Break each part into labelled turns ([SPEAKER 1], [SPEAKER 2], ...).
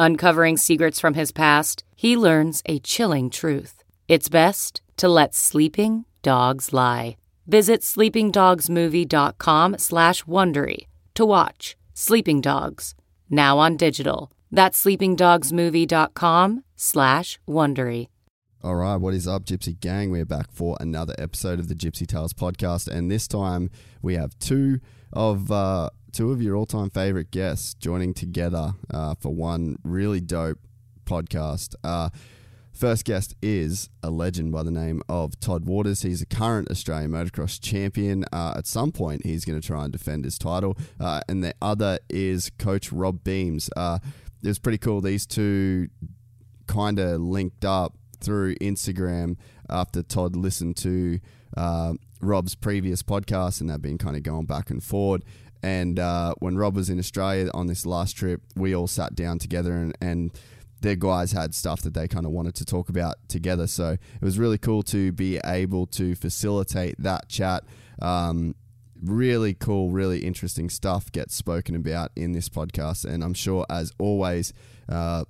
[SPEAKER 1] Uncovering secrets from his past, he learns a chilling truth. It's best to let sleeping dogs lie. Visit sleepingdogsmovie.com slash Wondery to watch Sleeping Dogs, now on digital. That's sleepingdogsmovie.com slash Wondery.
[SPEAKER 2] All right, what is up, Gypsy Gang? We're back for another episode of the Gypsy Tales podcast, and this time we have two of uh, two of your all-time favorite guests joining together uh, for one really dope podcast. Uh, first guest is a legend by the name of Todd Waters. He's a current Australian motocross champion. Uh, at some point, he's going to try and defend his title. Uh, and the other is Coach Rob Beams. Uh, it was pretty cool. These two kind of linked up through Instagram after Todd listened to uh, Rob's previous podcast, and they've been kind of going back and forward. And uh, when Rob was in Australia on this last trip, we all sat down together and, and their guys had stuff that they kind of wanted to talk about together. So it was really cool to be able to facilitate that chat. Um, really cool, really interesting stuff gets spoken about in this podcast. And I'm sure, as always, uh,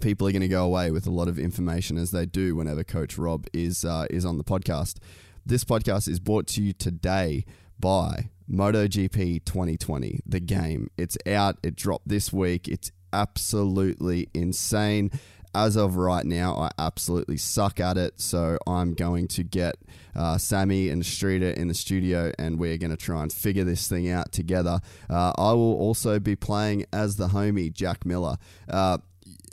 [SPEAKER 2] people are going to go away with a lot of information as they do whenever Coach Rob is uh, is on the podcast. This podcast is brought to you today by MotoGP 2020, the game. It's out. It dropped this week. It's absolutely insane. As of right now, I absolutely suck at it. So I'm going to get uh, Sammy and Streeter in the studio and we're going to try and figure this thing out together. Uh, I will also be playing as the homie Jack Miller. Uh,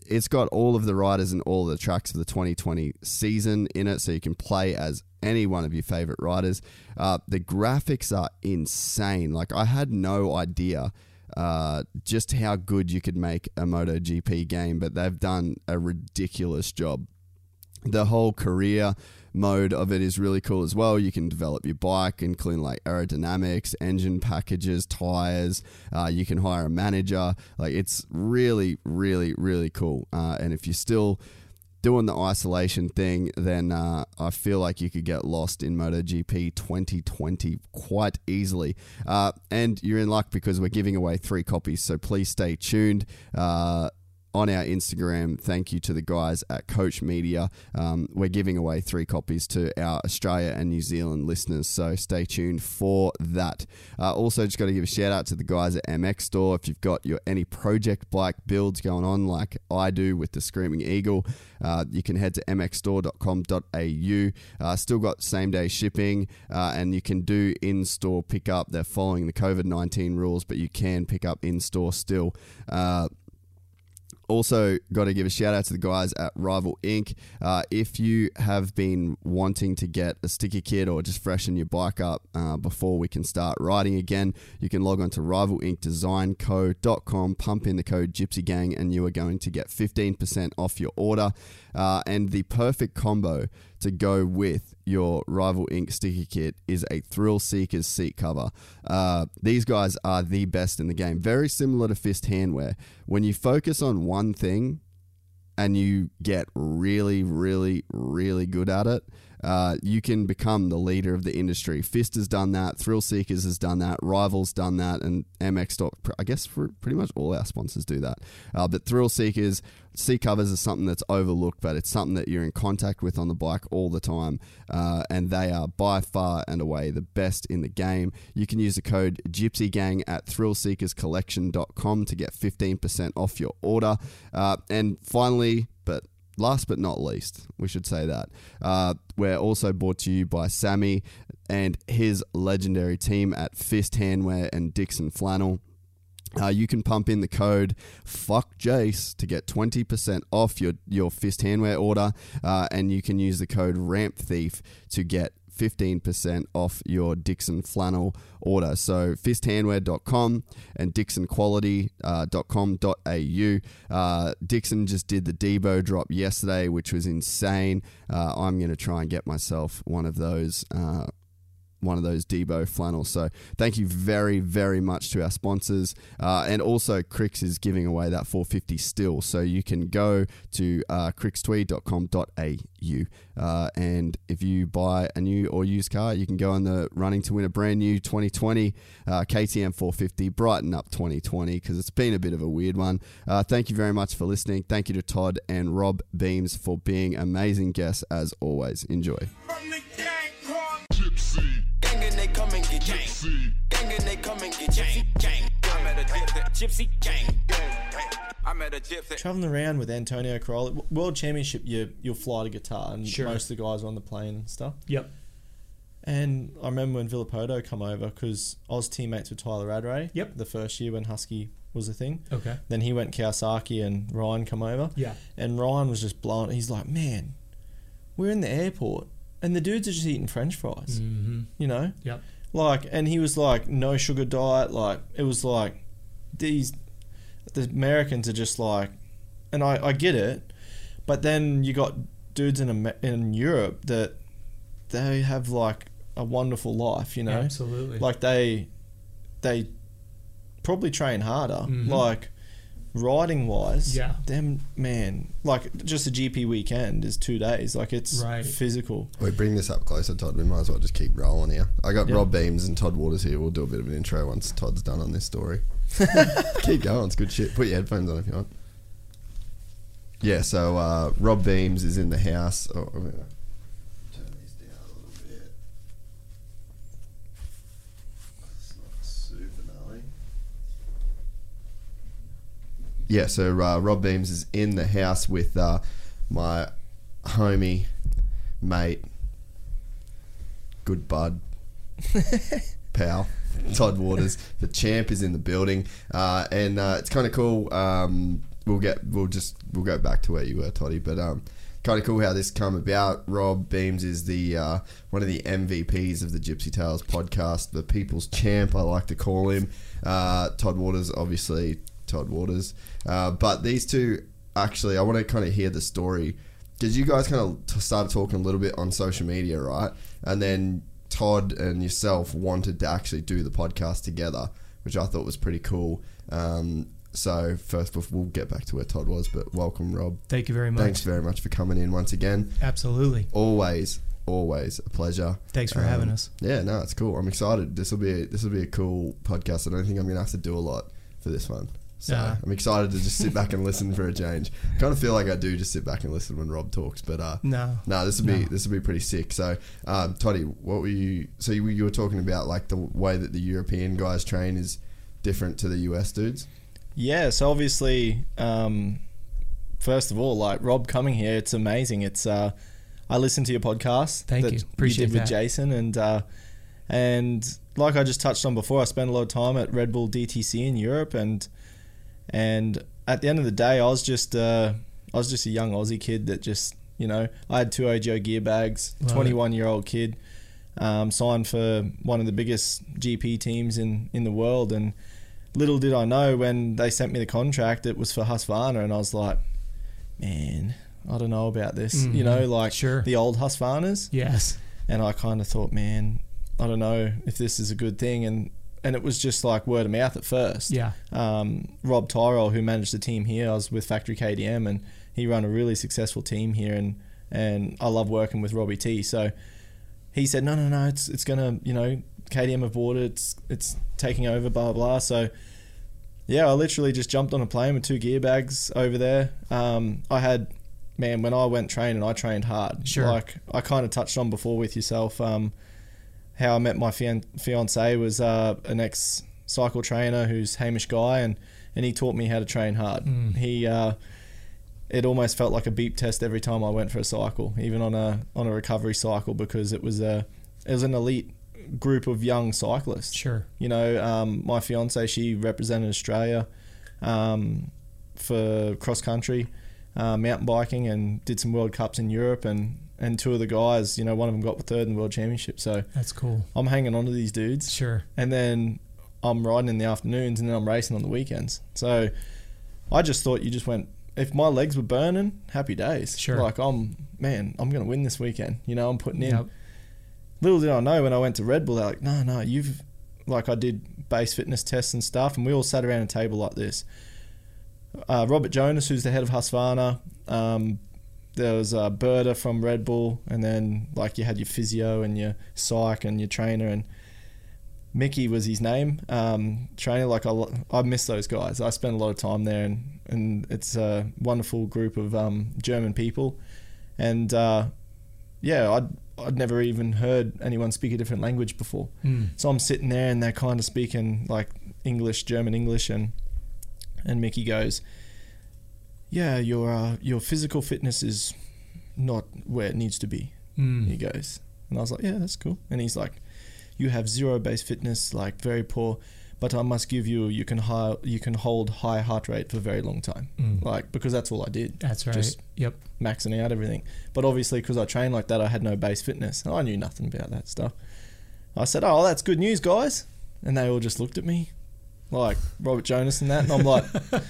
[SPEAKER 2] it's got all of the riders and all the tracks of the 2020 season in it, so you can play as any one of your favorite riders. Uh, the graphics are insane. Like I had no idea uh, just how good you could make a MotoGP game, but they've done a ridiculous job. The whole career mode of it is really cool as well. You can develop your bike, including like aerodynamics, engine packages, tires. Uh, you can hire a manager. Like it's really, really, really cool. Uh, and if you're still doing the isolation thing, then uh, I feel like you could get lost in MotoGP 2020 quite easily. Uh, and you're in luck because we're giving away three copies, so please stay tuned. Uh, on our Instagram. Thank you to the guys at Koch Media. Um, we're giving away three copies to our Australia and New Zealand listeners, so stay tuned for that. Uh, also, just got to give a shout out to the guys at MX Store. If you've got your any project bike builds going on, like I do with the Screaming Eagle, uh, you can head to mxstore.com.au. Uh, still got same day shipping, uh, and you can do in store pickup. They're following the COVID 19 rules, but you can pick up in store still. Also, got to give a shout out to the guys at Rival Ink. Uh, if you have been wanting to get a sticker kit or just freshen your bike up uh, before we can start riding again, you can log on to rivalinkdesignco.com, pump in the code Gypsy Gang, and you are going to get 15% off your order. Uh, and the perfect combo to go with your Rival Ink sticker kit is a Thrill Seekers seat cover. Uh, these guys are the best in the game. Very similar to Fist Handwear. When you focus on one thing and you get really, really, really good at it, uh, you can become the leader of the industry. Fist has done that, Thrill Seekers has done that, Rivals done that, and MX. I guess for pretty much all our sponsors do that. Uh, but Thrill Seekers, seat covers is something that's overlooked, but it's something that you're in contact with on the bike all the time, uh, and they are by far and away the best in the game. You can use the code Gypsy Gang at thrillseekerscollection.com to get 15% off your order. Uh, and finally, but last but not least, we should say that uh, we're also brought to you by Sammy and his legendary team at Fist Handwear and Dixon Flannel. Uh, you can pump in the code fuck Jace to get 20% off your, your fist handwear order, uh, and you can use the code ramp thief to get 15% off your Dixon flannel order. So fisthandwear.com and dixonquality.com.au. Uh, Dixon just did the Debo drop yesterday, which was insane. Uh, I'm going to try and get myself one of those. Uh, one of those Debo flannels. So thank you very, very much to our sponsors. Uh, and also, Crix is giving away that 450 still. So you can go to uh, crixtweed.com.au. Uh, and if you buy a new or used car, you can go on the running to win a brand new 2020 uh, KTM 450, brighten up 2020 because it's been a bit of a weird one. Uh, thank you very much for listening. Thank you to Todd and Rob Beams for being amazing guests as always. Enjoy.
[SPEAKER 3] Gang
[SPEAKER 4] and they come and get gang. Gang and they come and get gang. Gang. I met a gypsy. Gypsy gang. I met a gypsy.
[SPEAKER 5] traveling around with Antonio Cairoli. W- World Championship, you you'll fly to Qatar, and
[SPEAKER 6] Sure.
[SPEAKER 5] most of the guys are on the plane and stuff.
[SPEAKER 6] Yep.
[SPEAKER 5] And I remember when Villopoto come over because I was teammates with Tyla Rattray.
[SPEAKER 6] Yep.
[SPEAKER 5] The first year when Husky was a thing.
[SPEAKER 6] Okay.
[SPEAKER 5] Then he went Kawasaki and Ryan come over.
[SPEAKER 6] Yeah.
[SPEAKER 5] And Ryan was just blown. He's like, man, we're in the airport and the dudes are just eating French fries.
[SPEAKER 6] Mm-hmm.
[SPEAKER 5] You know,
[SPEAKER 6] Yep.
[SPEAKER 5] like, and he was like, no sugar diet. Like, it was like these the Americans are just like, and I I get it, but then you got dudes in in Europe that they have like a wonderful life. You know,
[SPEAKER 6] Absolutely.
[SPEAKER 5] like they they probably train harder
[SPEAKER 6] Mhm.
[SPEAKER 5] like riding wise
[SPEAKER 6] Yeah.
[SPEAKER 5] them man like just a gp weekend is two days like it's
[SPEAKER 6] Right.
[SPEAKER 5] physical
[SPEAKER 7] We bring this up closer, Todd. We might as well just keep rolling here. I got
[SPEAKER 5] Yeah.
[SPEAKER 7] Rob Beams and Todd Waters here. We'll do a bit of an intro once Todd's done on this story. keep going. It's good shit. Put your headphones on if you want. Yeah, so uh, Rob Beams is in the house. Oh, I'm gonna turn these down a little bit. It's not super gnarly. Yeah, so uh, Rob Beams is in the house with uh, my homie, mate, good bud, pal, Todd Waters. The champ is in the building, uh, and uh, it's kind of cool. Um, we'll get, we'll just, we'll go back to where you were, Toddy, but um, kind of cool how this come about. Rob Beams is the uh, one of the MVPs of the Gypsy Tales podcast, the people's champ, I like to call him. Uh, Todd Waters, obviously, Todd Waters. Uh, but these two, actually, I want to kind of hear the story because you guys kind of t- started talking a little bit on social media, right? And then Todd and yourself wanted to actually do the podcast together, which I thought was pretty cool. Um, so first, we'll get back to where Todd was, but welcome, Rob.
[SPEAKER 6] Thank you very much.
[SPEAKER 7] Thanks very much for coming in once again.
[SPEAKER 6] Absolutely.
[SPEAKER 7] Always, always a pleasure.
[SPEAKER 6] Thanks for
[SPEAKER 7] Um,
[SPEAKER 6] having us.
[SPEAKER 7] Yeah, no, it's cool. I'm excited. This will be this will be a cool podcast. I don't think I'm gonna have to do a lot for this one. So
[SPEAKER 6] Nah.
[SPEAKER 7] I'm excited to just sit back and listen for a change. I kind of feel like I do just sit back and listen when Rob talks, but uh,
[SPEAKER 6] No.
[SPEAKER 7] no, this would be
[SPEAKER 6] No.
[SPEAKER 7] this will be pretty sick. So, um, Toddy, what were you? So you, you were talking about like the way that the European guys train is different to the US dudes.
[SPEAKER 5] yeah so obviously um first of all like rob coming here it's amazing it's uh i listened to your podcast
[SPEAKER 6] Thank
[SPEAKER 5] that
[SPEAKER 6] you. Appreciate
[SPEAKER 5] did with
[SPEAKER 6] that.
[SPEAKER 5] jason and uh and like i just touched on before i spent a lot of time at red bull dtc in europe and and at the end of the day i was just uh i was just a young aussie kid that just you know i had two Ogio gear bags
[SPEAKER 6] Right.
[SPEAKER 5] 21 year old kid um, signed for one of the biggest gp teams in in the world and little did i know when they sent me the contract it was for husqvarna and i was like man i don't know about this you
[SPEAKER 6] Mhm.
[SPEAKER 5] know like
[SPEAKER 6] Sure.
[SPEAKER 5] the old husqvarnas
[SPEAKER 6] Yes.
[SPEAKER 5] and I kind of thought, man, I don't know if this is a good thing, and and it was just like word of mouth at first.
[SPEAKER 6] Yeah.
[SPEAKER 5] Um, Rob Tyrell, who managed the team here, I was with Factory KTM, and he ran a really successful team here, and and I love working with Robbie T. So he said, no, no, no, it's it's gonna, you know, KTM have bought it, it's it's taking over, blah blah. blah. So yeah, I literally just jumped on a plane with two gear bags over there. Um, I had, man, when I went training, I trained hard.
[SPEAKER 6] Sure.
[SPEAKER 5] Like I kind of touched on before with yourself, um, how I met my fian- fiance was uh, an ex cycle trainer who's Hamish Guy, and and he taught me how to train hard.
[SPEAKER 6] Mm.
[SPEAKER 5] He uh, it almost felt like a beep test every time I went for a cycle, even on a on a recovery cycle, because it was a it was an elite group of young cyclists.
[SPEAKER 6] Sure.
[SPEAKER 5] You know, um, my fiance she represented Australia um, for cross country, uh, mountain biking, and did some World Cups in Europe. And and two of the guys, you know, one of them got third in the World Championship. So
[SPEAKER 6] That's cool.
[SPEAKER 5] I'm hanging on to these dudes
[SPEAKER 6] Sure.
[SPEAKER 5] and then I'm riding in the afternoons, and then I'm racing on the weekends. So I just thought you just went. If my legs were burning, happy days.
[SPEAKER 6] Sure.
[SPEAKER 5] Like I'm, man, I'm gonna win this weekend. You know, I'm putting in.
[SPEAKER 6] Yep.
[SPEAKER 5] Little did I know when I went to Red Bull, they're like, no, no, you've like I did base fitness tests and stuff, and we all sat around a table like this. Uh, Robert Jonas, who's the head of Husqvarna, um, there was uh, Berta from Red Bull, and then like you had your physio and your psych and your trainer, and Mickey was his name. Um, trainer, like I, I miss those guys. I spent a lot of time there, and, and it's a wonderful group of um, German people, and uh, yeah, I'd I'd never even heard anyone speak a different language before.
[SPEAKER 6] Mm.
[SPEAKER 5] So I'm sitting there, and they're kind of speaking like English, German English, and and Mickey goes, "Yeah, your uh, your physical fitness is not where it needs to be."
[SPEAKER 6] Mm.
[SPEAKER 5] He goes, and I was like, "Yeah, that's cool." And he's like, "You have zero base fitness, like very poor, but I must give you you can high, you can hold high heart rate for a very long time,
[SPEAKER 6] Mm.
[SPEAKER 5] like because that's all I did,
[SPEAKER 6] That's right.
[SPEAKER 5] Just
[SPEAKER 6] yep.
[SPEAKER 5] maxing out everything. But obviously, because I trained like that, I had no base fitness. I knew nothing about that stuff. I said, "Oh, that's good news, guys," and they all just looked at me, like Robert Jonas and that, and I'm like,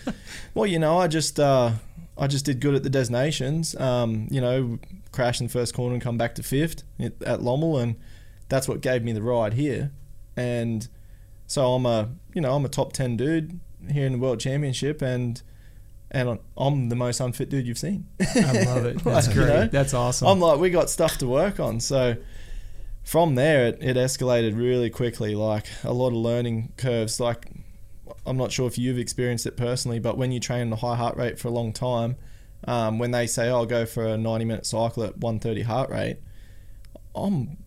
[SPEAKER 5] "Well, you know, I just uh, I just did good at the Des Nations. Um, you know, crashed in the first corner and come back to fifth at Lommel, and that's what gave me the ride here. And so I'm a you know I'm a top ten dude here in the World Championship, and and I'm the most unfit dude you've seen.
[SPEAKER 6] I love it. That's
[SPEAKER 5] Like, you
[SPEAKER 6] great.
[SPEAKER 5] know,
[SPEAKER 6] That's awesome.
[SPEAKER 5] I'm like, we got stuff to work on. So from there, it, it escalated really quickly. Like a lot of learning curves. Like I'm not sure if you've experienced it personally, but when you train at a high heart rate for a long time, um, when they say, "Oh, I'll go for a 90 minute cycle at 130 heart rate," I'm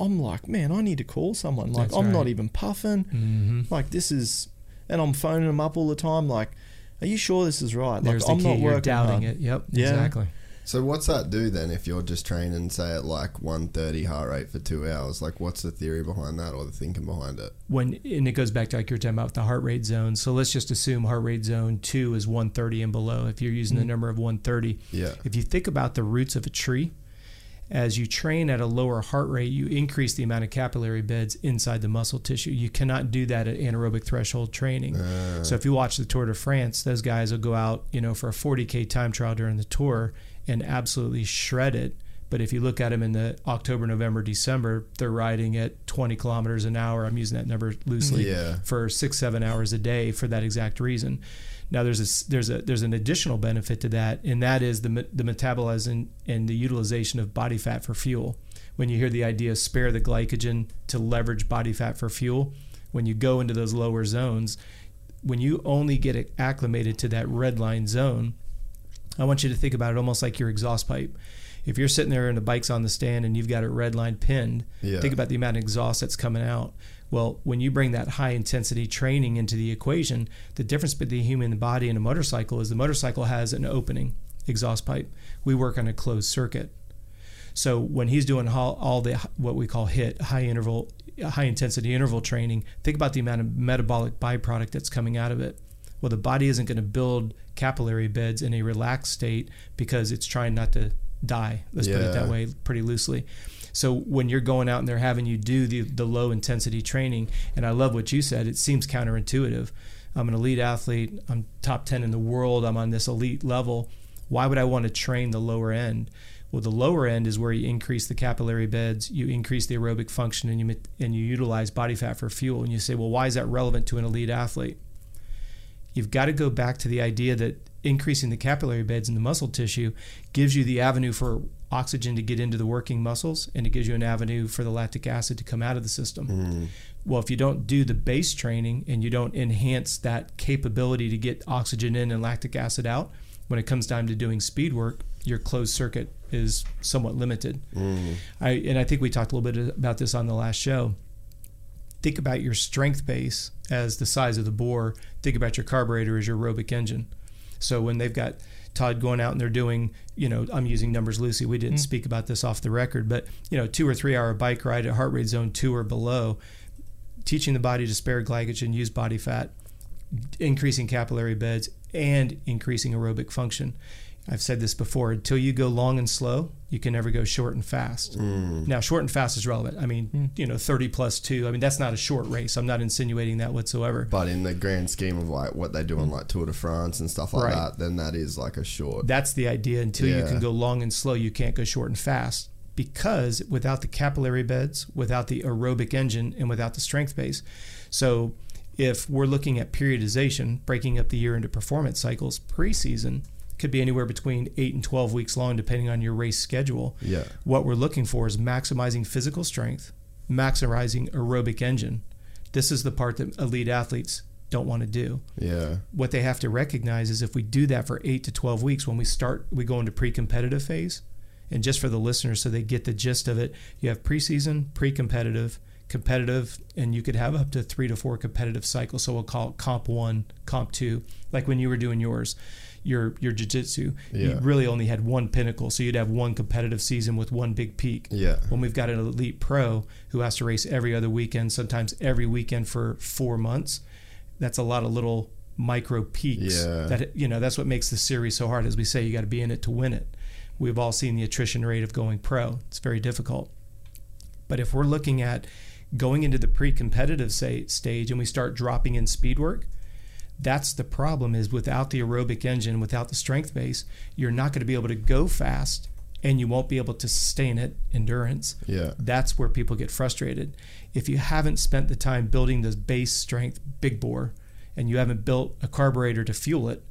[SPEAKER 5] I'm like, man, I need to call someone. Like
[SPEAKER 6] That's
[SPEAKER 5] I'm not even puffing.
[SPEAKER 6] hmm
[SPEAKER 5] Like this is, and I'm phoning them up all the time. Like, are you sure this is right?
[SPEAKER 6] There's
[SPEAKER 5] like I'm
[SPEAKER 6] the key.
[SPEAKER 5] not
[SPEAKER 6] You're
[SPEAKER 5] working
[SPEAKER 6] doubting
[SPEAKER 5] hard.
[SPEAKER 6] it. Yep.
[SPEAKER 5] Yeah.
[SPEAKER 6] Exactly.
[SPEAKER 7] So what's that do then if you're just training, say at like 130 heart rate for two hours? Like, what's the theory behind that or the thinking behind it?
[SPEAKER 6] when and it goes back to like you're talking about the heart rate zone. So let's just assume heart rate zone two is 130 and below. If you're using the mm-hmm. number of 130,
[SPEAKER 7] Yeah.
[SPEAKER 6] if you think about the roots of a tree, as you train at a lower heart rate, you increase the amount of capillary beds inside the muscle tissue. You cannot do that at anaerobic threshold training. Ah. So if you watch the Tour de France, those guys will go out, you know, for a 40k time trial during the tour and absolutely shred it. But if you look at them in the October, November, December, they're riding at 20 kilometers an hour. I'm using that number loosely
[SPEAKER 7] Yeah.
[SPEAKER 6] for six, seven hours a day for that exact reason. Now there's a there's a there's an additional benefit to that, and that is the the metabolism and the utilization of body fat for fuel. When you hear the idea spare the glycogen to leverage body fat for fuel, when you go into those lower zones, when you only get acclimated to that red line zone, I want you to think about it almost like your exhaust pipe. If you're sitting there and the bike's on the stand and you've got it red line pinned,
[SPEAKER 7] Yeah.
[SPEAKER 6] think about the amount of exhaust that's coming out. Well, when you bring that high intensity training into the equation, the difference between the human body and a motorcycle is the motorcycle has an opening exhaust pipe. We work on a closed circuit. So when he's doing all, all the what we call HIIT, high interval, high intensity interval training, think about the amount of metabolic byproduct that's coming out of it. Well, the body isn't going to build capillary beds in a relaxed state because it's trying not to die. Let's put it that way, pretty loosely. So when you're going out and they're having you do the, the low intensity training, and I love what you said, it seems counterintuitive. I'm an elite athlete. I'm top 10 in the world. I'm on this elite level. Why would I want to train the lower end? Well, the lower end is where you increase the capillary beds, you increase the aerobic function, and you and you utilize body fat for fuel. And you say, well, why is that relevant to an elite athlete? You've got to go back to the idea that increasing the capillary beds in the muscle tissue gives you the avenue for oxygen to get into the working muscles, and it gives you an avenue for the lactic acid to come out of the system. Mm. Well, if you don't do the base training and you don't enhance that capability to get oxygen in and lactic acid out, when it comes time to doing speed work, your closed circuit is somewhat limited. Mm. I, and I think we talked a little bit about this on the last show. Think about your strength base as the size of the bore. Think about your carburetor as your aerobic engine. So when they've got Todd going out and they're doing, you know, I'm using numbers loosely. We didn't mm-hmm. speak about this off the record, but you know, two or three hour bike ride at heart rate zone two or below, teaching the body to spare glycogen, use body fat, increasing capillary beds, and increasing aerobic function. I've said this before. Until you go long and slow, you can never go short and fast. Mm. Now, short and fast is relevant. I mean, hmm. you know, 30 plus two. I mean, that's not a short race. I'm not insinuating that whatsoever.
[SPEAKER 7] But in the grand scheme of like what they do on hmm. like Tour de France and stuff like
[SPEAKER 6] Right.
[SPEAKER 7] that, then that is like a short.
[SPEAKER 6] That's the idea. Until you can go long and slow, you can't go short and fast because without the capillary beds, without the aerobic engine, and without the strength base. So, if we're looking at periodization, breaking up the year into performance cycles, preseason could be anywhere between eight and 12 weeks long, depending on your race schedule.
[SPEAKER 7] Yeah.
[SPEAKER 6] What we're looking for is maximizing physical strength, maximizing aerobic engine. This is the part that elite athletes don't want to do
[SPEAKER 7] yeah.
[SPEAKER 6] what they have to recognize is if we do that for eight to 12 weeks, when we start, we go into pre competitive phase. And just for the listeners, so they get the gist of it, you have preseason, pre competitive, competitive, and you could have up to three to four competitive cycles. So we'll call it comp one, comp two, like when you were doing yours. Your your jiu-jitsu, you really only had one pinnacle, so you'd have one competitive season with one big peak
[SPEAKER 7] Yeah.
[SPEAKER 6] when we've got an elite pro who has to race every other weekend, sometimes every weekend for four months, that's a lot of little micro peaks.
[SPEAKER 7] Yeah.
[SPEAKER 6] That you know, that's what makes the series so hard. As we say, you got to be in it to win it. We've all seen the attrition rate of going pro. It's very difficult. But if we're looking at going into the pre-competitive say, stage and we start dropping in speed work, that's the problem is without the aerobic engine, without the strength base, you're not going to be able to go fast and you won't be able to sustain it, endurance.
[SPEAKER 7] Yeah.
[SPEAKER 6] That's where people get frustrated. If you haven't spent the time building this base strength big bore and you haven't built a carburetor to fuel it,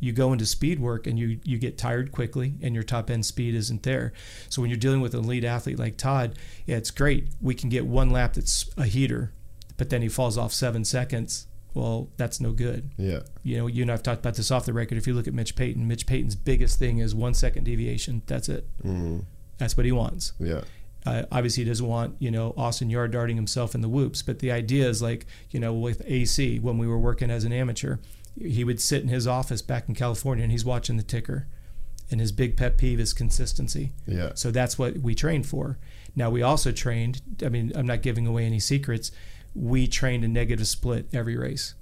[SPEAKER 6] you go into speed work and you you get tired quickly and your top end speed isn't there. So when you're dealing with an elite athlete like Todd, yeah, it's great. We can get one lap that's a heater, but then he falls off seven seconds. Well, that's no good.
[SPEAKER 7] Yeah.
[SPEAKER 6] You know, you and I've talked about this off the record. If you look at Mitch Payton, Mitch Payton's biggest thing is one second deviation. That's it.
[SPEAKER 7] Mm.
[SPEAKER 6] That's what he wants.
[SPEAKER 7] Yeah.
[SPEAKER 6] Uh, obviously, he doesn't want you know Austin yard darting himself in the whoops. But the idea is like you know with AC when we were working as an amateur, he would sit in his office back in California and he's watching the ticker, and his big pet peeve is consistency.
[SPEAKER 7] Yeah.
[SPEAKER 6] So that's what we trained for. Now we also trained. I mean, I'm not giving away any secrets. We trained a negative split every race.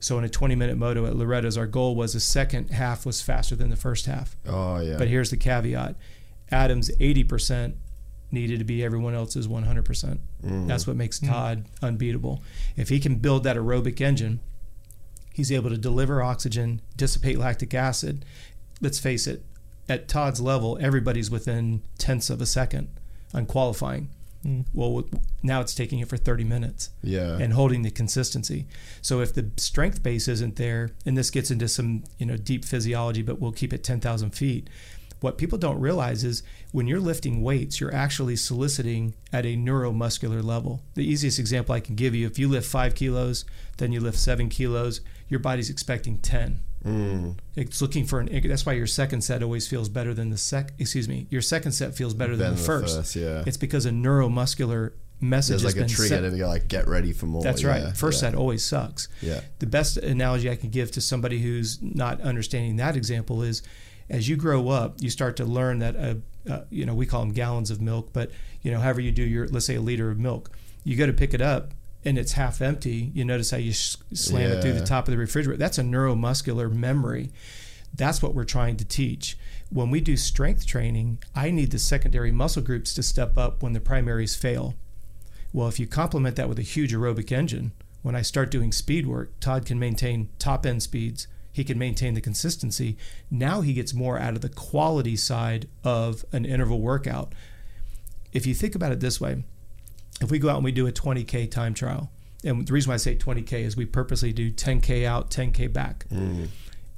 [SPEAKER 6] So in a 20 minute moto at Loretta's, our goal was the second half was faster than the first half.
[SPEAKER 7] Oh yeah.
[SPEAKER 6] But here's the caveat: Adam's 80% needed to be everyone else's 100%. Mm. That's what makes mm. Todd unbeatable. If he can build that aerobic engine, he's able to deliver oxygen, dissipate lactic acid. Let's face it, at Todd's level, everybody's within tenths of a second on qualifying. Mm. Well, now it's taking it for 30 minutes
[SPEAKER 7] yeah.
[SPEAKER 6] and holding the consistency. So if the strength base isn't there, and this gets into some you know deep physiology, but we'll keep it 10,000 feet. What people don't realize is when you're lifting weights, you're actually soliciting at a neuromuscular level. The easiest example I can give you: if you lift five kilos, then you lift seven kilos, your body's expecting 10.
[SPEAKER 7] Mm.
[SPEAKER 6] It's looking for an. That's why your second set always feels better than the sec. Excuse me, your second set feels better than the
[SPEAKER 7] than the
[SPEAKER 6] first.
[SPEAKER 7] first, yeah.
[SPEAKER 6] It's because a neuromuscular message
[SPEAKER 7] There's like a trigger
[SPEAKER 6] set.
[SPEAKER 7] go like get ready for more.
[SPEAKER 6] That's right.
[SPEAKER 7] Yeah,
[SPEAKER 6] First
[SPEAKER 7] yeah.
[SPEAKER 6] set always sucks.
[SPEAKER 7] Yeah.
[SPEAKER 6] The best analogy I can give to somebody who's not understanding that example is as you grow up, you start to learn that, uh, uh, you know, we call them gallons of milk, but, you know, however you do your, let's say a liter of milk, you go to pick it up and it's half empty. You notice how you slam it through the top of the refrigerator. That's a neuromuscular memory. That's what we're trying to teach. When we do strength training, I need the secondary muscle groups to step up when the primaries fail. Well, if you complement that with a huge aerobic engine, when I start doing speed work, Todd can maintain top end speeds. He can maintain the consistency. Now he gets more out of the quality side of an interval workout. If you think about it this way, if we go out and we do a 20K time trial, and the reason why I say 20K is we purposely do 10K out, 10K back. Mm-hmm.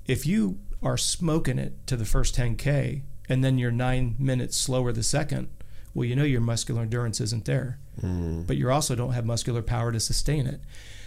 [SPEAKER 6] If you are smoking it to the first 10K and then you're nine minutes slower the second, well, you know your muscular endurance isn't there, mm-hmm. but you also don't have muscular power to sustain it.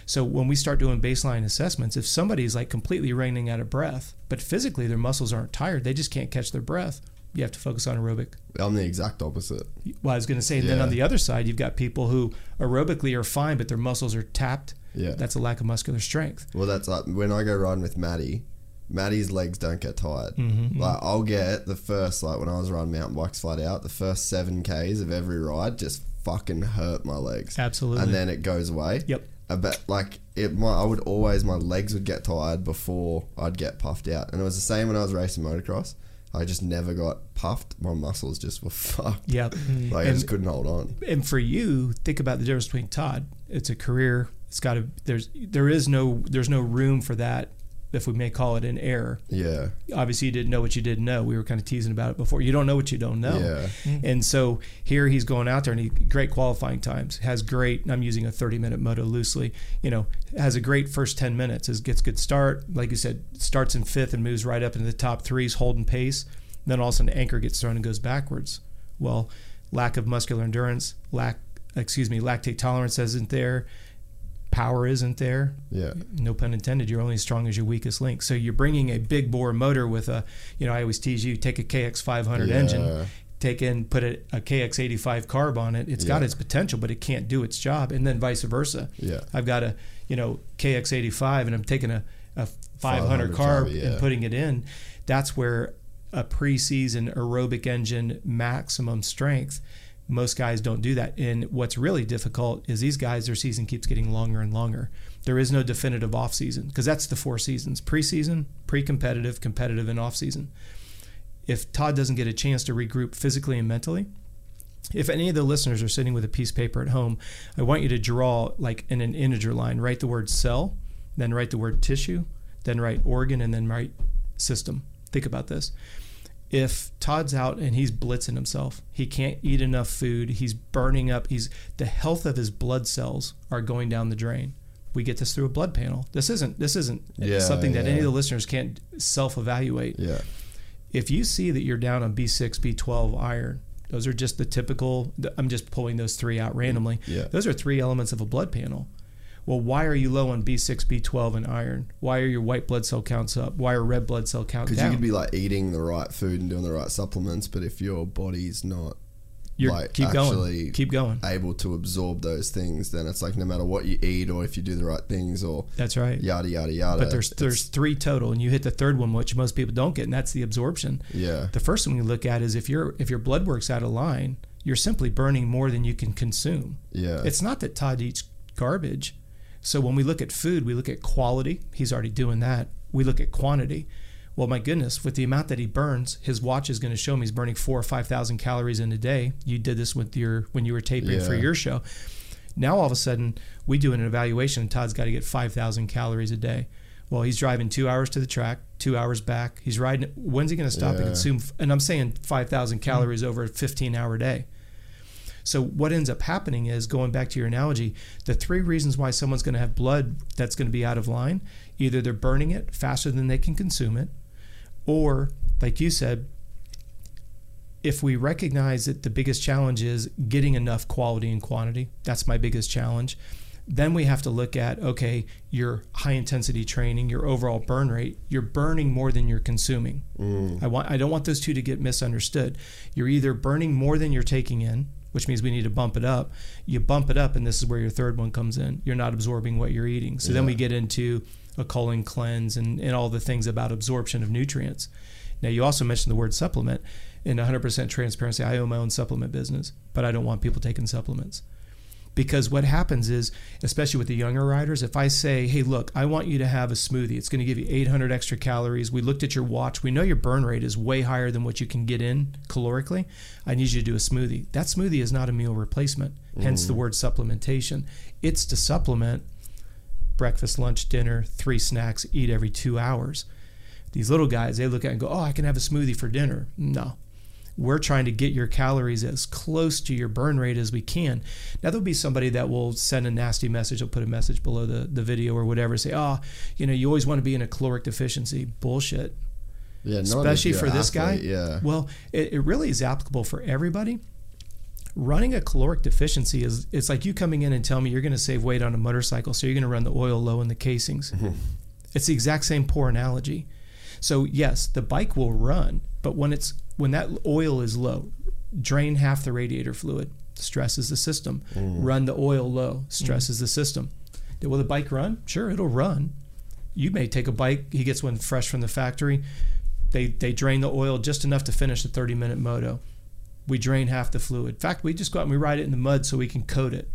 [SPEAKER 6] So when we start doing baseline assessments, if somebody's like completely running out of breath, but physically their muscles aren't tired, they just can't catch their breath, you have to focus on aerobic.
[SPEAKER 7] I'm the exact opposite.
[SPEAKER 6] Well, I was going to say, and then on the other side, you've got people who aerobically are fine, but their muscles are tapped.
[SPEAKER 7] Yeah.
[SPEAKER 6] That's a lack of muscular strength.
[SPEAKER 7] Well, that's like when I go riding with Maddie. Maddie's legs don't get tired.
[SPEAKER 6] Mm-hmm, mm-hmm,
[SPEAKER 7] Like I'll get the first like when I was riding mountain bikes flat out, the first seven k's of every ride just fucking hurt my legs.
[SPEAKER 6] Absolutely.
[SPEAKER 7] And then it goes away.
[SPEAKER 6] Yep.
[SPEAKER 7] Uh, I bet like it. My I would always my legs would get tired before I'd get puffed out, and it was the same when I was racing motocross. I just never got puffed. My muscles just were fucked.
[SPEAKER 6] Yep.
[SPEAKER 7] Like I
[SPEAKER 6] And-
[SPEAKER 7] just couldn't hold on.
[SPEAKER 6] and for you, think about the difference between Todd. It's a career. It's got to. There's there is no there's no room for that. If we may call it an error.
[SPEAKER 7] Yeah.
[SPEAKER 6] Obviously, you didn't know what you didn't know. We were kind of teasing about it before. You don't know what you don't know.
[SPEAKER 7] Yeah. Mm-hmm.
[SPEAKER 6] And so here he's going out there and he great qualifying times. Has great. I'm using a 30 minute moto loosely. You know, has a great first 10 minutes. Is gets good start. Like you said, starts in fifth and moves right up into the top threes, holding pace. Then all of a sudden, anchor gets thrown and goes backwards. Well, lack of muscular endurance, lack excuse me, lactate tolerance isn't there. Power isn't there
[SPEAKER 7] Yeah.
[SPEAKER 6] no pun intended, you're only as strong as your weakest link. So you're bringing a big bore motor with a, you know, I always tease you, take a KX500
[SPEAKER 7] Yeah.
[SPEAKER 6] engine, take in, put a, a KX85 carb on it. It's got its potential, but it can't do its job. And then vice versa.
[SPEAKER 7] Yeah.
[SPEAKER 6] I've got a, you know, KX85 and I'm taking a, a 500
[SPEAKER 7] 500
[SPEAKER 6] carb
[SPEAKER 7] carb, yeah.
[SPEAKER 6] and putting it in. That's where a preseason aerobic engine maximum strength most guys don't do that. And what's really difficult is these guys, their season keeps getting longer and longer. There is no definitive off season because that's the four seasons preseason, pre competitive, competitive, and off season. If Todd doesn't get a chance to regroup physically and mentally, if any of the listeners are sitting with a piece of paper at home, I want you to draw like in an integer line, write the word cell, then write the word tissue, then write organ, and then write system. Think about this if Todd's out and he's blitzing himself, he can't eat enough food, he's burning up, he's the health of his blood cells are going down the drain. We get this through a blood panel. This isn't this isn't
[SPEAKER 7] Yeah,
[SPEAKER 6] something that any of the listeners can't self-evaluate.
[SPEAKER 7] Yeah.
[SPEAKER 6] If you see that you're down on B6, B12, iron, those are just the typical I'm just pulling those three out randomly.
[SPEAKER 7] Yeah.
[SPEAKER 6] Those are three elements of a blood panel. Well, why are you low on B6, B12, and iron? Why are your white blood cell counts up? Why are red blood cell counts down?
[SPEAKER 7] Because you could be like eating the right food and doing the right supplements, but if your body's not
[SPEAKER 6] You're,
[SPEAKER 7] like
[SPEAKER 6] keep
[SPEAKER 7] actually
[SPEAKER 6] going. Keep going.
[SPEAKER 7] able to absorb those things, then it's like no matter what you eat or if you do the right things or
[SPEAKER 6] That's right.
[SPEAKER 7] yada yada yada.
[SPEAKER 6] But there's there's three total, and you hit the third one, which most people don't get, and that's the absorption.
[SPEAKER 7] yeah
[SPEAKER 6] The first one you look at is if your if your blood work's out of line, you're simply burning more than you can consume.
[SPEAKER 7] yeah
[SPEAKER 6] It's not that Todd eats garbage. So when we look at food, we look at quality. He's already doing that. We look at quantity. Well, my goodness, with the amount that he burns, his watch is going to show him he's burning four or five thousand calories in a day. You did this with your when you were taping for your show. Now all of a sudden we do an evaluation and Todd's got to get five thousand calories a day. Well, he's driving two hours to the track, two hours back. He's riding. When's he going to stop and consume? And I'm saying five thousand calories over a 15 hour day. So what ends up happening is going back to your analogy, the three reasons why someone's going to have blood that's going to be out of line, either they're burning it faster than they can consume it, or like you said, if we recognize that the biggest challenge is getting enough quality and quantity, that's my biggest challenge. Then we have to look at okay, your high intensity training, your overall burn rate, you're burning more than you're consuming. Mm. I want I don't want those two to get misunderstood. You're either burning more than you're taking in, which means we need to bump it up. You bump it up and this is where your third one comes in. You're not absorbing what you're eating. So then we get into a colon cleanse and, and all the things about absorption of nutrients. Now you also mentioned the word supplement. In 100% transparency, I own my own supplement business, but I don't want people taking supplements because what happens is especially with the younger riders if i say hey look i want you to have a smoothie. It's going to give you 800 extra calories. We looked at your watch. We know your burn rate is way higher than what you can get in calorically. I need you to do a smoothie. That smoothie is not a meal replacement hence the mm. word supplementation. It's to supplement breakfast lunch dinner three snacks eat every two hours. These little guys they look at it and go oh i can have a smoothie for dinner. No we're trying to get your calories as close to your burn rate as we can. Now there'll be somebody that will send a nasty message. They'll put a message below the, the video or whatever. Say, oh, you know, you always want to be in a caloric deficiency. Bullshit.
[SPEAKER 7] yeah
[SPEAKER 6] Especially for
[SPEAKER 7] an
[SPEAKER 6] this guy.
[SPEAKER 7] yeah
[SPEAKER 6] Well, it, it really is applicable for everybody. Running a caloric deficiency is it's like you coming in and telling me you're going to save weight on a motorcycle, so you're going to run the oil low in the casings. Mm-hmm. It's the exact same poor analogy. So yes, the bike will run, but when it's when that oil is low, drain half the radiator fluid, stresses the system. Mm. Run the oil low, mm. stresses the system. Will the bike run? Sure, it'll run. You may take a bike. He gets one fresh from the factory. They they drain the oil just enough to finish the 30 minute moto. We drain half the fluid. In fact, we just go out and we ride it in the mud so we can coat it.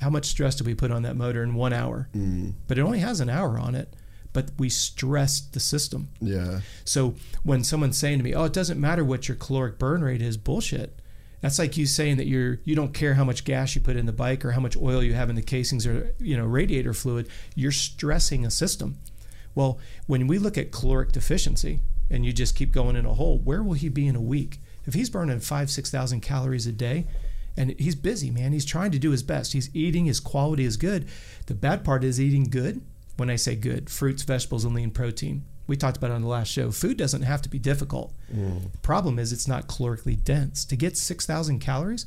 [SPEAKER 6] How much stress do we put on that motor in one hour? Mm. But it only has an hour on it. But we stressed the system.
[SPEAKER 7] Yeah.
[SPEAKER 6] So when someone's saying to me, "Oh, it doesn't matter what your caloric burn rate is," bullshit. That's like you saying that you're you don't care how much gas you put in the bike or how much oil you have in the casings or you know radiator fluid. You're stressing a system. Well, when we look at caloric deficiency and you just keep going in a hole, where will he be in a week? If he's burning five, six thousand calories a day, and he's busy, man, he's trying to do his best. He's eating, his quality is good. The bad part is eating good. When I say good, fruits, vegetables, and lean protein. We talked about it on the last show. Food doesn't have to be difficult. The problem is it's not calorically dense. To get 6,000 calories,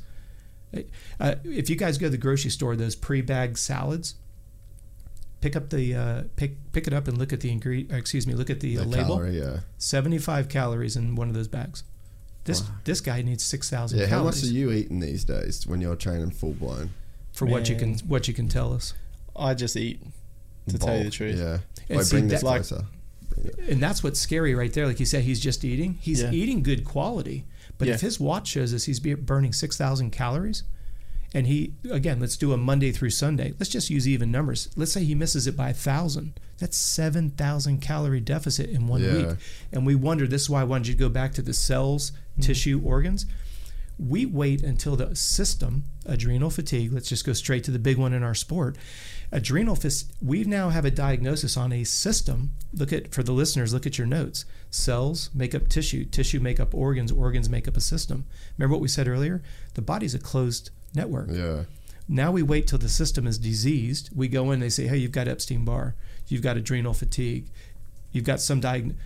[SPEAKER 6] uh, if you guys go to the grocery store, those pre-bagged salads, pick up the uh, pick pick it up and look at the ingredient. Excuse me, look at the, uh,
[SPEAKER 7] The
[SPEAKER 6] label.
[SPEAKER 7] calorie, yeah.
[SPEAKER 6] 75 calories in one of those bags. This this guy needs 6,000
[SPEAKER 7] Yeah. How much are you eating these days when you're training full blown?
[SPEAKER 6] for what you can what you can tell us.
[SPEAKER 5] I just eat, to tell you the truth.
[SPEAKER 7] Yeah.
[SPEAKER 6] And
[SPEAKER 7] Wait,
[SPEAKER 6] see,
[SPEAKER 7] bring this
[SPEAKER 6] that- like-
[SPEAKER 7] closer.
[SPEAKER 6] And that's what's scary right there. Like you said, he's just eating. He's
[SPEAKER 5] Yeah.
[SPEAKER 6] eating good quality. But if his watch shows us he's burning 6,000 calories, and he, again, let's do a Monday through Sunday. Let's just use even numbers. Let's say he misses it by 1,000. That's 7,000 calorie deficit in one
[SPEAKER 7] Yeah.
[SPEAKER 6] week. And we wonder, this is why I wanted you to go back to the cells, mm-hmm. tissue, organs. We wait until the system, adrenal fatigue, let's just go straight to the big one in our sport. Adrenal fatigue, we now have a diagnosis on a system. Look at, for the listeners, look at your notes. Cells make up tissue, tissue make up organs, organs make up a system. Remember what we said earlier? The body's a closed network.
[SPEAKER 7] Yeah.
[SPEAKER 6] Now we wait till the system is diseased. We go in, they say, hey, you've got Epstein Barr, you've got adrenal fatigue, you've got some diagnosis.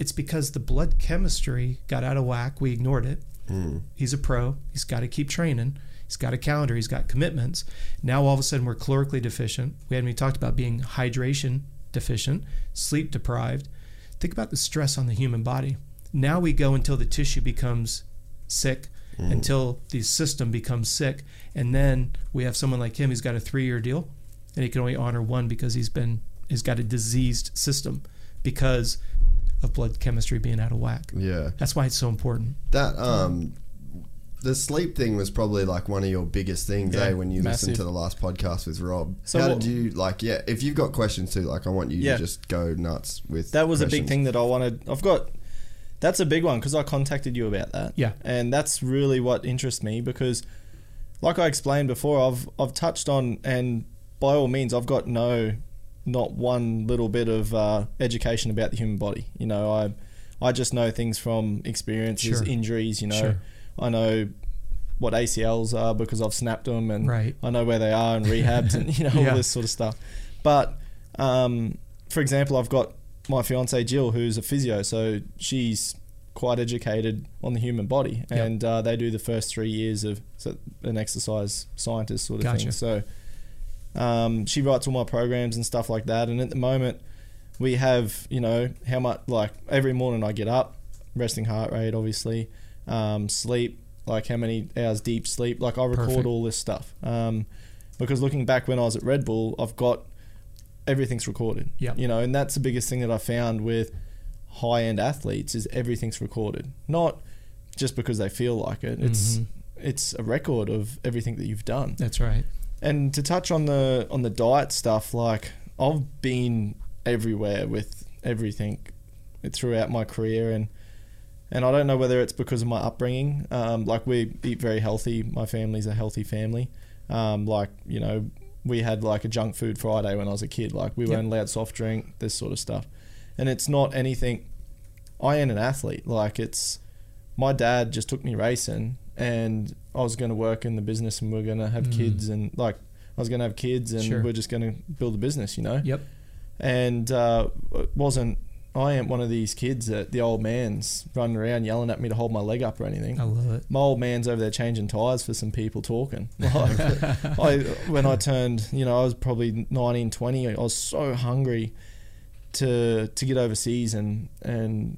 [SPEAKER 6] It's because the blood chemistry got out of whack. We ignored it. Hmm. He's a pro. He's got to keep training. He's got a calendar. He's got commitments. Now all of a sudden we're calorically deficient. We hadn't even talked about being hydration deficient, sleep deprived. Think about the stress on the human body. Now we go until the tissue becomes sick, until the system becomes sick, and then we have someone like him who's got a three-year deal, and he can only honor one because he's been he's got a diseased system because of blood chemistry being out of whack.
[SPEAKER 7] Yeah.
[SPEAKER 6] That's why it's so important.
[SPEAKER 7] That um, the sleep thing was probably like one of your biggest things,
[SPEAKER 5] Yeah,
[SPEAKER 7] eh? When you listened to the last podcast with Rob.
[SPEAKER 5] So
[SPEAKER 7] How
[SPEAKER 5] what-
[SPEAKER 7] did you like? Yeah, if you've got questions too, like I want you
[SPEAKER 5] Yeah.
[SPEAKER 7] to just go nuts with.
[SPEAKER 5] That was a big thing that I wanted. I've got. That's a big one because I contacted you about that.
[SPEAKER 6] Yeah.
[SPEAKER 5] and that's really what interests me because, like I explained before, I've I've touched on and by all means I've got no, not one little bit of uh, education about the human body. You know, I I just know things from experiences,
[SPEAKER 6] Sure.
[SPEAKER 5] injuries. You know,
[SPEAKER 6] Sure.
[SPEAKER 5] I know what ACLs are because I've snapped them and
[SPEAKER 6] Right.
[SPEAKER 5] I know where they are and rehabs and you know
[SPEAKER 6] Yeah.
[SPEAKER 5] all this sort of stuff. But um, for example, I've got my fiance Jill, who's a physio, so she's quite educated on the human body,
[SPEAKER 6] Yep.
[SPEAKER 5] and uh, they do the first three years of so an exercise scientist sort of
[SPEAKER 6] Gotcha.
[SPEAKER 5] thing. So um, she writes all my programs and stuff like that. And at the moment, we have you know how much like every morning I get up, resting heart rate, obviously, um, sleep, like how many hours deep sleep. Like I record
[SPEAKER 6] Perfect.
[SPEAKER 5] all this stuff um, because looking back when I was at Red Bull, I've got everything's recorded.
[SPEAKER 6] Yeah,
[SPEAKER 5] You know, and that's the biggest thing that I found with high end athletes is everything's recorded. Not just because they feel like it. It's
[SPEAKER 6] Mhm.
[SPEAKER 5] it's a record of everything that you've done.
[SPEAKER 6] That's right.
[SPEAKER 5] And to touch on the on the diet stuff, like I've been everywhere with everything throughout my career, and and I don't know whether it's because of my upbringing. Um, like we eat very healthy. My family's a healthy family. Um, like you know, we had like a junk food Friday when I was a kid. Like we
[SPEAKER 6] Yep.
[SPEAKER 5] weren't allowed soft drink, this sort of stuff. And it's not anything. I am an athlete. Like it's my dad just took me racing, and I was going to work in the business, and we are going to have
[SPEAKER 6] Mm.
[SPEAKER 5] kids, and like I was going to have kids, and
[SPEAKER 6] Sure.
[SPEAKER 5] we're just going to build a business, you know.
[SPEAKER 6] Yep.
[SPEAKER 5] And uh, it wasn't I ain't one of these kids that the old man's running around yelling at me to hold my leg up or anything.
[SPEAKER 6] I love it.
[SPEAKER 5] My old man's over there changing tires for some people talking. Like, I, when I turned, you know, I was probably 19, 20, I was so hungry to to get overseas and and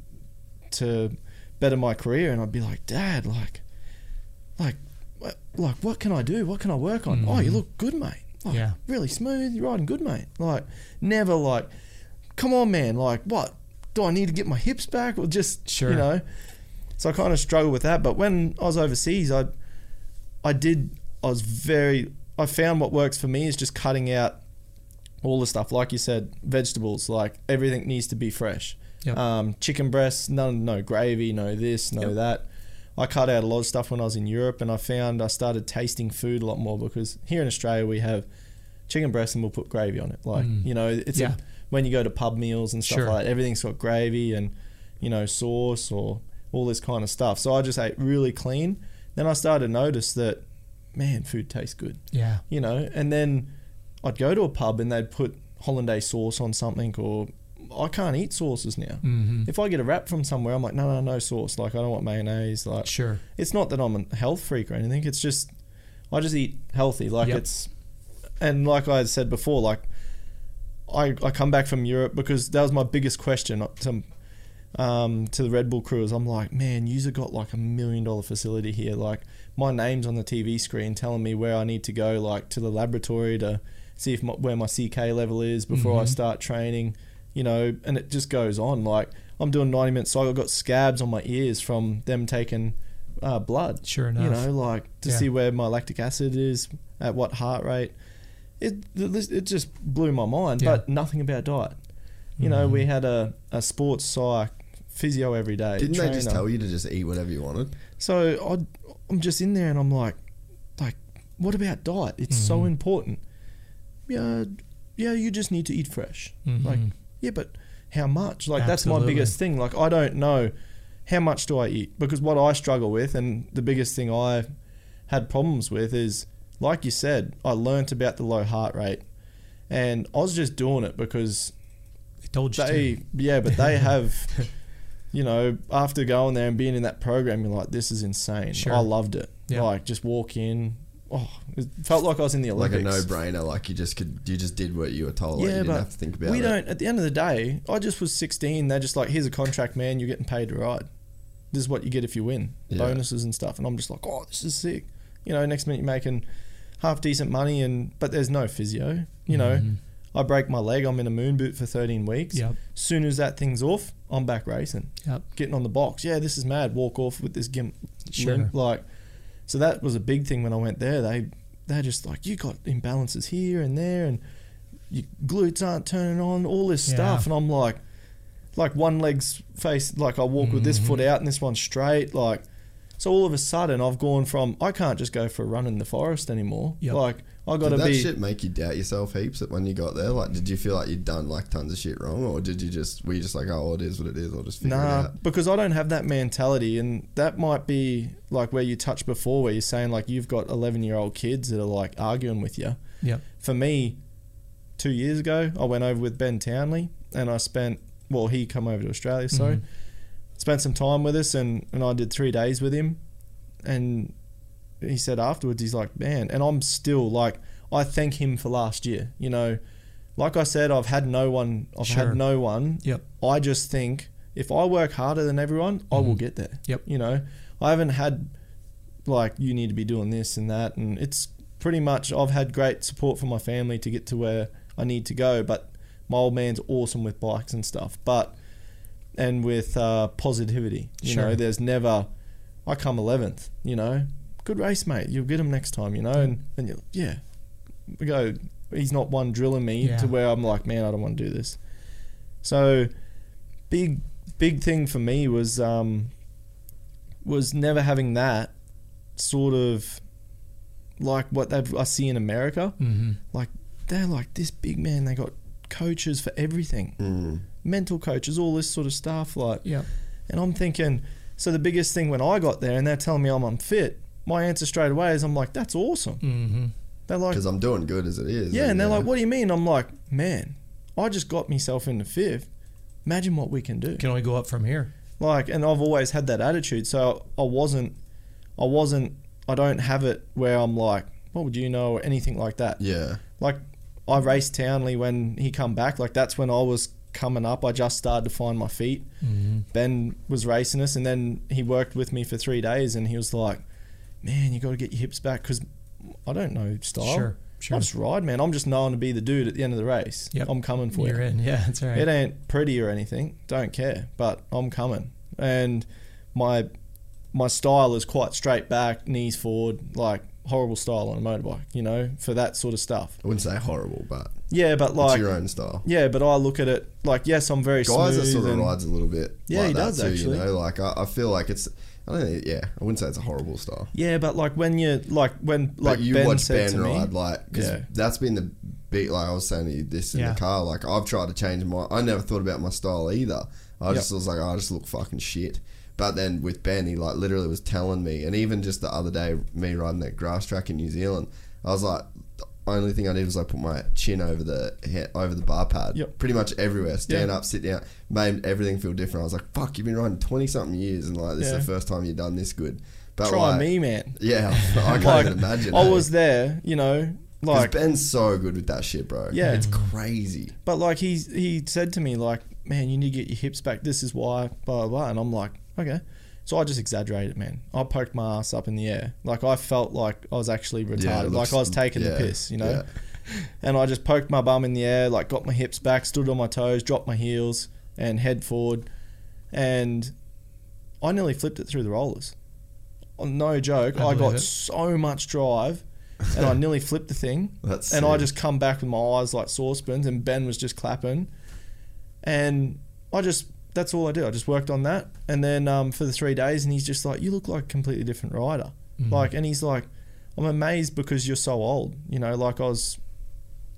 [SPEAKER 5] to better my career. And I'd be like, Dad, like, like, what, like, what can I do? What can I work on? Oh, you
[SPEAKER 6] Mhm.
[SPEAKER 5] look good, mate. Like,
[SPEAKER 6] Yeah.
[SPEAKER 5] really smooth. You're riding good, mate. Like, never like come on, man, like what? Do I need to get my hips back or just
[SPEAKER 6] Sure.
[SPEAKER 5] you know? So I kind of struggle with that. But when I was overseas, I I did I was very I found what works for me is just cutting out all the stuff like you said vegetables like everything needs to be fresh
[SPEAKER 6] Yep.
[SPEAKER 5] um, chicken breasts no no gravy no this no
[SPEAKER 6] Yep.
[SPEAKER 5] that I cut out a lot of stuff when I was in Europe and I found I started tasting food a lot more because here in Australia we have chicken breast and we'll put gravy on it like
[SPEAKER 6] Mm.
[SPEAKER 5] you know it's
[SPEAKER 6] Yeah.
[SPEAKER 5] a, when you go to pub meals and stuff
[SPEAKER 6] Sure.
[SPEAKER 5] like that everything's got gravy and you know sauce or all this kind of stuff so I just ate really clean then I started to notice that man food tastes good
[SPEAKER 6] Yeah.
[SPEAKER 5] you know, and then I'd go to a pub and they'd put hollandaise sauce on something, or I can't eat sauces now.
[SPEAKER 6] hmm
[SPEAKER 5] If I get a wrap from somewhere, I'm like, no, no, no sauce. Like I don't want mayonnaise. Like
[SPEAKER 6] Sure.
[SPEAKER 5] it's not that I'm a health freak or anything. It's just I just eat healthy. Like
[SPEAKER 6] Yep.
[SPEAKER 5] it's, and like I said before, like I I come back from Europe because that was my biggest question to um, to the Red Bull crew. Is I'm like, man, you've got like a million dollar facility here. Like my name's on the TV screen telling me where I need to go, like to the laboratory to see if my, where my CK level is before I
[SPEAKER 6] Mhm.
[SPEAKER 5] start training. You know, and it just goes on. Like I'm doing 90 minute cycle. I've got scabs on my ears from them taking uh, blood
[SPEAKER 6] Sure enough.
[SPEAKER 5] you know, like to
[SPEAKER 6] Yeah.
[SPEAKER 5] see where my lactic acid is at what heart rate. It it just blew my mind,
[SPEAKER 6] Yeah.
[SPEAKER 5] but nothing about diet. You know,
[SPEAKER 6] Mhm.
[SPEAKER 5] we had a, a sports psych physio every day.
[SPEAKER 7] Didn't they just tell you to just eat whatever you wanted?
[SPEAKER 5] So I, I'm just in there and I'm like, like, what about diet? It's so
[SPEAKER 6] Mhm.
[SPEAKER 5] important. Yeah, yeah, you just need to eat fresh. Like,
[SPEAKER 6] Mhm.
[SPEAKER 5] yeah, but how much? Like that's my biggest thing. Like I don't know how much do I eat because what I struggle with and the biggest thing I had problems with is like you said, I learnt about the low heart rate and I was just doing it because
[SPEAKER 6] They told you
[SPEAKER 5] they
[SPEAKER 6] to.
[SPEAKER 5] yeah, but they have you know, after going there and being in that program, you're like, this is insane.
[SPEAKER 6] Sure.
[SPEAKER 5] I loved it.
[SPEAKER 6] Yeah.
[SPEAKER 5] Like just walk in. Oh, it felt like I was in the Olympics.
[SPEAKER 7] Like a no-brainer. Like you just could, you just did what you were told. Like
[SPEAKER 5] Yeah,
[SPEAKER 7] you didn't have to think about
[SPEAKER 5] we
[SPEAKER 7] it.
[SPEAKER 5] don't. At the end of the day, I just was 16. They're just like, here's a contract, man. You're getting paid to ride. This is what you get if you win,
[SPEAKER 7] Yeah.
[SPEAKER 5] bonuses and stuff. And I'm just like, oh, this is sick. You know, next minute you're making half decent money, and but there's no physio. You know,
[SPEAKER 6] Mhm.
[SPEAKER 5] I break my leg. I'm in a moon boot for 13 weeks.
[SPEAKER 6] Yep.
[SPEAKER 5] Soon as that thing's off, I'm back racing,
[SPEAKER 6] Yep.
[SPEAKER 5] getting on the box. Yeah, this is mad. Walk off with this gimp.
[SPEAKER 6] Sure.
[SPEAKER 5] limp, Like, so that was a big thing when I went there. They they're just like, you got imbalances here and there, and your glutes aren't turning on, all this
[SPEAKER 6] Yeah.
[SPEAKER 5] stuff. And I'm like, like one leg's face, like I walk with this
[SPEAKER 6] Mhm.
[SPEAKER 5] foot out and this one straight. Like, so all of a sudden I've gone from, I can't just go for a run in the forest anymore.
[SPEAKER 6] Yep.
[SPEAKER 5] Like, I got to be.
[SPEAKER 7] Did that shit make you doubt yourself heaps at when you got there? Like, did you feel like you'd done like tons of shit wrong, or did you just were you just like, oh, it is what it is, I'll just figure it
[SPEAKER 5] Nah,
[SPEAKER 7] out?
[SPEAKER 5] because I don't have that mentality, and that might be like where you touched before, where you're saying like you've got 11 year old kids that are like arguing with you.
[SPEAKER 6] Yep.
[SPEAKER 5] For me, two years ago, I went over with Ben Townley, and I spent well, he come over to Australia, sorry,
[SPEAKER 6] Mhm.
[SPEAKER 5] Spent some time with us, and and I did three days with him, and he said afterwards, he's like, man, and I'm still like, I thank him for last year, you know. Like I said, I've had no one. I've
[SPEAKER 6] Sure.
[SPEAKER 5] had no one
[SPEAKER 6] Yep.
[SPEAKER 5] I just think if I work harder than everyone, I will
[SPEAKER 6] Mhm.
[SPEAKER 5] get there.
[SPEAKER 6] Yep.
[SPEAKER 5] You know, I haven't had like you need to be doing this and that, and it's pretty much I've had great support from my family to get to where I need to go. But my old man's awesome with bikes and stuff, but and with uh, positivity. You
[SPEAKER 6] Sure.
[SPEAKER 5] know, there's never I come eleventh. You know, good race, mate. You'll get him next time. You know, and and you yeah, we go. He's not one drilling me
[SPEAKER 6] Yeah.
[SPEAKER 5] to where I'm like, man, I don't want to do this. So, big big thing for me was um, was never having that sort of like what they I see in America.
[SPEAKER 6] Mm-hmm.
[SPEAKER 5] Like they're like this big man. They got coaches for everything,
[SPEAKER 7] Mm.
[SPEAKER 5] Mental coaches, all this sort of stuff. Like,
[SPEAKER 6] yeah.
[SPEAKER 5] and I'm thinking, so the biggest thing when I got there and they're telling me I'm unfit, my answer straight away is I'm like, that's awesome.
[SPEAKER 6] Mm-hmm.
[SPEAKER 5] They're like,
[SPEAKER 7] Because I'm doing good as it is.
[SPEAKER 5] yeah, and they're
[SPEAKER 7] you know.
[SPEAKER 5] like, what do you mean? I'm like, man, I just got myself into fifth. Imagine what we can do.
[SPEAKER 6] Can we go up from here.
[SPEAKER 5] like and I've always had that attitude so I wasn't I wasn't I don't have it where I'm like what would you know or anything like that
[SPEAKER 7] Yeah.
[SPEAKER 5] like I raced Townley when he come back like that's when I was coming up I just started to find my feet
[SPEAKER 6] Mm-hmm.
[SPEAKER 5] Ben was racing us and then he worked with me for three days and he was like man you got to get your hips back because I don't know style
[SPEAKER 6] Sure.
[SPEAKER 5] I just ride, man. I'm just known to be the dude at the end of the race.
[SPEAKER 6] Yep.
[SPEAKER 5] I'm coming for
[SPEAKER 6] You're
[SPEAKER 5] you.
[SPEAKER 6] in. Yeah, that's right.
[SPEAKER 5] It ain't pretty or anything. Don't care, but I'm coming. And my my style is quite straight back, knees forward, like horrible style on a motorbike. You know, for that sort of stuff.
[SPEAKER 7] I wouldn't say horrible, but
[SPEAKER 5] Yeah, but like
[SPEAKER 7] it's your own style.
[SPEAKER 5] yeah, but I look at it like yes, I'm very
[SPEAKER 7] Guys
[SPEAKER 5] smooth.
[SPEAKER 7] that sort of rides a little bit.
[SPEAKER 5] Yeah,
[SPEAKER 7] like
[SPEAKER 5] he
[SPEAKER 7] that
[SPEAKER 5] does,
[SPEAKER 7] too,
[SPEAKER 5] actually.
[SPEAKER 7] You know, like I, I feel like it's. I don't think. Yeah, I wouldn't say it's a horrible style.
[SPEAKER 5] Yeah, but like when you like when like
[SPEAKER 7] Like you
[SPEAKER 5] Ben
[SPEAKER 7] watch
[SPEAKER 5] said
[SPEAKER 7] Ben
[SPEAKER 5] to me,
[SPEAKER 7] ride, like because
[SPEAKER 5] Yeah.
[SPEAKER 7] that's been the beat. Like I was saying to you this in
[SPEAKER 6] Yeah.
[SPEAKER 7] the car. Like I've tried to change my. I never thought about my style either. I just was like, "Oh, I just look fucking shit. But then with Ben, he like literally was telling me, and even just the other day, me riding that grass track in New Zealand, I was like, the only thing I did was like put my chin over the he- over the bar pad,
[SPEAKER 5] Yep.
[SPEAKER 7] pretty much everywhere. Stand
[SPEAKER 5] Yeah.
[SPEAKER 7] up, sit down, made everything feel different. I was like, fuck, you've been riding twenty something years, and like this
[SPEAKER 5] Yeah.
[SPEAKER 7] is the first time you've done this good. But
[SPEAKER 5] try
[SPEAKER 7] like,
[SPEAKER 5] me, man.
[SPEAKER 7] yeah, I can't
[SPEAKER 5] Like
[SPEAKER 7] even imagine.
[SPEAKER 5] I
[SPEAKER 7] eh?
[SPEAKER 5] was there, you know, like
[SPEAKER 7] Ben's so good with that shit, bro.
[SPEAKER 5] Yeah.
[SPEAKER 7] it's crazy.
[SPEAKER 5] But like he he said to me like, man, you need to get your hips back. This is why, blah blah. blah. And I'm like, okay. So I just exaggerated, man. I poked my ass up in the air, like I felt like I was actually retarded,
[SPEAKER 7] Yeah,
[SPEAKER 5] like I was taking
[SPEAKER 7] yeah,
[SPEAKER 5] the piss, you know.
[SPEAKER 7] yeah.
[SPEAKER 5] And I just poked my bum in the air, like got my hips back, stood on my toes, dropped my heels, and head forward, and I nearly flipped it through the rollers. Oh, No joke,
[SPEAKER 6] I
[SPEAKER 5] I, got
[SPEAKER 6] it.
[SPEAKER 5] so much drive, and I nearly flipped the thing
[SPEAKER 7] That's
[SPEAKER 5] and I just come back with my eyes like saucepans, and Ben was just clapping, and I just that's all I did. I just worked on that, and then um, for the three days, and he's just like, "You look like a completely different rider,"
[SPEAKER 6] Mm-hmm.
[SPEAKER 5] like, and he's like, "I'm amazed because you're so old." You know, like I was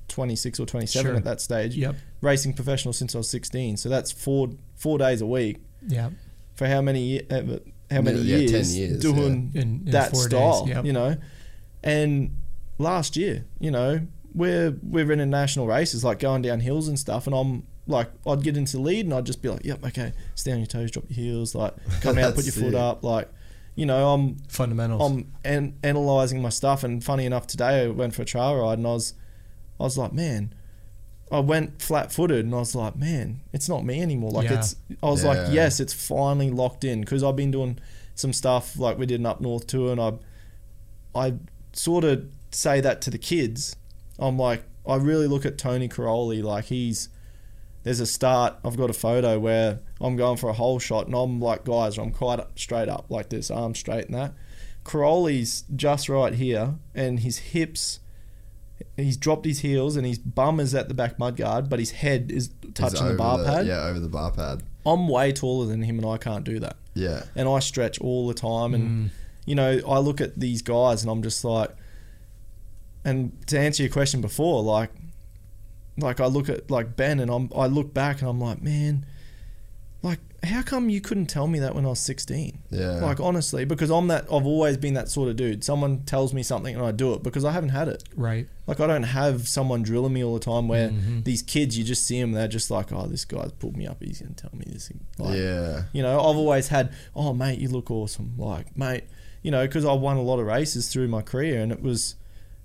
[SPEAKER 5] 26 or 27
[SPEAKER 6] Sure.
[SPEAKER 5] at that stage,
[SPEAKER 6] Yep.
[SPEAKER 5] racing professional since I was 16. So that's four four days a week
[SPEAKER 6] Yeah.
[SPEAKER 5] for how many ye- uh, how many
[SPEAKER 7] Yeah, 10
[SPEAKER 5] years,
[SPEAKER 7] years,
[SPEAKER 5] doing
[SPEAKER 6] yeah. In- in
[SPEAKER 5] that
[SPEAKER 6] four days,
[SPEAKER 5] style,
[SPEAKER 6] yep.
[SPEAKER 5] you know. And last year, you know, we're we're in national races like going down hills and stuff, and I'm like, I'd get into the lead and I'd just be like, yep, okay, stay on your toes, drop your heels, like come out, put your foot up, like, you know, I'm
[SPEAKER 6] Fundamentals.
[SPEAKER 5] I'm an- analyzing my stuff, and funny enough, today I went for a trail ride, and I was, I was like, man, I went flat footed, and I was like, man, it's not me anymore. Like
[SPEAKER 6] Yeah.
[SPEAKER 5] it's, I was like, yes, it's finally locked in because I've been doing some stuff like we did an up north tour, and I, I sort of say that to the kids. I'm like, I really look at Tony Cairoli like he's. There's a start. I've got a photo where I'm going for a hole shot, and I'm like, guys, I'm quite up, straight up like this, arm straight and that. Cairoli's just right here, and his hips. He's dropped his heels, and his bum is at the back mudguard, but his head is touching the
[SPEAKER 7] over
[SPEAKER 5] bar pad.
[SPEAKER 7] Yeah, over the bar pad.
[SPEAKER 5] I'm way taller than him, and I can't do that
[SPEAKER 7] Yeah.
[SPEAKER 5] and I stretch all the time. And
[SPEAKER 6] Mm.
[SPEAKER 5] you know, I look at these guys, and I'm just like, and to answer your question before, like, like I look at like Ben, and I'm I look back, and I'm like, man, like, how come you couldn't tell me that when I was 16?
[SPEAKER 7] Yeah.
[SPEAKER 5] Like honestly, because I'm that I've always been that sort of dude. Someone tells me something and I do it because I haven't had it.
[SPEAKER 6] right.
[SPEAKER 5] Like I don't have someone drilling me all the time. Where
[SPEAKER 6] Mm-hmm.
[SPEAKER 5] these kids, you just see them, they're just like, oh, this guy's pulled me up. He's gonna tell me this. Like,
[SPEAKER 7] yeah.
[SPEAKER 5] you know, I've always had, oh, mate, you look awesome. Like, mate, you know, because I won a lot of races through my career and it was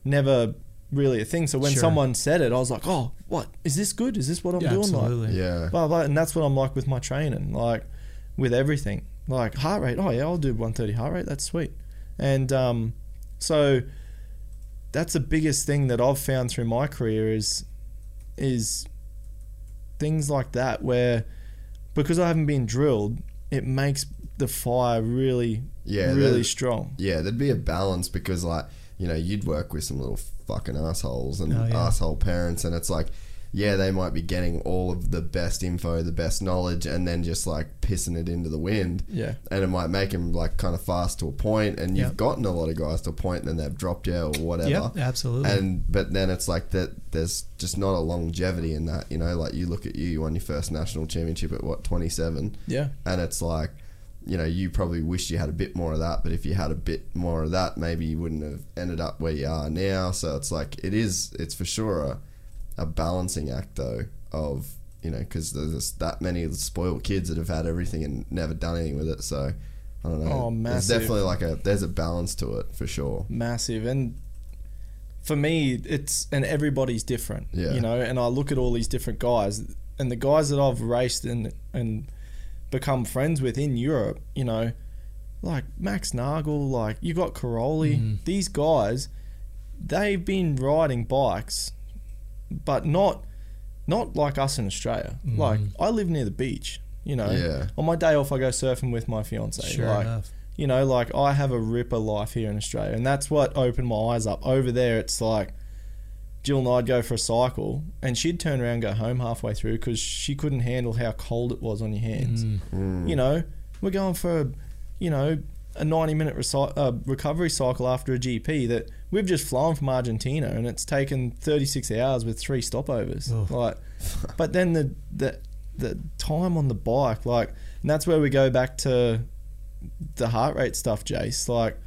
[SPEAKER 5] never really a thing. So when
[SPEAKER 6] Sure.
[SPEAKER 5] someone said it, I was like, oh, what? Is this good? Is this what I'm
[SPEAKER 6] Yeah,
[SPEAKER 5] doing? Like,
[SPEAKER 6] absolutely.
[SPEAKER 7] Yeah.
[SPEAKER 5] blah, blah. And that's what I'm like with my training, like with everything. Like heart rate, oh, yeah, I'll do 130 heart rate. That's sweet. And um, so that's the biggest thing that I've found through my career is is things like that where because I haven't been drilled, it makes the fire really,
[SPEAKER 7] Yeah,
[SPEAKER 5] really strong.
[SPEAKER 7] Yeah, there'd be a balance because, like, you know, you'd work with some little fucking assholes and
[SPEAKER 6] Oh, yeah.
[SPEAKER 7] asshole parents, and it's like, yeah, they might be getting all of the best info, the best knowledge, and then just like pissing it into the wind.
[SPEAKER 5] Yeah.
[SPEAKER 7] And it might make them like kind of fast to a point, and you've
[SPEAKER 6] Yep.
[SPEAKER 7] gotten a lot of guys to a point, and then they've dropped you or whatever.
[SPEAKER 6] Yep, absolutely.
[SPEAKER 7] And but then it's like that. There's just not a longevity in that. You know, like you look at you, you won your first national championship at what 27
[SPEAKER 5] Yeah.
[SPEAKER 7] and it's like you know you probably wish you had a bit more of that but if you had a bit more of that maybe you wouldn't have ended up where you are now so it's like it is it's for sure a, a balancing act though of you know because there's that many spoiled kids that have had everything and never done anything with it so I don't know.
[SPEAKER 5] Oh,
[SPEAKER 7] There's
[SPEAKER 5] massive.
[SPEAKER 7] definitely like a there's a balance to it for sure.
[SPEAKER 5] massive and for me it's and everybody's different
[SPEAKER 7] Yeah.
[SPEAKER 5] you know and i look at all these different guys and the guys that i've raced and and become friends with in europe you know like Max Nagl like you got Cairoli. Mm-hmm. these guys they've been riding bikes, but not not like us in Australia. Mm-hmm. Like I live near the beach. You know,
[SPEAKER 7] Yeah.
[SPEAKER 5] on my day off, I go surfing with my fiance.
[SPEAKER 6] Sure
[SPEAKER 5] like,
[SPEAKER 6] enough.
[SPEAKER 5] you know, like I have a ripper life here in Australia, and that's what opened my eyes up. Over there, it's like Jill and I'd go for a cycle, and she'd turn around and go home halfway through because she couldn't handle how cold it was on your hands. You know, we're going for, you know, a 90 minute reci- uh, recovery cycle after a GP that we've just flown from Argentina, and it's taken 36 hours with three stopovers. Like, but then the the the time on the bike, like, and that's where we go back to the heart rate stuff, Jace. Like,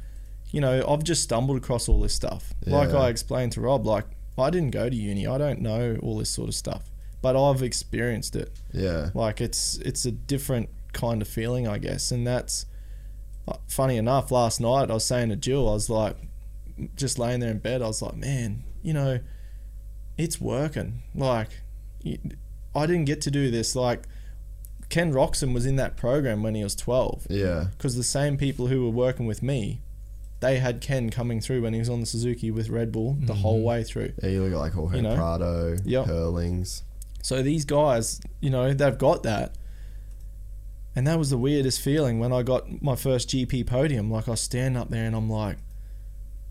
[SPEAKER 5] you know, I've just stumbled across all this stuff. Like I explained to Rob, like, I didn't go to uni. I don't know all this sort of stuff, but I've experienced it.
[SPEAKER 7] Yeah.
[SPEAKER 5] Like, it's it's a different kind of feeling, I guess, and that's uh, funny enough. Last night, I was saying to Jill, I was like, just laying there in bed, I was like, man, you know, it's working. Like, I didn't get to do this. Like, Ken Roczen was in that program when he was 12
[SPEAKER 7] Yeah.
[SPEAKER 5] because the same people who were working with me, they had Ken coming through when he was on the Suzuki with Red Bull the mm-hmm. whole way through.
[SPEAKER 7] Yeah, you look at like Jorge
[SPEAKER 5] You know?
[SPEAKER 7] Prado,
[SPEAKER 5] Yep.
[SPEAKER 7] Herlings.
[SPEAKER 5] So these guys, you know, they've got that. And that was the weirdest feeling when I got my first GP podium. Like I stand up there and I'm like,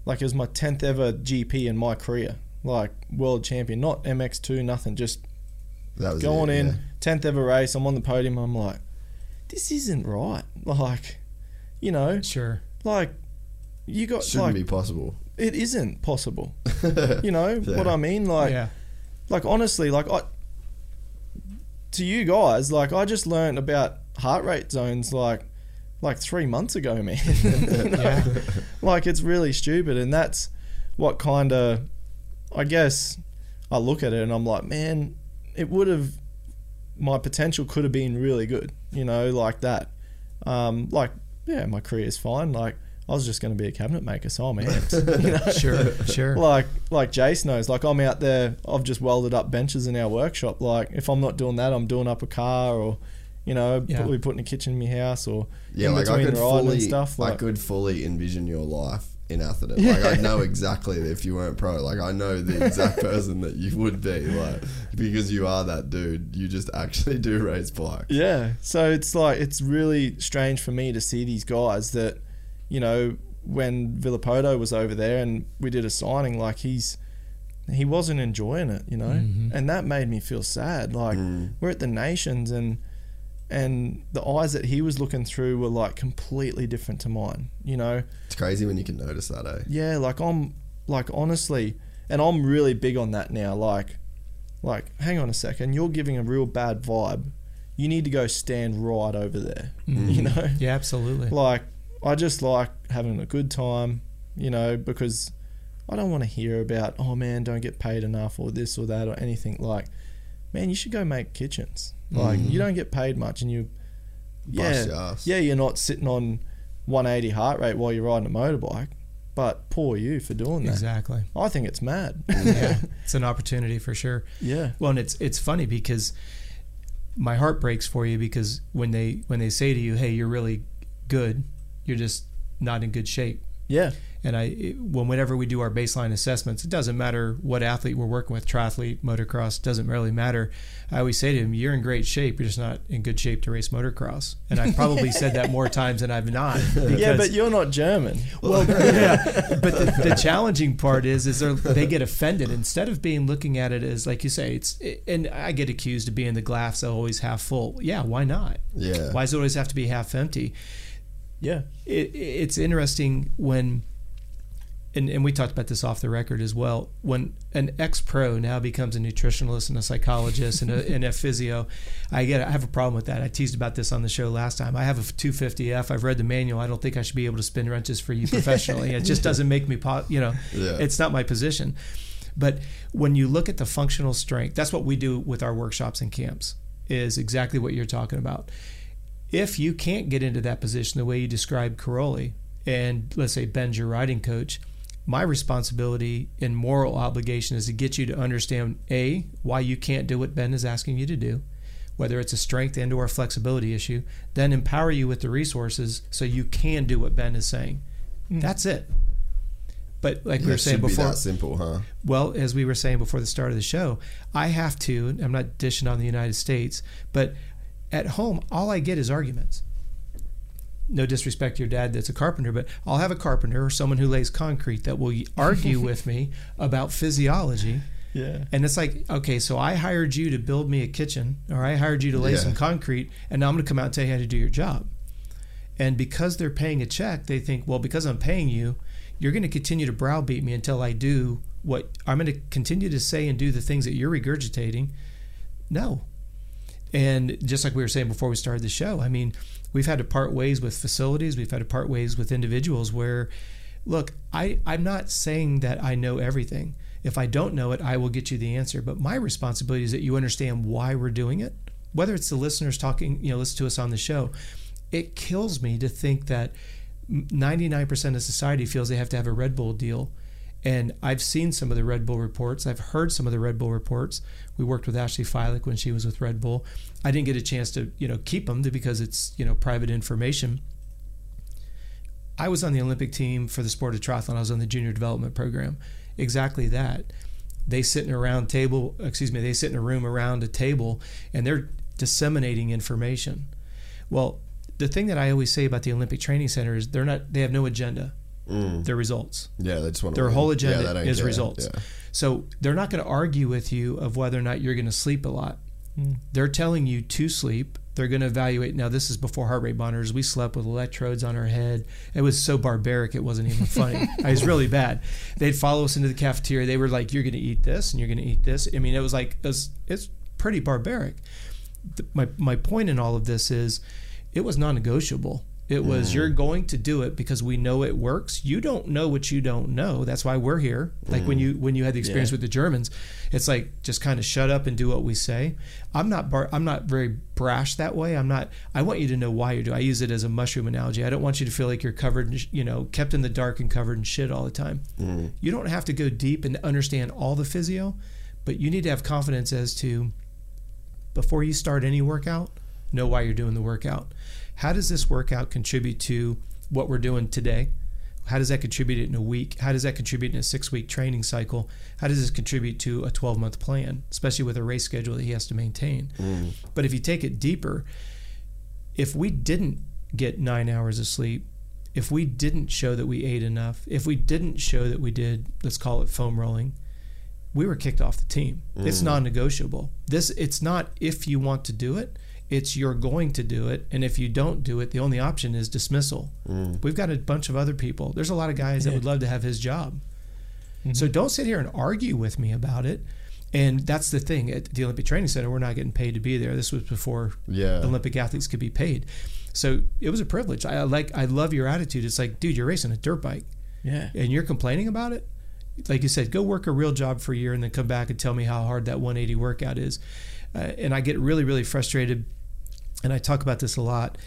[SPEAKER 5] like it was my 10th ever GP in my career. Like world champion, not MX2, nothing, just
[SPEAKER 7] That was
[SPEAKER 5] going
[SPEAKER 7] it,
[SPEAKER 5] in,
[SPEAKER 7] yeah.
[SPEAKER 5] 10th ever race. I'm on the podium. I'm like, this isn't right. Like, you know,
[SPEAKER 6] Sure.
[SPEAKER 5] like you got
[SPEAKER 7] Shouldn't
[SPEAKER 5] like
[SPEAKER 7] be possible.
[SPEAKER 5] it isn't possible. you know what I mean? Like,
[SPEAKER 6] yeah.
[SPEAKER 5] like honestly, like I to you guys, like I just learned about heart rate zones like like three months ago, man. You know?
[SPEAKER 6] Yeah.
[SPEAKER 5] Like it's really stupid, and that's what kind of I guess I look at it and I'm like, man, it would have my potential could have been really good, you know, like that. Um, like yeah, my career's fine. Like I was just going to be a cabinet maker, so I'm amped. you know?
[SPEAKER 6] Sure. Sure.
[SPEAKER 5] like like Jace knows, like I'm out there. I've just welded up benches in our workshop. Like if I'm not doing that, I'm doing up a car or, you know,
[SPEAKER 6] Yeah.
[SPEAKER 5] probably putting a kitchen in my house or
[SPEAKER 7] Yeah,
[SPEAKER 5] in
[SPEAKER 7] like I could
[SPEAKER 5] riding
[SPEAKER 7] fully,
[SPEAKER 5] and stuff.
[SPEAKER 7] I
[SPEAKER 5] Like,
[SPEAKER 7] could fully envision your life in Atherton. Like I know exactly if you weren't pro. Like I know the exact person that you would be. Like because you are that dude. You just actually do race bikes.
[SPEAKER 5] yeah. So it's like it's really strange for me to see these guys that, you know, when Villopoto was over there and we did a signing, like he's he wasn't enjoying it, you know, mm-hmm. and that made me feel sad. Like mm. we're at the nations and and the eyes that he was looking through were like completely different to mine, you know.
[SPEAKER 7] It's crazy when you can notice that, eh?
[SPEAKER 5] Yeah, like I'm like honestly, and I'm really big on that now. Like, like hang on a second, you're giving a real bad vibe. You need to go stand right over there. Mm-hmm. You know,
[SPEAKER 6] yeah. Absolutely.
[SPEAKER 5] like I just like having a good time. You know, because I don't want to hear about oh man, don't get paid enough or this or that or anything. Like, man, you should go make kitchens. Like, you don't get paid much, and you, yeah,
[SPEAKER 7] your
[SPEAKER 5] yeah, you're not sitting on 180 heart rate while you're riding a motorbike. But poor you for doing that.
[SPEAKER 6] Exactly.
[SPEAKER 5] I think it's mad.
[SPEAKER 6] yeah. It's an opportunity for sure.
[SPEAKER 5] yeah.
[SPEAKER 6] Well, and it's it's funny because my heart breaks for you because when they when they say to you, "Hey, you're really good," you're just not in good shape.
[SPEAKER 5] Yeah.
[SPEAKER 6] And I, it- when whenever we do our baseline assessments, it doesn't matter what athlete we're working with, triathlete, motocross, doesn't really matter. I always say to him, "You're in great shape. You're just not in good shape to race motocross." And I've probably said that more times than I've not.
[SPEAKER 5] Yeah, but you're not German.
[SPEAKER 6] well, yeah, but the, the challenging part is, is they're, they get offended instead of being looking at it as, like you say, it's. And I get accused of being the glass always half full. Yeah, why not?
[SPEAKER 7] Yeah.
[SPEAKER 6] Why does it always have to be half empty?
[SPEAKER 5] Yeah.
[SPEAKER 6] It, it's interesting when, and, and we talked about this off the record as well. When an ex pro now becomes a nutritionalist and a psychologist and a, and a physio, I get I have a problem with that. I teased about this on the show last time. I have a 250F. I've read the manual. I don't think I should be able to spin wrenches for you professionally. it just doesn't make me, po- you know,
[SPEAKER 7] Yeah.
[SPEAKER 6] it's not my position. But when you look at the functional strength, that's what we do with our workshops and camps. Is exactly what you're talking about if you can't get into that position the way you described Cairoli, and let's say Ben's your riding coach, my responsibility and moral obligation is to get you to understand a why you can't do what Ben is asking you to do, whether it's a strength and or a flexibility issue, then empower you with the resources so you can do what Ben is saying. Mm. That's it. But like we were saying
[SPEAKER 7] should be
[SPEAKER 6] before,
[SPEAKER 7] that simple, huh?
[SPEAKER 6] well, as we were saying before the start of the show, I have to, I'm not dishing on the United States, but at home, all I get is arguments. No disrespect to your dad that's a carpenter, but I'll have a carpenter or someone who lays concrete that will argue with me about physiology.
[SPEAKER 5] Yeah.
[SPEAKER 6] And it's like, okay, so I hired you to build me a kitchen, or I hired you to lay
[SPEAKER 7] Yeah.
[SPEAKER 6] some concrete, and now I'm going to come out and tell you how to do your job. And because they're paying a check, they think, well, because I'm paying you, you're going to continue to browbeat me until I do what I'm going to continue to say and do the things that you're regurgitating. No. And just like we were saying before we started the show, I mean, we've had to part ways with facilities, we've had to part ways with individuals where, look, I, I'm not saying that I know everything. If I don't know it, I will get you the answer. But my responsibility is that you understand why we're doing it. Whether it's the listeners talking, you know, listen to us on the show, it kills me to think that 99% of society feels they have to have a Red Bull deal. And I've seen some of the Red Bull reports. I've heard some of the Red Bull reports. We worked with Ashley Fiolek when she was with Red Bull. I didn't get a chance to, you know, keep them because it's, you know, private information. I was on the Olympic team for the sport of triathlon. I was on the junior development program. Exactly that. They sit in a round table, excuse me, they sit in a room around a table and they're disseminating information. Well, the thing that I always say about the Olympic Training Center is they're not they have no agenda. Mm. They're results.
[SPEAKER 7] Yeah, they just want
[SPEAKER 6] Their whole agenda
[SPEAKER 7] they don't
[SPEAKER 6] is
[SPEAKER 7] care.
[SPEAKER 6] results.
[SPEAKER 7] Yeah.
[SPEAKER 6] So they're not going to argue with you of whether or not you're going to sleep a lot. Mm. They're telling you to sleep. They're going to evaluate. Now, this is before heart rate monitors. We slept with electrodes on our head. It was so barbaric, it wasn't even funny. it was really bad. They'd follow us into the cafeteria. They were like, "You're going to eat this, and you're going to eat this." I mean, it was like it was, it's pretty barbaric. The- My my point in all of this is, it was non-negotiable. It was you're going to do it because we know it works. You don't know what you don't know. That's why we're here. Like when mm. you when you had the experience
[SPEAKER 5] Yeah.
[SPEAKER 6] with the Germans, it's like just kind of shut up and do what we say. I'm not bar, I'm not very brash that way. I'm not. I want you to know why you're doing. I use it as a mushroom analogy. I don't want you to feel like you're covered, in, you know, kept in the dark and covered in shit all the time. Mm. You don't have to go deep and understand all the physio, but you need to have confidence as to before you start any workout, know why you're doing the workout. How does this workout contribute to what we're doing today? How does that contribute in a week? How does that contribute in a six week training cycle? How does this contribute to a 12 month plan, especially with a race schedule that he has to maintain? Mm. But if you take it deeper, if we didn't get nine hours of sleep, if we didn't show that we ate enough, if we didn't show that we did, let's call it foam rolling, we were kicked off the team. It's mm. non-negotiable. This it's not if you want to do it, it's you're going to do it, and if you don't do it, the only option is dismissal. We've got a bunch of other people. There's a lot of guys that would love to have his job. So don't sit here and argue with me about it. And that's the thing at the Olympic Training Center, we're not getting paid to be there. This was before
[SPEAKER 7] Yeah.
[SPEAKER 6] Olympic athletes could be paid. So it was a privilege. I I like I love your attitude. It's like, dude, you're racing a dirt bike
[SPEAKER 5] Yeah.
[SPEAKER 6] and you're complaining about it, like you said, go work a real job for a year and then come back and tell me how hard that 180 workout is. Uh, and I get really, really frustrated. And I talk about this a lot.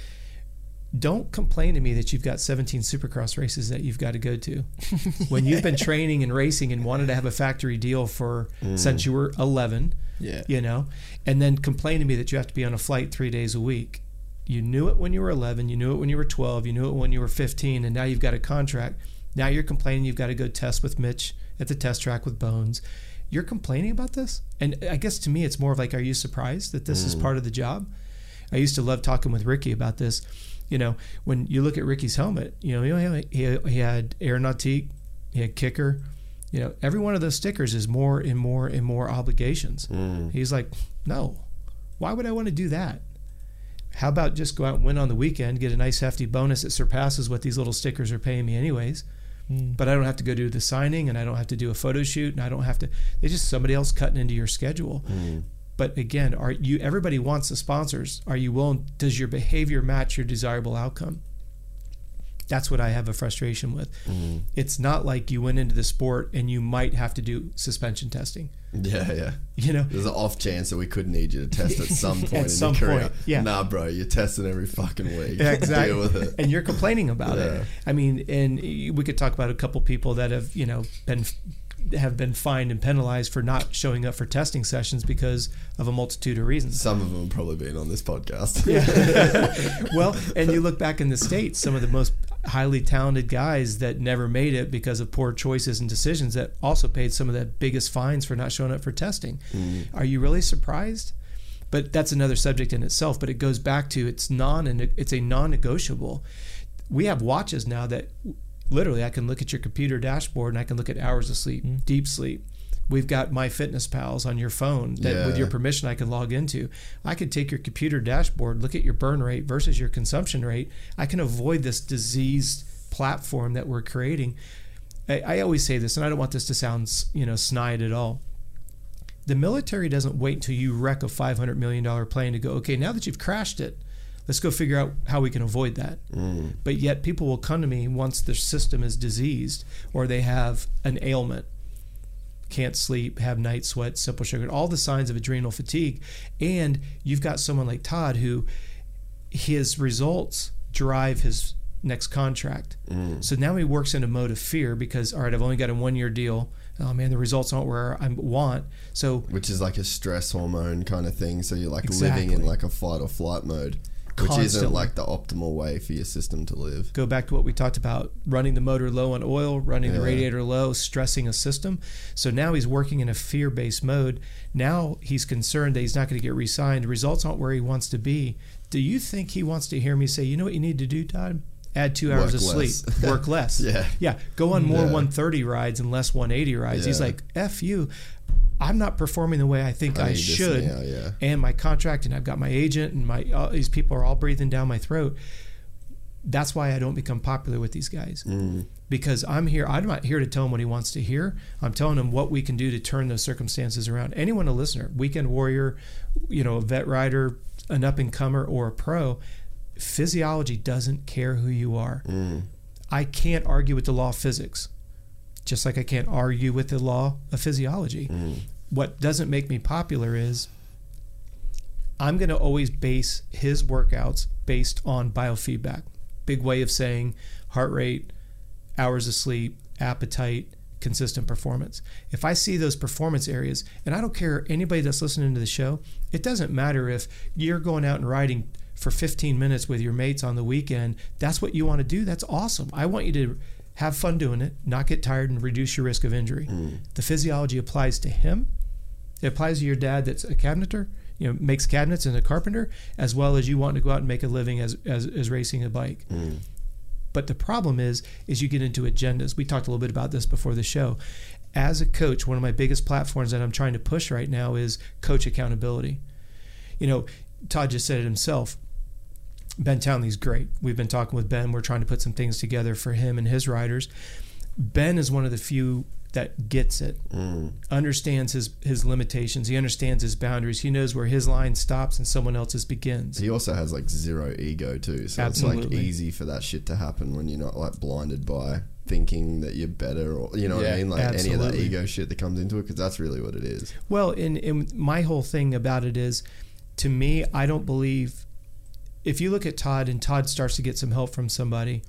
[SPEAKER 6] Don't complain to me that you've got 17 supercross races that you've got to go to. when you've been training and racing and wanted to have a factory deal for mm. since you were 11,
[SPEAKER 5] Yeah.
[SPEAKER 6] you know, and then complain to me that you have to be on a flight three days a week. You knew it when you were 11, you knew it when you were 12, you knew it when you were 15, and now you've got a contract. Now you're complaining you've got to go test with Mitch at the test track with Bones. You're complaining about this? And I guess to me, it's more of like, are you surprised that this is mm. part of the job? I used to love talking with Ricky about this. You know, when you look at Ricky's helmet, you know, he, he, he had Aeronautique, he had Kicker. You know, every one of those stickers is more and more and more obligations. Mm. He's like, no, why would I want to do that? How about just go out and win on the weekend, get a nice hefty bonus that surpasses what these little stickers are paying me anyways. Mm. But I don't have to go do the signing and I don't have to do a photo shoot and I don't have to it's just somebody else cutting into your schedule. Mm. But again, are you everybody wants the sponsors. Are you willing does your behavior match your desirable outcome? That's what I have a frustration with. Mm-hmm. It's not like you went into the sport and you might have to do suspension testing.
[SPEAKER 7] Yeah, yeah.
[SPEAKER 6] You know,
[SPEAKER 7] There's an off chance that we could need you to test at some point in
[SPEAKER 6] some
[SPEAKER 7] your career.
[SPEAKER 6] point, yeah.
[SPEAKER 7] Nah, bro, you're testing every fucking week.
[SPEAKER 6] Exactly.
[SPEAKER 7] Deal with it.
[SPEAKER 6] And you're complaining about
[SPEAKER 7] Yeah.
[SPEAKER 6] it. I mean, and we could talk about a couple people that have, you know, been have been fined and penalized for not showing up for testing sessions because of a multitude of reasons.
[SPEAKER 7] Some of them have probably been on this podcast. yeah.
[SPEAKER 6] well, and you look back in the states, some of the most highly talented guys that never made it because of poor choices and decisions that also paid some of the biggest fines for not showing up for testing. Mm-hmm. Are you really surprised? But that's another subject in itself. But it goes back to it's non and it's a non-negotiable. We have watches now that literally I can look at your computer dashboard and I can look at hours of sleep, mm-hmm. deep sleep. We've got my fitness pals on your phone that with your permission I can log into. I could take your computer dashboard, look at your burn rate versus your consumption rate. I can avoid this diseased platform that we're creating. I, I always say this, and I don't want this to sound you know snide at all. The military doesn't wait until you wreck a five hundred million dollar plane to go. Okay, now that you've crashed it, let's go figure out how we can avoid that. Mm. But yet, people will come to me once their system is diseased or they have an ailment can't sleep, have night sweats, simple sugar, all the signs of adrenal fatigue. And you've got someone like Todd who his results drive his next contract. Mm. So now he works in a mode of fear because, all right, I've only got a one year deal. Oh man, the results aren't where I want. So
[SPEAKER 7] which is like a stress hormone kind of thing. So you're like living in like a fight or flight mode, which isn't like the optimal way for your system to live.
[SPEAKER 6] go back to what we talked about running the motor low on oil, running the radiator low, stressing a system. So now he's working in a fear based mode. Now he's concerned that he's not going to get re signed. The results aren't where he wants to be. Do you think he wants to hear me say, you know what you need to do, Todd? Add two hours
[SPEAKER 7] Work
[SPEAKER 6] of
[SPEAKER 7] less.
[SPEAKER 6] sleep, work less.
[SPEAKER 7] Yeah.
[SPEAKER 6] Yeah. Go on more
[SPEAKER 7] Yeah.
[SPEAKER 6] 130 rides and less 180 rides. He's like, F you. I'm not performing the way I think
[SPEAKER 7] I
[SPEAKER 6] I, should.
[SPEAKER 7] now, yeah.
[SPEAKER 6] And my contract, and I've got my agent, and my all these people are all breathing down my throat that's why I don't become popular with these guys. Mm. Because I'm here, I'm not here to tell him what he wants to hear. I'm telling him what we can do to turn those circumstances around. Anyone a listener, weekend warrior, you know, a vet rider, an up and comer, or a pro, physiology doesn't care who you are. Mm. I can't argue with the law of physics, just like I can't argue with the law of physiology. Mm. What doesn't make me popular is I'm going to always base his workouts based on biofeedback. Big way of saying heart rate, hours of sleep, appetite, consistent performance. If I see those performance areas, and I don't care anybody that's listening to the show, it doesn't matter if you're going out and riding for 15 minutes with your mates on the weekend. That's what you want to do. That's awesome. I want you to have fun doing it, not get tired, and reduce your risk of injury. Mm. The physiology applies to him it applies to your dad that's a cabineter, you know, makes cabinets and a carpenter, as well as you want to go out and make a living as, as, as racing a bike. Mm. But the problem is, is you get into agendas. We talked a little bit about this before the show. As a coach, one of my biggest platforms that I'm trying to push right now is coach accountability. You know, Todd just said it himself. Ben Townley's great. We've been talking with Ben. We're trying to put some things together for him and his riders. Ben is one of the few that gets it, mm. understands his his limitations. He understands his boundaries. He knows where his line stops and someone else's begins.
[SPEAKER 7] He also has like zero ego too, so it's like easy for that shit to happen when you're not like blinded by thinking that you're better or you know what I mean, like any of that ego shit that comes into it, because that's really what it is.
[SPEAKER 6] Well, and, and my whole thing about it is, to me, I don't believe. If you look at Todd and Todd starts to get some help from somebody,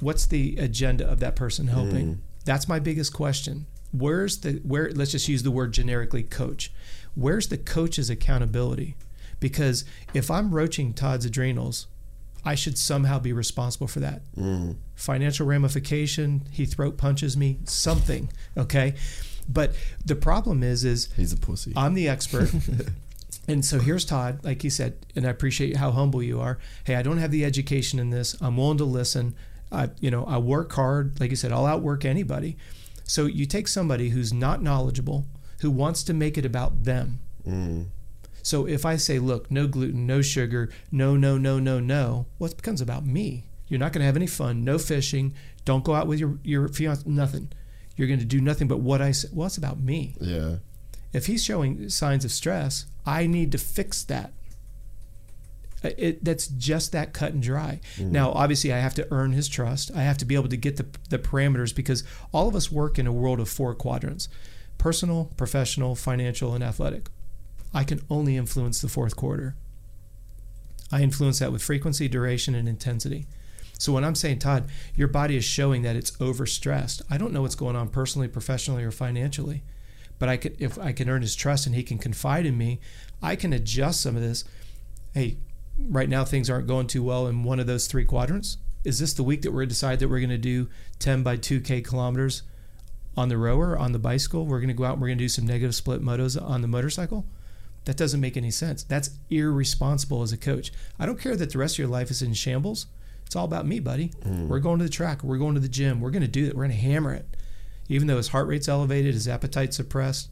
[SPEAKER 6] what's the agenda of that person helping? Mm. That's my biggest question. Where's the where? Let's just use the word generically, coach. Where's the coach's accountability? Because if I'm roaching Todd's adrenals, I should somehow be responsible for that. Mm. Financial ramification. He throat punches me. Something. Okay. But the problem is, is
[SPEAKER 7] He's a pussy.
[SPEAKER 6] I'm the expert. and so here's Todd, like he said, and I appreciate how humble you are. Hey, I don't have the education in this. I'm willing to listen. I, you know, I work hard. Like you said, I'll outwork anybody. So you take somebody who's not knowledgeable, who wants to make it about them. Mm. So if I say, look, no gluten, no sugar, no, no, no, no, no, well, it becomes about me. You're not going to have any fun, no fishing, don't go out with your, your fiance, nothing. You're going to do nothing but what I say. Well, it's about me
[SPEAKER 7] yeah.
[SPEAKER 6] If he's showing signs of stress, I need to fix that. It, that's just that cut and dry. Mm-hmm. Now, obviously, I have to earn his trust. I have to be able to get the, the parameters because all of us work in a world of four quadrants personal, professional, financial, and athletic. I can only influence the fourth quarter. I influence that with frequency, duration, and intensity. So when I'm saying, Todd, your body is showing that it's overstressed, I don't know what's going on personally, professionally, or financially. But I could, if I can earn his trust and he can confide in me, I can adjust some of this. Hey, right now things aren't going too well in one of those three quadrants. is this the week that we're to decide that we're going to do 10 by 2K kilometers on the rower, on the bicycle? We're going to go out and we're going to do some negative split motos on the motorcycle? That doesn't make any sense. That's irresponsible as a coach. I don't care that the rest of your life is in shambles. It's all about me, buddy. Mm. We're going to the track. We're going to the gym. We're going to do it. We're going to hammer it. Even though his heart rate's elevated, his appetite's suppressed,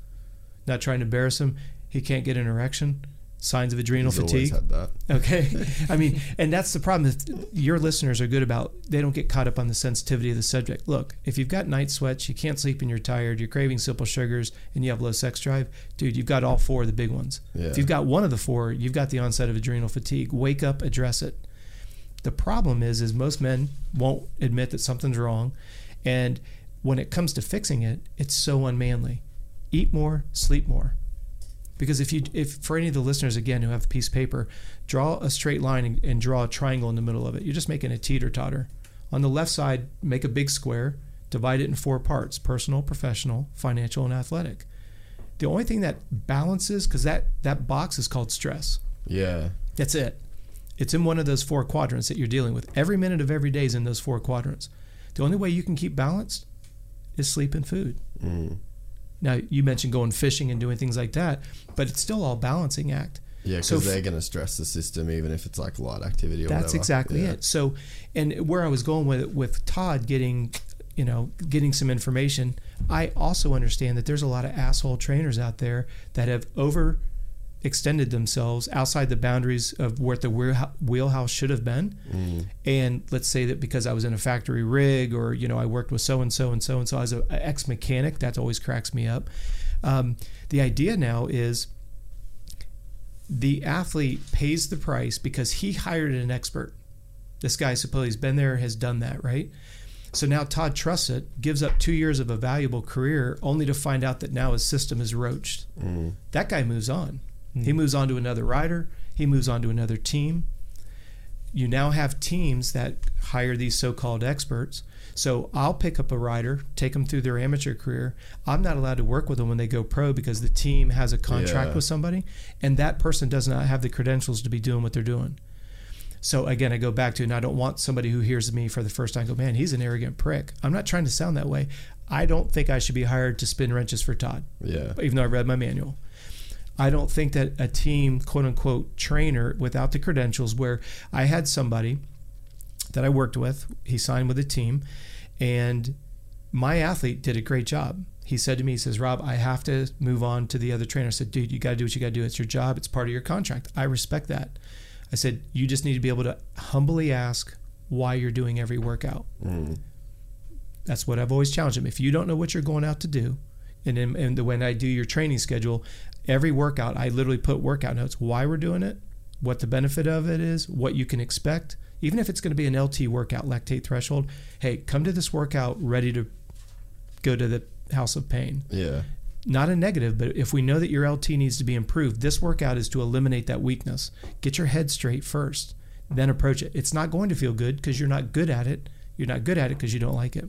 [SPEAKER 6] not trying to embarrass him, he can't get an erection. Signs of adrenal
[SPEAKER 7] He's
[SPEAKER 6] fatigue.
[SPEAKER 7] had that.
[SPEAKER 6] Okay. I mean, and that's the problem. that Your listeners are good about, they don't get caught up on the sensitivity of the subject. Look, if you've got night sweats, you can't sleep and you're tired, you're craving simple sugars, and you have low sex drive, dude, you've got all four of the big ones.
[SPEAKER 7] Yeah.
[SPEAKER 6] If you've got one of the four, you've got the onset of adrenal fatigue. Wake up, address it. The problem is, is most men won't admit that something's wrong. And when it comes to fixing it, it's so unmanly. Eat more, sleep more. Because if you, if for any of the listeners again who have a piece of paper, draw a straight line and, and draw a triangle in the middle of it. You're just making a teeter totter. On the left side, make a big square, divide it in four parts: personal, professional, financial, and athletic. The only thing that balances, because that that box is called stress.
[SPEAKER 7] Yeah.
[SPEAKER 6] That's it. It's in one of those four quadrants that you're dealing with. Every minute of every day is in those four quadrants. The only way you can keep balanced is sleep and food.
[SPEAKER 7] Mm.
[SPEAKER 6] Now, you mentioned going fishing and doing things like that, but it's still all balancing act.
[SPEAKER 7] Yeah, because
[SPEAKER 6] So
[SPEAKER 7] they're going to stress the system even if it's like light activity or
[SPEAKER 6] That's
[SPEAKER 7] whatever.
[SPEAKER 6] exactly
[SPEAKER 7] Yeah.
[SPEAKER 6] it. So, and where I was going with with Todd getting, you know, getting some information, I also understand that there's a lot of asshole trainers out there that have over extended themselves outside the boundaries of what the wheelhouse should have been. And let's say that because I was in a factory rig or, you know, I worked with so and so and so and so as an ex mechanic, that always cracks me up. Um, the idea now is the athlete pays the price because he hired an expert. This guy supposedly has been there, has done that, right? So now Todd trusts it, gives up two years of a valuable career, only to find out that now his system is roached. That guy moves on. He hmm. moves on to another rider. He moves on to another team. You now have teams that hire these so-called experts. So I'll pick up a rider, take them through their amateur career. I'm not allowed to work with them when they go pro because the team has a contract
[SPEAKER 7] Yeah.
[SPEAKER 6] with somebody, and that person does not have the credentials to be doing what they're doing. So again, I go back to, and I don't want somebody who hears me for the first time go, man, he's an arrogant prick. I'm not trying to sound that way. I don't think I should be hired to spin wrenches for Todd,
[SPEAKER 7] Yeah.
[SPEAKER 6] even though I read my manual. I don't think that a team, quote unquote, trainer without the credentials, where I had somebody that I worked with, he signed with a team, and my athlete did a great job. He said to me, he says, Rob, I have to move on to the other trainer. I said, dude, you got to do what you got to do. It's your job, it's part of your contract. I respect that. I said, you just need to be able to humbly ask why you're doing every workout. Mm-hmm. That's what I've always challenged him. If you don't know what you're going out to do, and in, and the, when I do your training schedule, every workout, I literally put workout notes, why we're doing it, what the benefit of it is, what you can expect. Even if it's going to be an LT workout, lactate threshold, hey, come to this workout ready to go to the house of pain.
[SPEAKER 7] Yeah.
[SPEAKER 6] Not a negative, but if we know that your LT needs to be improved, this workout is to eliminate that weakness. Get your head straight first, then approach it. It's not going to feel good because you're not good at it. You're not good at it because you don't like it.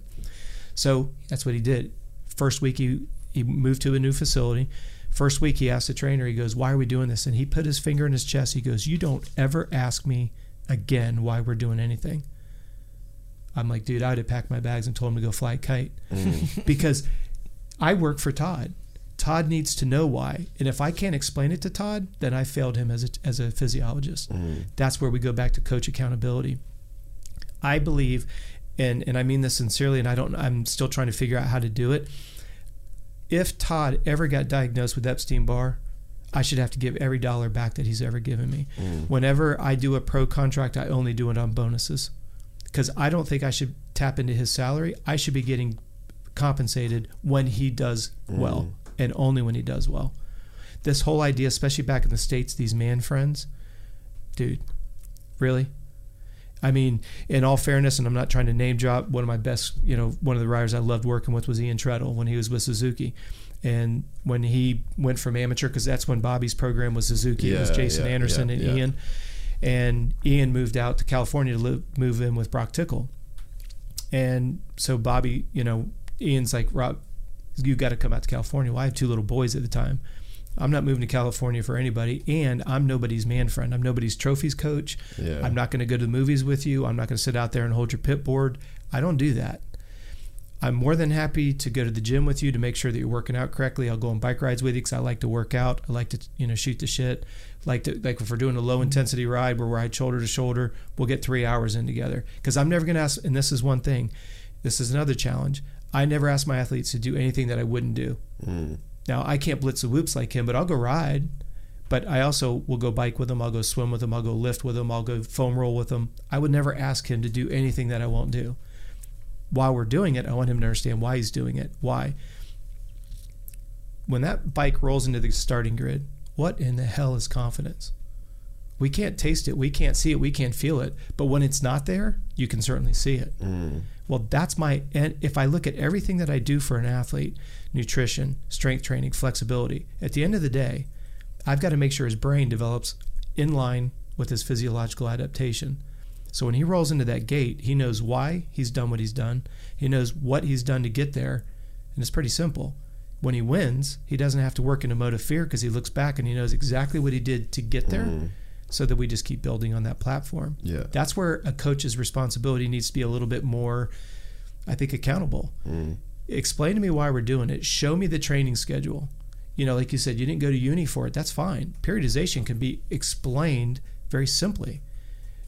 [SPEAKER 6] So that's what he did. First week he he moved to a new facility. First week he asked the trainer, he goes, Why are we doing this? And he put his finger in his chest. He goes, You don't ever ask me again why we're doing anything. I'm like, dude, I'd have packed my bags and told him to go fly a kite. Mm. because I work for Todd. Todd needs to know why. And if I can't explain it to Todd, then I failed him as a, as a physiologist. Mm. That's where we go back to coach accountability. I believe, and, and I mean this sincerely, and I don't, I'm still trying to figure out how to do it. If Todd ever got diagnosed with Epstein Barr, I should have to give every dollar back that he's ever given me. Mm. Whenever I do a pro contract, I only do it on bonuses because I don't think I should tap into his salary. I should be getting compensated when he does well mm. and only when he does well. This whole idea, especially back in the States, these man friends, dude, really? I mean, in all fairness, and I'm not trying to name drop, one of my best, you know, one of the riders I loved working with was Ian Trettel when he was with Suzuki. And when he went from amateur, because that's when Bobby's program was Suzuki, it was Jason
[SPEAKER 7] yeah,
[SPEAKER 6] Anderson
[SPEAKER 7] yeah,
[SPEAKER 6] and. Ian. And Ian moved out to California to live, move in with Broc Tickle. And so Bobby, you know, Ian's like, Rob, you got to come out to California. Well, I had two little boys at the time. I'm not moving to California for anybody, and I'm nobody's man friend. I'm nobody's trophies coach.
[SPEAKER 7] Yeah.
[SPEAKER 6] I'm not going to go to the movies with you. I'm not going to sit out there and hold your pit board. I don't do that. I'm more than happy to go to the gym with you to make sure that you're working out correctly. I'll go on bike rides with you because I like to work out. I like to, you know, shoot the shit. Like to, like if we're doing a low intensity ride where we ride shoulder to shoulder, we'll get three hours in together. Because I'm never going to ask. And this is one thing. This is another challenge. I never ask my athletes to do anything that I wouldn't do. Hmm. Now I can't blitz the whoops like him, but I'll go ride. But I also will go bike with him. I'll go swim with him. I'll go lift with him. I'll go foam roll with him. I would never ask him to do anything that I won't do. While we're doing it, I want him to understand why he's doing it. Why? When that bike rolls into the starting grid, what in the hell is confidence? We can't taste it, we can't see it, we can't feel it. But when it's not there, you can certainly see it. Mm. Well, that's my, and if I look at everything that I do for an athlete nutrition, strength training, flexibility at the end of the day, I've got to make sure his brain develops in line with his physiological adaptation. So when he rolls into that gate, he knows why he's done what he's done, he knows what he's done to get there, and it's pretty simple. When he wins, he doesn't have to work in a mode of fear because he looks back and he knows exactly what he did to get there mm. so that we just keep building on that platform.
[SPEAKER 7] Yeah.
[SPEAKER 6] That's where a coach's responsibility needs to be a little bit more, I think, accountable. Mm. Explain to me why we're doing it. Show me the training schedule. You know, like you said, you didn't go to uni for it. That's fine. Periodization can be explained very simply.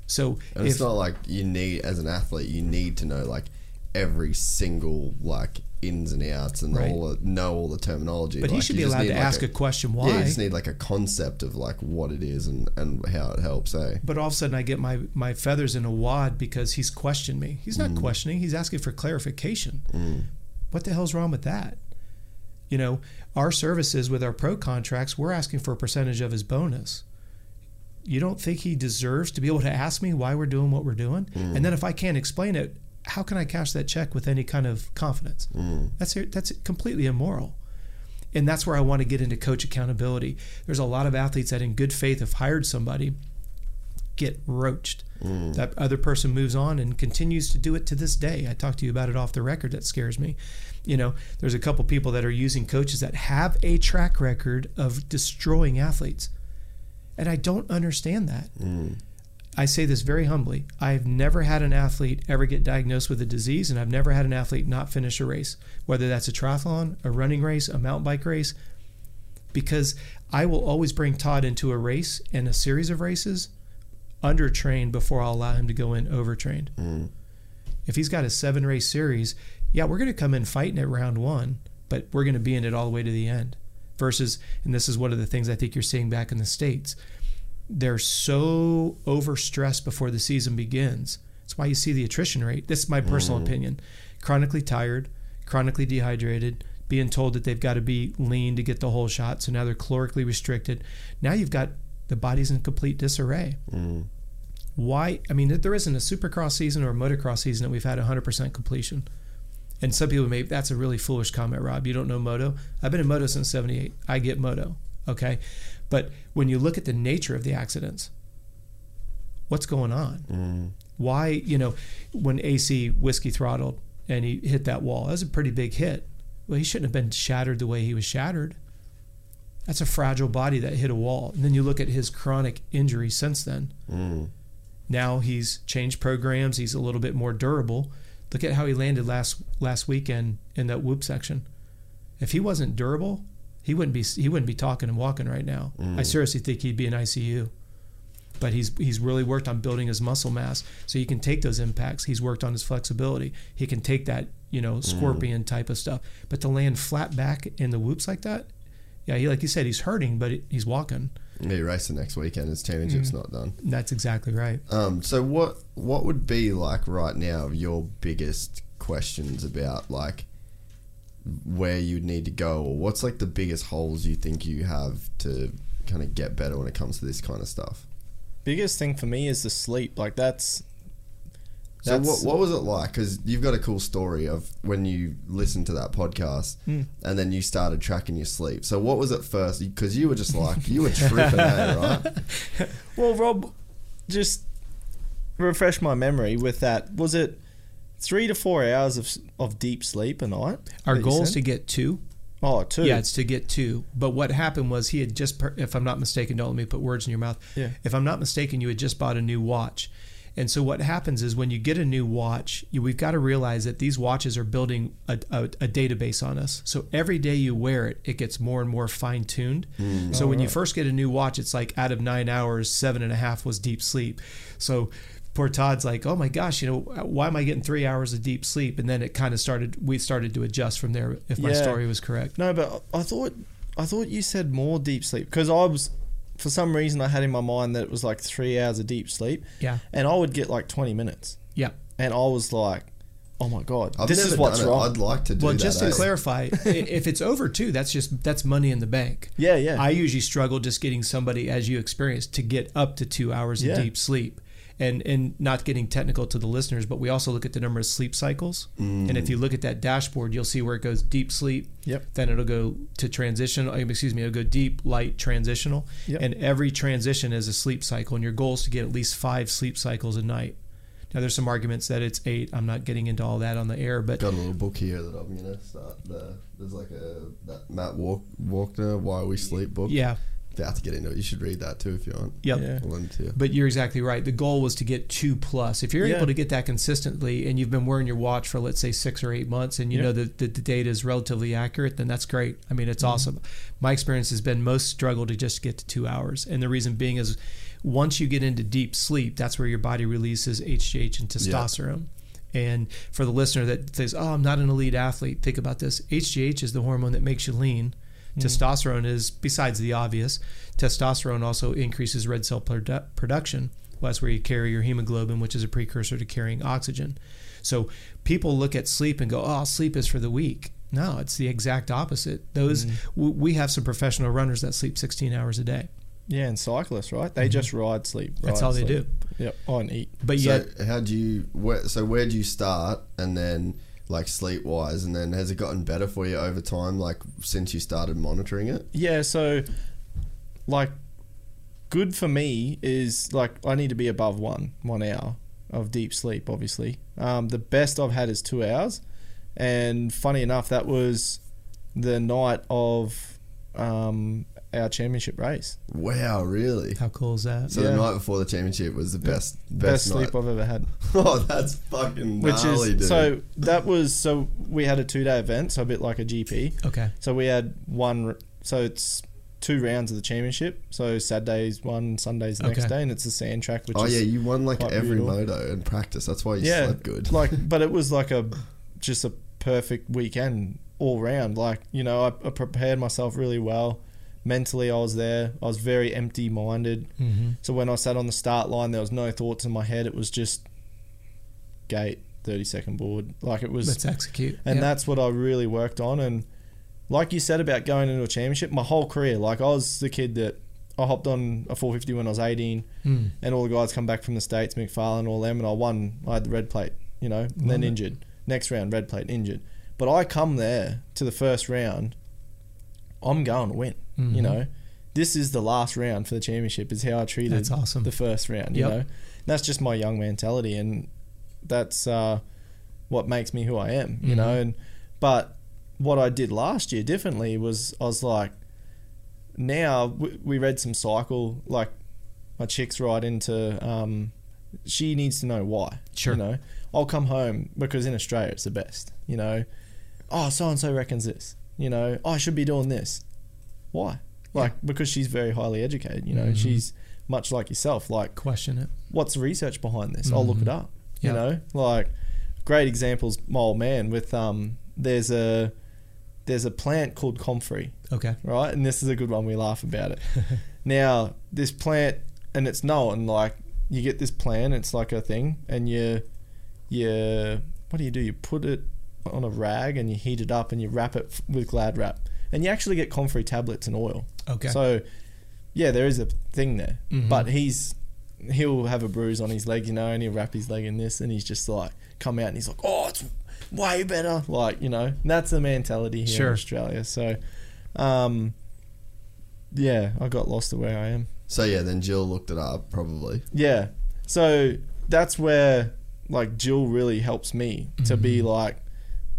[SPEAKER 6] So
[SPEAKER 7] And
[SPEAKER 6] if,
[SPEAKER 7] it's not like you need, as an athlete, you need to know like every single like ins and outs and
[SPEAKER 6] Right.
[SPEAKER 7] all the, know all the terminology.
[SPEAKER 6] but he should be allowed to
[SPEAKER 7] like,
[SPEAKER 6] ask a, question why.
[SPEAKER 7] Yeah, you just need like a concept of like what it is and, and how it helps. Eh?
[SPEAKER 6] but all of a sudden I get my my feathers in a wad because he's questioned me. He's not questioning. He's asking for clarification. What the hell's wrong with that? You know, our services with our pro contracts, we're asking for a percentage of his bonus. You don't think he deserves to be able to ask me why we're doing what we're doing? Mm. And then if I can't explain it, how can I cash that check with any kind of confidence? Mm. That's that's completely immoral. And that's where I want to get into coach accountability. There's a lot of athletes that in good faith have hired somebody get roached. Mm. That other person moves on and continues to do it to this day. I talked to you about it off the record. That scares me. You know, there's a couple people that are using coaches that have a track record of destroying athletes. And I don't understand that. Mm. I say this very humbly. I've never had an athlete ever get diagnosed with a disease, and I've never had an athlete not finish a race, whether that's a triathlon, a running race, a mountain bike race, because I will always bring Todd into a race and a series of races undertrained before I'll allow him to go in overtrained. Mm. If he's got a seven race series, yeah, we're going to come in fighting at round one, but we're going to be in it all the way to the end. Versus, and this is one of the things I think you're seeing back in the States, they're so overstressed before the season begins. That's why you see the attrition rate. This is my personal mm. opinion. Chronically tired, chronically dehydrated, being told that they've got to be lean to get the whole shot. So now they're calorically restricted. Now you've got the body's in complete disarray. Mm. Why? I mean, there isn't a supercross season or a motocross season that we've had 100% completion. And some people may, that's a really foolish comment, Rob. You don't know moto. I've been in moto since 78. I get moto. Okay. But when you look at the nature of the accidents, what's going on? Mm. Why, you know, when AC whiskey throttled and he hit that wall, that was a pretty big hit. Well, he shouldn't have been shattered the way he was shattered. That's a fragile body that hit a wall. And then you look at his chronic injury since then. Mm. Now he's changed programs. He's a little bit more durable. Look at how he landed last last weekend in that whoop section. If he wasn't durable, he wouldn't be he wouldn't be talking and walking right now. Mm. I seriously think he'd be in ICU. But he's he's really worked on building his muscle mass so he can take those impacts. He's worked on his flexibility. He can take that, you know, mm. scorpion type of stuff. But to land flat back in the whoops like that, yeah, he like you said, he's hurting, but he's walking.
[SPEAKER 7] He racing next weekend. His championship's not done.
[SPEAKER 6] That's exactly right.
[SPEAKER 7] Um, so what what would be like right now your biggest questions about like where you'd need to go or what's like the biggest holes you think you have to kind of get better when it comes to this kind of stuff?
[SPEAKER 5] Biggest thing for me is the sleep. Like that's
[SPEAKER 7] So what, what was it like? Because you've got a cool story of when you listened to that podcast
[SPEAKER 5] Hmm.
[SPEAKER 7] and then you started tracking your sleep. So what was it first? Because you were just like you were tripping, out, right?
[SPEAKER 5] Well, Rob, just refresh my memory with that. Was it three to four hours of of deep sleep a night?
[SPEAKER 6] Our
[SPEAKER 5] that
[SPEAKER 6] goal is to get two.
[SPEAKER 5] Oh, two.
[SPEAKER 6] Yeah, it's to get two. But what happened was he had just, per- if I'm not mistaken, don't let me put words in your mouth.
[SPEAKER 5] Yeah.
[SPEAKER 6] If I'm not mistaken, you had just bought a new watch. And so what happens is when you get a new watch, you, we've got to realize that these watches are building a, a, a database on us. So every day you wear it, it gets more and more fine tuned. Mm. So when you oh, first get a new watch, it's like out of nine hours, seven and a half was deep sleep. So poor Todd's like, oh my gosh, you know, why am I getting three hours of deep sleep? And then it kind of started, we started to adjust from there, if my
[SPEAKER 5] Yeah.
[SPEAKER 6] story was correct.
[SPEAKER 5] No, but I thought I thought you said more deep sleep because I was for some reason I had in my mind that it was like three hours of deep sleep.
[SPEAKER 6] Yeah.
[SPEAKER 5] And I would get like twenty minutes,
[SPEAKER 6] Yeah.
[SPEAKER 5] and I was like, "Oh my god,
[SPEAKER 7] I've
[SPEAKER 5] this is what's wrong."
[SPEAKER 7] I'd like to do
[SPEAKER 6] Well,
[SPEAKER 7] that.
[SPEAKER 6] just to
[SPEAKER 7] eh?
[SPEAKER 6] clarify, if it's over two, that's just that's money in the bank.
[SPEAKER 5] Yeah, yeah.
[SPEAKER 6] I usually struggle just getting somebody, as you experienced, to get up to two hours
[SPEAKER 5] Yeah.
[SPEAKER 6] of deep sleep, and and not getting technical to the listeners, but we also look at the number of sleep cycles. And if you look at that dashboard, you'll see where it goes deep sleep.
[SPEAKER 5] Yep.
[SPEAKER 6] Then it'll go to transitional. um, Excuse me, it'll go deep, light, transitional.
[SPEAKER 5] Yep.
[SPEAKER 6] And every transition is a sleep cycle, and your goal is to get at least five sleep cycles a night. Now, there's some arguments that it's eight. I'm not getting into all that on the air, but
[SPEAKER 7] Got a little book here that I'm gonna start. The, there's like a that Matt Walk, Walker Why We Sleep book.
[SPEAKER 6] yeah,
[SPEAKER 7] About to get into it. You should read that too if you want.
[SPEAKER 6] yep.
[SPEAKER 5] Yeah.
[SPEAKER 7] I'll lend it to you.
[SPEAKER 6] But you're exactly right. The goal was to get two plus. If you're
[SPEAKER 5] Yeah.
[SPEAKER 6] able to get that consistently and you've been wearing your watch for, let's say, six or eight months and you
[SPEAKER 5] Yeah.
[SPEAKER 6] know that the, the data is relatively accurate, then that's great. I mean, it's mm-hmm. awesome. My experience has been most struggle to just get to two hours. And the reason being is once you get into deep sleep, that's where your body releases HGH and testosterone. And for the listener that says, "Oh, I'm not an elite athlete," think about this: HGH is the hormone that makes you lean. Testosterone is, besides the obvious, testosterone also increases red cell produ- production. Well, that's where you carry your hemoglobin, which is a precursor to carrying oxygen. So people look at sleep and go, "Oh, sleep is for the weak." No, it's the exact opposite. Those w- we have some professional runners that sleep 16 hours a day.
[SPEAKER 5] yeah, and cyclists, right? They just ride, sleep.
[SPEAKER 6] Mm-hmm. That's
[SPEAKER 5] ride,
[SPEAKER 6] all they
[SPEAKER 5] sleep.
[SPEAKER 6] do.
[SPEAKER 5] Yep. Oh, and eat.
[SPEAKER 6] But
[SPEAKER 7] so
[SPEAKER 6] yet,
[SPEAKER 7] how do you? Where, so where do you start, and then like sleep wise, and then has it gotten better for you over time, like since you started monitoring it?
[SPEAKER 5] Yeah, so like good for me is like I need to be above one one hour of deep sleep. Obviously, um, the best I've had is two hours, and funny enough, that was the night of um, our championship race.
[SPEAKER 7] Wow, really?
[SPEAKER 6] how cool is that?
[SPEAKER 7] So
[SPEAKER 5] Yeah.
[SPEAKER 7] the night before the championship was the best
[SPEAKER 5] Best,
[SPEAKER 7] best, night.
[SPEAKER 5] sleep I've ever had.
[SPEAKER 7] oh, that's fucking
[SPEAKER 5] Which
[SPEAKER 7] gnarly,
[SPEAKER 5] is
[SPEAKER 7] dude.
[SPEAKER 5] so that was so we had a two day event, so a bit like a GP.
[SPEAKER 6] Okay.
[SPEAKER 5] So we had one. So it's two rounds of the championship. So Saturday's one, Sunday's the next day, and it's a sand track. Which
[SPEAKER 7] oh
[SPEAKER 5] is
[SPEAKER 7] yeah, you won like every
[SPEAKER 5] brutal.
[SPEAKER 7] moto in practice. That's why you
[SPEAKER 5] yeah,
[SPEAKER 7] slept good.
[SPEAKER 5] like, but it was like a just a perfect weekend all round. Like you know, I, I prepared myself really well. Mentally, I was there. I was very empty minded.
[SPEAKER 6] Mm-hmm.
[SPEAKER 5] So when I sat on the start line, there was no thoughts in my head. It was just gate, thirty second board. Like it was
[SPEAKER 6] Let's execute.
[SPEAKER 5] and
[SPEAKER 6] Yep.
[SPEAKER 5] that's what I really worked on. And like you said about going into a championship, my whole career, like I was the kid that I hopped on a 450 when I was 18,
[SPEAKER 6] Mm.
[SPEAKER 5] and all the guys come back from the states, McFarlane, all them, and I won. I had the red plate, you know, and then injured. Next round, red plate, injured. But I come there to the first round. I'm going to win. You
[SPEAKER 6] Mhm.
[SPEAKER 5] know, this is the last round for the championship. Is how I treated
[SPEAKER 6] That's awesome.
[SPEAKER 5] the first round. You know, and that's just my young mentality, and that's uh, what makes me who I am. You
[SPEAKER 6] Mhm.
[SPEAKER 5] know, and but what I did last year differently was I was like, now we, we read some cycle like my chick's right into um, she needs to know why.
[SPEAKER 6] Sure.
[SPEAKER 5] You know, I'll come home because in Australia it's the best. You know, oh so and so reckons this. You know, oh, I should be doing this. Why? Like because she's very highly educated. You know,
[SPEAKER 6] Mhm.
[SPEAKER 5] she's much like yourself. Like
[SPEAKER 6] Question it.
[SPEAKER 5] what's the research behind this? I'll look it
[SPEAKER 6] Mhm.
[SPEAKER 5] up. You know, like great examples. My old man with um, there's a there's a plant called comfrey,
[SPEAKER 6] Okay.
[SPEAKER 5] right? And this is a good one. We laugh about it. now this plant, and it's known like you get this plant. It's like a thing, and you you what do you do? You put it on a rag and you heat it up and you wrap it f- with Glad wrap, and you actually get comfrey tablets and oil.
[SPEAKER 6] Okay.
[SPEAKER 5] So, yeah, there is a thing there,
[SPEAKER 6] Mhm.
[SPEAKER 5] but he's he'll have a bruise on his leg, you know, and he'll wrap his leg in this, and he's just like come out and he's like, oh, it's way better, like you know, and that's the mentality here
[SPEAKER 6] Sure.
[SPEAKER 5] in Australia. So, um, yeah, I got lost to where I am.
[SPEAKER 7] So yeah, then Jill looked it up probably.
[SPEAKER 5] Yeah, so that's where like Jill really helps me to be
[SPEAKER 6] Mm-hmm.
[SPEAKER 5] like,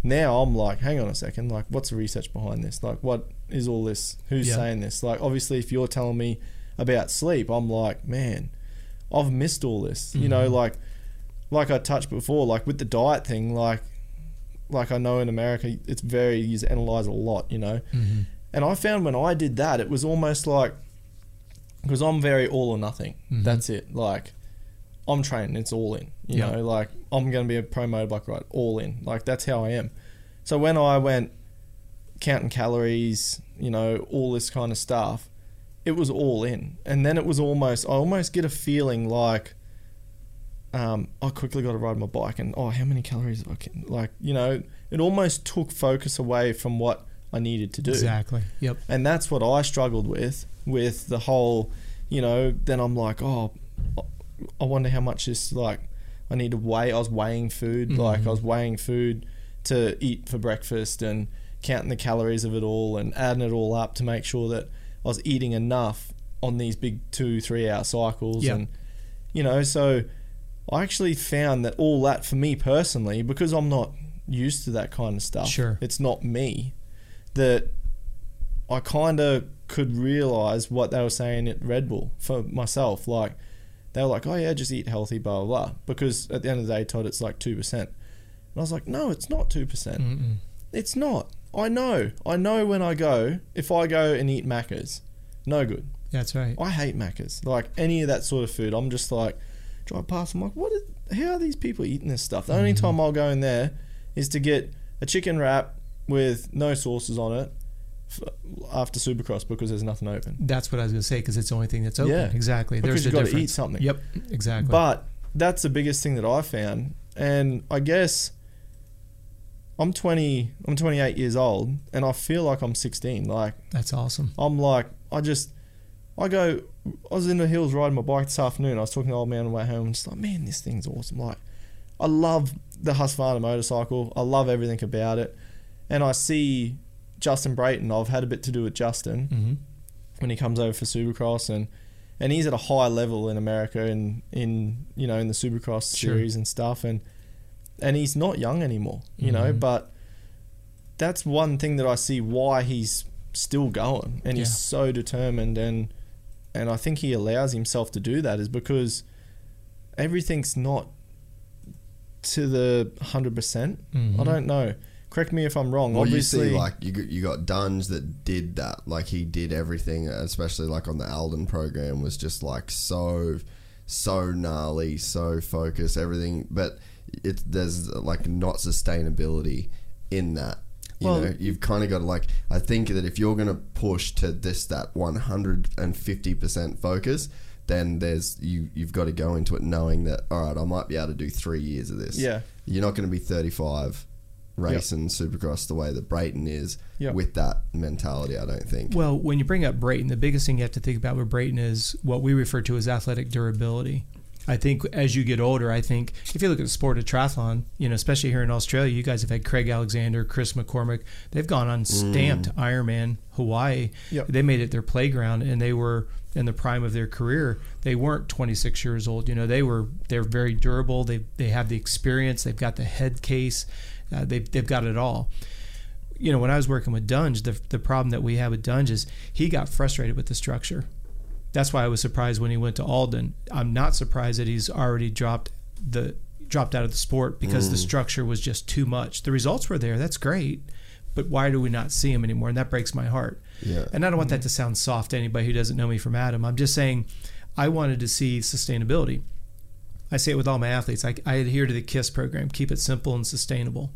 [SPEAKER 5] now I'm like, hang on a second, like what's the research behind this? Like what is all this? Who's
[SPEAKER 6] Yeah.
[SPEAKER 5] saying this? Like obviously if you're telling me about sleep, I'm like, man, I've missed all this. You know, mm-hmm. like like I touched before, like with the diet thing, like like I know in America it's very you analyze a lot, you know. Mm-hmm. And I found when I did that, it was almost like because I'm very all or nothing. Mm-hmm. That's it. Like I'm training, it's all in. You
[SPEAKER 6] Yeah.
[SPEAKER 5] know, like I'm going to be a pro motorbike ride, all in. Like that's how I am. So when I went counting calories, you know, all this kind of stuff, it was all in. And then it was almost, I almost get a feeling like, um, I quickly got to ride my bike and, oh, how many calories? I can, like, you know, it almost took focus away from what I needed to do.
[SPEAKER 6] Exactly. Yep.
[SPEAKER 5] And that's what I struggled with, with the whole, you know, then I'm like, oh, I wonder how much this, like, I need to weigh. I was weighing food, mm-hmm. like, I was weighing food to eat for breakfast and counting the calories of it all and adding it all up to make sure that I was eating enough on these big two, three hour cycles.
[SPEAKER 6] Yep.
[SPEAKER 5] And, you know, so I actually found that all that for me personally, because I'm not used to that kind of stuff,
[SPEAKER 6] Sure.
[SPEAKER 5] it's not me, that I kind of could realize what they were saying at Red Bull for myself. Like, they were like, oh, yeah, just eat healthy, blah, blah, blah. Because at the end of the day, Todd, it's like 2%. And I was like, no, it's not 2%. It's not. I know. I know when I go, if I go and eat Macca's, no good.
[SPEAKER 6] That's right.
[SPEAKER 5] I hate Macca's. Like any of that sort of food, I'm just like drive past. I'm like, what? Is, how are these people eating this stuff? The only mm-hmm. time I'll go in there is to get a chicken wrap with no sauces on it after Supercross because there's nothing open.
[SPEAKER 6] That's what I was going to say because it's the only thing that's open.
[SPEAKER 5] Yeah.
[SPEAKER 6] Exactly.
[SPEAKER 5] Because
[SPEAKER 6] There's
[SPEAKER 5] you
[SPEAKER 6] a
[SPEAKER 5] got to eat something.
[SPEAKER 6] Yep. Exactly.
[SPEAKER 5] But that's the biggest thing that I found, and I guess I'm 20. I'm 28 years old, and I feel like I'm 16. Like
[SPEAKER 6] that's awesome.
[SPEAKER 5] I'm like, I just, I go, I was in the hills riding my bike this afternoon. I was talking to the old man on the way home and just like, man, this thing's awesome. Like, I love the Husqvarna motorcycle. I love everything about it. And I see Justin Brayton. I've had a bit to do with Justin
[SPEAKER 6] hmm
[SPEAKER 5] when he comes over for Supercross and and he's at a high level in America and in you know in the Supercross
[SPEAKER 6] Sure.
[SPEAKER 5] series and stuff and and he's not young anymore, you know,
[SPEAKER 6] Mhm.
[SPEAKER 5] but that's one thing that I see why he's still going and he's so determined and and I think he allows himself to do that is because everything's not to the 100%. percent I don't know. Correct me if I'm wrong.
[SPEAKER 7] Well,
[SPEAKER 5] Obviously,
[SPEAKER 7] you see, like you got, you got Dungey that did that. Like he did everything, especially like on the Aldon program, was just like so, so gnarly, so focused, everything. But it there's like not sustainability in that. You
[SPEAKER 5] Well-
[SPEAKER 7] know, you've kind of got to like. I think that if you're going to push to this that 150 percent focus. Then there's you. You've got to go into it knowing that all right, I might be able to do three years of this.
[SPEAKER 5] Yeah.
[SPEAKER 7] you're not going to be 35 racing Supercross the way that Brayton is
[SPEAKER 5] Yep.
[SPEAKER 7] with that mentality. I don't think.
[SPEAKER 6] Well, when you bring up Brayton, the biggest thing you have to think about with Brayton is what we refer to as athletic durability. I think as you get older, I think if you look at the sport of triathlon, you know, especially here in Australia, you guys have had Craig Alexander, Chris McCormick. They've gone on mm. stamped Ironman Hawaii.
[SPEAKER 5] Yep.
[SPEAKER 6] They made it their playground, and they were in the prime of their career. They weren't 26 years old. You know, they were they're very durable. They they have the experience. They've got the head case. Uh, they they've got it all you know, when I was working with Dungey, the, the problem that we had with Dungey is he got frustrated with the structure. That's why I was surprised when he went to Aldon. I'm not surprised that he's already dropped the dropped out of the sport because the structure was just too much. The results were there. That's great. But why do we not see him anymore? And that breaks my heart.
[SPEAKER 7] Yeah.
[SPEAKER 6] And I don't want that to sound soft to anybody who doesn't know me from Adam. I'm just saying I wanted to see sustainability. I say it with all my athletes. I, I adhere to the KISS program, keep it simple and sustainable.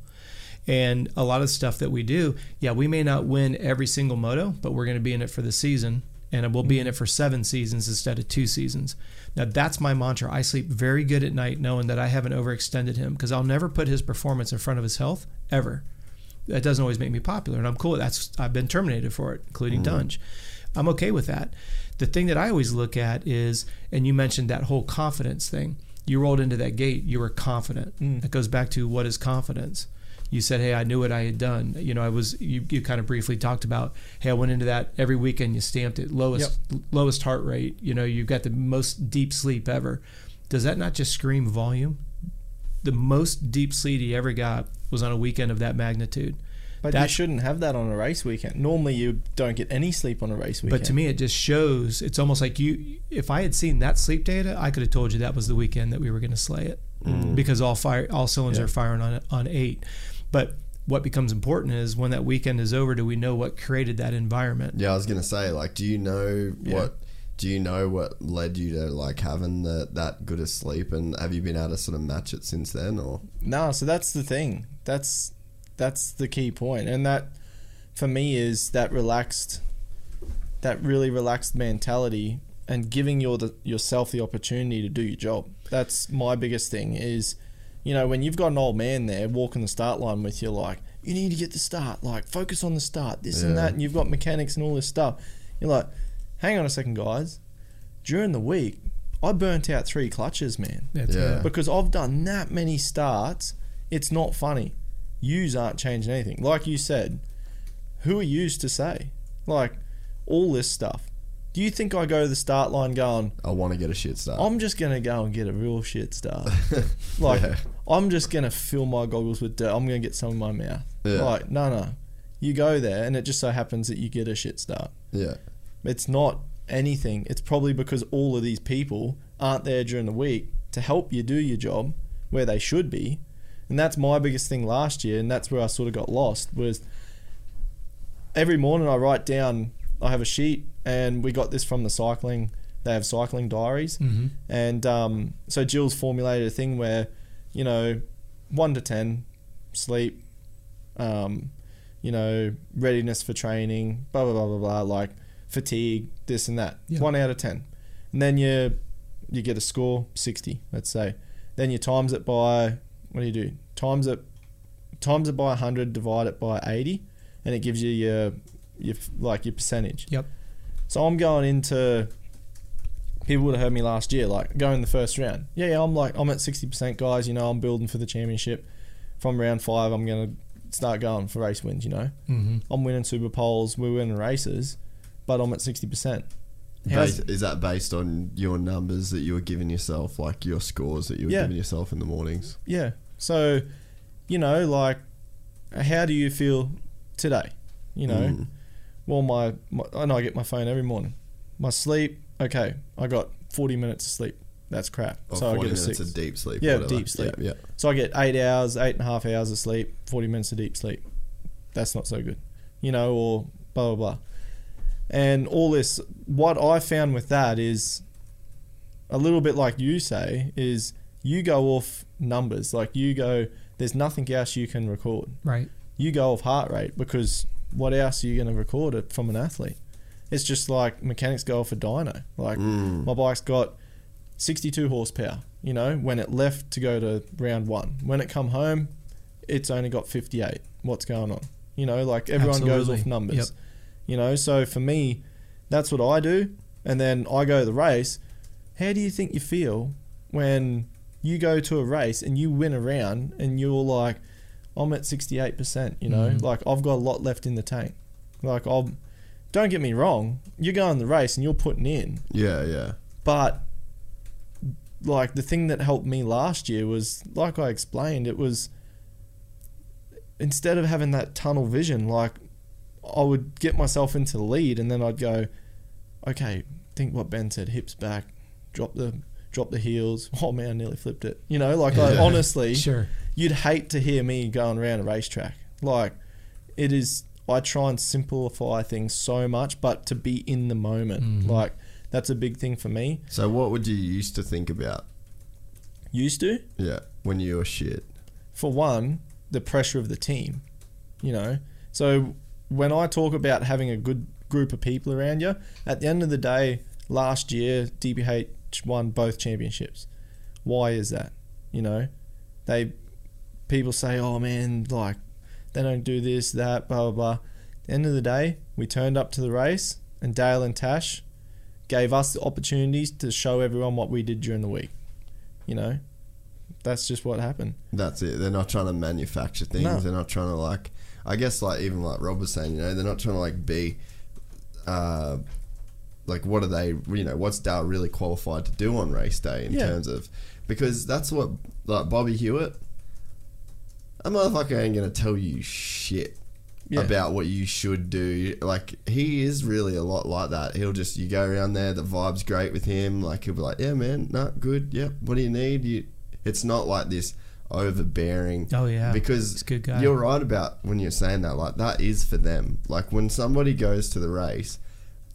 [SPEAKER 6] And a lot of stuff that we do, yeah, we may not win every single moto, but we're going to be in it for the season. And we'll be in it for seven seasons instead of two seasons. Now, that's my mantra. I sleep very good at night knowing that I haven't overextended him because I'll never put his performance in front of his health ever. That doesn't always make me popular, and I'm cool. That's I've been terminated for it, including mm-hmm. Dungey. I'm okay with that. The thing that I always look at is, and you mentioned that whole confidence thing. You rolled into that gate, you were confident. Mm. That goes back to what is confidence. You said, "Hey, I knew what I had done." You know, I was. You, you kind of briefly talked about, "Hey, I went into that every weekend. You stamped it lowest lowest heart rate. You know, you've got the most deep sleep ever. Does that not just scream volume? The most deep sleep he ever got was on a weekend of that magnitude.
[SPEAKER 5] But you shouldn't have that on a race weekend. Normally, you don't get any sleep on a race weekend.
[SPEAKER 6] But to me, it just shows. It's almost like you. If I had seen that sleep data, I could have told you that was the weekend that we were going to slay it, mm. because all fire, all cylinders
[SPEAKER 5] Yeah.
[SPEAKER 6] are firing on on eight. But what becomes important is when that weekend is over, do we know what created that environment?
[SPEAKER 7] Yeah, I was gonna say, like, do you know what? Do you know what led you to like having the, that good a sleep, and have you been able to sort of match it since then, or?
[SPEAKER 5] No, so that's the thing. That's that's the key point, and that for me is that relaxed, that really relaxed mentality, and giving your the, yourself the opportunity to do your job. That's my biggest thing. Is you know when you've got an old man there walking the start line with you, like you need to get the start, like focus on the start, this and that, and you've got mechanics and all this stuff. You're like, hang on a second, guys. During the week, I burnt out three clutches, man
[SPEAKER 6] That's
[SPEAKER 7] Yeah.
[SPEAKER 6] it.
[SPEAKER 5] because I've done that many starts. It's not funny. Yous aren't changing anything. Like you said, who are yous to say? Like all this stuff. Do you think I go to the start line going,
[SPEAKER 7] I want to get a shit start.
[SPEAKER 5] I'm just gonna go and get a real shit start? like
[SPEAKER 7] Yeah.
[SPEAKER 5] I'm just gonna fill my goggles with dirt. I'm gonna get some in my mouth.
[SPEAKER 7] Yeah.
[SPEAKER 5] Like no, no. You go there, and it just so happens that you get a shit start.
[SPEAKER 7] yeah,
[SPEAKER 5] It's not anything. It's probably because all of these people aren't there during the week to help you do your job where they should be. And that's my biggest thing last year, and that's where I sort of got lost was every morning I write down I have a sheet and we got this from the cycling they have cycling diaries
[SPEAKER 6] Mhm.
[SPEAKER 5] and um, so Jill's formulated a thing where you know one to ten sleep um, you know readiness for training blah blah blah blah blah like fatigue this and that.
[SPEAKER 6] Yeah.
[SPEAKER 5] one out of ten. And then you you get a score 60 let's say. Then you times it by what do you do? Times it times it by 100 divide it by 80 and it gives you your your like your percentage.
[SPEAKER 6] Yep.
[SPEAKER 5] so I'm going into people would have heard me last year, like going the first round. Yeah, yeah, I'm like I'm at sixty percent, guys. You know, I'm building for the championship. From round five, I'm gonna start going for race wins. You know,
[SPEAKER 6] hmm
[SPEAKER 5] I'm winning Super Poles, we're winning races, but I'm at sixty percent.
[SPEAKER 7] Bas- is that based on your numbers that you were giving yourself, like your scores that you were
[SPEAKER 5] Yeah.
[SPEAKER 7] giving yourself in the mornings?
[SPEAKER 5] Yeah. So, you know, like, how do you feel today? You know,
[SPEAKER 7] Mm.
[SPEAKER 5] well, my, my I know I get my phone every morning. My sleep, okay, I got 40 minutes of sleep. That's crap.
[SPEAKER 7] Or
[SPEAKER 5] so I get a
[SPEAKER 7] minutes
[SPEAKER 5] six.
[SPEAKER 7] of deep sleep.
[SPEAKER 5] Yeah,
[SPEAKER 7] whatever.
[SPEAKER 5] deep sleep.
[SPEAKER 7] Yeah,
[SPEAKER 5] So I get eight hours, eight and a half hours of sleep, 40 minutes of deep sleep. That's not so good, you know, or blah, blah, blah. And all this, what I found with that is a little bit like you say, is you go off numbers. Like you go, there's nothing else you can record.
[SPEAKER 6] Right.
[SPEAKER 5] You go off heart rate because what else are you going to record it from an athlete? It's just like mechanics go off a dyno. Like
[SPEAKER 7] Mm.
[SPEAKER 5] my bike's got 62 horsepower. You know, when it left to go to round one, when it come home, it's only got 58. What's going on? You know, like everyone goes off numbers.
[SPEAKER 6] Yep.
[SPEAKER 5] You know, so for me, that's what I do. And then I go to the race. How do you think you feel when you go to a race and you win a round and you're like, I'm at 68%, you know,
[SPEAKER 6] Mhm.
[SPEAKER 5] like I've got a lot left in the tank. Like, I'll, don't get me wrong, you're going the race and you're putting in,
[SPEAKER 7] yeah, yeah.
[SPEAKER 5] but like the thing that helped me last year was, like I explained, it was instead of having that tunnel vision, like I would get myself into the lead and then I'd go, okay, think what Ben said, hips back, drop the drop the heels. Oh man, I nearly flipped it. You know, like I honestly,
[SPEAKER 6] Sure.
[SPEAKER 5] you'd hate to hear me going around a racetrack. Like it is I try and simplify things so much, but to be in the moment.
[SPEAKER 6] Mhm.
[SPEAKER 5] Like that's a big thing for me.
[SPEAKER 7] So, what would you used to think about?
[SPEAKER 5] Used to,
[SPEAKER 7] Yeah, when you were shit.
[SPEAKER 5] for one, the pressure of the team. You know? So when I talk about having a good group of people around you, at the end of the day, last year DBH won both championships. Why is that? You know? They people say, Oh man, like they don't do this, that, blah blah blah. At the end of the day, we turned up to the race and Dale and Tash gave us the opportunities to show everyone what we did during the week. You know? That's just what happened.
[SPEAKER 7] That's it. They're not trying to manufacture things.
[SPEAKER 5] No.
[SPEAKER 7] They're not trying to like. I guess like even like Rob was saying, you know, they're not trying to like be. Uh, like what are they? You know, what's Dale really qualified to do on race day in
[SPEAKER 5] Yeah.
[SPEAKER 7] terms of because that's what like Bobby Hewitt. A motherfucker ain't gonna tell you shit
[SPEAKER 5] Yeah.
[SPEAKER 7] about what you should do. Like he is really a lot like that. He'll just you go around there, the vibe's great with him. Like he'll be like, yeah, man, no, good, yep. What do you need? You, it's not like this overbearing.
[SPEAKER 6] Oh, yeah.
[SPEAKER 7] because
[SPEAKER 6] He's a good guy.
[SPEAKER 7] you're right about when you're saying that. Like that is for them. Like when somebody goes to the race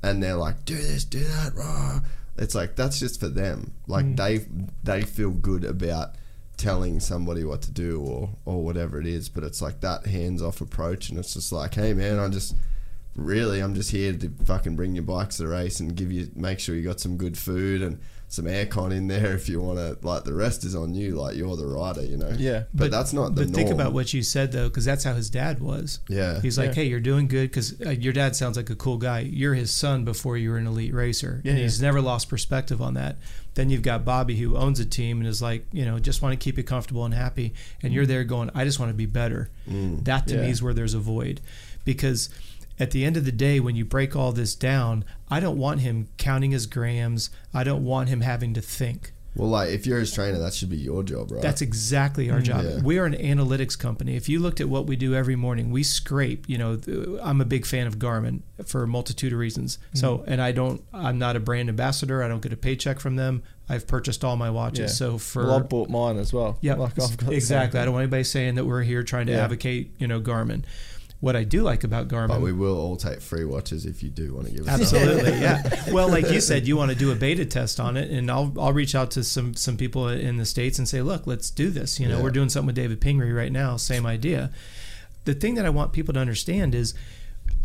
[SPEAKER 7] and they're like, do this, do that, rah. It's like that's just for them. Like
[SPEAKER 6] Mm.
[SPEAKER 7] they they feel good about telling somebody what to do or or whatever it is. But it's like that hands off approach, and it's just like, hey man, I just really I'm just here to fucking bring your bike to the race and give you make sure you got some good food and some aircon in there if you want to. Like the rest is on you. Like you're the rider, you know.
[SPEAKER 5] Yeah.
[SPEAKER 7] But, that's not the
[SPEAKER 6] But think about what you said though, because that's how his dad was.
[SPEAKER 7] Yeah.
[SPEAKER 6] He's like,
[SPEAKER 5] Yeah.
[SPEAKER 6] hey, you're doing good because uh, your dad sounds like a cool guy. You're his son before you were an elite racer,
[SPEAKER 5] Yeah,
[SPEAKER 6] and
[SPEAKER 5] yeah.
[SPEAKER 6] he's never lost perspective on that. Then you've got Bobby who owns a team and is like, you know, just want to keep you comfortable and happy, and you're there going, I just want to be better. That to me is where there's a void, because at the end of the day, when you break all this down, I don't want him counting his grams. I don't want him having to think.
[SPEAKER 7] Well, like if you're his trainer, that should be your job, right?
[SPEAKER 6] That's exactly our mm, job.
[SPEAKER 7] Yeah.
[SPEAKER 6] We are an analytics company. If you looked at what we do every morning, we scrape. You know, I'm a big fan of Garmin for a multitude of reasons. Mm. So, and I don't. I'm not a brand ambassador. I don't get a paycheck from them. I've purchased all my watches.
[SPEAKER 5] Yeah.
[SPEAKER 6] So for
[SPEAKER 5] well, I bought mine as well.
[SPEAKER 6] yeah,
[SPEAKER 5] Like, I've got the
[SPEAKER 6] exactly. I don't want anybody saying that we're here trying to
[SPEAKER 5] Yeah.
[SPEAKER 6] advocate. You know, Garmin. What I do like about Garmin,
[SPEAKER 7] but we will all take free watches if you do want to give us.
[SPEAKER 6] Absolutely, yeah. Well, like you said, you want to do a beta test on it, and I'll I'll reach out to some some people in the states and say, look, let's do this. You know,
[SPEAKER 7] Yeah.
[SPEAKER 6] we're doing something with David Pingree right now, same idea. The thing that I want people to understand is,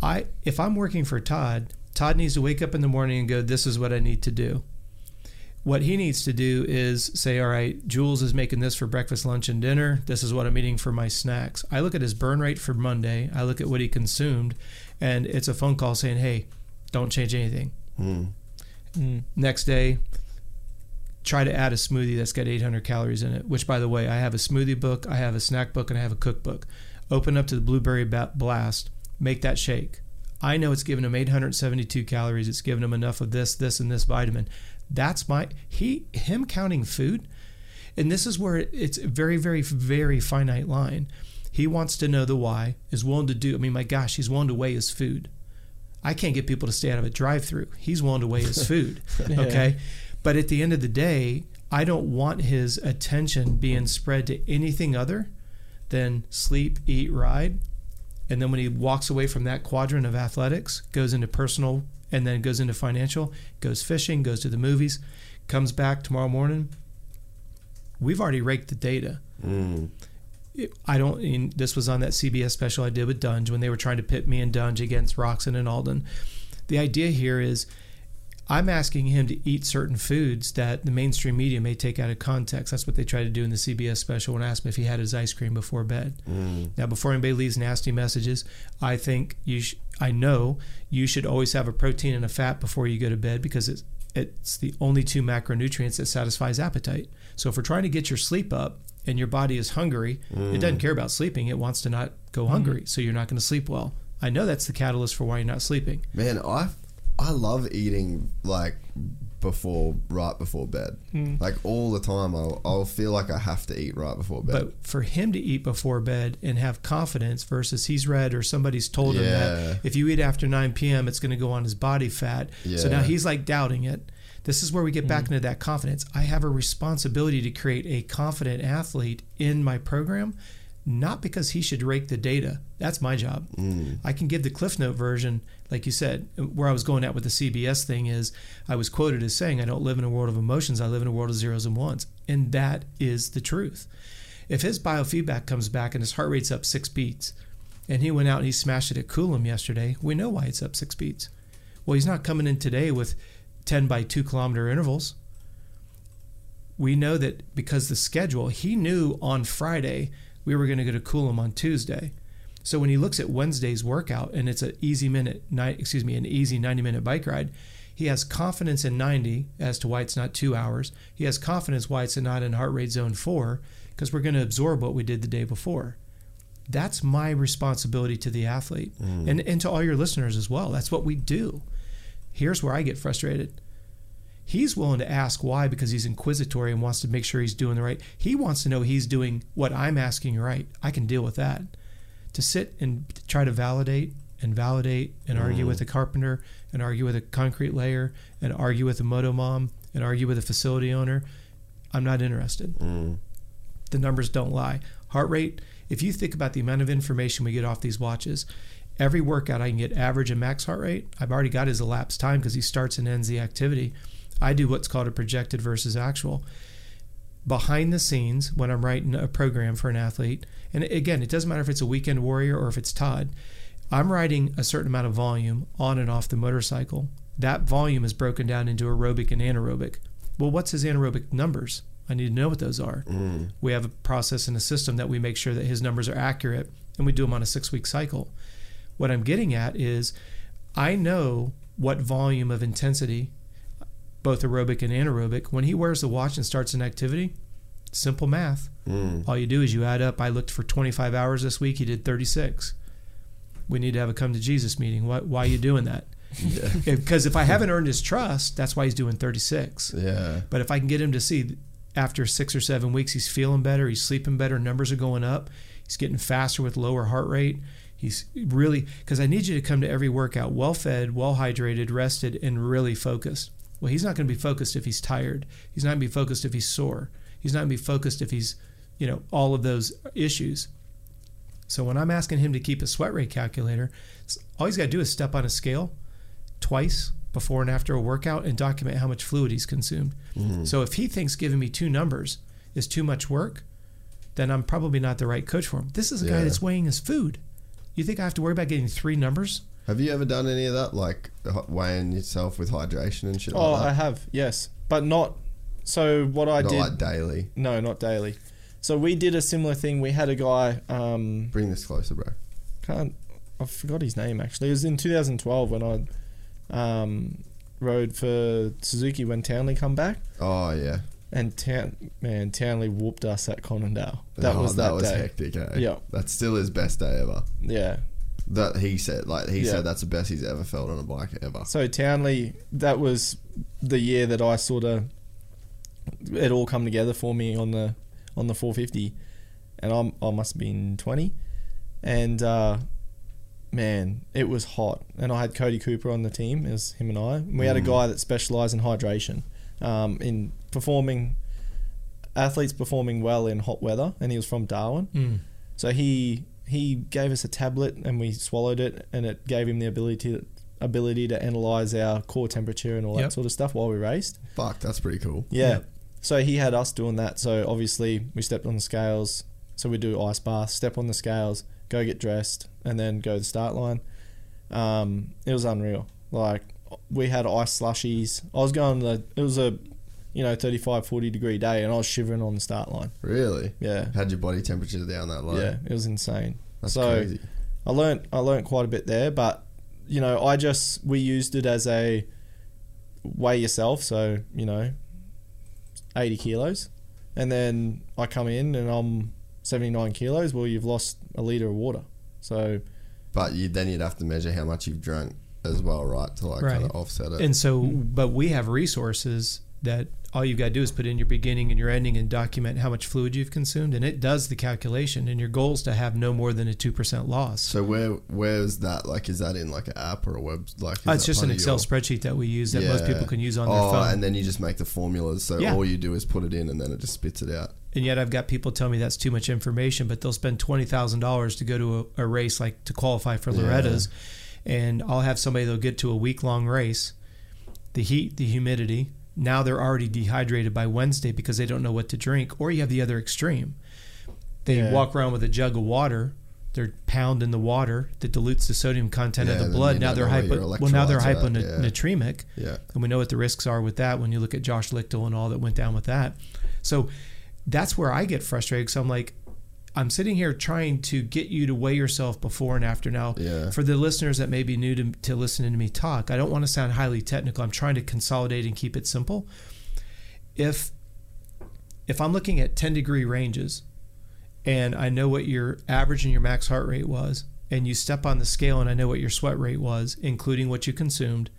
[SPEAKER 6] I if I'm working for Todd, Todd needs to wake up in the morning and go, this is what I need to do. What he needs to do is say, all right, Jules is making this for breakfast, lunch, and dinner. This is what I'm eating for my snacks. I look at his burn rate for Monday. I look at what he consumed, and it's a phone call saying, hey, don't change anything. Hmm. Hmm. Next day, try to add a smoothie that's got 800 calories in it, which, by the way, I have a smoothie book, I have a snack book, and I have a cookbook. Open up to the Blueberry Blast, make that shake. I know it's giving him 872 calories. It's giving him enough of this, this, and this vitamin. That's my he him counting food, and this is where it's a very, very, very finite line. He wants to know the why, is willing to do. I mean, my gosh, he's willing to weigh his food. I can't get people to stay out of a drive-through. He's willing to weigh his food. Okay, but at the end of the day, I don't want his attention being spread to anything other than sleep, eat, ride. And then when he walks away from that quadrant of athletics, goes into personal and then goes into financial, goes fishing, goes to the movies, comes back tomorrow morning. We've already raked the data. It- I don't. And this was on that CBS special I did with Dungey when they were trying to pit me and Dungey against Roczen and Aldon. The idea here is I'm asking him to eat certain foods that the mainstream media may take out of context. That's what they tried to do in the CBS special when I asked him if he had his ice cream before bed. Mm. Now, before anybody leaves nasty messages, I think you. Sh- I know you should always have a protein and a fat before you go to bed because it's it's the only two macronutrients that satisfies appetite. So if we're trying to get your sleep up and your body is hungry, it doesn't mm. care about sleeping. It wants to not go mm. hungry, so you're not going to sleep well. I know that's the catalyst for why you're not sleeping.
[SPEAKER 7] Man, I I love eating like before right before bed.
[SPEAKER 6] Hmm.
[SPEAKER 7] Like all the time, I'll, I'll feel like I have to eat right before bed.
[SPEAKER 6] But for him to eat before bed and have confidence versus he's read or somebody's told him that if you eat after 9 p.m., it's going to go on his body fat. So now he's like doubting it. This is where we get back into that confidence. I have a responsibility to create a confident athlete in my program, not because he should rake the data. That's my job. Mm. I can give the Cliff Note version, like you said, where I was going at with the CBS thing is I was quoted as saying, I don't live in a world of emotions, I live in a world of zeros and ones. And that is the truth. If his biofeedback comes back and his heart rate's up six beats, and he went out and he smashed it at Coolum yesterday, we know why it's up six beats. Well, he's not coming in today with 10 by 2 kilometer intervals. We know that because the schedule, he knew on Friday we were going to go to Coolum on Tuesday. So when he looks at Wednesday's workout and it's an easy minute, excuse me, an easy 90 minute bike ride, he has confidence in 90 as to why it's not two hours. He has confidence why it's not in heart rate zone four because we're going to absorb what we did the day before. That's my responsibility to the athlete mm. and, and to all your listeners as well. That's what we do. Here's where I get frustrated. He's willing to ask why because he's inquisitory and wants to make sure he's doing the right. He wants to know he's doing what I'm asking right. I can deal with that. To sit and try to validate and validate and argue with mm. a carpenter and argue with a concrete layer and argue with a moto mom and argue with a facility owner, I'm not interested. Mm. The numbers don't lie. Heart rate, if you think about the amount of information we get off these watches, every workout I can get average and max heart rate, I've already got his elapsed time because he starts and ends the activity. I do what's called a projected versus actual. Behind the scenes, when I'm writing a program for an athlete, and again, it doesn't matter if it's a weekend warrior or if it's Todd, I'm writing a certain amount of volume on and off the motorcycle. That volume is broken down into aerobic and anaerobic. Well, what's his anaerobic numbers? I need to know what those are. Mm. We have a process and a system that we make sure that his numbers are accurate, and we do them on a six week cycle. What I'm getting at is I know what volume of intensity, both aerobic and anaerobic, when he wears the watch and starts an activity, simple math. Hmm. All you do is you add up. I looked for 25 hours this week, he did 36. We need to have a come to Jesus meeting. Why, why are you doing that? Because if I haven't earned his trust, that's why he's doing 36.
[SPEAKER 7] Yeah.
[SPEAKER 6] But if I can get him to see after six or seven weeks, he's feeling better, he's sleeping better, numbers are going up, he's getting faster with lower heart rate. He's really, because I need you to come to every workout well fed, well hydrated, rested, and really focused. Well, he's not going to be focused if he's tired. He's not going to be focused if he's sore. He's not going to be focused if he's, you know, all of those issues. So when I'm asking him to keep a sweat rate calculator, all he's got to do is step on a scale twice before and after a workout and document how much fluid he's consumed. Mm-hmm. So if he thinks giving me two numbers is too much work, then I'm probably not the right coach for him. This is a guy that's weighing his food. You think I have to worry about getting three numbers?
[SPEAKER 7] Have you ever done any of that, like weighing yourself with hydration and shit
[SPEAKER 5] Oh,
[SPEAKER 7] like
[SPEAKER 5] I have, yes, but not. So what I
[SPEAKER 7] Not
[SPEAKER 5] did,
[SPEAKER 7] like daily.
[SPEAKER 5] no, not daily. So we did a similar thing. We had a guy. Um,
[SPEAKER 7] Bring this closer, bro.
[SPEAKER 5] can't. I forgot his name actually. It was in 2012 when I um, rode for Suzuki when Townley come back,
[SPEAKER 7] Oh yeah.
[SPEAKER 5] and Town man Townley whooped us at Conondale. That
[SPEAKER 7] Oh,
[SPEAKER 5] was that,
[SPEAKER 7] was
[SPEAKER 5] day.
[SPEAKER 7] hectic. Eh?
[SPEAKER 5] Yeah.
[SPEAKER 7] That's still his best day ever.
[SPEAKER 5] Yeah.
[SPEAKER 7] That he said, like he
[SPEAKER 5] Yeah.
[SPEAKER 7] said, that's the best he's ever felt on a bike ever.
[SPEAKER 5] So Townley, that was the year that I sort of it all come together for me on the on the 450, and I'm I must have been 20, and uh, man, it was hot, and I had Cody Cooper on the team. It was him and I. And we had a guy that specialised in hydration, um, in performing athletes performing well in hot weather, and he was from Darwin.
[SPEAKER 6] Mm.
[SPEAKER 5] So he he gave us a tablet and we swallowed it, and it gave him the ability to ability to analyze our core temperature and all
[SPEAKER 6] Yep.
[SPEAKER 5] that sort of stuff while we raced.
[SPEAKER 7] Fuck, that's pretty cool.
[SPEAKER 5] Yeah.
[SPEAKER 6] Yep.
[SPEAKER 5] So he had us doing that. So obviously we stepped on the scales. So we do ice bath, step on the scales, go get dressed, and then go to the start line. Um, it was unreal. Like we had ice slushies. I was going to. It was a, you know, 35, 40 degree day, and I was shivering on the start line.
[SPEAKER 7] Really?
[SPEAKER 5] Yeah.
[SPEAKER 7] Had your body temperature down that low?
[SPEAKER 5] Yeah, it was insane.
[SPEAKER 7] That's
[SPEAKER 5] so
[SPEAKER 7] crazy.
[SPEAKER 5] I learned I learnt quite a bit there, but you know, I just we used it as a weigh yourself, so you know, eighty kilos, and then I come in and I'm seventy nine kilos. Well, you've lost a liter of water, so
[SPEAKER 7] But you then you'd have to measure how much you've drunk as well, right? To like
[SPEAKER 6] Right.
[SPEAKER 7] kind of offset it.
[SPEAKER 6] And so, but we have resources that all you've got to do is put in your beginning and your ending and document how much fluid you've consumed, and it does the calculation. And your goal is to have no more than a two percent loss.
[SPEAKER 7] so where where's that? Like, is that in like an app or a web? Like, is
[SPEAKER 6] Uh, it's just an Excel
[SPEAKER 7] your-
[SPEAKER 6] spreadsheet that we use that most people can use on their
[SPEAKER 7] oh,
[SPEAKER 6] phone.
[SPEAKER 7] and then you just make the formulas. So
[SPEAKER 6] Yeah.
[SPEAKER 7] all you do is put it in, and then it just spits it out.
[SPEAKER 6] And yet I've got people tell me that's too much information, but they'll spend twenty thousand dollars to go to a, a race like to qualify for Loretta's, and I'll have somebody they'll get to a week long race, the heat, the humidity. Now they're already dehydrated by Wednesday because they don't know what to drink. Or you have the other extreme. They
[SPEAKER 5] Yeah.
[SPEAKER 6] walk around with a jug of water. They're pounding the water that dilutes the sodium content
[SPEAKER 7] Yeah,
[SPEAKER 6] of the blood. Now they're hypo. Well, now they're
[SPEAKER 7] at, yeah.
[SPEAKER 6] hyponatremic.
[SPEAKER 7] Yeah.
[SPEAKER 6] And we know what the risks are with that when you look at Josh Lichtle and all that went down with that. So that's where I get frustrated So I'm like, I'm sitting here trying to get you to weigh yourself before and after. Now,
[SPEAKER 7] Yeah.
[SPEAKER 6] for the listeners that may be new to, to listening to me talk, I don't want to sound highly technical. I'm trying to consolidate and keep it simple. If if I'm looking at 10 degree ranges and I know what your average and your max heart rate was, and you step on the scale and I know what your sweat rate was, including what you consumed,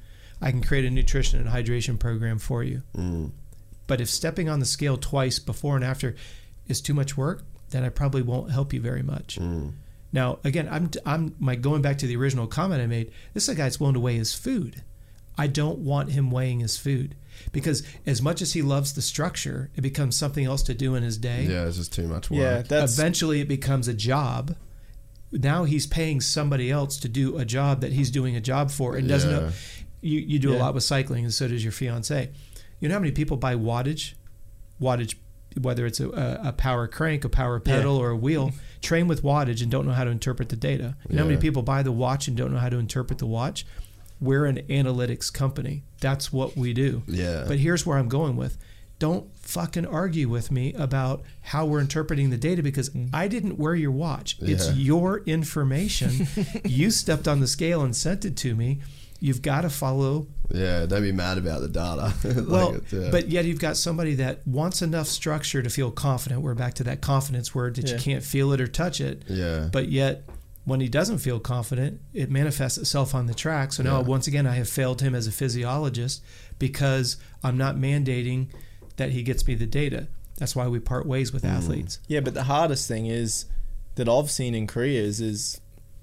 [SPEAKER 6] I can create a nutrition and hydration program for you.
[SPEAKER 7] Mm.
[SPEAKER 6] But if stepping on the scale twice before and after is too much work, then I probably won't help you very much.
[SPEAKER 7] Mm.
[SPEAKER 6] Now, again, I'm I'm my going back to the original comment I made. This is a guy that's willing to weigh his food. I don't want him weighing his food because as much as he loves the structure, it becomes something else to do in his day.
[SPEAKER 7] Yeah, it's just too much work.
[SPEAKER 5] Yeah, that's
[SPEAKER 6] Eventually, it becomes a job. Now he's paying somebody else to do a job that he's doing a job for and doesn't know. You you do a lot with cycling, and so does your fiance. You know how many people buy wattage, wattage, whether it's a, a, a power crank, a power pedal, or a wheel, train with wattage and don't know how to interpret the data. You know how many people buy the watch and don't know how to interpret the watch? We're an analytics company. That's what we do.
[SPEAKER 7] Yeah.
[SPEAKER 6] But here's where I'm going with. Don't fucking argue with me about how we're interpreting the data because mm-hmm. I didn't wear your watch. It's your information. you stepped on the scale and sent it to me. You've got to follow.
[SPEAKER 7] Yeah, don't be mad about the data. Like
[SPEAKER 6] Well,
[SPEAKER 7] it's, yeah.
[SPEAKER 6] but yet you've got somebody that wants enough structure to feel confident. We're back to that confidence word that you can't feel it or touch it.
[SPEAKER 7] yeah,
[SPEAKER 6] But yet, when he doesn't feel confident, it manifests itself on the track. So now,
[SPEAKER 7] Yeah.
[SPEAKER 6] once again, I have failed him as a physiologist because I'm not mandating that he gets me the data. That's why we part ways with hmm. athletes.
[SPEAKER 5] Yeah, but the hardest thing is that I've seen in careers is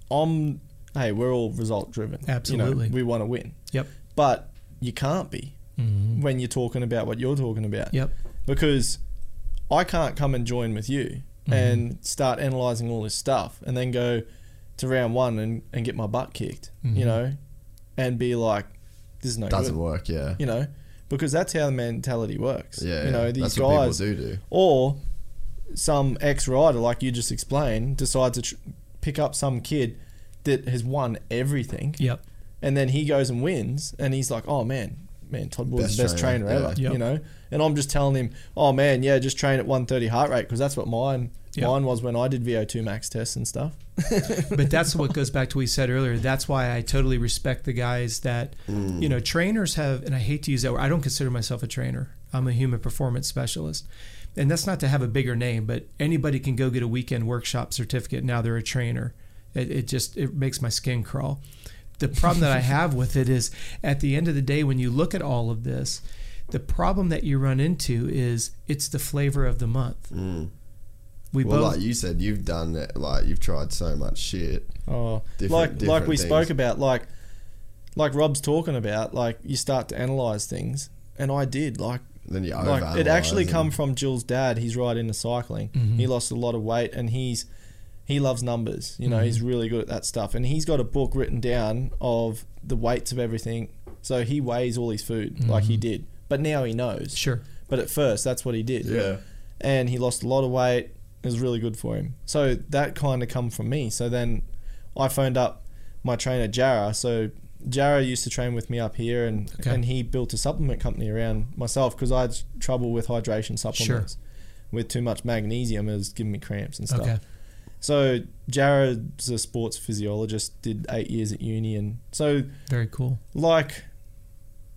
[SPEAKER 5] I'm hey, we're all result driven.
[SPEAKER 6] Absolutely.
[SPEAKER 5] You know, we want to win.
[SPEAKER 6] Yep.
[SPEAKER 5] But you can't be mm-hmm. when you're talking about what you're talking about.
[SPEAKER 6] Yep.
[SPEAKER 5] Because I can't come and join with you mm-hmm. and start analyzing all this stuff and then go to round one and, and get my butt kicked, you mm-hmm. know, and be like, this is no
[SPEAKER 7] doesn't
[SPEAKER 5] good.
[SPEAKER 7] work. Yeah,
[SPEAKER 5] You know, because that's how the mentality works.
[SPEAKER 7] yeah.
[SPEAKER 5] You know,
[SPEAKER 7] yeah.
[SPEAKER 5] these
[SPEAKER 7] That's what
[SPEAKER 5] guys
[SPEAKER 7] people do do.
[SPEAKER 5] or some ex rider like you just explained decides to tr- pick up some kid that has won everything
[SPEAKER 6] Yep.
[SPEAKER 5] and then he goes and wins and he's like oh man man Todd Ward's
[SPEAKER 7] Best
[SPEAKER 5] the best
[SPEAKER 7] trainer,
[SPEAKER 5] trainer, ever
[SPEAKER 6] yeah. Yep.
[SPEAKER 5] you know and I'm just telling him oh man yeah just train at 130 heart rate because that's what mine
[SPEAKER 6] Yep.
[SPEAKER 5] mine was when I did VO2 max tests and stuff
[SPEAKER 6] but that's what goes back to what we said earlier. That's why I totally respect the guys that, mm. you know, trainers have, and I hate to use that word. I don't consider myself a trainer. I'm a human performance specialist. And that's not to have a bigger name, but anybody can go get a weekend workshop certificate. Now they're a trainer. It, it just, it makes my skin crawl. The problem that I have with it is at the end of the day, when you look at all of this, the problem that you run into is it's the flavor of the month. We
[SPEAKER 7] Well,
[SPEAKER 6] both,
[SPEAKER 7] like you said, you've done it. Like you've tried so much shit.
[SPEAKER 5] Oh,
[SPEAKER 7] Different-
[SPEAKER 5] like like we
[SPEAKER 7] things.
[SPEAKER 5] spoke about, like like Rob's talking about, like you start to analyze things, and I did. Like
[SPEAKER 7] Then you
[SPEAKER 5] like it actually come from Jill's dad. He's right into cycling.
[SPEAKER 6] Mm-hmm.
[SPEAKER 5] He lost a lot of weight, and he's he loves numbers. You know, he's
[SPEAKER 6] Mm-hmm.
[SPEAKER 5] really good at that stuff, and he's got a book written down of the weights of everything. So he weighs all his food like he did, but now he knows.
[SPEAKER 6] Mm-hmm. sure.
[SPEAKER 5] But at first, that's what he did.
[SPEAKER 7] Yeah.
[SPEAKER 5] And he lost a lot of weight. It was really good for him. So that kind of come from me. So then I phoned up my trainer Jarrah. So Jarrah used to train with me up here, and
[SPEAKER 6] Okay.
[SPEAKER 5] and he built a supplement company around myself because I had trouble with hydration supplements. With too much magnesium, it was giving me cramps and stuff.
[SPEAKER 6] Okay.
[SPEAKER 5] So Jarrah's a sports physiologist, did eight years at uni, and so
[SPEAKER 6] Very cool.
[SPEAKER 5] like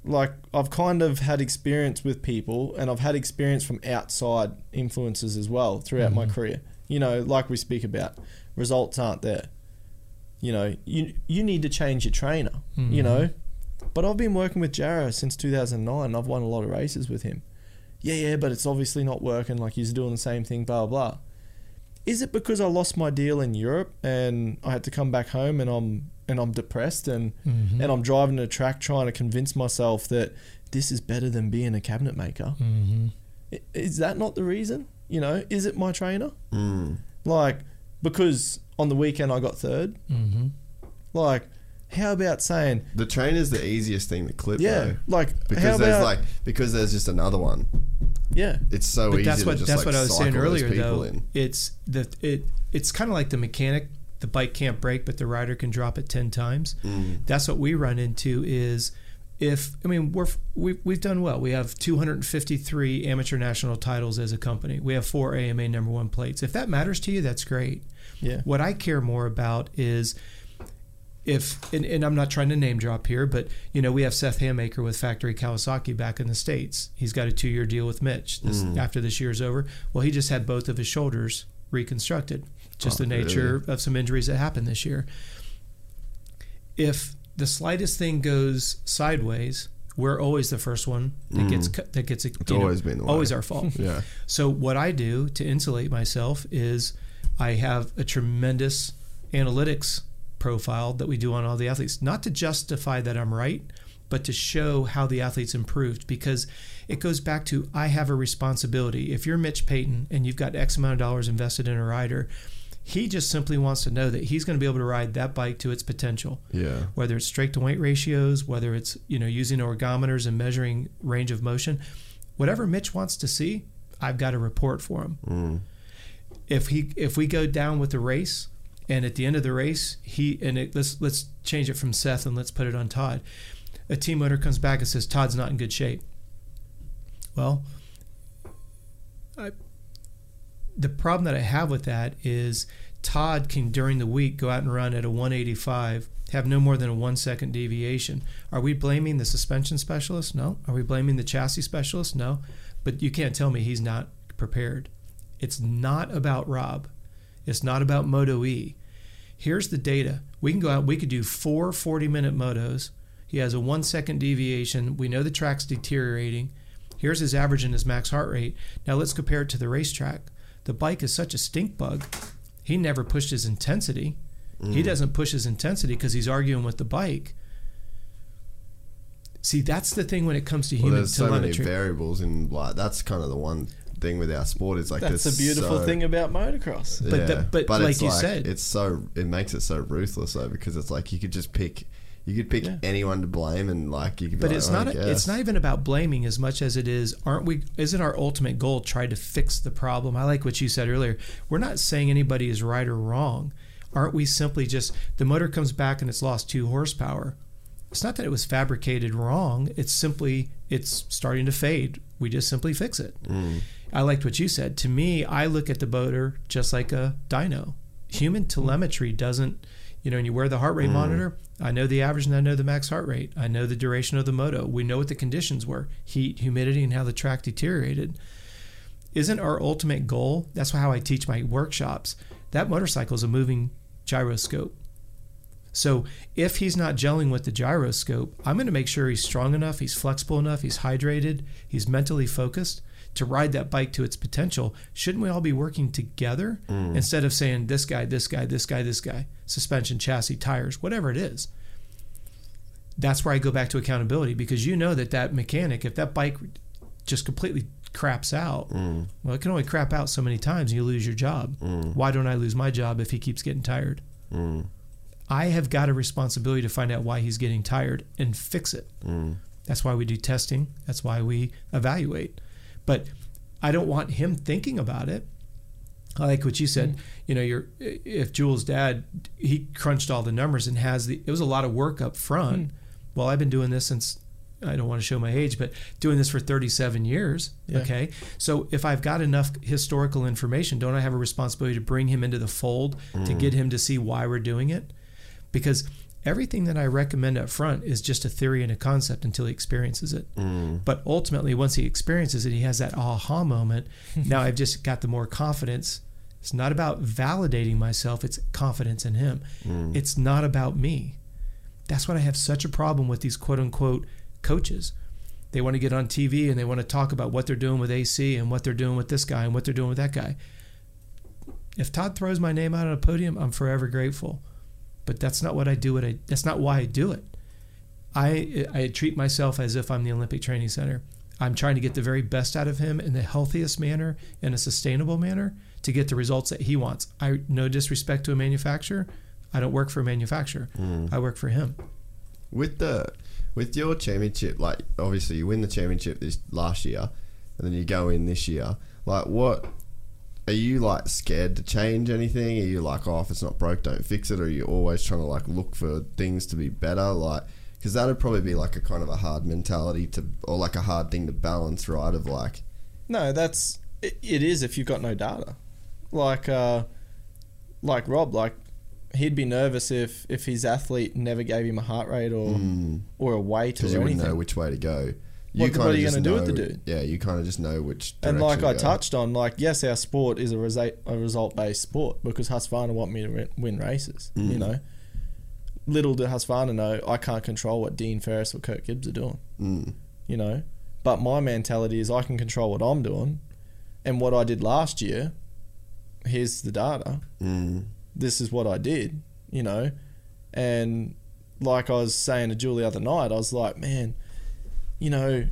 [SPEAKER 5] like I've kind of had experience with people and I've had experience from outside influences as well throughout my mm-hmm. career. You know, like we speak about, results aren't there. You know, you you need to change your trainer, you mm-hmm. know. But I've been working with Jarrah since 2009. I've won a lot of races with him. Yeah, yeah, but it's obviously not working like he's doing the same thing blah blah. Blah. Is it because I lost my deal in Europe and I had to come back home and I'm and I'm depressed and
[SPEAKER 6] Mm-hmm.
[SPEAKER 5] and I'm driving a track trying to convince myself that this is better than being a cabinet maker?
[SPEAKER 6] Mm-hmm.
[SPEAKER 5] Is that not the reason? You know, is it my trainer?
[SPEAKER 7] Mm.
[SPEAKER 5] Like because on the weekend I got third.
[SPEAKER 6] Mm-hmm.
[SPEAKER 5] Like, how about saying
[SPEAKER 7] The train is the easiest thing to clip.
[SPEAKER 5] yeah?
[SPEAKER 7] though.
[SPEAKER 5] Like how
[SPEAKER 7] because there's
[SPEAKER 5] about
[SPEAKER 7] like because there's just another one.
[SPEAKER 5] Yeah?
[SPEAKER 7] It's so
[SPEAKER 6] but
[SPEAKER 7] easy
[SPEAKER 6] that's what
[SPEAKER 7] just
[SPEAKER 6] that's
[SPEAKER 7] like
[SPEAKER 6] what I was saying earlier though.
[SPEAKER 7] in.
[SPEAKER 6] It's the it it's kind of like the mechanic. The bike can't brake, but the rider can drop it ten times.
[SPEAKER 7] Mm.
[SPEAKER 6] That's what we run into. Is if I mean we're we we've done well. We have 253 amateur national titles as a company. We have four AMA number one plates. If that matters to you, that's great.
[SPEAKER 5] Yeah.
[SPEAKER 6] What I care more about is if and, and I'm not trying to name drop here, but you know we have Seth Hammaker with Factory Kawasaki back in the states. He's got a two year deal with Mitch this, mm. after this year's over. Well, he just had both of his shoulders reconstructed. Just
[SPEAKER 7] Oh,
[SPEAKER 6] the nature of some injuries that happened this year. If the slightest thing goes sideways, we're always the first one that mm. gets cut, that gets it's
[SPEAKER 7] always been the
[SPEAKER 6] always our fault.
[SPEAKER 7] Yeah.
[SPEAKER 6] So what I do to insulate myself is I have a tremendous analytics profile that we do on all the athletes, not to justify that I'm right, but to show how the athletes improved because it goes back to I have a responsibility. If you're Mitch Payton and you've got X amount of dollars invested in a rider, he just simply wants to know that he's going to be able to ride that bike to its potential
[SPEAKER 7] Yeah.
[SPEAKER 6] whether it's strength to weight ratios, whether it's you know using ergometers and measuring range of motion, whatever Mitch wants to see, I've got a report for him. Mm. If he if we go down with the race, and at the end of the race, he and it, let's let's change it from Seth and let's put it on Todd. A team owner comes back and says Todd's not in good shape. Well, I, the problem that I have with that is Todd can during the week go out and run at a 185, have no more than a one second deviation. Are we blaming the suspension specialist? No. Are we blaming the chassis specialist? No. But you can't tell me he's not prepared. It's not about Rob. It's not about Moto E. Here's the data. We can go out, we could do four 40 minute motos. He has a one second deviation. We know the track's deteriorating. Here's his average and his max heart rate. Now let's compare it to the racetrack. The bike is such a stink bug. He never pushed his intensity. He mm. doesn't push his intensity because he's arguing with the bike. See, that's the thing when it comes to
[SPEAKER 7] Well,
[SPEAKER 6] human
[SPEAKER 7] there's so many
[SPEAKER 6] telemetry.
[SPEAKER 7] variables, and like that's kind of the one thing with our sport is like
[SPEAKER 5] That's the beautiful
[SPEAKER 7] so-
[SPEAKER 5] thing about motocross.
[SPEAKER 6] But the- but like
[SPEAKER 7] it's
[SPEAKER 6] you said-
[SPEAKER 7] it's so it makes it so ruthless though because it's like you could just pick, you could pick
[SPEAKER 5] Yeah.
[SPEAKER 7] anyone to blame and like you could. Be
[SPEAKER 6] But
[SPEAKER 7] like,
[SPEAKER 6] it's
[SPEAKER 7] "Oh,
[SPEAKER 6] not. A, it's not even about blaming as much as it is. Aren't we? Isn't our ultimate goal try to fix the problem? I like what you said earlier. We're not saying anybody is right or wrong. Aren't we simply just the motor comes back and it's lost two horsepower? It's not that it was fabricated wrong. It's simply it's starting to fade. We just simply fix it. Mm. I liked what you said. To me, I look at the motor just like a dyno. Human hmm. telemetry doesn't, you know, when you wear the heart rate hmm. monitor, I know the average and I know the max heart rate. I know the duration of the moto. We know what the conditions were heat, humidity, and how the track deteriorated. Isn't our ultimate goal? That's how I teach my workshops. That motorcycle is a moving gyroscope. So if he's not gelling with the gyroscope, I'm going to make sure he's strong enough, he's flexible enough, he's hydrated, he's mentally focused to ride that bike to its potential. Shouldn't we all be working together mm. instead of saying this guy, this guy, this guy, this guy, suspension, chassis, tires, whatever it is? That's where I go back to accountability because you know that that mechanic, if that bike just completely craps out, mm. well, it can only crap out so many times and you lose your job. Mm. Why don't I lose my job if he keeps getting tired? I have got a responsibility to find out why he's getting tired and fix it. That's why we do testing. That's why we evaluate. But I don't want him thinking about it. I like what you said. Mm. You know, you're if Jules' dad he crunched all the numbers and has the it was a lot of work up front. Mm. Well, I've been doing this since I don't want to show my age, but doing this for 37 years.
[SPEAKER 5] Yeah.
[SPEAKER 6] Okay. So if I've got enough historical information, don't I have a responsibility to bring him into the fold to mm. get him to see why we're doing it? Because everything that I recommend up front is just a theory and a concept until he experiences it. Mm. But ultimately, once he experiences it, he has that aha moment. now I've just got the more confidence. It's not about validating myself, it's confidence in him. Mm. It's not about me. That's what I have such a problem with these quote unquote coaches. They want to get on TV and they want to talk about what they're doing with AC and what they're doing with this guy and what they're doing with that guy. If Todd throws my name out on a podium, I'm forever grateful. But that's not what I do. What I that's not why I do it. I I treat myself as if I'm the Olympic Training Center. I'm trying to get the very best out of him in the healthiest manner, in a sustainable manner, to get the results that he wants. I no disrespect to a manufacturer. I don't work for a manufacturer. Mm. I work for him.
[SPEAKER 7] with the with your championship. Like obviously you win the championship this last year, and then you go in this year. Like what? Are you like scared to change anything? Are you like, oh, if it's not broke, don't fix it? Or are you always trying to like look for things to be better? Like, because that would probably be like a kind of a hard mentality to, or like a hard thing to balance, right? Of like,
[SPEAKER 5] No, that's it, it is if you've got no data. Like uh like Rob, like he'd be nervous if if his athlete never gave him a heart rate or or a weight
[SPEAKER 7] because
[SPEAKER 5] or anything.
[SPEAKER 7] know which way to go.
[SPEAKER 5] What-
[SPEAKER 7] kinda
[SPEAKER 5] what are you gonna do with the dude?
[SPEAKER 7] Yeah, you kind of just know which.
[SPEAKER 5] and like I
[SPEAKER 7] go.
[SPEAKER 5] touched on, like yes, our sport is a result a result based sport because Husqvarna want me to re- win races.
[SPEAKER 7] Mm.
[SPEAKER 5] You know, little did Husqvarna know I can't control what Dean Ferris or Kirk Gibbs are doing.
[SPEAKER 7] Mm.
[SPEAKER 5] You know, but my mentality is I can control what I'm doing, and what I did last year. Here's the data.
[SPEAKER 7] Mm.
[SPEAKER 5] This is what I did. You know, and like I was saying to Julie the other night, I was like, man, you know,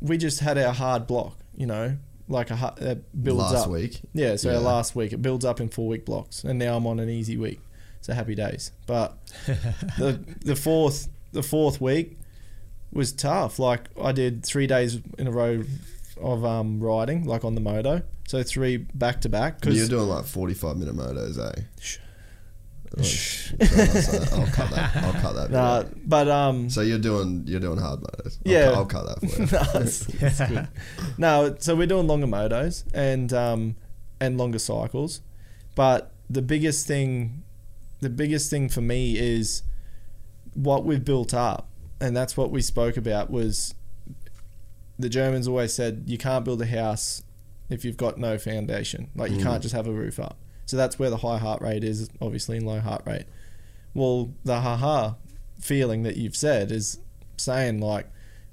[SPEAKER 5] we just had our hard block. You know, like a hu- it builds
[SPEAKER 7] Last
[SPEAKER 5] up.
[SPEAKER 7] week.
[SPEAKER 5] Yeah, so
[SPEAKER 7] Yeah.
[SPEAKER 5] our last week it builds up in four week blocks, and now I'm on an easy week. So happy days. But the the fourth the fourth week was tough. Like I did three days in a row of um, riding, like on the moto. So three back to back.
[SPEAKER 7] Cause
[SPEAKER 5] You're
[SPEAKER 7] doing like 45 minute motos, eh? Oh, I'll cut that. I'll cut that.
[SPEAKER 5] nah, but um,
[SPEAKER 7] So you're doing you're doing hard motos. I'll
[SPEAKER 5] Yeah.
[SPEAKER 7] cut, I'll cut that for you.
[SPEAKER 5] no, it's- it's good. no, so we're doing longer motos and um, and longer cycles, but the biggest thing, the biggest thing for me is what we've built up, and that's what we spoke about. Was the Germans always said you can't build a house if you've got no foundation. Like you
[SPEAKER 7] Mm.
[SPEAKER 5] can't just have a roof up. So that's where the high heart rate is, obviously, in low heart rate. Well, the haha feeling that you've said is saying like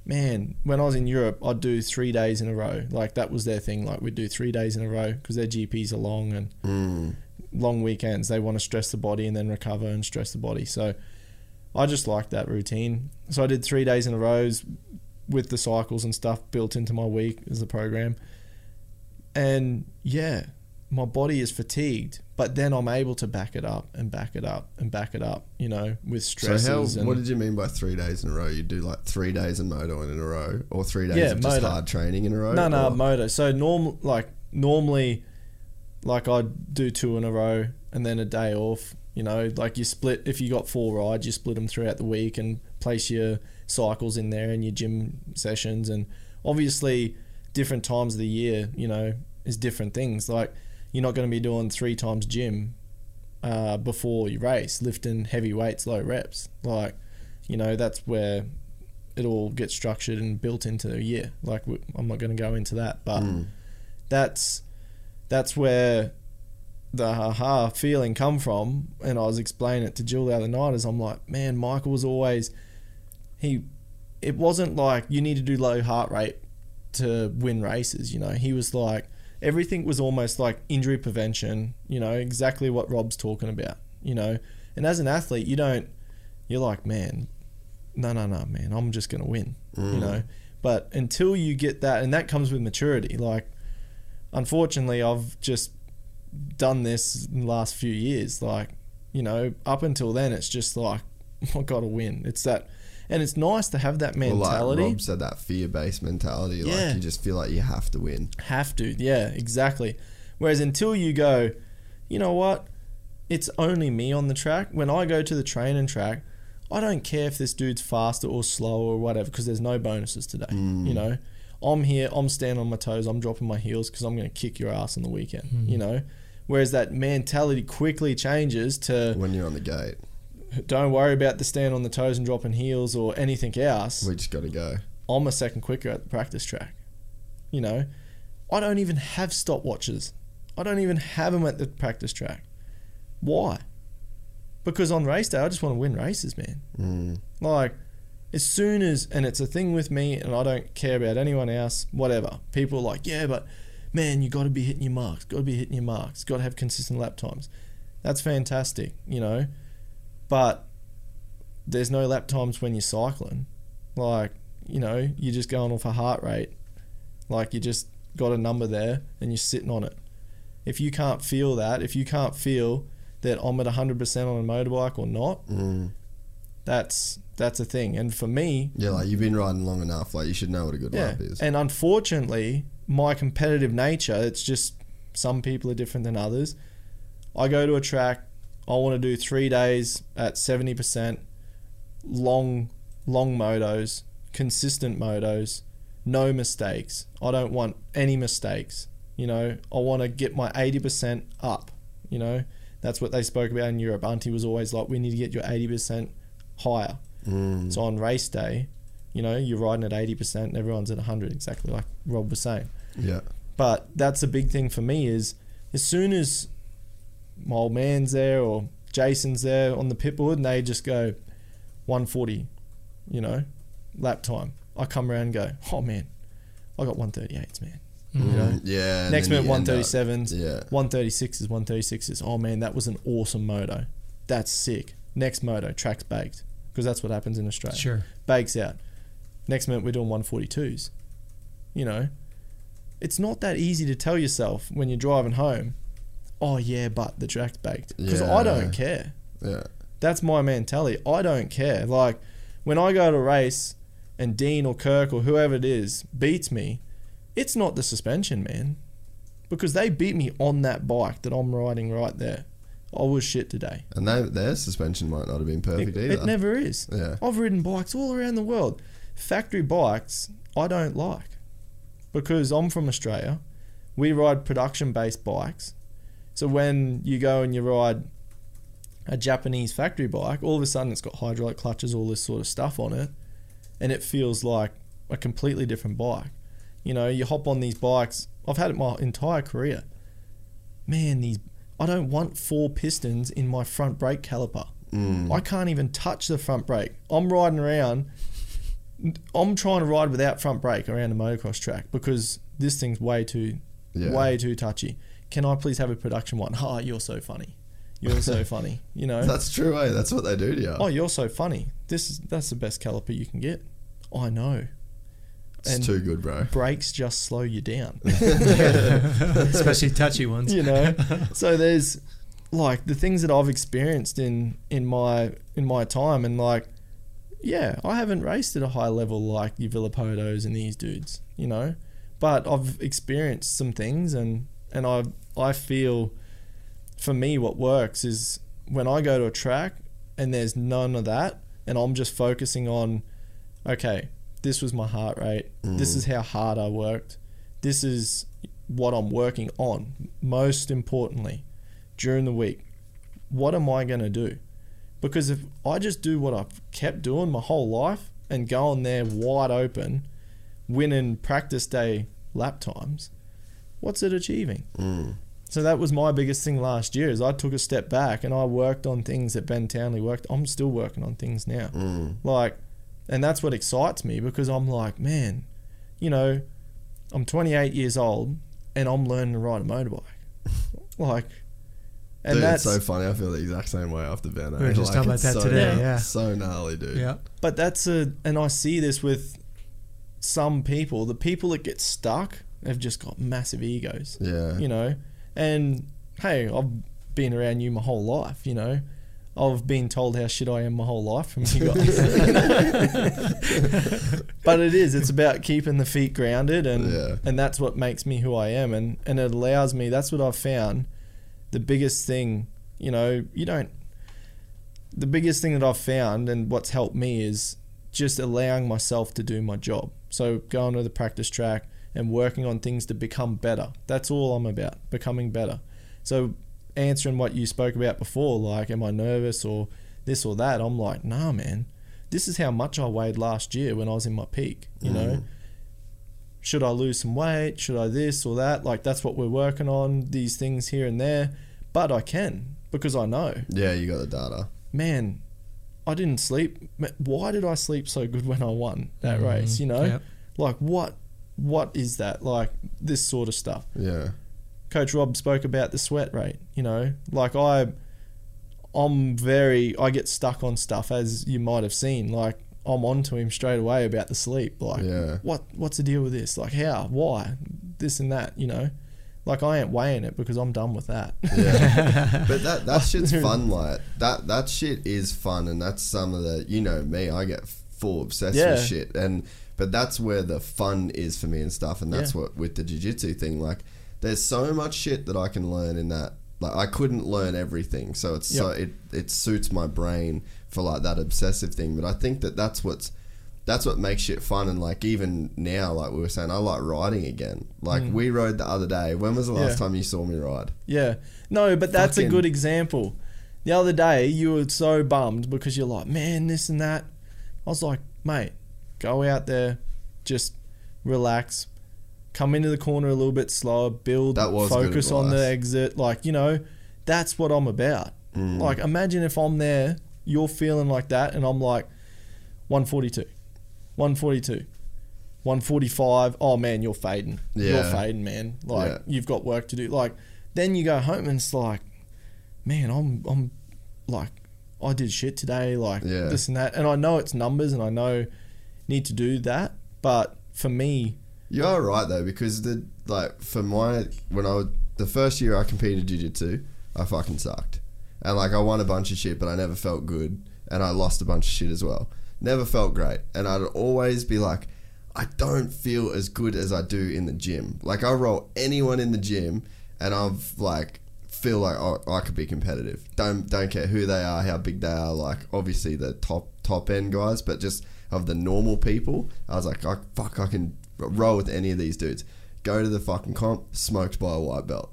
[SPEAKER 5] man, when I was in Europe, I'd do three days in a row. Like that was their thing. Like we'd do three days in a row because their GPs are long and
[SPEAKER 7] Mm.
[SPEAKER 5] long weekends. They want to stress the body and then recover and stress the body. So I just liked that routine. So I did three days in a row with the cycles and stuff built into my week as a program. And yeah, my body is fatigued, but then I'm able to back it up and back it up and back it up, you know, with stresses.
[SPEAKER 7] So how?
[SPEAKER 5] and
[SPEAKER 7] What did you mean by three days in a row? You do like three days in moto in a row, or three days
[SPEAKER 5] Yeah,
[SPEAKER 7] of just
[SPEAKER 5] moto.
[SPEAKER 7] hard training in a row?
[SPEAKER 5] No, no,
[SPEAKER 7] or-
[SPEAKER 5] moto. So norm like normally, like I'd do two in a row and then a day off. You know, like you split if you got four rides, you split them throughout the week and place your cycles in there and your gym sessions and obviously different times of the year. You know, is different things. Like you're not going to be doing three times gym uh, before you race, lifting heavy weights, low reps. Like, you know, that's where it all gets structured and built into a year. Like, I'm not going to go into that, but
[SPEAKER 7] Mm.
[SPEAKER 5] that's that's where the haha feeling come from. And I was explaining it to Jill the other night as I'm like, man, Michael was always he. It wasn't like you need to do low heart rate to win races. You know, he was like everything was almost like injury prevention. You know, exactly what Rob's talking about. You know, and as an athlete, you don't. You're like, man, no, no, no, man, I'm just gonna win. You mm. know, but until you get that, and that comes with maturity. Like, unfortunately, I've just done this in the last few years. Like, you know, up until then, it's just like I got to win. It's that, and it's nice to have that
[SPEAKER 7] Well, like
[SPEAKER 5] mentality.
[SPEAKER 7] Rob said, that fear-based mentality.
[SPEAKER 5] Yeah.
[SPEAKER 7] Like you just feel like you have to win.
[SPEAKER 5] Have to, yeah, exactly. Whereas until you go, you know what? It's only me on the track. When I go to the training track, I don't care if this dude's faster or slower or whatever because there's no bonuses today. Mm. You know, I'm here, I'm standing on my toes, I'm dropping my heels because I'm going to kick your ass on the weekend. Mm-hmm. You know, whereas that mentality quickly changes to
[SPEAKER 7] when you're on the gate.
[SPEAKER 5] Don't worry about the stand on the toes and dropping heels or anything else.
[SPEAKER 7] We just got to go.
[SPEAKER 5] I'm a second quicker at the practice track. You know, I don't even have stopwatches. I don't even have them at the practice track. Why? Because on race day, I just want to win races, man.
[SPEAKER 7] Mm.
[SPEAKER 5] Like, as soon as, and it's a thing with me, and I don't care about anyone else, whatever. People are like, yeah, but man, you got to be hitting your marks, got to be hitting your marks, got to have consistent lap times. That's fantastic, you know, but there's no lap times when you're cycling. Like, you know, you're just going off a heart rate. Like, you just got a number there and you're sitting on it. If you can't feel that, if you can't feel that I'm at 100% on a motorbike or not,
[SPEAKER 7] Mm.
[SPEAKER 5] that's that's a thing. And for me,
[SPEAKER 7] Yeah, like you've been riding long enough. Like you should know what a good
[SPEAKER 5] yeah.
[SPEAKER 7] lap is.
[SPEAKER 5] And unfortunately, my competitive nature, it's just some people are different than others. I go to a track, I want to do three days at 70%, long, long motos, consistent motos, no mistakes. I don't want any mistakes. You know, I want to get my 80% up. You know, that's what they spoke about in Europe. Auntie was always like, we need to get your 80% higher.
[SPEAKER 7] Mm.
[SPEAKER 5] So on race day, you know, you're riding at 80% and everyone's at 100, exactly like Rob was saying.
[SPEAKER 7] Yeah.
[SPEAKER 5] But that's a big thing for me is as soon as my old man's there or Jason's there on the pit board and they just go 140, you know, lap time. I come around and go, oh man, I got 138s, man. Mm-hmm. You know?
[SPEAKER 7] Yeah.
[SPEAKER 5] Next minute,
[SPEAKER 7] you end up-
[SPEAKER 5] 137s,
[SPEAKER 7] Yeah.
[SPEAKER 5] 136s, 136s. Oh man, that was an awesome moto. That's sick. Next moto, track's baked because that's what happens in Australia.
[SPEAKER 6] Sure.
[SPEAKER 5] Bakes out. Next minute, we're doing 142s. You know, it's not that easy to tell yourself when you're driving home, oh yeah, but the track's baked. Because I don't care.
[SPEAKER 7] Yeah.
[SPEAKER 5] That's my mentality. I don't care. Like when I go to a race and Dean or Kirk or whoever it is beats me, it's not the suspension, man. Because they beat me on that bike that I'm riding right there. I was shit today.
[SPEAKER 7] And they, their suspension might not have been perfect
[SPEAKER 5] It,
[SPEAKER 7] either.
[SPEAKER 5] it never is.
[SPEAKER 7] Yeah.
[SPEAKER 5] I've ridden bikes all around the world. Factory bikes, I don't like because I'm from Australia. We ride production based bikes. So when you go and you ride a Japanese factory bike, all of a sudden it's got hydraulic clutches, all this sort of stuff on it, and it feels like a completely different bike. You know, you hop on these bikes. I've had it my entire career. Man, these I don't want four pistons in my front brake caliper.
[SPEAKER 7] Mm.
[SPEAKER 5] I can't even touch the front brake. I'm riding around. I'm trying to ride without front brake around a motocross track because this thing's way too,
[SPEAKER 7] Yeah.
[SPEAKER 5] way too touchy. Can I please have a production one? Ah, you're so funny. You're so funny. You know.
[SPEAKER 7] That's true, eh? That's what they do to you.
[SPEAKER 5] oh, you're so funny. This is that's the best caliper you can get. I know.
[SPEAKER 7] it's
[SPEAKER 5] and-
[SPEAKER 7] too good, bro.
[SPEAKER 5] Brakes just slow you down.
[SPEAKER 6] Especially touchy ones.
[SPEAKER 5] you know so there's like the things that i've experienced in in my in my time and like yeah i haven't raced at a high level like your Villopotos and these dudes you know but i've experienced some things and and i i feel for me what works is when i go to a track and there's none of that and i'm just focusing on okay this was my heart rate this is mm. how hard i worked this is what I'm working on. Most importantly, during the week, what am I going to do? Because if I just do what I've kept doing my whole life and going there wide open, winning practice day lap times, what's it achieving? Mm. So that was my biggest thing last year is I took a step back and I worked on things that Ben Townley worked. I'm still working on things now. Mm. Like, and that's what excites me because I'm like, man, you know, I'm 28 years old and I'm learning to ride a motorbike. like, and
[SPEAKER 7] dude,
[SPEAKER 5] that's
[SPEAKER 7] it's so funny. I feel the exact same way after Ben.
[SPEAKER 6] We were just talking about that
[SPEAKER 7] so,
[SPEAKER 6] today, yeah.
[SPEAKER 7] So gnarly, dude.
[SPEAKER 6] Yeah.
[SPEAKER 5] but that's a and I see this with some people. The people that get stuck have just got massive egos.
[SPEAKER 7] Yeah.
[SPEAKER 5] You know, and hey, I've been around you my whole life. You know, I've been told how shit I am my whole life from you guys. but it is. It's about keeping the feet grounded, and
[SPEAKER 7] Yeah.
[SPEAKER 5] and that's what makes me who I am, and and it allows me. That's what I've found. The biggest thing, you know, you don't. The biggest thing that I've found, and what's helped me, is just allowing myself to do my job. So going to the practice track and working on things to become better. That's all I'm about, becoming better. So answering what you spoke about before, like, am I nervous or this or that? I'm like, nah, man. This is how much I weighed last year when I was in my peak. You know, mm. should I lose some weight? Should I this or that? Like, that's what we're working on. These things here and there, but I can because I know
[SPEAKER 7] Yeah, you got the data.
[SPEAKER 5] man, I didn't sleep. Why did I sleep so good when I won that mm-hmm. race? You know,
[SPEAKER 6] Yep.
[SPEAKER 5] like what, what is that? Like this sort of stuff.
[SPEAKER 7] Yeah.
[SPEAKER 5] Coach Rob spoke about the sweat rate. You know, like I, I'm very, I get stuck on stuff as you might have seen. Like I'm onto him straight away about the sleep. Like,
[SPEAKER 7] Yeah.
[SPEAKER 5] what, what's the deal with this? Like how, why, this and that. You know, like I ain't weighing it because I'm done with that.
[SPEAKER 7] Yeah. but that that shit's fun. Like that that shit is fun, and that's some of the you know me. I get full obsessed
[SPEAKER 5] Yeah.
[SPEAKER 7] with shit, and but that's where the fun is for me and stuff. And that's
[SPEAKER 5] Yeah.
[SPEAKER 7] what with the jiu-jitsu thing. Like, there's so much shit that I can learn in that. Like, I couldn't learn everything, so it's so it it suits my brain for like that obsessive thing. But I think that that's what's that's what makes shit fun and like even now like we were saying i like riding again like we rode the other day when was the last
[SPEAKER 5] Mm. Yeah.
[SPEAKER 7] time you saw me ride
[SPEAKER 5] Yeah. No, but that's
[SPEAKER 7] Fucking-
[SPEAKER 5] a good example. The other day, you were so bummed because you're like, man, this and that. I was like, mate, go out there, just relax, come into the corner a little bit slower, build,
[SPEAKER 7] That was
[SPEAKER 5] focus on the exit. Like, you know, that's what I'm about. Mm. Like, imagine if I'm there, you're feeling like that, and I'm like 142, 142, 145. Oh man, you're fading.
[SPEAKER 7] yeah.
[SPEAKER 5] You're fading, man. Like
[SPEAKER 7] Yeah.
[SPEAKER 5] you've got work to do. Like then you go home and it's like, man, I'm I'm like I did shit today. Like
[SPEAKER 7] Yeah.
[SPEAKER 5] this and that, and I know it's numbers, and I know need to do that, but for me,
[SPEAKER 7] You are right though, because the like for my when I was the first year I competed jiu-jitsu, I fucking sucked, and like I won a bunch of shit, but I never felt good, and I lost a bunch of shit as well. Never felt great, and I'd always be like, I don't feel as good as I do in the gym. Like I roll anyone in the gym, and I've like feel like oh, I could be competitive. Don't don't care who they are, how big they are. Like obviously the top top end guys, but just of the normal people, I was like, I, fuck, I can roll with any of these dudes. Go to the fucking comp, smoked by a white belt,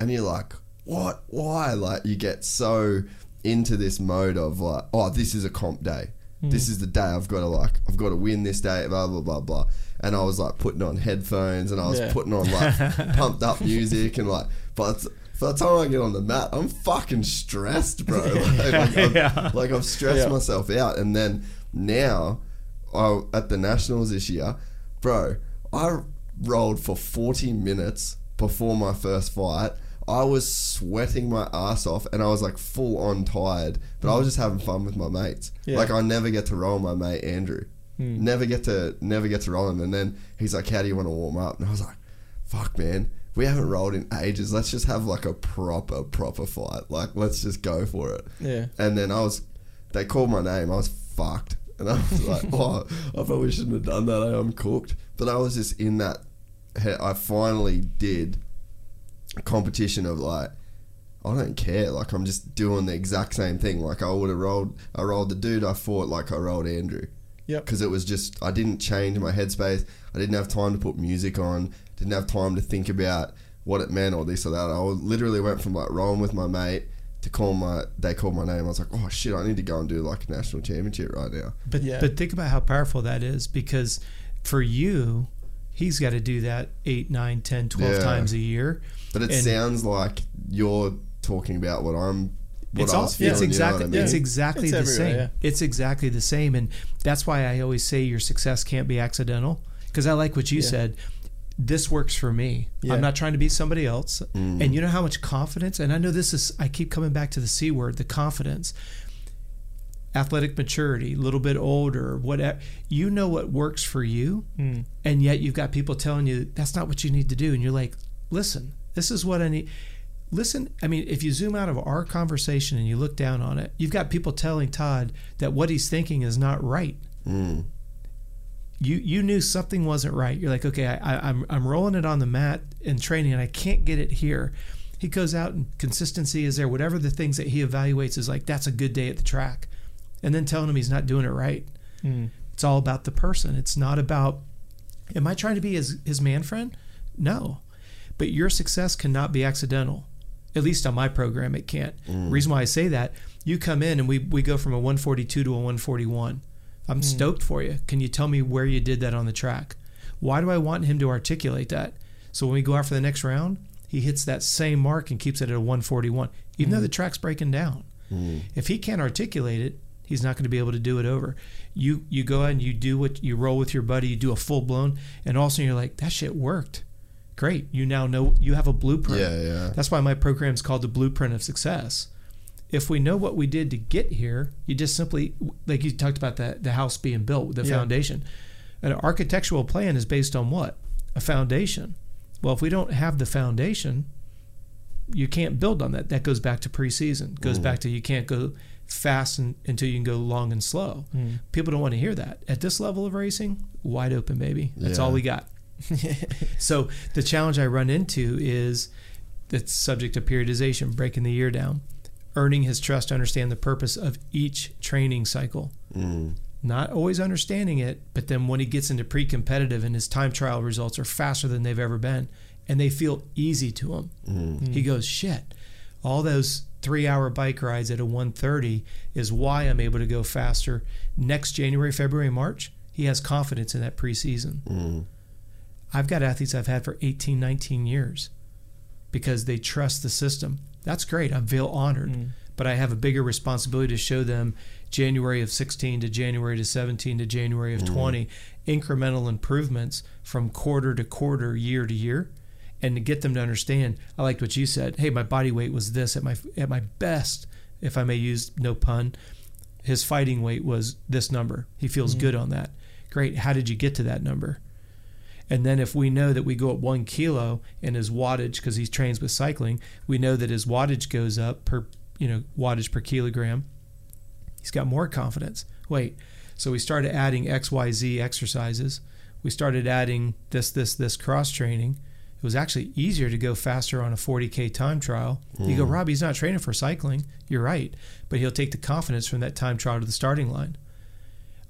[SPEAKER 7] and you're like, what? Why? Like you get so into this mode of like, oh, this is a comp day. Hmm. This is the day I've got to like, I've got to win this day. Blah blah blah blah. And I was like putting on headphones and I was
[SPEAKER 5] Yeah.
[SPEAKER 7] putting on like pumped up music and like, but by the time I get on the mat, I'm fucking stressed, bro. Like, like, I'm, like I've stressed
[SPEAKER 5] Yeah.
[SPEAKER 7] myself out. And then now, I, at the nationals this year, bro, I rolled for 40 minutes before my first fight. I was sweating my ass off and I was like full on tired, but I was just having fun with my mates.
[SPEAKER 5] Yeah.
[SPEAKER 7] Like I never get to roll my mate Andrew. Hmm. Never get to never get to roll him. And then he's like, "How do you want to warm up?" And I was like, "Fuck, man, we haven't rolled in ages. Let's just have like a proper proper fight. Like let's just go for it."
[SPEAKER 5] yeah,
[SPEAKER 7] And then I was, they called my name. I was fucked. And I was like, oh, I probably shouldn't have done that. Eh? I'm cooked. But I was just in that. I finally did a competition of like, I don't care. Like I'm just doing the exact same thing. Like I would have rolled. I rolled the dude. I fought like I rolled Andrew.
[SPEAKER 5] Yep.
[SPEAKER 7] Because it was just I didn't change my headspace. I didn't have time to put music on. Didn't have time to think about what it meant or this or that. I literally went from like rolling with my mate to call my. They called my name. I was like, oh shit, I need to go and do like a national championship right now.
[SPEAKER 6] But
[SPEAKER 5] Yeah.
[SPEAKER 6] but think about how powerful that is because for you, he's got to do that 8, 9, 10, 12
[SPEAKER 7] Yeah.
[SPEAKER 6] times a year.
[SPEAKER 7] But it
[SPEAKER 6] And-
[SPEAKER 7] sounds like you're talking about what I'm. What
[SPEAKER 6] it's
[SPEAKER 7] I
[SPEAKER 6] all,
[SPEAKER 7] was feeling.
[SPEAKER 6] it's
[SPEAKER 7] you know
[SPEAKER 6] exactly
[SPEAKER 7] I mean?
[SPEAKER 6] it's exactly
[SPEAKER 5] It's
[SPEAKER 6] the same.
[SPEAKER 5] yeah.
[SPEAKER 6] It's exactly the same, and that's why I always say your success can't be accidental. Because I like what you said. This works for me.
[SPEAKER 5] Yeah.
[SPEAKER 6] I'm not trying to be somebody else.
[SPEAKER 7] Mm.
[SPEAKER 6] And you know how much confidence, and I know this is, I keep coming back to the C word, the confidence, athletic maturity, a little bit older, whatever. You know what works for you,
[SPEAKER 5] Hmm.
[SPEAKER 6] and yet you've got people telling you that's not what you need to do. And you're like, listen, this is what I need. Listen, I mean, if you zoom out of our conversation and you look down on it, you've got people telling Todd that what he's thinking is not right.
[SPEAKER 7] Mm.
[SPEAKER 6] You you knew something wasn't right. You're like, okay, I, I, I'm I'm rolling it on the mat in training, and I can't get it here. He goes out and consistency is there. Whatever the things that he evaluates is like, that's a good day at the track, and then telling him he's not doing it right. Hmm. It's all about the person. It's not about, am I trying to be his, his man friend? No. But your success cannot be accidental. At least on my program, it can't. Hmm. Reason why I say that, you come in and we, we go from a 142 to a 141. I'm hmm. stoked for you. Can you tell me where you did that on the track? Why do I want him to articulate that? So when we go out for the next round, he hits that same mark and keeps it at a 141, even though hmm. the track's breaking down. Hmm. If he can't articulate it, he's not going to be able to do it over. You you go out and you do what you roll with your buddy, you do a full blown, and all of a sudden you're like, that shit worked. Great. You now know you have a blueprint.
[SPEAKER 7] Yeah, yeah.
[SPEAKER 6] That's why my program's called the Blueprint of Success. If we know what we did to get here, you just simply like you talked about the the house being built, the
[SPEAKER 5] Yeah.
[SPEAKER 6] foundation. An architectural plan is based on what? A foundation. Well, if we don't have the foundation, you can't build on that. That goes back to preseason. Goes mm-hmm. back to you can't go fast and, until you can go long and slow. Mm. People don't want to hear that. At this level of racing, wide open, baby. That's
[SPEAKER 7] Yeah.
[SPEAKER 6] all we got. so the challenge I run into is that's subject to periodization, breaking the year down, earning his trust to understand the purpose of each training cycle.
[SPEAKER 7] Mm.
[SPEAKER 6] Not always understanding it, but then when he gets into pre-competitive and his time trial results are faster than they've ever been, and they feel easy to him,
[SPEAKER 7] Mm.
[SPEAKER 6] he goes, "Shit, all those three-hour bike rides at a 130 is why I'm able to go faster." Next January, February, March, he has confidence in that preseason.
[SPEAKER 7] Mm.
[SPEAKER 6] I've got athletes I've had for 18, 19 years because they trust the system. That's great. I'm feel honored. Mm. but I have a bigger responsibility to show them January of 16 to January to 17 to January of mm-hmm. 20 incremental improvements from quarter to quarter, year to year, and to get them to understand. I liked what you said. Hey, my body weight was this at my at my best, if I may use no pun. His fighting weight was this number. He feels mm. good on that. Great. How did you get to that number? And then if we know that we go up one kilo in his wattage because he trains with cycling, we know that his wattage goes up per you know wattage per kilogram. He's got more confidence. Wait, so we started adding X Y Z exercises. We started adding this this this cross training. It was actually easier to go faster on a 40k time trial. You go, hmm. Rob, he's not training for cycling. You're right, but he'll take the confidence from that time trial to the starting line.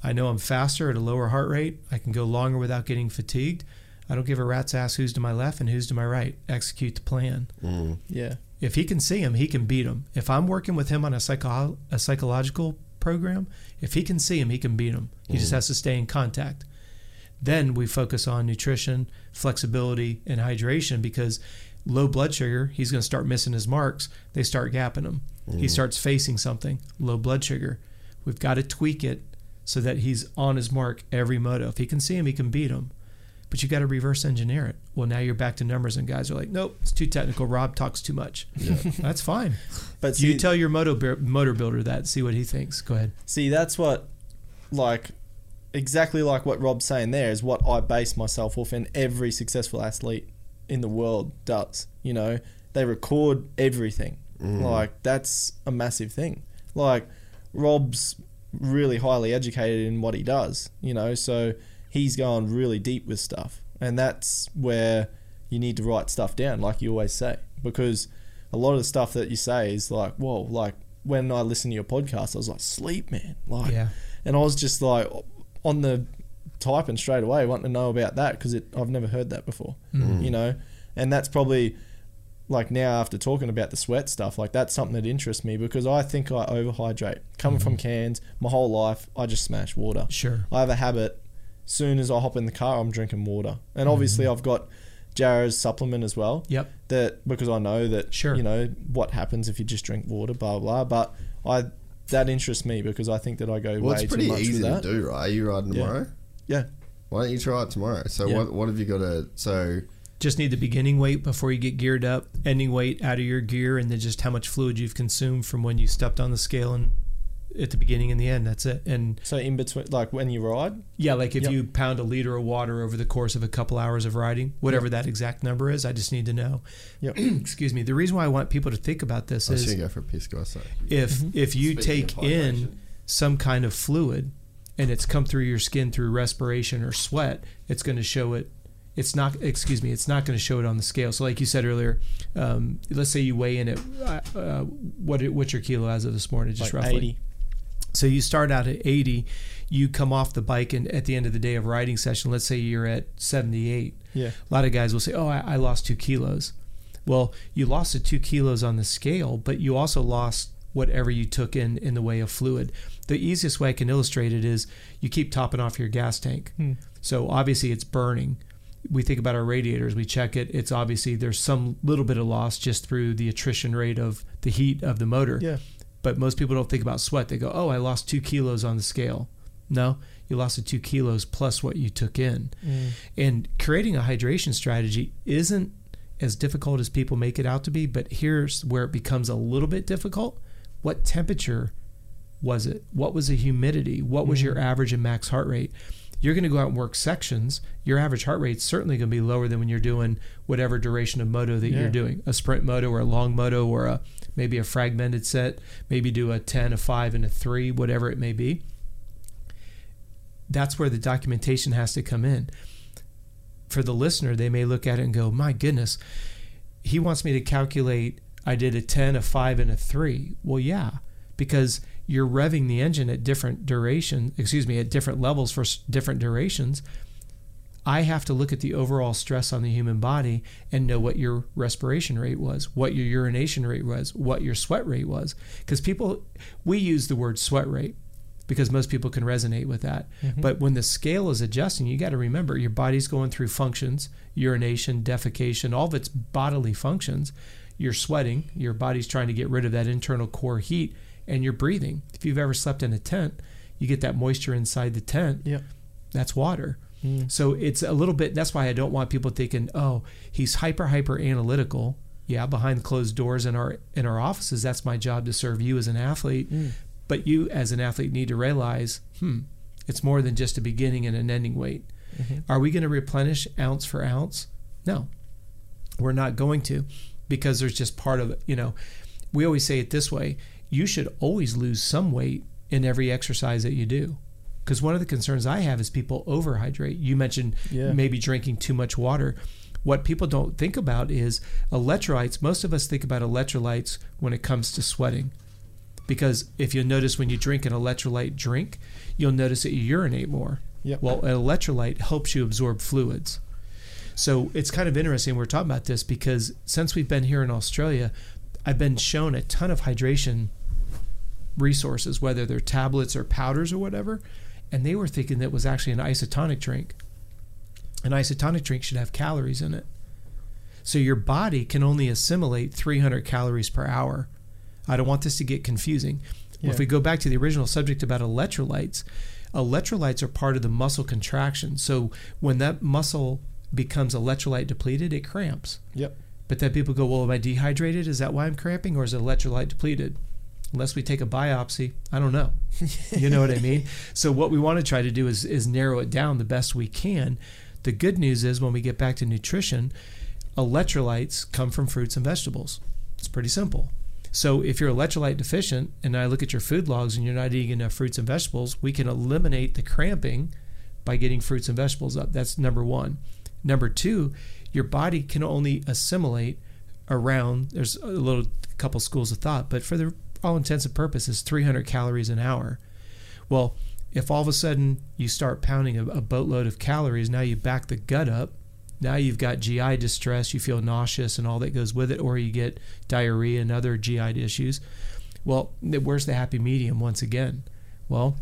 [SPEAKER 6] I know I'm faster at a lower heart rate. I can go longer without getting fatigued. I don't give a rat's ass who's to my left and who's to my right. Execute the plan. Mm-hmm.
[SPEAKER 5] Yeah.
[SPEAKER 6] If he can see him, he can beat him. If I'm working with him on a psycho- a psychological program, if he can see him, he can beat him. He just mm-hmm. has to stay in contact. Then we focus on nutrition, flexibility, and hydration because low blood sugar, he's going to start missing his marks. They start gapping him. He mm-hmm. starts facing something, low blood sugar. We've got to tweak it so that he's on his mark every moto. If he can see him, he can beat him. But you got to reverse engineer it. Well, now you're back to numbers, and guys are like, nope, it's too technical. Rob talks too much. That's fine.
[SPEAKER 5] But
[SPEAKER 6] you tell your moto motor builder that. See what he thinks. Go ahead.
[SPEAKER 5] See, that's what, like, exactly like what Rob's saying there is what I base myself off, and every successful athlete in the world does. You know, they record everything. Mm. Like, that's a massive thing. Like, Rob's really highly educated in what he does, you know, so he's going really deep with stuff. And that's where you need to write stuff down, like you always say, because a lot of the stuff that you say is like, whoa, like when I listen to your podcast, I was like, sleep, man. Like,
[SPEAKER 6] Yeah.
[SPEAKER 5] and I was just like on the typing straight away, wanting to know about that because it, I've never heard that before, mm. you know, and that's probably like now after talking about the sweat stuff, like that's something that interests me because I think I overhydrate. Coming from mm-hmm. cans, my whole life, I just smash water.
[SPEAKER 6] Sure.
[SPEAKER 5] I have a habit. Soon as I hop in the car, I'm drinking water, and mm-hmm. obviously I've got Jarrah's supplement as well.
[SPEAKER 6] Yep.
[SPEAKER 5] That because I know that
[SPEAKER 6] Sure.
[SPEAKER 5] you know what happens if you just drink water, blah blah. blah. But I that interests me because I think that I go
[SPEAKER 7] Well,
[SPEAKER 5] way
[SPEAKER 7] it's
[SPEAKER 5] too
[SPEAKER 7] pretty
[SPEAKER 5] much
[SPEAKER 7] easy to do, right? Are you riding
[SPEAKER 5] Yeah.
[SPEAKER 7] tomorrow?
[SPEAKER 5] Yeah.
[SPEAKER 7] Why don't you try it tomorrow? So
[SPEAKER 5] Yeah.
[SPEAKER 7] what what have you got to? So
[SPEAKER 6] Just need the beginning weight before you get geared up, ending weight out of your gear, and then just how much fluid you've consumed from when you stepped on the scale and at the beginning and the end. That's it. And
[SPEAKER 5] So in between, like when you ride,
[SPEAKER 6] yeah, like if
[SPEAKER 5] Yep.
[SPEAKER 6] you pound a liter of water over the course of a couple hours of riding, whatever that exact number is, I just need to know.
[SPEAKER 5] Yep.
[SPEAKER 6] Excuse me. The reason why I want people to think about this
[SPEAKER 7] I was
[SPEAKER 6] is
[SPEAKER 7] go for a piss, guys. So.
[SPEAKER 6] if mm-hmm. if you
[SPEAKER 7] Speaking
[SPEAKER 6] take in some kind of fluid and it's come through your skin through respiration or sweat, it's going to show it. It's not, excuse me, it's not going to show it on the scale. So, like you said earlier, um, let's say you weigh in at uh, uh, what what's your kilo as of this morning, just
[SPEAKER 5] like
[SPEAKER 6] roughly.
[SPEAKER 5] eighty.
[SPEAKER 6] So you start out at 80, you come off the bike, and at the end of the day of riding session, let's say you're at 78.
[SPEAKER 5] Yeah.
[SPEAKER 6] A lot of guys will say, "Oh, I, I lost two kilos." Well, you lost the two kilos on the scale, but you also lost whatever you took in in the way of fluid. The easiest way I can illustrate it is you keep topping off your gas tank. So obviously it's burning. We think about our radiators, we check it. It's obviously there's some little bit of loss just through the attrition rate of the heat of the motor
[SPEAKER 5] Yeah.
[SPEAKER 6] but most people don't think about sweat. They go, "Oh, I lost two kilos on the scale." No, you lost the two kilos plus what you took in. Mm. And creating a hydration strategy isn't as difficult as people make it out to be. But here's where it becomes a little bit difficult. What temperature was it? What was the humidity? What was mm. your average and max heart rate? You're going to go out and work sections. Your average heart rate's certainly going to be lower than when you're doing whatever duration of moto that
[SPEAKER 5] Yeah.
[SPEAKER 6] you're doing a sprint moto or a long moto or a maybe a fragmented set. Maybe do a 10, a 5, and a 3, whatever it may be. That's where the documentation has to come in. For the listener, they may look at it and go, My goodness, he wants me to calculate I did a 10, a 5, and a 3. Well, yeah, because you're revving the engine at different duration, excuse me, at different levels for different durations. I have to look at the overall stress on the human body and know what your respiration rate was, what your urination rate was, what your sweat rate was. Because people, we use the word sweat rate because most people can resonate with that. Mm-hmm. But when the scale is adjusting, you got to remember your body's going through functions, urination, defecation, all of its bodily functions. you're sweating, your body's trying to get rid of that internal core heat, and you're breathing. If you've ever slept in a tent, you get that moisture inside the tent.
[SPEAKER 5] Yep.
[SPEAKER 6] That's water. Mm. So it's a little bit. That's why I don't want people thinking, "Oh, he's hyper hyper analytical." Yeah, behind closed doors in our in our offices, that's my job to serve you as an athlete. Mm. But you, as an athlete, need to realize, hmm, it's more than just a beginning and an ending weight. Mm-hmm. Are we going to replenish ounce for ounce? No, we're not going to, because there's just part of it. You know, we always say it this way: you should always lose some weight in every exercise that you do. Because one of the concerns I have is people overhydrate. You mentioned
[SPEAKER 5] Yeah.
[SPEAKER 6] maybe drinking too much water. What people don't think about is electrolytes. Most of us think about electrolytes when it comes to sweating. Because if you notice when you drink an electrolyte drink, you'll notice that you urinate more.
[SPEAKER 5] Yep.
[SPEAKER 6] Well, an electrolyte helps you absorb fluids. So it's kind of interesting we're talking about this because since we've been here in Australia, I've been shown a ton of hydration resources, whether they're tablets or powders or whatever, and they were thinking that it was actually an isotonic drink. An isotonic drink should have calories in it. So your body can only assimilate 300 calories per hour. I don't want this to get confusing.
[SPEAKER 5] Yeah.
[SPEAKER 6] If we go back to the original subject about electrolytes, electrolytes are part of the muscle contraction. So when that muscle becomes electrolyte depleted, it cramps.
[SPEAKER 5] Yep.
[SPEAKER 6] But then people go, well, am I dehydrated? Is that why I'm cramping? Or is it electrolyte depleted? Unless we take a biopsy, I don't know. you know what I mean? So what we want to try to do is, is narrow it down the best we can. The good news is when we get back to nutrition, electrolytes come from fruits and vegetables. It's pretty simple. So if you're electrolyte deficient and I look at your food logs and you're not eating enough fruits and vegetables, we can eliminate the cramping by getting fruits and vegetables up. That's number one. Number two, your body can only assimilate around, there's a little couple schools of thought, but for the all intents and purposes, 300 calories an hour. Well, if all of a sudden you start pounding a, a boatload of calories, now you back the gut up. Now you've got GI distress, you feel nauseous and all that goes with it, or you get diarrhea and other GI issues. Well, where's the happy medium once again? Well,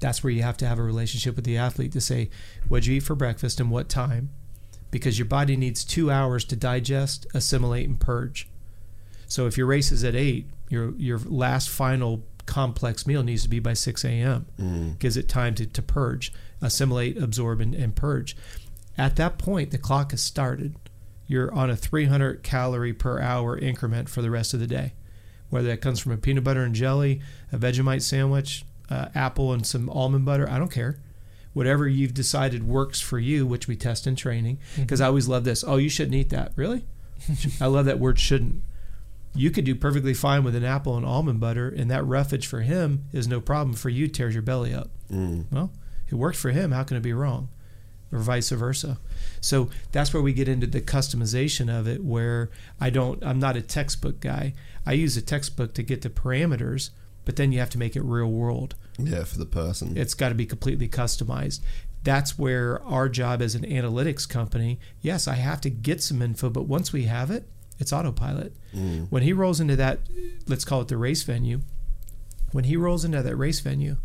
[SPEAKER 6] that's where you have to have a relationship with the athlete to say, what'd you eat for breakfast and what time? Because your body needs two hours to digest, assimilate, and purge. So if your race is at eight, your your last final complex meal needs to be by 6 a.m. Gives it time to, to purge, assimilate, absorb, and, and purge. At that point, the clock has started. You're on a 300 calorie per hour increment for the rest of the day. Whether that comes from a peanut butter and jelly, a Vegemite sandwich, uh, apple and some almond butter, I don't care. Whatever you've decided works for you, which we test in training. Because I always love this. Oh, you shouldn't eat that. Really? I love that word shouldn't you could do perfectly fine with an apple and almond butter, and that roughage for him is no problem. For you, tears your belly up. Mm. Well, it worked for him. How can it be wrong? Or vice versa. So that's where we get into the customization of it, where I don't, I'm not a textbook guy. I use a textbook to get the parameters, but then you have to make it real world.
[SPEAKER 7] Yeah, for the person.
[SPEAKER 6] It's got to be completely customized. That's where our job as an analytics company, yes, I have to get some info, but once we have it, it's autopilot. Mm. When he rolls into that, let's call it the race venue, when he rolls into that race venue,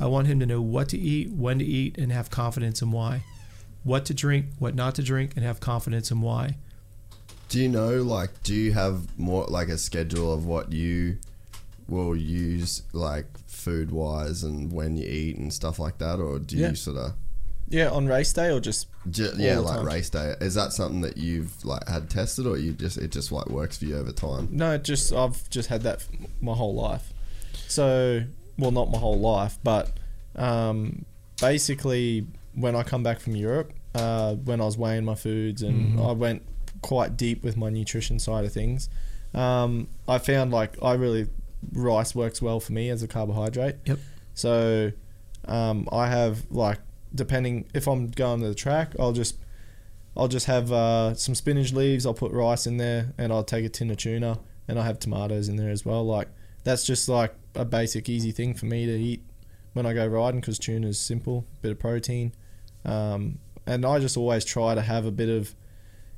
[SPEAKER 6] I want him to know what to eat, when to eat, and have confidence in why. What to drink, what not to drink, and have confidence in why.
[SPEAKER 7] Do you know, like, do you have more like a schedule of what you will use, like, food wise and when you eat and stuff like that? Or do
[SPEAKER 5] Yeah.
[SPEAKER 7] you sort of,
[SPEAKER 5] Yeah, on race day or just
[SPEAKER 7] ju- yeah, like
[SPEAKER 5] time.
[SPEAKER 7] race day? Is that something that you've, like, had tested or you just, it just, like, works for you over time?
[SPEAKER 5] No, just I've just had that my whole life. So, well, not my whole life, but um, basically, when I come back from Europe, uh, when I was weighing my foods and I went quite deep with my nutrition side of things, um, I found like I really rice works well for me as a carbohydrate.
[SPEAKER 6] Yep.
[SPEAKER 5] So, um, I have like depending if I'm going to the track, I'll just I'll just have uh, some spinach leaves. I'll put rice in there, and I'll take a tin of tuna, and I'll have tomatoes in there as well. Like that's just like a basic, easy thing for me to eat when I go riding because tuna's simple, bit of protein, um, and I just always try to have a bit of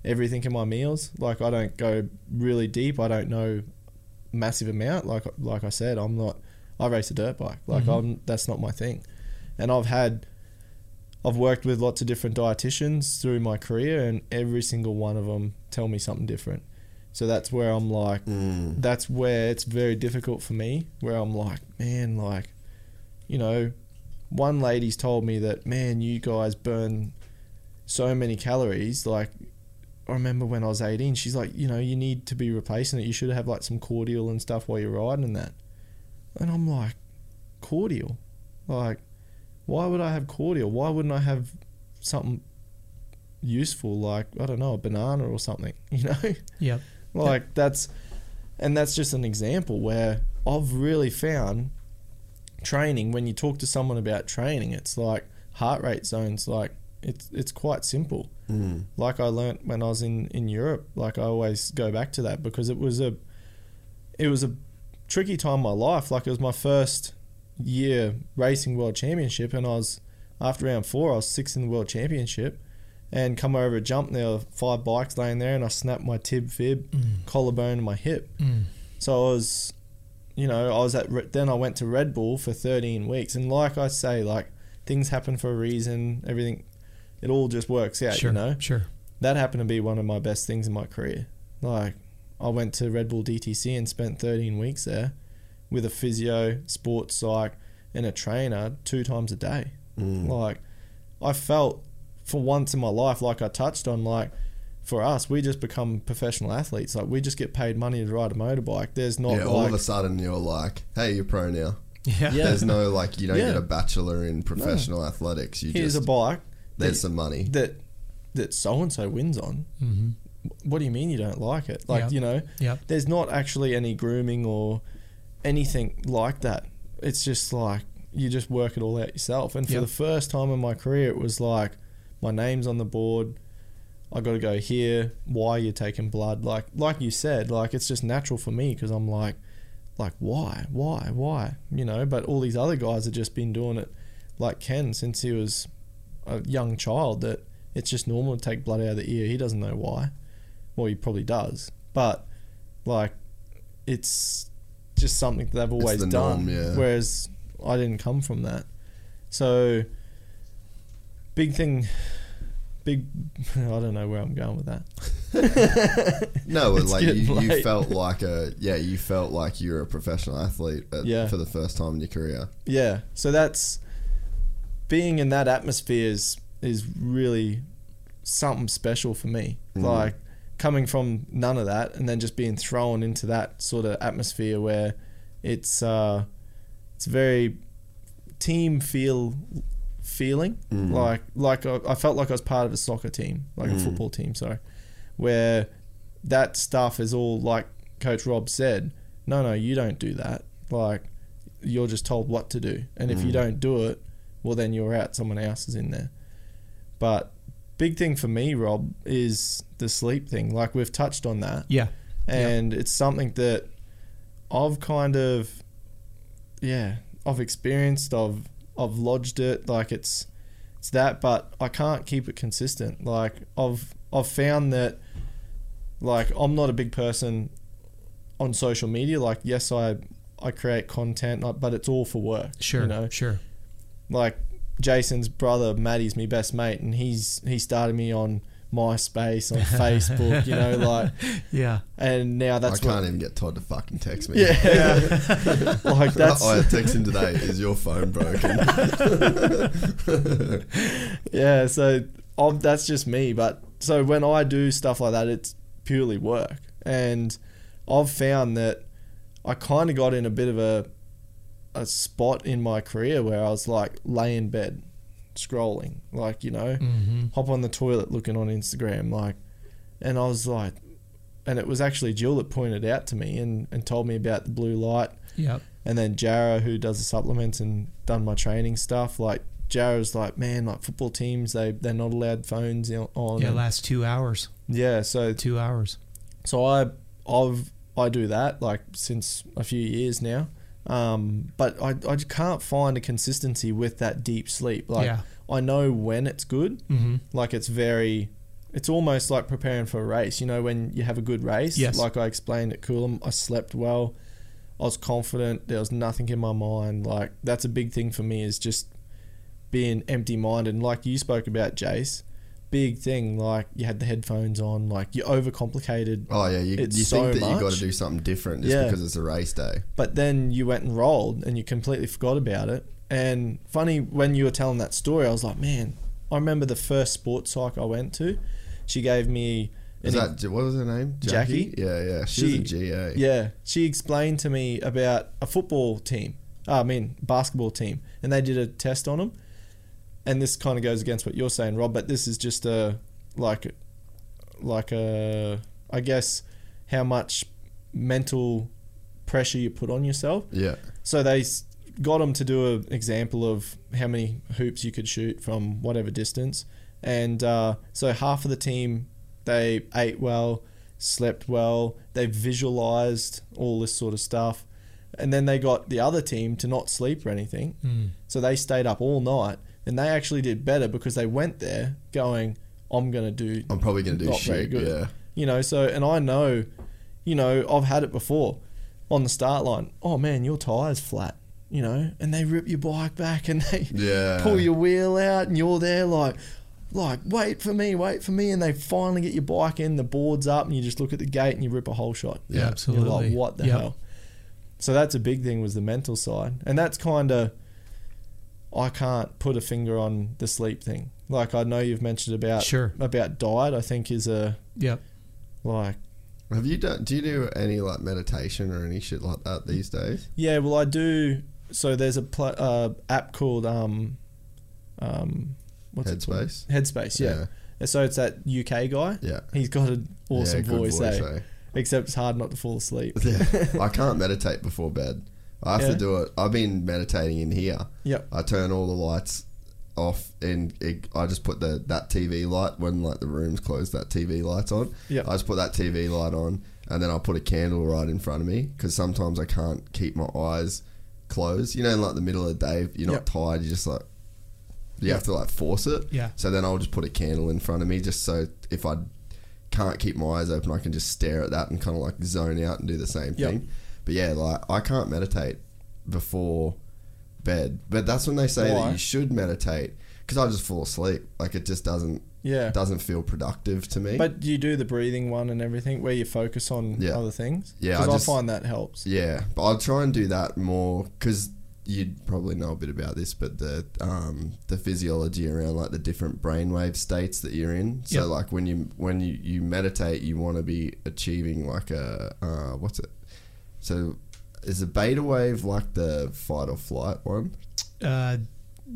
[SPEAKER 5] everything in my meals. Like I don't go really deep. I don't know massive amount. Like like I said, I'm not. I race a dirt bike. Like I'm. That's not my thing, and I've had. I've worked with lots of different dietitians through my career, and every single one of them tell me something different. So that's where I'm like,
[SPEAKER 7] Mm.
[SPEAKER 5] that's where it's very difficult for me. Where I'm like, man, like, you know, one lady's told me that, man, you guys burn so many calories. Like, I remember when I was 18, she's like, you know, you need to be replacing it. You should have like some cordial and stuff while you're riding and that. And I'm like, cordial? Like, why would I have cordial? Why wouldn't I have something useful like, I don't know, a banana or something, you know?
[SPEAKER 6] Yep.
[SPEAKER 5] Like that's, and that's just an example where I've really found training. When you talk to someone about training, it's like heart rate zones. Like it's it's quite simple.
[SPEAKER 7] Mm.
[SPEAKER 5] Like I learnt when I was in in Europe. Like I always go back to that because it was a, it was a tricky time in my life. Like it was my first year racing world championship, and I was after round four, I was sixth in the world championship, and come over a jump. There were five bikes laying there, and I snapped my tib fib, collarbone, and my hip.
[SPEAKER 6] Mm.
[SPEAKER 5] So I was, you know, I was at then I went to Red Bull for 13 weeks, and like I say, like things happen for a reason. Everything, it all just works out.
[SPEAKER 6] Sure.
[SPEAKER 5] You know,
[SPEAKER 6] Sure.
[SPEAKER 5] that happened to be one of my best things in my career. Like, I went to Red Bull DTC and spent 13 weeks there with a physio, sports psych, and a trainer two times a day.
[SPEAKER 7] Mm.
[SPEAKER 5] Like, I felt for once in my life, like I touched on, like, for us, we just become professional athletes. Like, we just get paid money to ride a motorbike. There's not
[SPEAKER 7] yeah, all
[SPEAKER 5] like,
[SPEAKER 7] of a sudden you're like, hey, you're pro now.
[SPEAKER 6] Yeah.
[SPEAKER 5] Yeah.
[SPEAKER 7] There's no like, you don't
[SPEAKER 5] Yeah.
[SPEAKER 7] get a bachelor in professional athletics. You
[SPEAKER 5] here's
[SPEAKER 7] just
[SPEAKER 5] a bike
[SPEAKER 7] there's some money.
[SPEAKER 5] that that so and so wins on.
[SPEAKER 6] Mm-hmm.
[SPEAKER 5] What do you mean you don't like it? Like,
[SPEAKER 6] Yep.
[SPEAKER 5] you know,
[SPEAKER 6] Yep.
[SPEAKER 5] there's not actually any grooming or anything like that. It's just like you just work it all out yourself. And for
[SPEAKER 6] Yep.
[SPEAKER 5] the first time in my career, it was like my name's on the board. I got to go here. Why you're taking blood? Like like you said, like it's just natural for me because I'm like, like why, why, why? You know. But all these other guys have just been doing it, like Ken since he was a young child. That it's just normal to take blood out of the ear. He doesn't know why. Well, he probably does, but like it's just something that they've always
[SPEAKER 7] the
[SPEAKER 5] done.
[SPEAKER 7] norm, yeah.
[SPEAKER 5] Whereas I didn't come from that. So big thing big I don't know where I'm going with that.
[SPEAKER 7] No, but like you, you felt like a yeah, you felt like you're a professional athlete at,
[SPEAKER 5] Yeah.
[SPEAKER 7] for the first time in your career.
[SPEAKER 5] Yeah. So that's being in that atmosphere is is really something special for me.
[SPEAKER 7] Mm.
[SPEAKER 5] Like coming from none of that and then just being thrown into that sort of atmosphere where it's uh it's very team feel feeling
[SPEAKER 7] Mm.
[SPEAKER 5] like like I, I felt like I was part of a soccer team like a
[SPEAKER 7] Mm.
[SPEAKER 5] football team sorry where that stuff is all like coach Rob said no no you don't do that like you're just told what to do and if you
[SPEAKER 7] Mm.
[SPEAKER 5] don't do it well then you're out someone else is in there but big thing for me Rob is the sleep thing like we've touched on that
[SPEAKER 6] Yeah.
[SPEAKER 5] and it's something that I've kind of yeah I've experienced I've I've lodged it like it's it's that but I can't keep it consistent like I've I've found that like I'm not a big person on social media like yes I I create content but it's all for work
[SPEAKER 6] Sure.
[SPEAKER 5] you know
[SPEAKER 6] Sure.
[SPEAKER 5] like Jason's brother Maddie's my best mate and he's he started me on MySpace on Facebook you know like
[SPEAKER 6] Yeah.
[SPEAKER 5] and now that's
[SPEAKER 7] I can't
[SPEAKER 5] what,
[SPEAKER 7] even get Todd to fucking text me.
[SPEAKER 5] yeah like that's
[SPEAKER 7] I text him today. Is your phone broken?
[SPEAKER 5] yeah so um, that's just me but so when i do stuff like that it's purely work and i've found that i kind of got in a bit of a a spot in my career where i was like lay in bed scrolling like you know
[SPEAKER 6] Mm-hmm.
[SPEAKER 5] hop on the toilet looking on instagram like and i was like and it was actually jill that pointed out to me and, and told me about the blue light
[SPEAKER 6] Yep.
[SPEAKER 5] and then Jarrah, who does the supplements and done my training stuff, like Jarrah's like, man, like football teams, they they're not allowed phones on.
[SPEAKER 6] Yeah.
[SPEAKER 5] and-
[SPEAKER 6] Last two hours.
[SPEAKER 5] yeah. So
[SPEAKER 6] Two hours.
[SPEAKER 5] so I I've I do that like since a few years now, um, but I I can't find a consistency with that deep sleep. Like
[SPEAKER 6] yeah.
[SPEAKER 5] I know when it's good,
[SPEAKER 6] Mm-hmm.
[SPEAKER 5] like it's very. It's almost like preparing for a race. You know, when you have a good race,
[SPEAKER 6] Yes.
[SPEAKER 5] like I explained at Coolum, I slept well. I was confident. There was nothing in my mind. Like that's a big thing for me is just being empty minded. And like you spoke about, Jace, big thing. Like you had the headphones on, like you overcomplicated.
[SPEAKER 7] Oh yeah, you, you
[SPEAKER 5] so
[SPEAKER 7] think that you got to do something different just
[SPEAKER 5] Yeah.
[SPEAKER 7] because it's a race day.
[SPEAKER 5] But then you went and rolled, and you completely forgot about it. And funny when you were telling that story, I was like, man, I remember the first sports psych I went to. She gave me.
[SPEAKER 7] Is that what was her name?
[SPEAKER 5] Jackie?
[SPEAKER 7] Yeah, yeah. She, a GA.
[SPEAKER 5] Yeah, she explained to me about a football team. I mean, basketball team, and they did a test on them. And this kind of goes against what you're saying, Rob. But this is just a like, like a I guess how much mental pressure you put on yourself.
[SPEAKER 7] Yeah.
[SPEAKER 5] So they s- got them to do an example of how many hoops you could shoot from whatever distance, and uh, so half of the team they ate well, slept well, they visualized all this sort of stuff, and then they got the other team to not sleep or anything,
[SPEAKER 6] Mm.
[SPEAKER 5] so they stayed up all night, and they actually did better because they went there going, "I'm gonna do
[SPEAKER 7] I'm probably gonna do
[SPEAKER 5] not very
[SPEAKER 7] shit.
[SPEAKER 5] good."
[SPEAKER 7] Yeah.
[SPEAKER 5] You know, so and I know, you know, I've had it before on the start line. Oh man, your tire's flat. You know, and they rip your bike back and they
[SPEAKER 7] Yeah.
[SPEAKER 5] pull your wheel out, and you're there like, like wait for me, wait for me, and they finally get your bike in, the board's up, and you just look at the gate and you rip a whole shot.
[SPEAKER 7] Yeah,
[SPEAKER 5] You're
[SPEAKER 6] absolutely.
[SPEAKER 5] like, what the
[SPEAKER 6] Yep.
[SPEAKER 5] hell? So that's a big thing was the mental side, and that's kind of. I can't put a finger on the sleep thing. Like I know you've mentioned about
[SPEAKER 6] Sure.
[SPEAKER 5] about diet. I think is a
[SPEAKER 6] Yep.
[SPEAKER 5] like
[SPEAKER 7] Have you done? Do you do any like meditation or any shit like that these days?
[SPEAKER 5] Yeah, well, I do. So there's a pl- uh, app called um, um, what's it called?
[SPEAKER 7] Headspace?
[SPEAKER 5] Headspace, yeah. So it's that UK guy.
[SPEAKER 7] Yeah.
[SPEAKER 5] He's got an awesome
[SPEAKER 7] Yeah, good
[SPEAKER 5] voice, eh?
[SPEAKER 7] eh?
[SPEAKER 5] Except it's hard not to fall asleep.
[SPEAKER 7] Yeah. I can't meditate before bed. I have
[SPEAKER 5] Yeah?
[SPEAKER 7] to do it. I've been meditating in here.
[SPEAKER 5] Yep.
[SPEAKER 7] I turn all the lights off and it, I just put the that TV light when like the room's closed. That TV light's on.
[SPEAKER 5] Yep.
[SPEAKER 7] I just put that TV light on and then I'll put a candle right in front of me because sometimes I can't keep my eyes closed. You know, in like the middle of the day, you're not
[SPEAKER 5] Yep.
[SPEAKER 7] tired. You just like you
[SPEAKER 5] Yep.
[SPEAKER 7] have to like force it.
[SPEAKER 6] Yeah.
[SPEAKER 7] So then I'll just put a candle in front of me just so if I can't keep my eyes open, I can just stare at that and kind of like zone out and do the same thing. But yeah, like I can't meditate before bed. But that's when they say
[SPEAKER 5] Why?
[SPEAKER 7] that you should meditate because I just fall asleep. Like it just doesn't
[SPEAKER 5] Yeah.
[SPEAKER 7] doesn't feel productive to me.
[SPEAKER 5] But you do the breathing one and everything where you focus on
[SPEAKER 7] Yeah.
[SPEAKER 5] other things.
[SPEAKER 7] Yeah, I
[SPEAKER 5] because I,
[SPEAKER 7] just-
[SPEAKER 5] find that helps.
[SPEAKER 7] yeah, but I'll try and do that more because you'd probably know a bit about this, but the um, the physiology around like the different brainwave states that you're in. So
[SPEAKER 6] Yep.
[SPEAKER 7] like when you when you, you meditate, you want to be achieving like a uh, what's it? So is a beta wave like the fight or flight one?
[SPEAKER 6] Uh,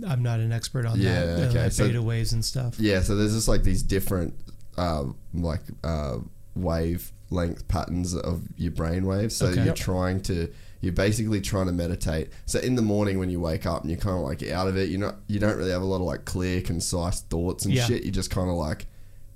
[SPEAKER 6] I'm not an expert on
[SPEAKER 7] Yeah,
[SPEAKER 6] that. uh,
[SPEAKER 7] okay,
[SPEAKER 6] like
[SPEAKER 7] so-
[SPEAKER 6] beta waves and stuff.
[SPEAKER 7] Yeah, so there's just like these different uh, like uh, wave length patterns of your brain waves. So
[SPEAKER 6] Okay.
[SPEAKER 7] you're
[SPEAKER 6] Yep.
[SPEAKER 7] trying to you're basically trying to meditate. So in the morning when you wake up and you're kind of like out of it, you're not you don't really have a lot of like clear, concise thoughts and
[SPEAKER 6] Yeah.
[SPEAKER 7] shit. You're just kind of like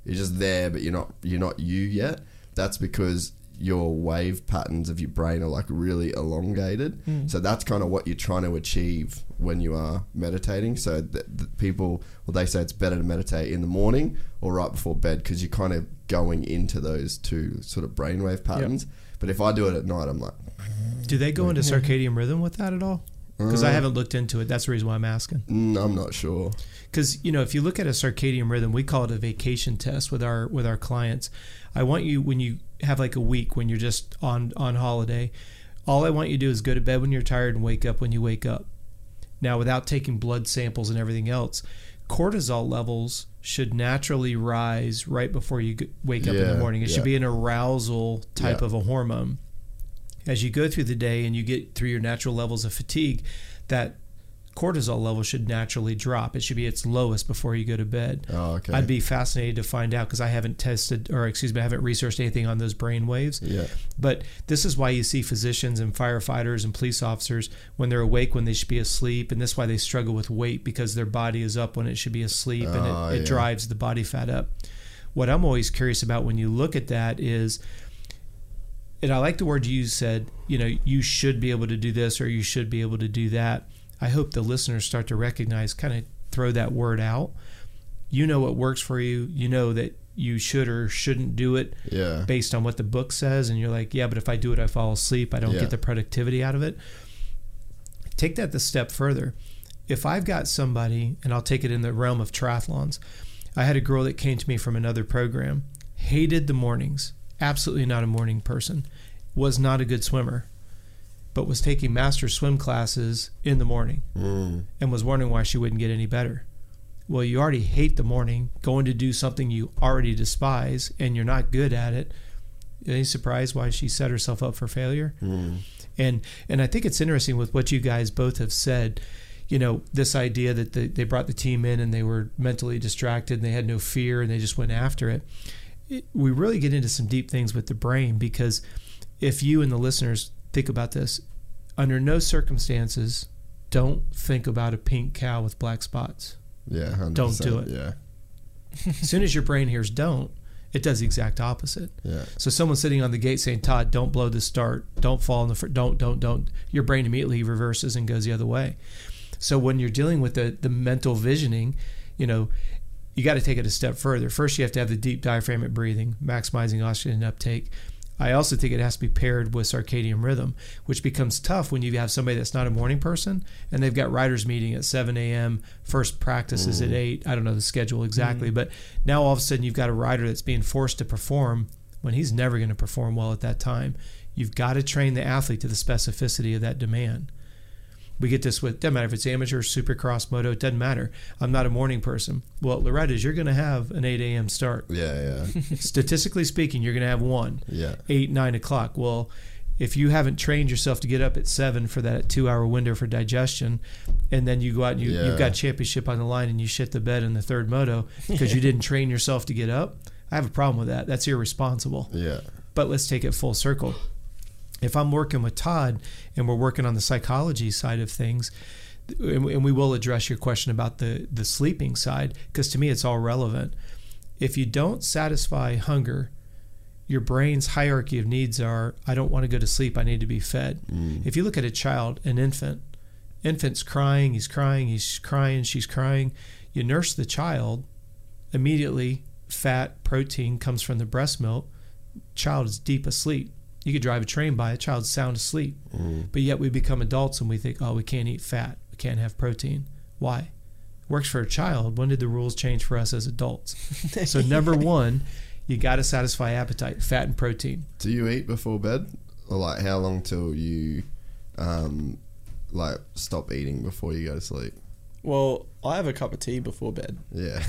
[SPEAKER 7] you're just there, but you're not you're not you yet. That's because your wave patterns of your brain are like really elongated. So that's kind of what you're trying to achieve when you are meditating. So th- people, well, they say it's better to meditate in the morning or right before bed because you're kind of going into those two sort of brainwave patterns. But if I do it at night, I'm like,
[SPEAKER 6] Do they go into circadian rhythm with that at all? Because I
[SPEAKER 7] Uh,
[SPEAKER 6] haven't looked into it. That's the reason why I'm asking.
[SPEAKER 7] mm, I'm not sure.
[SPEAKER 6] because you know if you look at a circadian rhythm we call it a vacation test with our with our clients i want you when you have like a week when you're just on on holiday. All i want you to do is go to bed when you're tired and wake up when you wake up. Now without taking blood samples and everything else cortisol levels should naturally rise right before you wake up in the morning. It should be an arousal type
[SPEAKER 7] Yeah.
[SPEAKER 6] of a hormone. As you go through the day and you get through your natural levels of fatigue that cortisol level should naturally drop. It should be its lowest before you go to bed.
[SPEAKER 7] Oh, okay.
[SPEAKER 6] I'd be fascinated to find out because I haven't tested, or excuse me, I haven't researched anything on those brain waves.
[SPEAKER 7] Yeah.
[SPEAKER 6] But this is why you see physicians and firefighters and police officers when they're awake when they should be asleep, and this is why they struggle with weight because their body is up when it should be asleep, and
[SPEAKER 7] Oh,
[SPEAKER 6] it, ah, it
[SPEAKER 7] yeah.
[SPEAKER 6] drives the body fat up. What I'm always curious about when you look at that is and I like the word you said, you know, you should be able to do this or you should be able to do that. I hope the listeners start to recognize, kind of throw that word out. You know what works for you. You know that you should or shouldn't do it
[SPEAKER 7] Yeah.
[SPEAKER 6] based on what the book says. And you're like, yeah, but if I do it, I fall asleep. I don't
[SPEAKER 7] Yeah.
[SPEAKER 6] get the productivity out of it. Take that the step further. If I've got somebody, and I'll take it in the realm of triathlons, I had a girl that came to me from another program, hated the mornings, absolutely not a morning person, was not a good swimmer, but was taking master swim classes in the morning
[SPEAKER 7] Mm.
[SPEAKER 6] and was wondering why she wouldn't get any better. Well, you already hate the morning, going to do something you already despise, and you're not good at it. Any surprise why she set herself up for failure?
[SPEAKER 7] Mm.
[SPEAKER 6] And and I think it's interesting with what you guys both have said. You know, this idea that the, they brought the team in and they were mentally distracted and they had no fear and they just went after it. it. We really get into some deep things with the brain because if you and the listeners think about this, under no circumstances, don't think about a pink cow with black spots.
[SPEAKER 7] Yeah, 100%.
[SPEAKER 6] Don't do it.
[SPEAKER 7] Yeah,
[SPEAKER 6] As soon as your brain hears don't, it does the exact opposite.
[SPEAKER 7] yeah,
[SPEAKER 6] So someone sitting on the gate saying, "Todd, don't blow the start. Don't fall in the fr- don't don't don't." Your brain immediately reverses and goes the other way. So when you're dealing with the the mental visioning, you know, you got to take it a step further. First, you have to have the deep diaphragmatic breathing, maximizing oxygen uptake. I also think it has to be paired with circadian rhythm, which becomes tough when you have somebody that's not a morning person and they've got riders meeting at 7 a.m. First practice is at mm. 8. I don't know the schedule exactly, mm. but now all of a sudden you've got a rider that's being forced to perform when he's never going to perform well at that time. You've got to train the athlete to the specificity of that demand. We get this with doesn't matter if it's amateur, supercross, moto, it doesn't matter. I'm not a morning person. Well, Loretta's, you're going to have an 8 a.m. start.
[SPEAKER 7] yeah, yeah,
[SPEAKER 6] Statistically speaking, you're going to have one
[SPEAKER 7] yeah.
[SPEAKER 6] eight, nine o'clock. Well, if you haven't trained yourself to get up at seven for that two hour window for digestion, and then you go out and you,
[SPEAKER 7] Yeah.
[SPEAKER 6] you've got championship on the line and you shit the bed in the third moto because you didn't train yourself to get up, I have a problem with that. That's irresponsible.
[SPEAKER 7] Yeah,
[SPEAKER 6] But let's take it full circle. If I'm working with Todd and we're working on the psychology side of things, and we will address your question about the, the sleeping side, because to me it's all relevant. If you don't satisfy hunger, your brain's hierarchy of needs are I don't want to go to sleep, I need to be fed. Mm. If you look at a child, an infant, infant's crying, he's crying, he's crying, she's crying. You nurse the child, immediately fat, protein comes from the breast milk. Child is deep asleep. You could drive a train by a child's sound asleep. But yet we become adults and we think, oh, we can't eat fat, we can't have protein. Why? Works for a child. When did the rules change for us as adults? so number one, you got to satisfy appetite, fat and protein.
[SPEAKER 7] Do you eat before bed, or like how long till you, um, like stop eating before you go to sleep?
[SPEAKER 5] Well, I have a cup of tea before bed,
[SPEAKER 7] Yeah.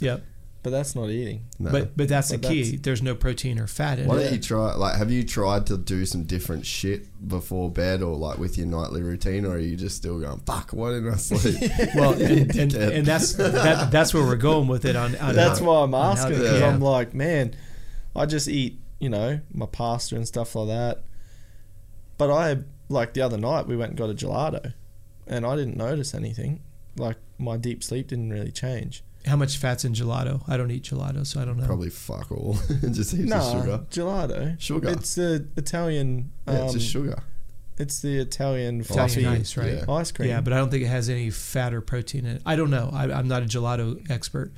[SPEAKER 6] Yep.
[SPEAKER 5] But that's not eating.
[SPEAKER 7] no.
[SPEAKER 6] But but that's
[SPEAKER 5] But
[SPEAKER 6] the key.
[SPEAKER 5] that's-
[SPEAKER 6] There's no protein or fat in
[SPEAKER 7] Why
[SPEAKER 6] it.
[SPEAKER 7] Why don't you try? Like, have you tried to do some different shit before bed, or like with your nightly routine, or are you just still going, "Fuck, why didn't I sleep?"
[SPEAKER 6] Well, and, and, and that's that, that's where we're going with it. On, on
[SPEAKER 5] That's
[SPEAKER 6] how-
[SPEAKER 5] why I'm asking because
[SPEAKER 6] yeah.
[SPEAKER 5] I'm like, man, I just eat, you know, my pasta and stuff like that. But I like the other night we went and got a gelato, and I didn't notice anything. Like my deep sleep didn't really change.
[SPEAKER 6] How much fat's in gelato? I don't eat gelato, so I don't know.
[SPEAKER 7] Probably fuck all. just heaps
[SPEAKER 5] No,
[SPEAKER 7] of sugar.
[SPEAKER 5] gelato.
[SPEAKER 7] Sugar.
[SPEAKER 5] It's the Italian. Um,
[SPEAKER 7] Yeah, it's just sugar.
[SPEAKER 5] It's the Italian
[SPEAKER 6] Italian ice, right?
[SPEAKER 7] Yeah.
[SPEAKER 5] ice cream.
[SPEAKER 6] Yeah, but I don't think it has any fat or protein in it. I don't know. I, I'm not a gelato expert.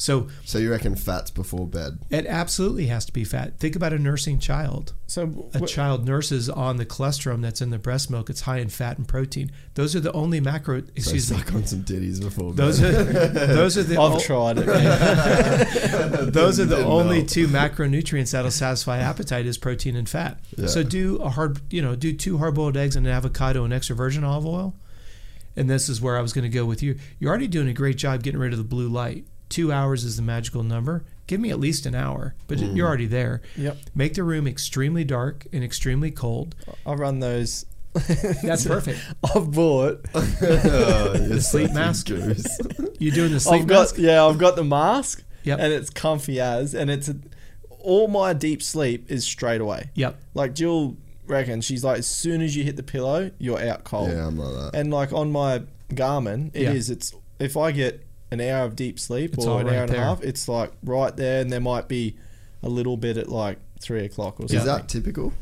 [SPEAKER 6] So
[SPEAKER 7] So you reckon fats before bed?
[SPEAKER 6] it absolutely has to be fat. Think about a nursing child.
[SPEAKER 5] so
[SPEAKER 6] A
[SPEAKER 5] wh-
[SPEAKER 6] child nurses on the cholesterol that's in the breast milk. It's high in fat and protein. Those are the only macro.
[SPEAKER 7] So
[SPEAKER 6] Excuse me.
[SPEAKER 7] suck on some titties before
[SPEAKER 6] Those
[SPEAKER 7] bed.
[SPEAKER 6] are those are the
[SPEAKER 5] I've
[SPEAKER 6] o-
[SPEAKER 5] tried it.
[SPEAKER 6] those are the only
[SPEAKER 7] know.
[SPEAKER 6] two macronutrients that'll satisfy appetite is protein and fat.
[SPEAKER 7] Yeah.
[SPEAKER 6] So do a hard, you know, do two hard-boiled eggs and an avocado and extra virgin olive oil. And this is where I was going to go with you. You're already doing a great job getting rid of the blue light. Two hours is the magical number. Give me at least an hour, but
[SPEAKER 7] Mm.
[SPEAKER 6] you're already there.
[SPEAKER 5] Yep.
[SPEAKER 6] Make the room extremely dark and extremely cold.
[SPEAKER 5] I'll run those.
[SPEAKER 6] That's perfect.
[SPEAKER 5] I've bought.
[SPEAKER 7] the
[SPEAKER 6] sleep mask? You're doing the sleep
[SPEAKER 5] I've got
[SPEAKER 6] mask.
[SPEAKER 5] yeah, I've got the mask.
[SPEAKER 6] Yep.
[SPEAKER 5] And it's comfy as, and it's a, all my deep sleep is straight away.
[SPEAKER 6] Yep.
[SPEAKER 5] Like Jill reckons, she's like, as soon as you hit the pillow, you're out cold.
[SPEAKER 7] Yeah, I'm like that.
[SPEAKER 5] And like on my Garmin, it is.
[SPEAKER 6] Yeah.
[SPEAKER 5] It's if I get an hour of deep sleep
[SPEAKER 6] It's
[SPEAKER 5] or an
[SPEAKER 6] right
[SPEAKER 5] hour and
[SPEAKER 6] there.
[SPEAKER 5] a half, it's like right there, and there might be a little bit at like three o'clock or something.
[SPEAKER 7] Is that typical?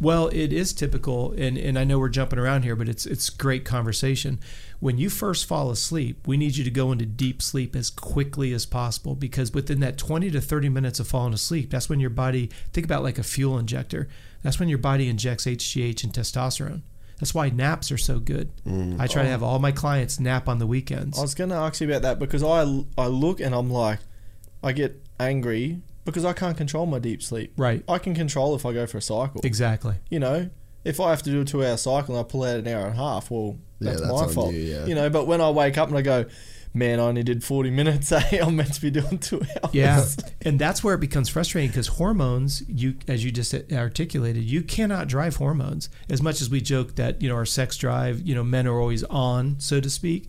[SPEAKER 6] Well, it is typical, and, and I know we're jumping around here, but it's it's great conversation. When you first fall asleep, we need you to go into deep sleep as quickly as possible because within that 20 to 30 minutes of falling asleep, that's when your body think about like a fuel injector. That's when your body injects HGH and testosterone. That's why naps are so good. Mm. I try to oh. have all my clients nap on the weekends.
[SPEAKER 5] I was going to ask you about that because I I look and I'm like, I get angry because I can't control my deep sleep.
[SPEAKER 6] Right.
[SPEAKER 5] I can control if I go for a cycle.
[SPEAKER 6] Exactly.
[SPEAKER 5] You know, if I have to do a two hour cycle and I pull out an hour and a half, well,
[SPEAKER 7] Yeah,
[SPEAKER 5] that's,
[SPEAKER 7] that's
[SPEAKER 5] my fault.
[SPEAKER 7] you, yeah.
[SPEAKER 5] You know, but when I wake up and I go, man, I only did 40 minutes, eh? I'm meant to be doing two hours.
[SPEAKER 6] Yeah, and that's where it becomes frustrating because hormones, you as you just articulated, you cannot drive hormones. As much as we joke that you know our sex drive, you know, men are always on, so to speak.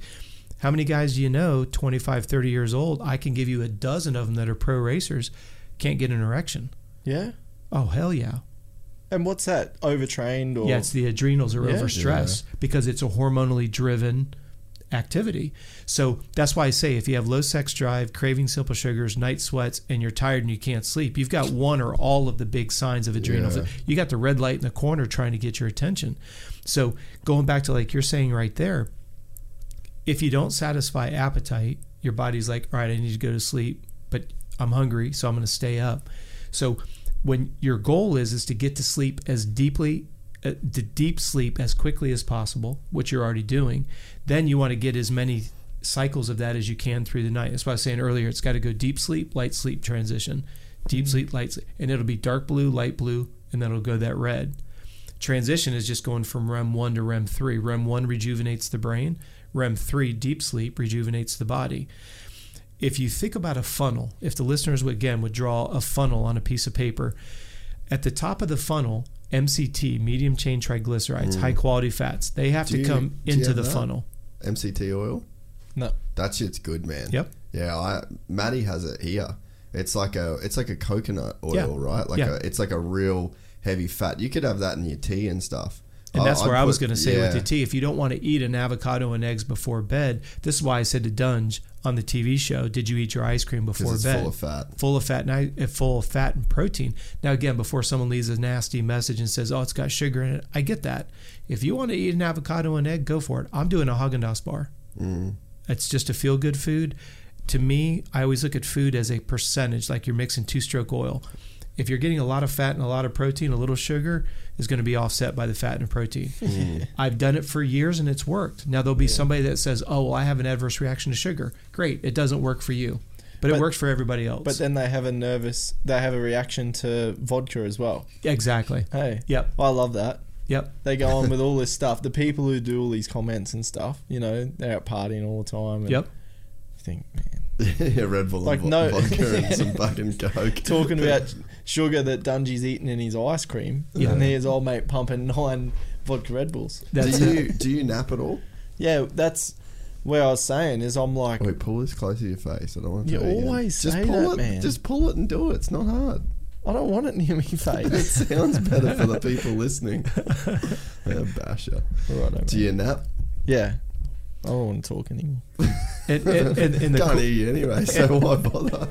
[SPEAKER 6] How many guys do you know, 25, 30 years old? I can give you a dozen of them that are pro racers, can't get an erection.
[SPEAKER 5] Yeah.
[SPEAKER 6] Oh hell yeah!
[SPEAKER 5] And what's that? Overtrained or
[SPEAKER 6] Yeah, it's the adrenals are
[SPEAKER 5] Yeah.
[SPEAKER 6] overstressed because it's a hormonally driven activity. So that's why I say if you have low sex drive, craving simple sugars, night sweats, and you're tired and you can't sleep, you've got one or all of the big signs of adrenals.
[SPEAKER 7] Yeah.
[SPEAKER 6] You got the red light in the corner trying to get your attention. So going back to like you're saying right there, if you don't satisfy appetite, your body's like, all right, I need to go to sleep, but I'm hungry, so I'm going to stay up. So when your goal is is to get to sleep as deeply uh, to deep sleep as quickly as possible, which you're already doing, then you want to get as many cycles of that as you can through the night. That's why I was saying earlier, it's got to go deep sleep, light sleep transition, deep mm-hmm. sleep, light sleep, and it'll be dark blue, light blue, and then it'll go that red. Transition is just going from REM 1 to REM 3. REM 1 rejuvenates the brain, REM 3, deep sleep, rejuvenates the body. If you think about a funnel, if the listeners would, again would draw a funnel on a piece of paper, at the top of the funnel, MCT, medium chain triglycerides, mm. high quality fats, they have
[SPEAKER 7] Do
[SPEAKER 6] to come
[SPEAKER 7] you
[SPEAKER 6] into the
[SPEAKER 7] that?
[SPEAKER 6] funnel.
[SPEAKER 7] MCT oil.
[SPEAKER 5] no.
[SPEAKER 7] That shit's good, man.
[SPEAKER 6] Yep.
[SPEAKER 7] Yeah, I Maddie has it here. It's like a it's like a coconut oil,
[SPEAKER 6] Yeah.
[SPEAKER 7] right? Like
[SPEAKER 6] Yeah.
[SPEAKER 7] a it's like a real heavy fat. You could have that in your tea and stuff.
[SPEAKER 6] And that's where I was going to say
[SPEAKER 7] yeah.
[SPEAKER 6] with the tea, if you don't want to eat an avocado and eggs before bed, this is why I said to Dunge on the TV show, "Did you eat your ice cream before
[SPEAKER 7] it's
[SPEAKER 6] bed?"
[SPEAKER 7] full of fat.
[SPEAKER 6] Full of fat, and I, uh, full of fat and protein. Now, again, before someone leaves a nasty message and says, "Oh, it's got sugar in it," I get that. If you want to eat an avocado and egg, go for it. I'm doing a Haagen Dazs bar.
[SPEAKER 7] Mm.
[SPEAKER 6] It's just a feel good food. To me, I always look at food as a percentage, like you're mixing two stroke oil. If you're getting a lot of fat and a lot of protein, a little sugar is going to be offset by the fat and protein.
[SPEAKER 7] Mm.
[SPEAKER 6] I've done it for years and it's worked. Now, there'll be somebody that says, oh, well, I have an adverse reaction to sugar. Great. It doesn't work for you, but, it works for everybody else.
[SPEAKER 5] But then they have a nervous, they have a reaction to vodka as well.
[SPEAKER 6] exactly.
[SPEAKER 5] Hey.
[SPEAKER 6] Yep.
[SPEAKER 5] I love that.
[SPEAKER 6] Yep.
[SPEAKER 5] They go on with all this stuff. The people who do all these comments and stuff, you know, they're out partying all the time. And
[SPEAKER 6] Yep.
[SPEAKER 5] You think, man,
[SPEAKER 7] yeah, Red Bull
[SPEAKER 5] Like,
[SPEAKER 7] and
[SPEAKER 5] no-
[SPEAKER 7] no, vodka and some fucking coke.
[SPEAKER 5] talking about sugar that Dungey's eating in his ice cream,
[SPEAKER 6] Yeah.
[SPEAKER 5] and his old mate pumping nine vodka Red Bulls.
[SPEAKER 6] That's
[SPEAKER 7] do you do you nap at all?
[SPEAKER 5] Yeah, that's where I was saying is I'm like, oh,
[SPEAKER 7] Wait, pull this close to your face. I don't want to.
[SPEAKER 5] You
[SPEAKER 7] tell again.
[SPEAKER 5] always
[SPEAKER 7] just
[SPEAKER 5] say
[SPEAKER 7] pull
[SPEAKER 5] that,
[SPEAKER 7] it.
[SPEAKER 5] man.
[SPEAKER 7] Just pull it and do it. It's not hard.
[SPEAKER 5] I don't want it near me face.
[SPEAKER 7] It sounds better for the people listening. yeah, basher.
[SPEAKER 5] Right,
[SPEAKER 7] Do you nap?
[SPEAKER 5] Yeah. I don't want to talk anymore.
[SPEAKER 6] And, and, and, and the
[SPEAKER 7] Can't
[SPEAKER 6] cool-
[SPEAKER 7] hear you anyway, so why bother?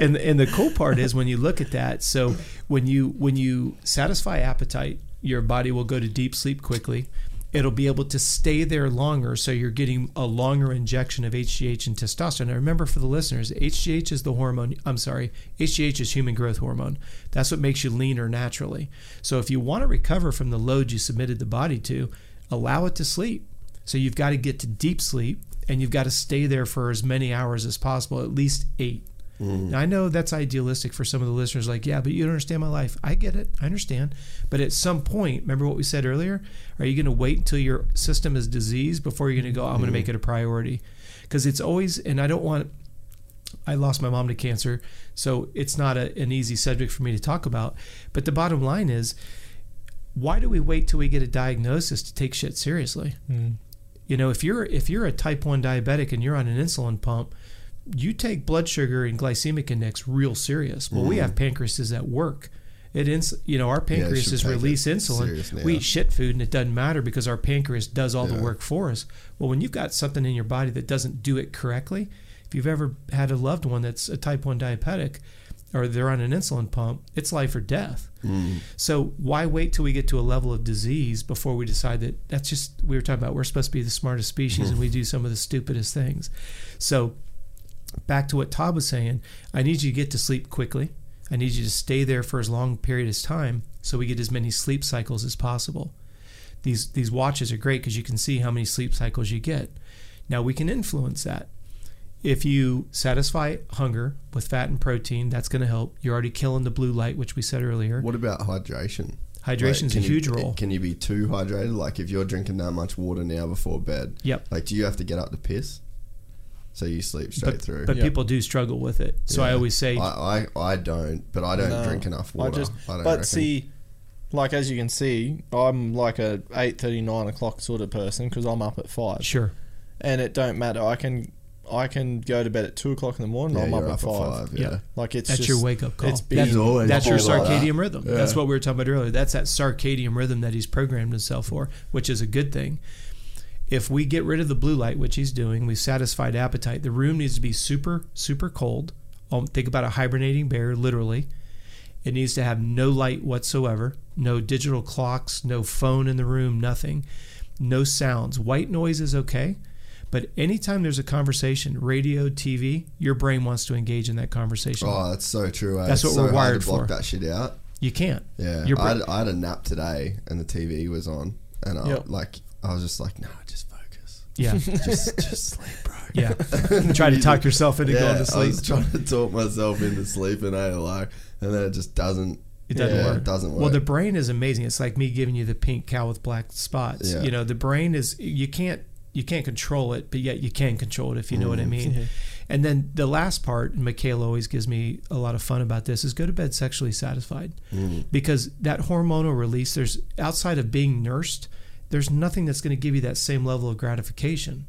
[SPEAKER 6] and and the cool part is when you look at that so when you when you satisfy appetite your body will go to deep sleep quickly it'll be able to stay there longer so you're getting a longer injection of HGH and testosterone. Now remember for the listeners, HGH is the hormone, I'm sorry, HGH is human growth hormone. That's what makes you leaner naturally. So if you want to recover from the load you submitted the body to, allow it to sleep. So you've got to get to deep sleep and you've got to stay there for as many hours as possible, at least 8. Now, I know that's idealistic for some of the listeners, like, yeah, but you don't understand my life. I get it. I understand. But at some point, remember what we said earlier? Are you going to wait until your system is diseased before you're going to go, I'm going to mm. make it a priority? Because it's always, and I don't want, I lost my mom to cancer, so it's not a, an easy subject for me to talk about. But the bottom line is, why do we wait till we get a diagnosis to take shit seriously? Mm. You know, if you're if you're a type one diabetic and you're on an insulin pump, you take blood sugar and glycemic index real serious. Well, we have pancreases that work. It ins- you know our
[SPEAKER 7] Mm.
[SPEAKER 6] pancreases
[SPEAKER 7] take
[SPEAKER 6] release insulin.
[SPEAKER 7] seriously,
[SPEAKER 6] We
[SPEAKER 7] yeah.
[SPEAKER 6] eat shit food and it doesn't matter because our pancreas does all the work for us. Well, when you've got something in your body that doesn't do it correctly, if you've ever had a loved one that's a type one diabetic or they're on an insulin pump, it's life or death.
[SPEAKER 7] Mm.
[SPEAKER 6] So why wait till we get to a level of disease before we decide that that's just we were talking about we're supposed to be the smartest species and we do some of the stupidest things. So back to what Todd was saying, I need you to get to sleep quickly. I need you to stay there for as long a period as time so we get as many sleep cycles as possible. These these watches are great because you can see how many sleep cycles you get. Now we can influence that. if you satisfy hunger with fat and protein, that's going to help. You're already killing the blue light, which we said earlier.
[SPEAKER 7] What about hydration?
[SPEAKER 6] Hydration's
[SPEAKER 7] Like,
[SPEAKER 6] a huge
[SPEAKER 7] you,
[SPEAKER 6] role.
[SPEAKER 7] Can you be too hydrated? Like if you're drinking that much water now before bed,
[SPEAKER 6] Yep.
[SPEAKER 7] like do you have to get up to piss? So you sleep straight
[SPEAKER 6] But,
[SPEAKER 7] through.
[SPEAKER 6] but
[SPEAKER 5] Yeah.
[SPEAKER 6] people do struggle with it. So I always say,
[SPEAKER 7] I, I, I don't, but I don't
[SPEAKER 5] No,
[SPEAKER 7] drink enough
[SPEAKER 5] I
[SPEAKER 7] water.
[SPEAKER 5] just,
[SPEAKER 7] I don't
[SPEAKER 5] but
[SPEAKER 7] reckon.
[SPEAKER 5] see, like as you can see, I'm like a eight thirty nine o'clock sort of person because I'm up at five,
[SPEAKER 6] sure.
[SPEAKER 5] and it don't matter. I can I can go to bed at two o'clock in the morning.
[SPEAKER 7] yeah,
[SPEAKER 5] I'm up
[SPEAKER 7] you're
[SPEAKER 5] at five.
[SPEAKER 7] yeah.
[SPEAKER 6] Yeah.
[SPEAKER 5] Like it's
[SPEAKER 6] That's
[SPEAKER 5] just,
[SPEAKER 6] your wake up call.
[SPEAKER 5] It's
[SPEAKER 6] That's-
[SPEAKER 5] been
[SPEAKER 7] always
[SPEAKER 6] That's your
[SPEAKER 7] been like that.
[SPEAKER 6] circadian rhythm. That's what we were talking about earlier. That's that circadian rhythm that he's programmed himself for, which is a good thing. If we get rid of the blue light, which he's doing, we've satisfied appetite. The room needs to be super, super cold. Um, think about a hibernating bear, literally. It needs to have no light whatsoever, no digital clocks, no phone in the room, nothing, no sounds. White noise is okay, but anytime there's a conversation, radio, TV, your brain wants to engage in that conversation.
[SPEAKER 7] Oh, that's so true. eh?
[SPEAKER 6] That's what
[SPEAKER 7] so
[SPEAKER 6] we're wired
[SPEAKER 7] to block
[SPEAKER 6] for.
[SPEAKER 7] that shit out.
[SPEAKER 6] You can't.
[SPEAKER 7] Yeah, I, had, I had a nap today, and the TV was on, and I
[SPEAKER 5] Yep.
[SPEAKER 7] like I was just like, no, just focus,
[SPEAKER 6] Yeah.
[SPEAKER 7] just just sleep, bro.
[SPEAKER 6] Yeah. Try to talk yourself into
[SPEAKER 7] yeah,
[SPEAKER 6] going to sleep.
[SPEAKER 7] I was trying to talk myself into sleeping, eh? Like, and then it just doesn't.
[SPEAKER 6] It doesn't
[SPEAKER 7] yeah,
[SPEAKER 6] work.
[SPEAKER 7] It doesn't work.
[SPEAKER 6] Well, the brain is amazing. It's like me giving you the pink cow with black spots.
[SPEAKER 7] Yeah.
[SPEAKER 6] You know, the brain is you can't you can't control it, but yet you can control it if you know
[SPEAKER 7] Mm.
[SPEAKER 6] what I mean. And then the last part, and Michaela always gives me a lot of fun about this, is go to bed sexually satisfied.
[SPEAKER 7] Mm.
[SPEAKER 6] Because that hormonal release, there's outside of being nursed, there's nothing that's going to give you that same level of gratification.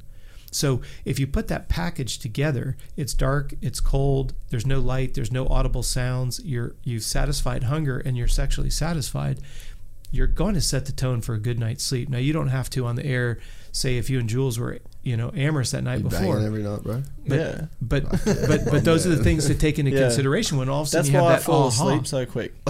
[SPEAKER 6] So if you put that package together, it's dark, it's cold, there's no light, there's no audible sounds, you're you've satisfied hunger and you're sexually satisfied, you're going to set the tone for a good night's sleep. Now you don't have to on the air say if you and Jules were, you know, amorous that night
[SPEAKER 7] You
[SPEAKER 6] before.
[SPEAKER 7] every night, bro.
[SPEAKER 6] But,
[SPEAKER 5] yeah.
[SPEAKER 6] but but but those are the things to take into
[SPEAKER 5] Yeah.
[SPEAKER 6] consideration when all of a sudden
[SPEAKER 5] That's
[SPEAKER 6] you have
[SPEAKER 5] why I
[SPEAKER 6] that
[SPEAKER 5] fall
[SPEAKER 6] aha.
[SPEAKER 5] asleep so quick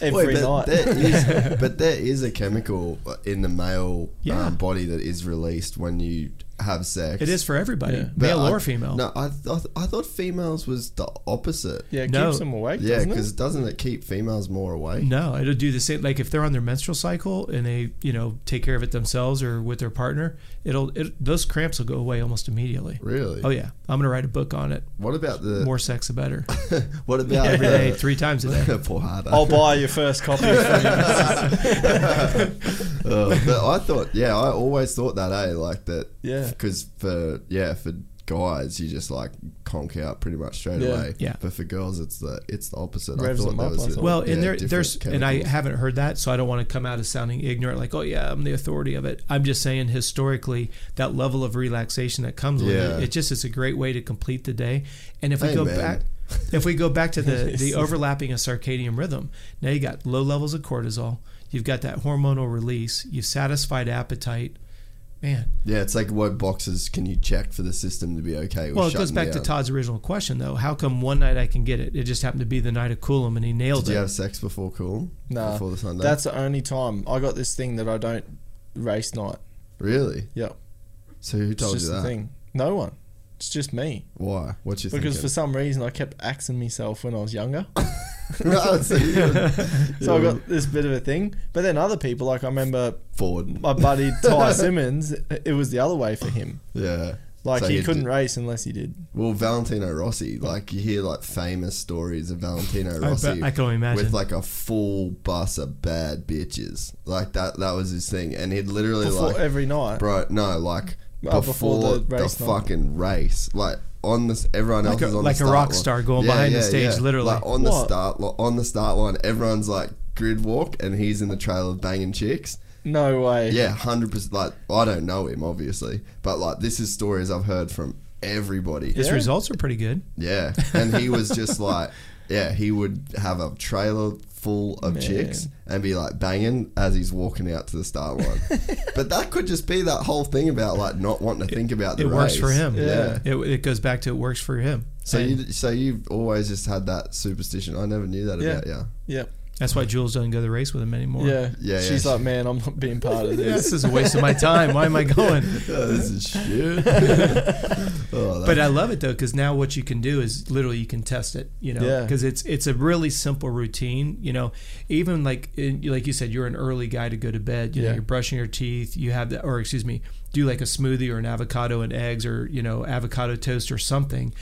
[SPEAKER 5] every
[SPEAKER 7] Wait,
[SPEAKER 5] night.
[SPEAKER 7] but There is, but there is a chemical in the male
[SPEAKER 6] Yeah.
[SPEAKER 7] um, body that is released when you have sex.
[SPEAKER 6] It is for everybody,
[SPEAKER 5] Yeah.
[SPEAKER 7] But
[SPEAKER 6] male
[SPEAKER 7] I-
[SPEAKER 6] or female.
[SPEAKER 7] No, I, th- I thought females was the opposite.
[SPEAKER 5] yeah, it
[SPEAKER 6] No.
[SPEAKER 5] keeps them awake.
[SPEAKER 7] Yeah,
[SPEAKER 5] doesn't it?
[SPEAKER 7] because doesn't it keep females more awake?
[SPEAKER 6] No, it'll do the same. Like if they're on their menstrual cycle and they, you know, take care of it themselves or with their partner, it'll it, those cramps will go away almost immediately.
[SPEAKER 7] Really?
[SPEAKER 6] Oh yeah, I'm gonna write a book on it.
[SPEAKER 7] What about the?
[SPEAKER 6] More sex, the better.
[SPEAKER 7] what about
[SPEAKER 6] Every
[SPEAKER 7] the-
[SPEAKER 6] day, three times a day.
[SPEAKER 7] Poor harder.
[SPEAKER 5] I'll buy your first copy. Of
[SPEAKER 7] Uh, but I thought, yeah, I always thought that, eh? Like that.
[SPEAKER 5] Yeah.
[SPEAKER 7] Because for yeah, for guys, you just like conk out pretty much straight
[SPEAKER 5] Yeah.
[SPEAKER 7] away.
[SPEAKER 6] Yeah.
[SPEAKER 7] But for girls, it's the it's the opposite.
[SPEAKER 5] Revs
[SPEAKER 7] I thought
[SPEAKER 5] them
[SPEAKER 7] that
[SPEAKER 5] up,
[SPEAKER 7] was
[SPEAKER 5] I
[SPEAKER 7] a-
[SPEAKER 5] thought.
[SPEAKER 6] Well,
[SPEAKER 7] yeah,
[SPEAKER 6] and there,
[SPEAKER 7] different
[SPEAKER 6] there's, and I
[SPEAKER 7] chemicals.
[SPEAKER 6] haven't heard that, so I don't want to come out as sounding ignorant, like, oh yeah, I'm the authority of it. I'm just saying, historically, that level of relaxation that comes with
[SPEAKER 7] Yeah.
[SPEAKER 6] it, it just is a great way to complete the day. And if we go
[SPEAKER 7] Amen.
[SPEAKER 6] back, if we go back to the the overlapping of circadian rhythm, now you got low levels of cortisol, you've got that hormonal release, you've satisfied appetite. Man,
[SPEAKER 7] Yeah, it's like what boxes can you check for the system to be okay? With
[SPEAKER 6] well, it goes back to? Todd's original question, though. How come one night I can get it? It just happened to be the night of Coolum, and he nailed it.
[SPEAKER 7] Did you have sex before cool?
[SPEAKER 5] Nah,
[SPEAKER 7] Before the Sunday?
[SPEAKER 5] That's the only time I got this thing that I don't race night.
[SPEAKER 7] really.
[SPEAKER 5] Yep,
[SPEAKER 7] So who
[SPEAKER 5] it's
[SPEAKER 7] told
[SPEAKER 5] just
[SPEAKER 7] you
[SPEAKER 5] the
[SPEAKER 7] that?
[SPEAKER 5] thing. No one. It's just me.
[SPEAKER 7] Why? What's your
[SPEAKER 5] Because for
[SPEAKER 7] thinking?
[SPEAKER 5] some reason I kept axing myself when I was younger.
[SPEAKER 7] No, so you-
[SPEAKER 5] So I got this bit of a thing. But then other people, like I remember
[SPEAKER 7] forward.
[SPEAKER 5] my buddy Ty Simmons, it was the other way for him.
[SPEAKER 7] Yeah.
[SPEAKER 5] Like
[SPEAKER 7] So
[SPEAKER 5] he
[SPEAKER 7] he'd
[SPEAKER 5] couldn't
[SPEAKER 7] do-
[SPEAKER 5] race unless he did.
[SPEAKER 7] Well, Valentino Rossi, like you hear like famous stories of Valentino
[SPEAKER 6] I
[SPEAKER 7] Rossi
[SPEAKER 6] bet- I can only imagine.
[SPEAKER 7] with like a full bus of bad bitches. Like that that was his thing. And he'd literally
[SPEAKER 5] Before
[SPEAKER 7] like
[SPEAKER 5] every night.
[SPEAKER 7] Bro, no, like
[SPEAKER 5] Oh,
[SPEAKER 7] before,
[SPEAKER 5] before the
[SPEAKER 7] the,
[SPEAKER 5] race night.
[SPEAKER 7] fucking race. Like on this everyone
[SPEAKER 6] Like
[SPEAKER 7] else
[SPEAKER 6] a-
[SPEAKER 7] is on
[SPEAKER 6] like a
[SPEAKER 7] the start
[SPEAKER 6] rock
[SPEAKER 7] line.
[SPEAKER 6] star going behind the stage, literally.
[SPEAKER 7] Like on the start li- on the start line, everyone's like grid walk and he's in the trailer banging chicks.
[SPEAKER 5] No way.
[SPEAKER 7] Yeah, hundred percent. Like I don't know him, obviously, but like this is stories I've heard from everybody.
[SPEAKER 6] His
[SPEAKER 5] Yeah.
[SPEAKER 6] results are pretty good.
[SPEAKER 7] Yeah, and he was just like, yeah, he would have a trailer full of
[SPEAKER 5] Man.
[SPEAKER 7] chicks and be like banging as he's walking out to the start line. but that could just be that whole thing about like not wanting to think about the
[SPEAKER 6] It works for him.
[SPEAKER 7] Yeah.
[SPEAKER 6] It, it goes back to it works for him.
[SPEAKER 7] So
[SPEAKER 6] And-
[SPEAKER 7] you, so you've always just had that superstition. I never knew that
[SPEAKER 5] Yeah.
[SPEAKER 7] about you.
[SPEAKER 5] Yep.
[SPEAKER 6] That's why Jules doesn't go to the race with him anymore.
[SPEAKER 5] Yeah,
[SPEAKER 7] Yeah, yeah.
[SPEAKER 5] She's like, man, I'm not being part of
[SPEAKER 6] this
[SPEAKER 5] this.
[SPEAKER 6] is a waste of my time. Why am I going?
[SPEAKER 7] Oh, this is shit. oh,
[SPEAKER 6] But I love it though because now what you can do is literally you can test it, you know,
[SPEAKER 5] Yeah.
[SPEAKER 6] because it's it's a really simple routine, you know. Even like in, like you said, you're an early guy to go to bed. You know,
[SPEAKER 5] Yeah.
[SPEAKER 6] you're brushing your teeth. You have that, or excuse me, do like a smoothie or an avocado and eggs or you know avocado toast or something.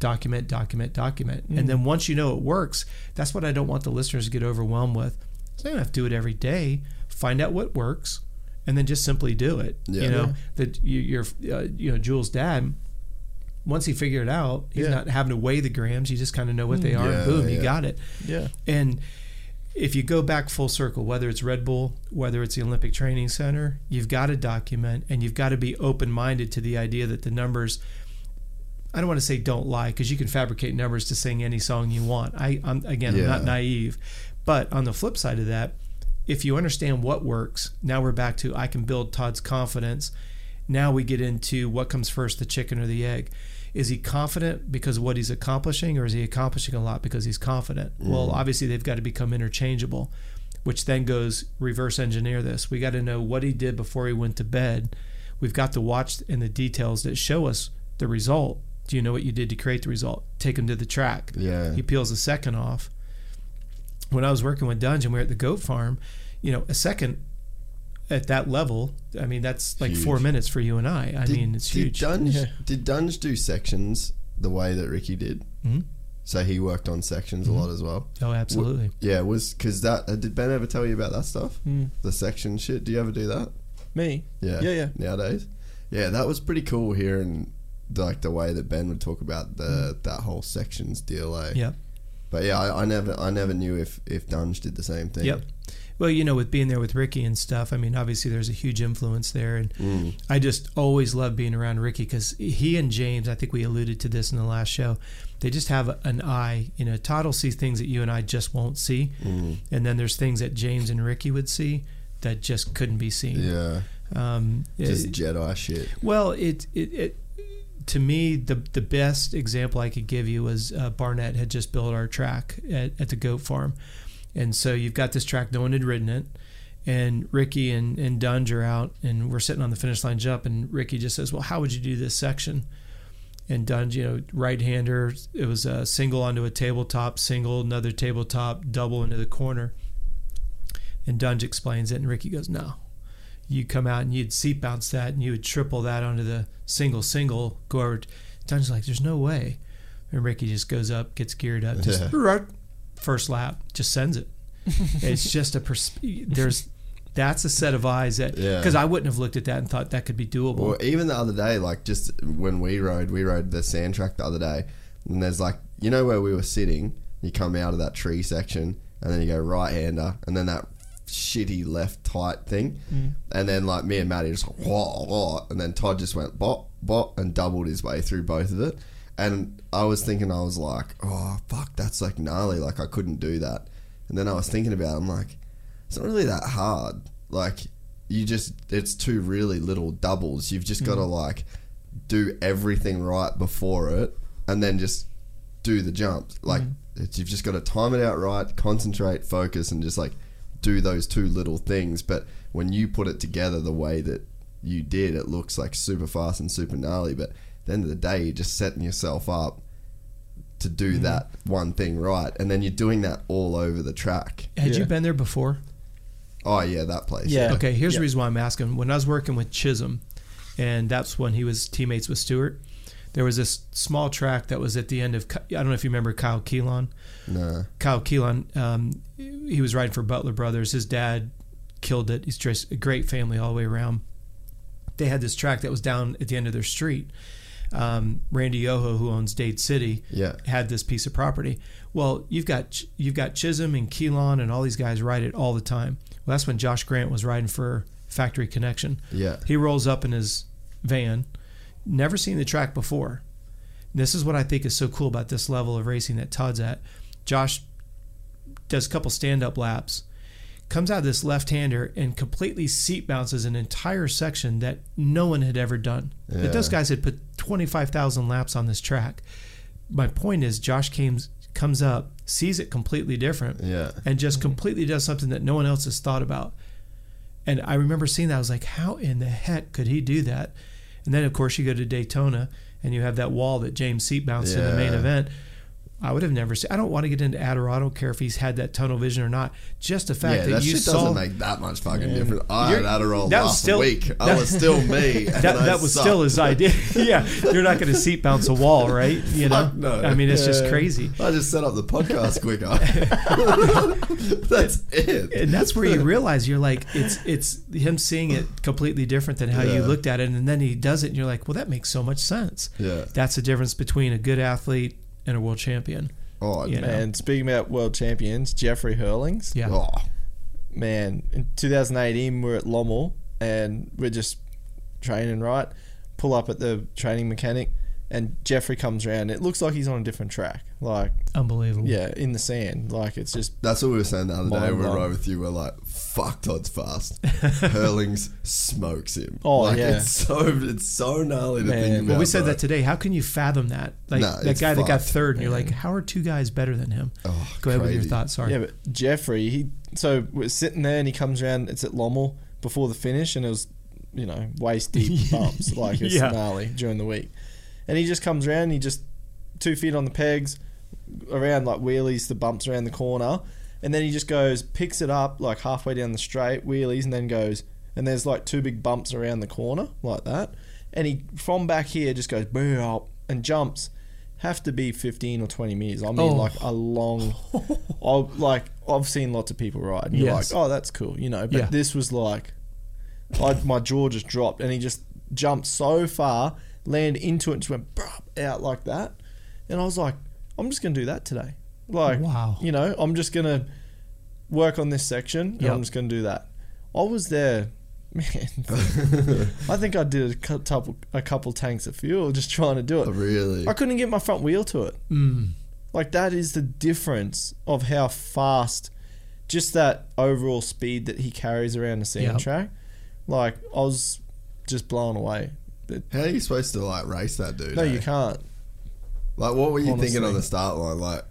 [SPEAKER 6] Document, document, document,
[SPEAKER 5] Mm.
[SPEAKER 6] and then once you know it works, that's what I don't want the listeners to get overwhelmed with. So you don't have to do it every day. Find out what works, and then just simply do it.
[SPEAKER 7] Yeah.
[SPEAKER 6] you know
[SPEAKER 7] Yeah.
[SPEAKER 6] that you, you're, uh, you know, Jules' dad once he figured it out, he's
[SPEAKER 5] Yeah.
[SPEAKER 6] not having to weigh the grams. You just kind of know what they are.
[SPEAKER 7] Yeah,
[SPEAKER 6] and boom, you got it.
[SPEAKER 5] Yeah,
[SPEAKER 6] And if you go back full circle, whether it's Red Bull, whether it's the Olympic Training Center, you've got to document and you've got to be open minded to the idea that the numbers. I don't want to say don't lie because you can fabricate numbers to sing any song you want. I, I'm again, I'm not naive, but on the flip side of that, if you understand what works, now we're back to I can build Todd's confidence. Now we get into what comes first, the chicken or the egg. Is he confident because of what he's accomplishing, or is he accomplishing a lot because he's confident? Mm. Well, obviously they've got to become interchangeable, which then goes reverse engineer this. We got to know what he did before he went to bed. We've got to watch in the details that show us the result. Do you know what you did to create the result? Take him to the track.
[SPEAKER 7] Yeah.
[SPEAKER 6] He peels a second off. When I was working with Dungey, we were at the goat farm. You know, a second at that level, I mean, that's like
[SPEAKER 7] Huge.
[SPEAKER 6] four minutes for you and I. I
[SPEAKER 7] did,
[SPEAKER 6] mean, it's
[SPEAKER 7] did
[SPEAKER 6] huge.
[SPEAKER 7] Dunge,
[SPEAKER 5] Yeah.
[SPEAKER 7] did Dunge do sections the way that Ricky did?
[SPEAKER 6] Mhm.
[SPEAKER 7] So he worked on sections
[SPEAKER 6] Mm-hmm.
[SPEAKER 7] a lot as well.
[SPEAKER 6] Oh, absolutely.
[SPEAKER 7] Yeah, was because that uh, did Ben ever tell you about that stuff?
[SPEAKER 5] Mm.
[SPEAKER 7] The section shit. Do you ever do that?
[SPEAKER 5] me.
[SPEAKER 7] Yeah.
[SPEAKER 5] Yeah, yeah.
[SPEAKER 7] Nowadays, yeah, that was pretty cool hearing the, like the way that Ben would talk about the that whole sections deal. Eh?
[SPEAKER 6] Yep.
[SPEAKER 7] But yeah, I, I never I never knew if if Dunge did the same thing.
[SPEAKER 6] Yep. Well, you know, with being there with Ricky and stuff, I mean, obviously there's a huge influence there, and
[SPEAKER 7] Mm.
[SPEAKER 6] I just always love being around Ricky because he and James, I think we alluded to this in the last show, they just have an eye. You know, Todd will see things that you and I just won't see,
[SPEAKER 7] Mm.
[SPEAKER 6] and then there's things that James and Ricky would see that just couldn't be seen.
[SPEAKER 7] Yeah.
[SPEAKER 6] Um,
[SPEAKER 7] Just
[SPEAKER 6] it-
[SPEAKER 7] Jedi shit.
[SPEAKER 6] well, it, it it to me the the best example I could give you was uh, Barnett had just built our track at, at the goat farm, and so you've got this track no one had ridden it, and Ricky and and Dunge are out and we're sitting on the finish line jump and Ricky just says, well, how would you do this section? And Dunge, you know, right hander, it was a single onto a tabletop, single, another tabletop, double into the corner. And Dunge explains it, and Ricky goes, no, you come out and you'd seat bounce that and you would triple that onto the single single go over Dunge's like there's no way. And Ricky just goes up gets geared up just first lap just sends it. It's just a pers- there's that's a set of eyes that
[SPEAKER 7] Yeah.
[SPEAKER 6] because I wouldn't have looked at that and thought that could be doable.
[SPEAKER 7] Well, even the other day, like just when we rode, we rode the sand track the other day, and there's like, you know where we were sitting, you come out of that tree section, and then you go right hander, and then that shitty left tight thing, mm. and then like me and Matty just and then Todd just went bop, bop, and doubled his way through both of it. And I was thinking, I was like, oh, fuck, that's like gnarly. Like, I couldn't do that. And then I was thinking about it, I'm like, it's not really that hard. Like, you just, it's two really little doubles. You've just got to, mm. like, do everything right before it and then just do the jump. Like, mm. it's, you've just got to time it out right, concentrate, focus, and just, like, do those two little things. But when you put it together the way that you did, it looks like super fast and super gnarly. But at the end of the day, you're just setting yourself up to do mm-hmm. that one thing right. And then you're doing that all over the track.
[SPEAKER 6] had you been there before
[SPEAKER 7] Oh, yeah, that place.
[SPEAKER 5] Yeah.
[SPEAKER 6] Okay, here's
[SPEAKER 5] Yeah.
[SPEAKER 6] the reason why I'm asking. When I was working with Chisholm, and that's when he was teammates with Stewart, there was this small track that was at the end of. I don't know if you remember Kyle Keelan.
[SPEAKER 7] Nah.
[SPEAKER 6] Kyle Keelan, um, he was riding for Butler Brothers. His dad killed it. He's just a great family all the way around. They had this track that was down at the end of their street. Um, Randy Yoho, who owns Dade City,
[SPEAKER 7] Yeah.
[SPEAKER 6] had this piece of property. Well, you've got you've got Chisholm and Keelan and all these guys ride it all the time. Well, that's when Josh Grant was riding for Factory Connection.
[SPEAKER 7] Yeah.
[SPEAKER 6] He rolls up in his van, never seen the track before. This is what I think is so cool about this level of racing that Todd's at. Josh does a couple stand up laps, comes out of this left hander and completely seat bounces an entire section that no one had ever done. That those guys had put 25,000 laps on this track. My point is, Josh came, comes up, sees it completely different,
[SPEAKER 7] Yeah.
[SPEAKER 6] and just completely does something that no one else has thought about. And I remember seeing that. I was like, how in the heck could he do that? And then, of course, you go to Daytona and you have that wall that James Seat bounced in the main event. I would have never seen. I don't want to get into Adderall. I don't care if he's had that tunnel vision or not. Just the fact
[SPEAKER 7] Yeah,
[SPEAKER 6] that,
[SPEAKER 7] that
[SPEAKER 6] you
[SPEAKER 7] shit
[SPEAKER 6] saw
[SPEAKER 7] doesn't make that much fucking difference. I had Adderall
[SPEAKER 6] that
[SPEAKER 7] last
[SPEAKER 6] still-
[SPEAKER 7] week. I
[SPEAKER 6] that-
[SPEAKER 7] was still me.
[SPEAKER 6] that, that was still his idea. yeah, you're not going to seat bounce a wall, right? You know,
[SPEAKER 7] no.
[SPEAKER 6] I mean, it's just crazy.
[SPEAKER 7] I just set up the podcast quicker. That's it.
[SPEAKER 6] and that's where you realize you're like it's it's him seeing it completely different than how you looked at it and then he does it and you're like well that makes so much sense
[SPEAKER 7] Yeah.
[SPEAKER 6] that's the difference between a good athlete and a world champion
[SPEAKER 7] Oh,
[SPEAKER 6] You know.
[SPEAKER 5] And speaking about world champions, Jeffrey Herlings.
[SPEAKER 6] yeah
[SPEAKER 7] oh,
[SPEAKER 5] man, in 2018 we're at Lommel and we're just training right. Pull up at the training mechanic, and Jeffrey comes around. It looks like he's on a different track, like
[SPEAKER 6] unbelievable
[SPEAKER 5] yeah, in the sand. Like it's just
[SPEAKER 7] that's what we were saying the other day. When We were right with you. We're like, "Fuck, Todd's fast." Herlings smokes him.
[SPEAKER 5] Oh,
[SPEAKER 7] like,
[SPEAKER 5] yeah.
[SPEAKER 7] It's so it's so gnarly to
[SPEAKER 5] Man.
[SPEAKER 7] think about.
[SPEAKER 6] well we said
[SPEAKER 7] bro.
[SPEAKER 6] that today how can you fathom that like
[SPEAKER 7] Nah,
[SPEAKER 6] that
[SPEAKER 7] it's
[SPEAKER 6] guy that got third and you're like how are two guys better than him
[SPEAKER 7] Oh,
[SPEAKER 6] go ahead with your thoughts sorry
[SPEAKER 5] yeah. But Jeffrey, he so we're sitting there and he comes around. It's at Lommel before the finish, and it was you know waist deep bumps, like it's
[SPEAKER 6] Yeah.
[SPEAKER 5] gnarly during the week. And he just comes around. And he just two feet on the pegs, around like wheelies the bumps around the corner, and then he just goes picks it up like halfway down the straight wheelies, and then goes and there's like two big bumps around the corner like that, and he from back here just goes boom and jumps. Have to be 15 or 20 meters. I mean,
[SPEAKER 6] Oh.
[SPEAKER 5] like a long. I like I've seen lots of people ride, and you're
[SPEAKER 6] Yes.
[SPEAKER 5] like, oh, that's cool, you know. But
[SPEAKER 6] Yeah.
[SPEAKER 5] this was like, I, my jaw just dropped, and he just jumped so far, landed into it, and just went out like that, and I was like, I'm just gonna do that today. Like,
[SPEAKER 6] Wow.
[SPEAKER 5] you know, I'm just gonna work on this section, and
[SPEAKER 6] Yep.
[SPEAKER 5] I'm just gonna do that. I was there, man. I think I did a couple a couple tanks of fuel just trying to do it.
[SPEAKER 7] really.
[SPEAKER 5] I couldn't get my front wheel to it.
[SPEAKER 6] Mm.
[SPEAKER 5] Like that is the difference of how fast, just that overall speed that he carries around the sand
[SPEAKER 6] Yep.
[SPEAKER 5] track. Like I was just blown away.
[SPEAKER 7] How are you supposed to like race that dude?
[SPEAKER 5] No,
[SPEAKER 7] eh?
[SPEAKER 5] you can't.
[SPEAKER 7] Like, what were you thinking on the start line? Like,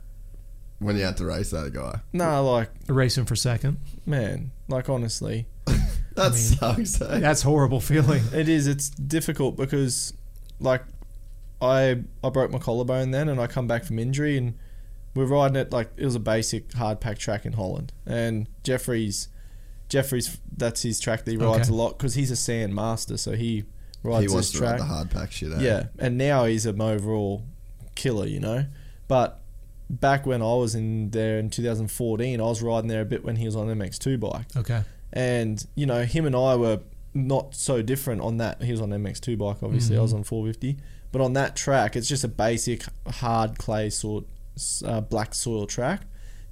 [SPEAKER 7] when you had to race that guy?
[SPEAKER 5] No, like
[SPEAKER 6] racing for second
[SPEAKER 5] man, like honestly,
[SPEAKER 7] That sucks. Eh?
[SPEAKER 6] that's horrible feeling
[SPEAKER 5] it is. It's difficult because, like, I I broke my collarbone then, and I come back from injury, and we're riding it like it was a basic hard pack track in Holland, and Jeffrey's. Jeffrey's that's his track that he rides
[SPEAKER 6] Okay.
[SPEAKER 5] a lot because he's a sand master, so he rides
[SPEAKER 7] he wants
[SPEAKER 5] this
[SPEAKER 7] to ride the hard pack shit. Eh?
[SPEAKER 5] Yeah, and now he's an overall killer, you know. But back when I was in there in 2014, I was riding there a bit when he was on MX2 bike,
[SPEAKER 6] okay
[SPEAKER 5] and you know him and I were not so different on that. He was on MX2 bike, obviously. I was on 450, but on that track, it's just a basic hard clay sort, uh, black soil track,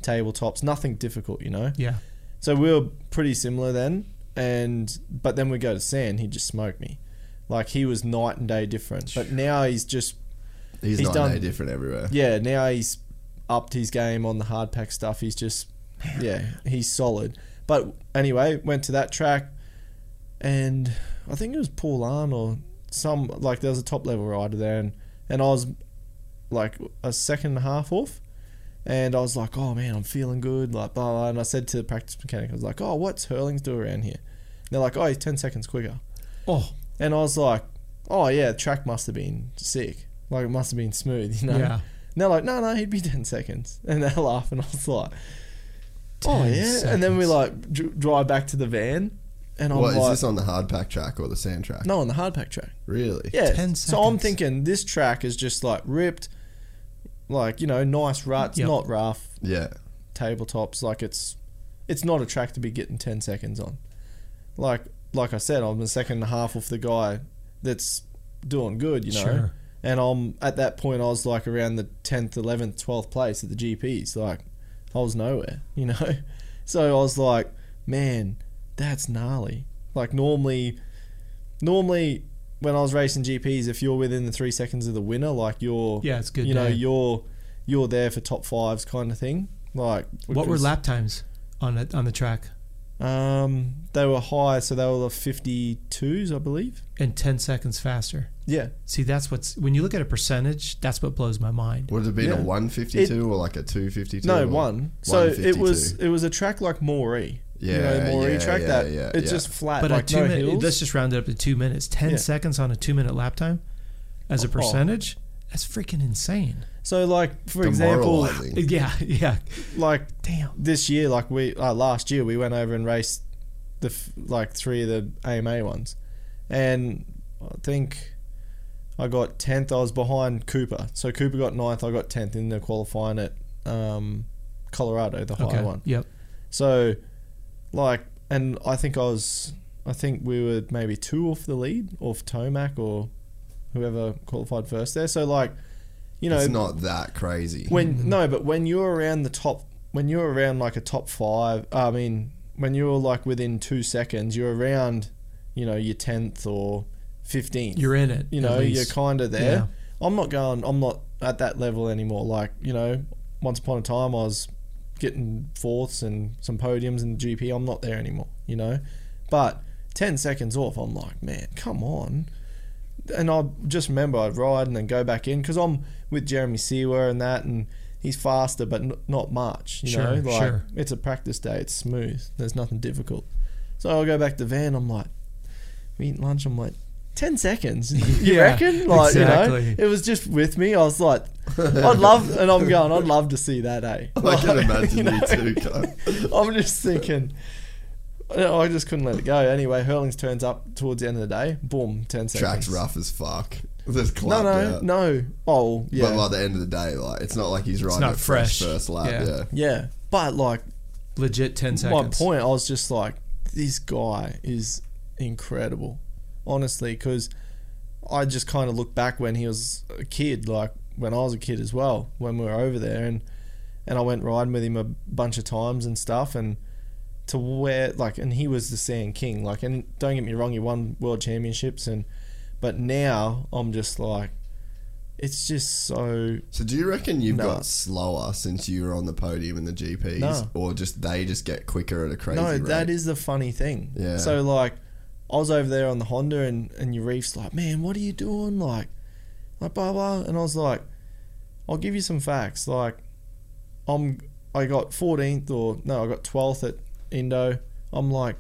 [SPEAKER 5] tabletops, nothing difficult, you know.
[SPEAKER 6] yeah
[SPEAKER 5] So we were pretty similar then, and but then we go to sand, he just smoked me. Like he was night and day different. But now he's just
[SPEAKER 7] he's,
[SPEAKER 5] He's
[SPEAKER 7] not
[SPEAKER 5] done-
[SPEAKER 7] any different everywhere.
[SPEAKER 5] yeah, now he's upped his game on the hard pack stuff. He's just yeah, he's solid. But anyway, went to that track and I think it was Paul Arn or some like there was a top level rider there and, and I was like a second and a half off. And I was like, oh man, I'm feeling good, like blah, blah. And I said to the practice mechanic, I was like, oh, what's Herlings do around here? And they're like, oh, he's 10 seconds quicker.
[SPEAKER 6] oh
[SPEAKER 5] And I was like, oh yeah, the track must have been sick. Like it must have been smooth, you know?
[SPEAKER 6] yeah
[SPEAKER 5] And they're like, no, no, he'd be 10 seconds. And they're laughing. I was like, oh
[SPEAKER 6] 10
[SPEAKER 5] yeah. And then we like dr- drive back to the van. And I'm like,
[SPEAKER 7] What is this on the hard pack track or the sand track?
[SPEAKER 5] no, on the hard pack track.
[SPEAKER 7] Really?
[SPEAKER 5] Yeah.
[SPEAKER 6] 10
[SPEAKER 5] So I'm thinking this track is just like ripped, like, you know, nice ruts,
[SPEAKER 6] Yep.
[SPEAKER 5] not rough
[SPEAKER 7] Yeah.
[SPEAKER 5] tabletops. Like it's, it's not a track to be getting 10 seconds on. Like, like I said, I'm a second and a half off the guy that's doing good, you know?
[SPEAKER 6] Sure.
[SPEAKER 5] And I'm at that point, I was like around the 10th, 11th, 12th place at the GPs. Like, I was nowhere, you know? So I was like, man, that's gnarly. Like, normally, normally when I was racing GPs, if you're within the three seconds of the winner, like you're,
[SPEAKER 6] Yeah, it's good
[SPEAKER 5] You know,
[SPEAKER 6] day.
[SPEAKER 5] you're you're there for top fives kind of thing. Like,
[SPEAKER 6] what were lap times on it on the track
[SPEAKER 5] Um, they were high, so they were the 52s, I believe.
[SPEAKER 6] and 10 seconds faster.
[SPEAKER 5] Yeah.
[SPEAKER 6] See, that's what's when you look at a percentage, that's what blows my mind.
[SPEAKER 7] Would it have been
[SPEAKER 5] Yeah.
[SPEAKER 7] a 152 or like a 252?
[SPEAKER 5] No,
[SPEAKER 7] or
[SPEAKER 5] one. So it was it was a track like Moree. you
[SPEAKER 7] Yeah,
[SPEAKER 5] know, Moree
[SPEAKER 7] yeah,
[SPEAKER 5] track
[SPEAKER 7] yeah,
[SPEAKER 5] that
[SPEAKER 7] yeah,
[SPEAKER 5] it's
[SPEAKER 7] yeah.
[SPEAKER 5] just flat,
[SPEAKER 6] But
[SPEAKER 5] like
[SPEAKER 6] a two
[SPEAKER 5] no
[SPEAKER 6] minute,
[SPEAKER 5] hills.
[SPEAKER 6] let's just round it up to two minutes. 10
[SPEAKER 5] Yeah.
[SPEAKER 6] seconds on a two minute lap time as a
[SPEAKER 5] Oh.
[SPEAKER 6] Percentage, that's freaking insane.
[SPEAKER 5] so like for example,
[SPEAKER 7] Demoralising.
[SPEAKER 6] Yeah, yeah.
[SPEAKER 5] like
[SPEAKER 6] Damn.
[SPEAKER 5] this year, like we uh, last year, we went over and raced the f- like three of the AMA ones, and I think I got tenth. I was behind Cooper, so Cooper got ninth. I got tenth in the qualifying at um, Colorado, the high
[SPEAKER 6] Okay.
[SPEAKER 5] one.
[SPEAKER 6] Yep.
[SPEAKER 5] So, like, and I think I was, I think we were maybe two off the lead, off Tomac or whoever qualified first there. So, like, you know,
[SPEAKER 7] it's not that crazy.
[SPEAKER 5] when mm-hmm. no, but when you're around the top, when you're around like a top five, uh, I mean, when you're like within two seconds, you're around, you know, your tenth or fifteenth.
[SPEAKER 6] You're in it.
[SPEAKER 5] you
[SPEAKER 6] at
[SPEAKER 5] know, you're kind of there.
[SPEAKER 6] Yeah.
[SPEAKER 5] I'm not going. I'm not at that level anymore. Like you know, once upon a time I was getting fourths and some podiums in the GP. I'm not there anymore. You know, but ten seconds off, I'm like, man, come on. And I just remember I'd ride and then go back in because I'm with Jeremy Seewer and that, and he's faster, but n- not much. You know,
[SPEAKER 6] Sure,
[SPEAKER 5] like
[SPEAKER 6] sure.
[SPEAKER 5] it's a practice day. It's smooth. There's nothing difficult. So I'll go back to van. I'm like, we eat lunch. I'm like, ten seconds. You
[SPEAKER 6] Yeah,
[SPEAKER 5] reckon? Like you know, it was just with me. I was like, I'd love, and I'm going. I'd love to see that. Eh?
[SPEAKER 7] I can
[SPEAKER 5] Like,
[SPEAKER 7] imagine you,
[SPEAKER 5] know,
[SPEAKER 7] too. Kyle.
[SPEAKER 5] I'm just thinking. I just couldn't let it go. Anyway, Herlings turns up towards the end of the day. Boom, ten seconds.
[SPEAKER 7] Track's rough as fuck. Just
[SPEAKER 5] No, no,
[SPEAKER 7] out.
[SPEAKER 5] no. Oh, yeah,
[SPEAKER 7] But by the end of the day, like it's not like he's riding
[SPEAKER 6] not
[SPEAKER 7] a fresh,
[SPEAKER 6] fresh.
[SPEAKER 7] first lap.
[SPEAKER 6] Yeah.
[SPEAKER 7] Yeah.
[SPEAKER 5] yeah. But like
[SPEAKER 6] Legit 10 seconds.
[SPEAKER 5] my
[SPEAKER 6] seconds.
[SPEAKER 5] point, I was just like, this guy is incredible, honestly, because I just kind of look back when he was a kid, like when I was a kid as well, when we were over there, and and I went riding with him a bunch of times and stuff, and to where like, and he was the sand king, like, and don't get me wrong, he won world championships, and but now I'm just like, it's just so
[SPEAKER 7] So do you reckon you've
[SPEAKER 5] No.
[SPEAKER 7] got slower since you were on the podium in the GPs,
[SPEAKER 5] No.
[SPEAKER 7] or just they just get quicker at a crazy
[SPEAKER 5] No,
[SPEAKER 7] rate?
[SPEAKER 5] that is the funny thing.
[SPEAKER 7] Yeah.
[SPEAKER 5] So like, I was over there on the Honda, and and your reef's like, man, what are you doing? Like, like blah blah. And I was like, I'll give you some facts. Like, I'm I got 14th or no, I got 12th at Indo. I'm like,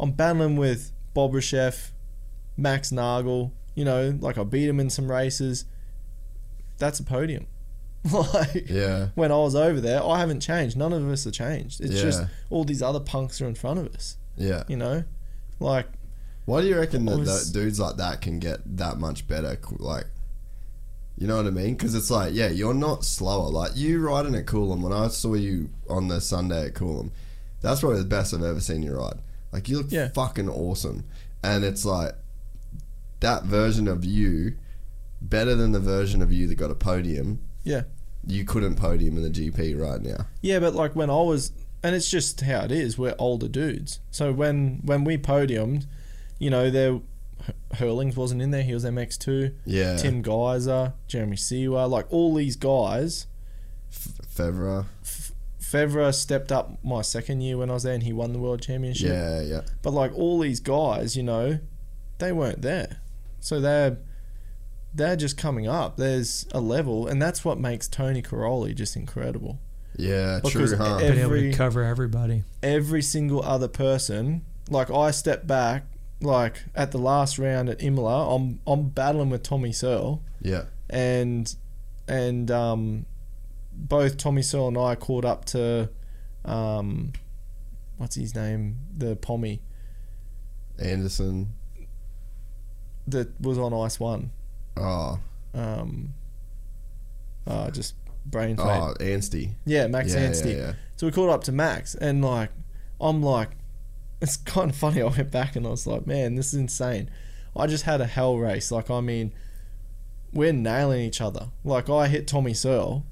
[SPEAKER 5] I'm battling with Bobryshev, Max Nagl. You know, like I beat him in some races. That's a podium. like,
[SPEAKER 7] Yeah.
[SPEAKER 5] when I was over there, I haven't changed. None of us have changed. It's just all these other punks are in front of us.
[SPEAKER 7] Yeah.
[SPEAKER 5] You know, like
[SPEAKER 7] Why do you reckon that,
[SPEAKER 5] was-
[SPEAKER 7] that dudes like that can get that much better? Like, you know what I mean? Because it's like, yeah, you're not slower. Like you riding at Coolum when I saw you on the Sunday at Coolum, that's probably the best I've ever seen you ride. Like you look
[SPEAKER 5] Yeah.
[SPEAKER 7] fucking awesome, and it's like that version of you, better than the version of you that got a podium.
[SPEAKER 5] yeah,
[SPEAKER 7] You couldn't podium in the GP right now.
[SPEAKER 5] yeah. But like when I was, and it's just how it is. We're older dudes. So when when we podiumed, you know, there Herlings wasn't in there. He was MX two.
[SPEAKER 7] Yeah,
[SPEAKER 5] Tim Gajser, Jeremy Seewer, like all these guys.
[SPEAKER 7] Febvre.
[SPEAKER 5] Febvre stepped up my second year when I was there, and he won the world championship.
[SPEAKER 7] Yeah, yeah.
[SPEAKER 5] But like all these guys, you know, they weren't there. So they're they're just coming up. There's a level and that's what makes Tony Cairoli just incredible.
[SPEAKER 7] Yeah,
[SPEAKER 5] Because
[SPEAKER 7] true, huh?
[SPEAKER 5] e-
[SPEAKER 6] Been able
[SPEAKER 5] every-
[SPEAKER 6] to cover everybody.
[SPEAKER 5] Every single other person, like I step back, like at the last round at Imola, I'm I'm battling with Tommy Searle
[SPEAKER 7] yeah.
[SPEAKER 5] and and um both Tommy Searle and I caught up to um what's his name? The Pommy
[SPEAKER 7] Anderson.
[SPEAKER 5] that was on Ice One.
[SPEAKER 7] Oh,
[SPEAKER 5] um, uh, just brain fade.
[SPEAKER 7] oh, Anstie.
[SPEAKER 5] yeah, Max
[SPEAKER 7] yeah,
[SPEAKER 5] Anstie.
[SPEAKER 7] yeah, yeah.
[SPEAKER 5] So we caught up to Max, and like, I'm like, it's kind of funny. I went back and I was like, man, this is insane. I just had a hell race. Like, I mean, we're nailing each other. Like, I hit Tommy Searle,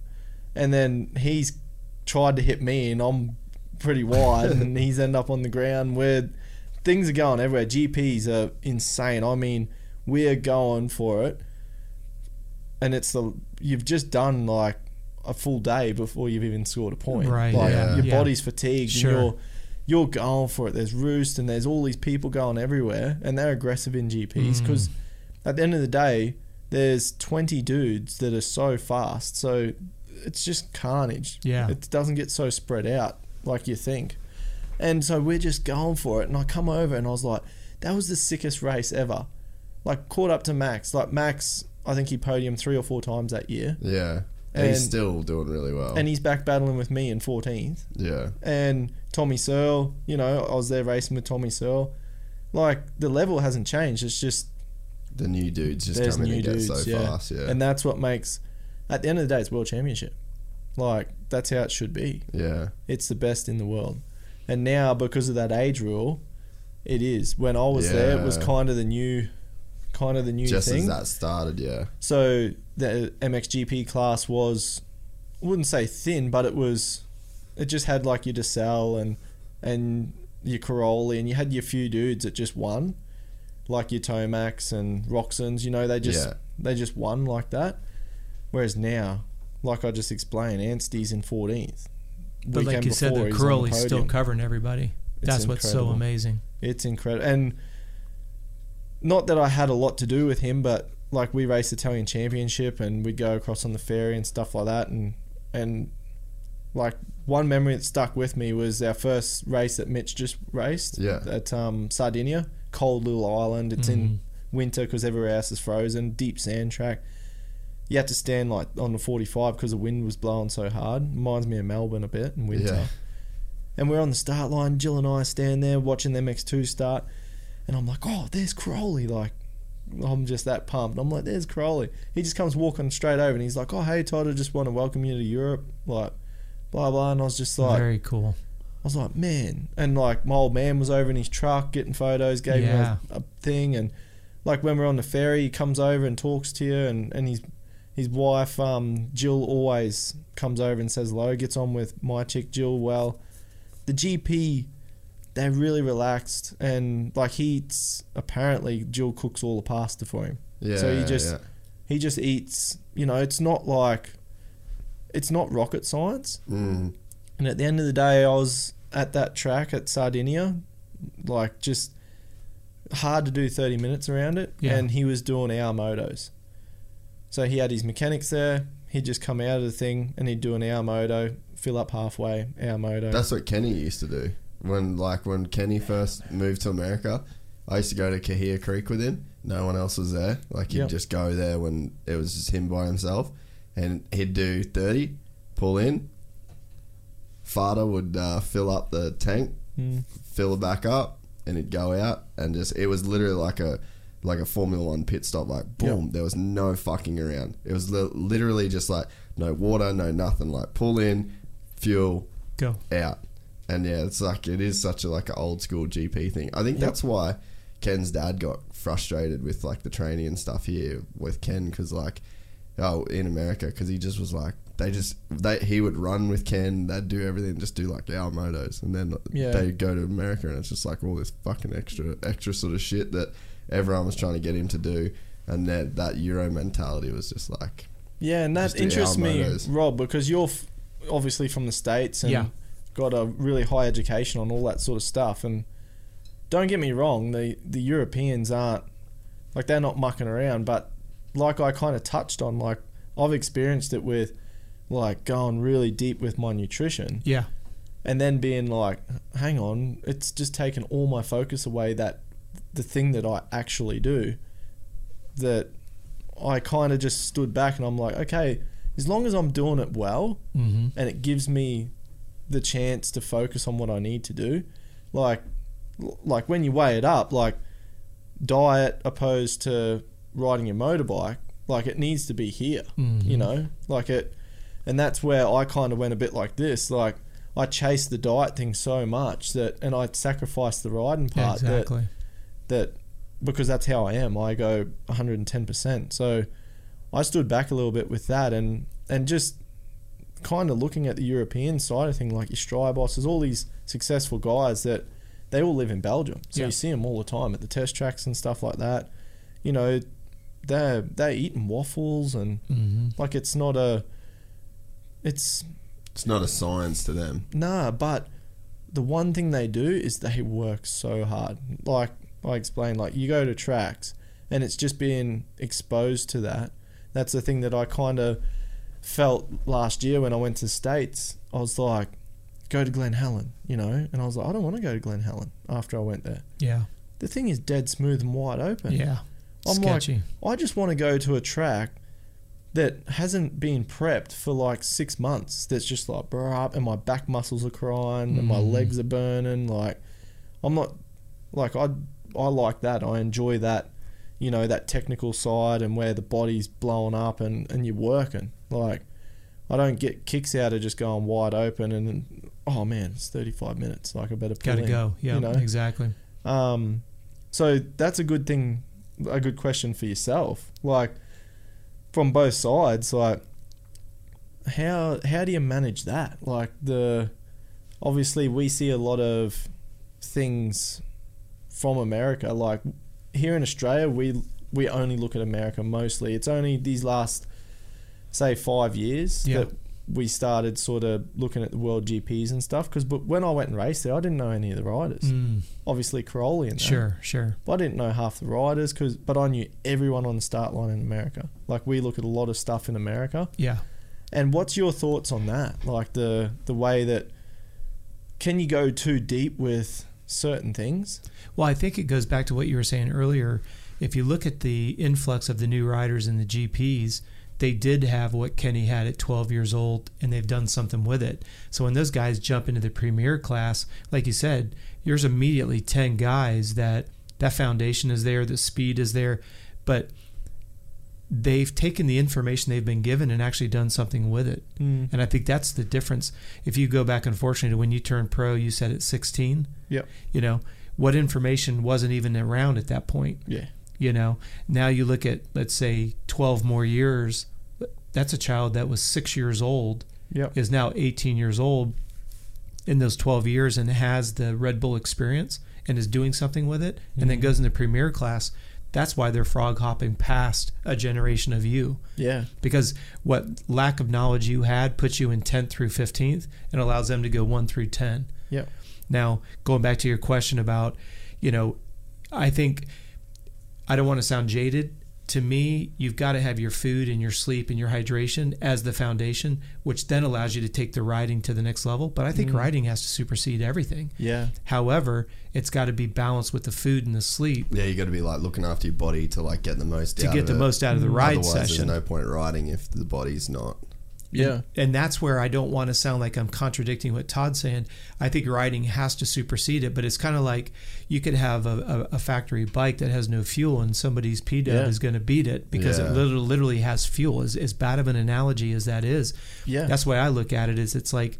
[SPEAKER 5] and then he's tried to hit me, and I'm pretty wide, and he's ended up on the ground. Where things are going everywhere. GPs are insane. I mean, we're going for it, and it's the you've just done like a full day before you've even scored a point.
[SPEAKER 6] Right,
[SPEAKER 5] Like
[SPEAKER 7] yeah.
[SPEAKER 5] your
[SPEAKER 6] Yeah.
[SPEAKER 5] body's fatigued
[SPEAKER 6] Sure.
[SPEAKER 5] and you're you're going for it. There's roost and there's all these people going everywhere, and they're aggressive in GPs because mm. at the end of the day, there's 20 dudes that are so fast, so it's just carnage.
[SPEAKER 6] Yeah.
[SPEAKER 5] it doesn't get so spread out like you think, and so we're just going for it. And I come over and I was like, that was the sickest race ever. Like caught up to Max. Like Max, I think he podiumed three or four times that year,
[SPEAKER 7] Yeah. And he's still doing really well.
[SPEAKER 5] and he's back battling with me in 14th
[SPEAKER 7] yeah.
[SPEAKER 5] and Tommy Searle, you know, I was there racing with Tommy Searle. Like the level hasn't changed. It's just
[SPEAKER 7] The new dudes just
[SPEAKER 5] there's
[SPEAKER 7] come in
[SPEAKER 5] new
[SPEAKER 7] and get so
[SPEAKER 5] yeah.
[SPEAKER 7] fast. Yeah.
[SPEAKER 5] And that's what makes at the end of the day it's world championship. Like that's how it should be.
[SPEAKER 7] yeah.
[SPEAKER 5] It's the best in the world. And now because of that age rule, it is. When I was there it was kind of the new kind of the new
[SPEAKER 7] Just
[SPEAKER 5] thing.
[SPEAKER 7] as that started, yeah.
[SPEAKER 5] So the MXGP class was, I wouldn't say thin, but it was, it just had like your DeSalle and and your Cairoli, and you had your few dudes that just won, like your Tomax and Roczens. You know, they just
[SPEAKER 7] Yeah.
[SPEAKER 5] they just won like that. Whereas now, like I just explained, Anstie's in 14th.
[SPEAKER 6] But like you said, the
[SPEAKER 5] he's on the
[SPEAKER 6] still covering everybody.
[SPEAKER 5] It's
[SPEAKER 6] That's what's so amazing.
[SPEAKER 5] It's incredible. And not that I had a lot to do with him, but like we raced Italian Championship and we'd go across on the ferry and stuff like that. And, and like one memory that stuck with me was our first race that Mitch just raced
[SPEAKER 7] Yeah.
[SPEAKER 5] at um, Sardinia, cold little island. It's in
[SPEAKER 6] Mhm.
[SPEAKER 5] winter because everywhere else is frozen, deep sand track. You had to stand like on the 45 because the wind was blowing so hard. Reminds me of Melbourne a bit in winter.
[SPEAKER 7] Yeah.
[SPEAKER 5] And we're on the start line. Jill and I stand there watching the MX2 start. And I'm like, oh, there's Cairoli. Like, I'm just that pumped. I'm like, there's Cairoli. He just comes walking straight over and he's like, oh, hey, Todd, I just want to welcome you to Europe. Like, blah, blah. And I was just like,
[SPEAKER 6] Very cool.
[SPEAKER 5] I was like, man. And like, my old man was over in his truck getting photos, gave
[SPEAKER 6] Yeah.
[SPEAKER 5] him a, a thing. And like, when we're on the ferry, he comes over and talks to you. And, and his, his wife, um, Jill, always comes over and says hello, gets on with my chick, Jill, well. The GP, they're really relaxed. And like, he eats, apparently, Jill cooks all the pasta for him.
[SPEAKER 7] Yeah.
[SPEAKER 5] So he just
[SPEAKER 7] yeah.
[SPEAKER 5] he just eats. You know, it's not like it's not rocket science.
[SPEAKER 7] Mm.
[SPEAKER 5] And at the end of the day, I was at that track at Sardinia, like just hard to do 30 minutes around it.
[SPEAKER 6] Yeah.
[SPEAKER 5] And he was doing our motos. So he had his mechanics there. He'd just come out of the thing and he'd do an hour moto, fill up halfway, hour moto.
[SPEAKER 7] That's what Kenny used to do. When like when Kenny first moved to America, I used to go to Cahuilla Creek with him. No one else was there. Like he'd
[SPEAKER 5] Yep.
[SPEAKER 7] just go there when it was just him by himself, and he'd do thirty, pull in. Father would uh, fill up the tank,
[SPEAKER 5] Mm.
[SPEAKER 7] fill it back up, and he'd go out and just it was literally like a like a Formula One pit stop. Like boom, there was no fucking around. It was li- literally just like no water, no nothing. Like pull in, fuel,
[SPEAKER 6] Go.
[SPEAKER 7] out. And yeah, it's like it is such a like an old school GP thing. I think
[SPEAKER 5] Yep.
[SPEAKER 7] that's why Ken's dad got frustrated with like the training and stuff here with Ken because like oh in America because he just was like they just they he would run with Ken they'd do everything just do like our motos and then
[SPEAKER 5] Yeah.
[SPEAKER 7] they go to America and it's just like all this fucking extra extra sort of shit that everyone was trying to get him to do and that that Euro mentality was just like
[SPEAKER 5] Yeah, and that interests me,
[SPEAKER 7] motos.
[SPEAKER 5] Rob, because you're f- obviously from the States and
[SPEAKER 6] Yeah.
[SPEAKER 5] got a really high education on all that sort of stuff. And don't get me wrong, the, the Europeans aren't, like, they're not mucking around. But, like I kind of touched on, like, I've experienced it with, like, going really deep with my nutrition
[SPEAKER 6] Yeah.
[SPEAKER 5] and then being like, hang on, it's just taken all my focus away that the thing that I actually do, that I kind of just stood back and I'm like, okay, as long as I'm doing it well
[SPEAKER 6] Mm-hmm.
[SPEAKER 5] and it gives me the chance to focus on what I need to do, like, like when you weigh it up, like diet opposed to riding your motorbike, like it needs to be here,
[SPEAKER 6] Mhm.
[SPEAKER 5] you know, like it, and that's where I kind of went a bit like this, like. I chased the diet thing so much that, and I sacrificed the riding part that
[SPEAKER 6] exactly.
[SPEAKER 5] that because that's how I am. I go 110%. So I stood back a little bit with that and and just kind of looking at the European side of thing like your Strijbos, bosses, all these successful guys that they all live in Belgium. So
[SPEAKER 6] Yeah.
[SPEAKER 5] you see them all the time at the test tracks and stuff like that. You know, they're they're eating waffles and
[SPEAKER 6] Mm-hmm.
[SPEAKER 5] like it's not a it's
[SPEAKER 7] it's not a science to them.
[SPEAKER 5] Nah, but the one thing they do is they work so hard. Like I explained, like you go to tracks and it's just being exposed to that. That's the thing that I kind of felt last year when I went to States. I was like, go to Glen Helen, you know? And I was like, I don't want to go to Glen Helen after I went there.
[SPEAKER 6] Yeah.
[SPEAKER 5] The thing is dead smooth and wide open.
[SPEAKER 6] Yeah.
[SPEAKER 5] I'm
[SPEAKER 6] Sketchy.
[SPEAKER 5] like, I just want to go to a track that hasn't been prepped for like six months. That's just like, bruh, and my back muscles are crying and my
[SPEAKER 6] Mm.
[SPEAKER 5] legs are burning. Like, I'm not, like, I, I like that. I enjoy that, you know, that technical side and where the body's blowing up and, and you're working. Like, I don't get kicks out of just going wide open and, oh man, it's 35 minutes. Like, I better pull
[SPEAKER 6] Gotta
[SPEAKER 5] in,
[SPEAKER 6] go. Yeah.
[SPEAKER 5] You know?
[SPEAKER 6] Exactly.
[SPEAKER 5] Um, so that's a good thing, a good question for yourself. Like from both sides, like how how do you manage that? Like the obviously we see a lot of things from America. Like here in Australia, we we only look at America mostly. It's only these last say five years
[SPEAKER 6] Yeah.
[SPEAKER 5] that we started sort of looking at the world GPs and stuff. Because but when I went and raced there, I didn't know any of the riders
[SPEAKER 6] Mm,
[SPEAKER 5] obviously Cairoli and that.
[SPEAKER 6] sure. Sure.
[SPEAKER 5] But I didn't know half the riders, cause, but I knew everyone on the start line in America. Like we look at a lot of stuff in America.
[SPEAKER 6] Yeah.
[SPEAKER 5] And what's your thoughts on that? Like the the way that can you go too deep with certain things?
[SPEAKER 6] Well, I think it goes back to what you were saying earlier. If you look at the influx of the new riders and the GPs, they did have what Kenny had at 12 years old, and they've done something with it. So when those guys jump into the premier class, like you said, there's immediately 10 guys that that foundation is there, the speed is there, but they've taken the information they've been given and actually done something with it.
[SPEAKER 5] Mm.
[SPEAKER 6] And I think that's the difference. If you go back, unfortunately, to when you turned pro, you said at 16
[SPEAKER 5] Yep.
[SPEAKER 6] you know what information wasn't even around at that point
[SPEAKER 5] Yeah.
[SPEAKER 6] you know now you look at let's say 12 more years that's a child that was six years old
[SPEAKER 5] Yep.
[SPEAKER 6] is now 18 years old in those 12 years and has the red bull experience and is doing something with it and then
[SPEAKER 5] Mhm.
[SPEAKER 6] goes into premier class that's why they're frog hopping past a generation of you
[SPEAKER 5] Yeah.
[SPEAKER 6] because what lack of knowledge you had puts you in 10th through 15th and allows them to go 1 through 10
[SPEAKER 5] Yeah.
[SPEAKER 6] now, going back to your question about, you know, I think I don't want to sound jaded. To me, you've got to have your food and your sleep and your hydration as the foundation, which then allows you to take the riding to the next level. But I think
[SPEAKER 5] Mm.
[SPEAKER 6] riding has to supersede everything.
[SPEAKER 5] Yeah.
[SPEAKER 6] However, it's got to be balanced with the food and the sleep
[SPEAKER 7] Yeah, you got to be like looking after your body to like get the most
[SPEAKER 6] to
[SPEAKER 7] out
[SPEAKER 6] get
[SPEAKER 7] of
[SPEAKER 6] the
[SPEAKER 7] it.
[SPEAKER 6] most out of the ride
[SPEAKER 7] Otherwise,
[SPEAKER 6] session.
[SPEAKER 7] there's no point riding if the body's not.
[SPEAKER 5] Yeah.
[SPEAKER 6] And that's where I don't want to sound like I'm contradicting what Todd's saying. I think riding has to supersede it, but it's kind of like you could have a, a, a factory bike that has no fuel and somebody's P
[SPEAKER 5] Yeah.
[SPEAKER 6] is going to beat it because
[SPEAKER 7] Yeah.
[SPEAKER 6] it literally, literally has fuel. As, as bad of an analogy as that is,
[SPEAKER 5] Yeah.
[SPEAKER 6] that's the way I look at it. Is it's like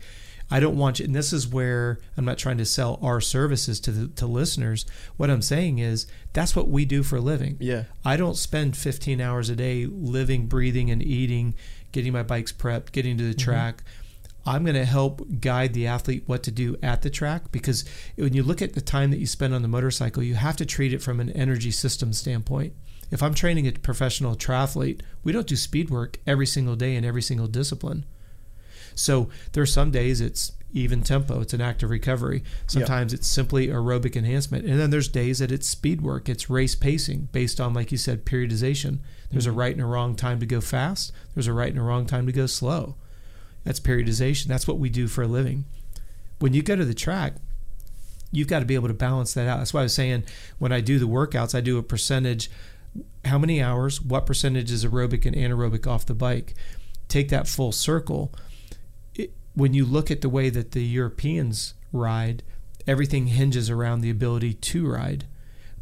[SPEAKER 6] I don't want you, and this is where I'm not trying to sell our services to the to listeners. What I'm saying is that's what we do for a living.
[SPEAKER 5] Yeah.
[SPEAKER 6] I don't spend 15 hours a day living, breathing, and eating, getting my bikes prepped, getting to the mm-hmm. track. I'm going to help guide the athlete what to do at the track because when you look at the time that you spend on the motorcycle, you have to treat it from an energy system standpoint. If I'm training a professional triathlete, we don't do speed work every single day in every single discipline. So there are some days it's even tempo, it's an active recovery. Sometimes it's simply aerobic enhancement. And then there's days that it's speed work, it's race pacing based on, like you said, periodization. There's a mm-hmm. right and a wrong time to go fast, there's a right and a wrong time to go slow. That's periodization. That's what we do for a living. When you go to the track, you've got to be able to balance that out. That's why I was saying when I do the workouts, I do a percentage how many hours, what percentage is aerobic and anaerobic off the bike. Take that full circle. It, when you look at the way that the Europeans ride, everything hinges around the ability to ride.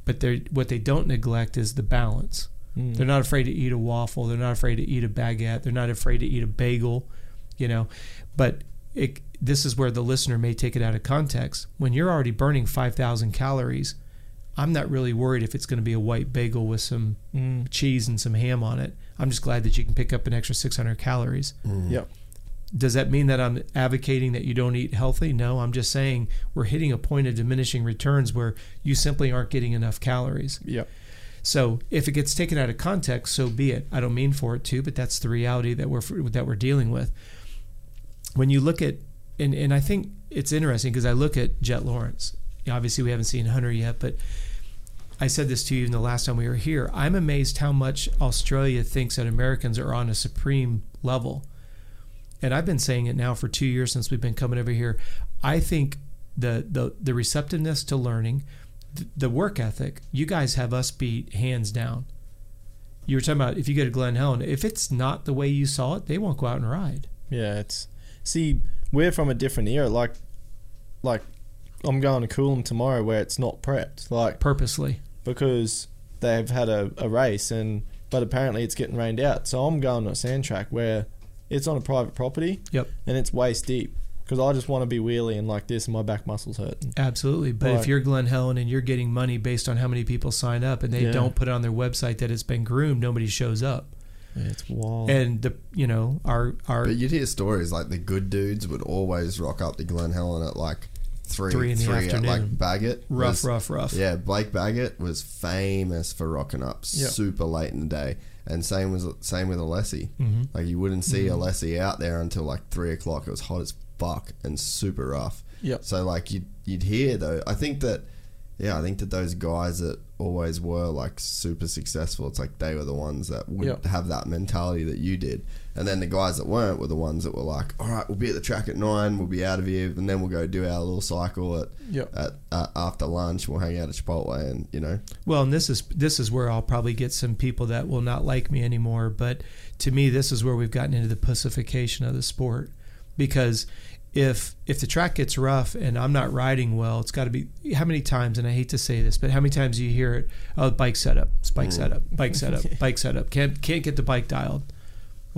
[SPEAKER 6] But they're, what they don't neglect is the balance.
[SPEAKER 5] Mm.
[SPEAKER 6] They're not afraid to eat a waffle. They're not afraid to eat a baguette. They're not afraid to eat a bagel, you know. But it, this is where the listener may take it out of context. When you're already burning 5,000 calories, I'm not really worried if it's going to be a white bagel with some
[SPEAKER 5] Mm.
[SPEAKER 6] cheese and some ham on it. I'm just glad that you can pick up an extra 600 calories.
[SPEAKER 5] Yep.
[SPEAKER 6] Does that mean that I'm advocating that you don't eat healthy? No, I'm just saying we're hitting a point of diminishing returns where you simply aren't getting enough calories.
[SPEAKER 5] Yep.
[SPEAKER 6] So if it gets taken out of context, so be it. I don't mean for it to, but that's the reality that we're that we're dealing with. When you look at and and I think it's interesting because I look at Jet Lawrence. Obviously, we haven't seen Hunter yet, but I said this to you even the last time we were here. I'm amazed how much Australia thinks that Americans are on a supreme level. And I've been saying it now for two years since we've been coming over here. I think the the, the receptiveness to learning, th- the work ethic, you guys have us beat hands down. You were talking about if you go to Glen Helen, if it's not the way you saw it, they won't go out and ride.
[SPEAKER 5] Yeah, it's see, we're from a different era. Like, like I'm going to Coolum tomorrow where it's not prepped, like
[SPEAKER 6] Purposely.
[SPEAKER 5] because they've had a, a race and but apparently it's getting rained out. So I'm going to a sand track where it's on a private property
[SPEAKER 6] Yep.
[SPEAKER 5] and it's waist deep because I just want to be wheeling and like this and my back muscles hurt.
[SPEAKER 6] Absolutely. But if you're Glen Helen and you're getting money based on how many people sign up and they
[SPEAKER 5] Yeah.
[SPEAKER 6] don't put it on their website that it's been groomed, nobody shows up.
[SPEAKER 5] Yeah, it's wild.
[SPEAKER 6] And the you know, our our
[SPEAKER 7] But you'd hear stories like the good dudes would always rock up to Glen Helen at like three,
[SPEAKER 6] Three in the
[SPEAKER 7] at
[SPEAKER 6] afternoon.
[SPEAKER 7] like Baggett.
[SPEAKER 6] rough,
[SPEAKER 7] was-
[SPEAKER 6] rough, rough.
[SPEAKER 7] Yeah, Blake Baggett was famous for rocking up
[SPEAKER 5] Yep.
[SPEAKER 7] super late in the day, and same was same with Alessi.
[SPEAKER 6] Mm-hmm.
[SPEAKER 7] Like you wouldn't see Alessi out there until like three o'clock. It was hot as fuck and super rough.
[SPEAKER 5] Yep.
[SPEAKER 7] So like you'd you'd hear though. I think that yeah, I think that those guys that always were like super successful, it's like they were the ones that would
[SPEAKER 5] Yep.
[SPEAKER 7] have that mentality that you did. And then the guys that weren't were the ones that were like, all right, we'll be at the track at nine, we'll be out of here, and then we'll go do our little cycle at,
[SPEAKER 5] Yep.
[SPEAKER 7] at uh, after lunch. We'll hang out at Chipotle, and you know,
[SPEAKER 6] Well, and this is this is where I'll probably get some people that will not like me anymore. But to me, this is where we've gotten into the pacification of the sport, because if if the track gets rough and I'm not riding well, it's got to be how many times. And I hate to say this, but how many times do you hear it? Oh, bike setup, bike setup, bike setup, bike setup. Can't can't get the bike dialed.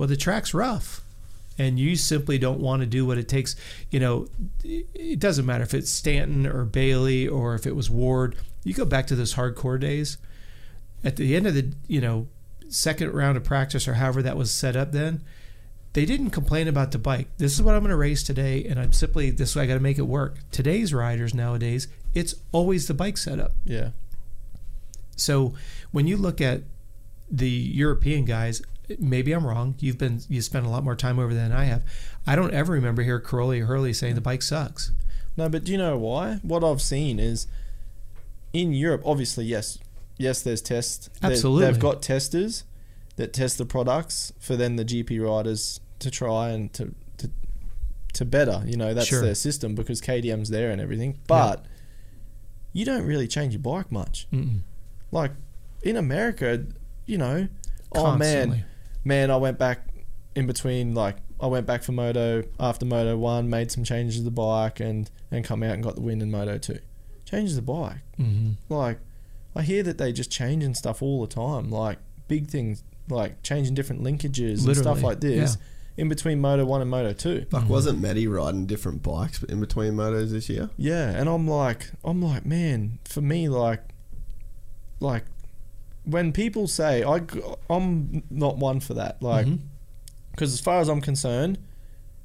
[SPEAKER 6] Well, the track's rough. And you simply don't want to do what it takes. You know, it doesn't matter if it's Stanton or Bailey or if it was Ward. You go back to those hardcore days. At the end of the, you know, second round of practice or however that was set up then, they didn't complain about the bike. This is what I'm going to race today, and I'm simply this. Way. I got to make it work. Today's riders nowadays, it's always the bike setup.
[SPEAKER 5] yeah.
[SPEAKER 6] So when you look at the European guys, maybe I'm wrong. You've been you spent a lot more time over there than I have. I don't ever remember hear Cairoli or Hurley saying the bike sucks.
[SPEAKER 5] No, but do you know why? What I've seen is in Europe, obviously, yes, yes, there's tests.
[SPEAKER 6] Absolutely.
[SPEAKER 5] they've got testers that test the products for then the GP riders to try and to to, to better. You know, that's
[SPEAKER 6] Sure.
[SPEAKER 5] their system because KTM's there and everything. But you don't really change your bike much.
[SPEAKER 6] Mm-mm.
[SPEAKER 5] Like in America, you know, oh man,
[SPEAKER 6] Constantly.
[SPEAKER 5] Man, I went back in between like I went back for Moto after Moto one, made some changes to the bike and and come out and got the win in Moto two. Changes the bike.
[SPEAKER 6] Mm-hmm.
[SPEAKER 5] Like I hear that they just changing stuff all the time, like big things like changing different linkages and stuff like this
[SPEAKER 6] yeah.
[SPEAKER 5] in between Moto one and Moto two.
[SPEAKER 7] fuck, wasn't Medi riding different bikes in between motos this year?
[SPEAKER 5] Yeah, and I'm like, I'm like, man, for me, like, like, when people say I, I'm not one for that, like,
[SPEAKER 6] mm-hmm.
[SPEAKER 5] because as far as I'm concerned,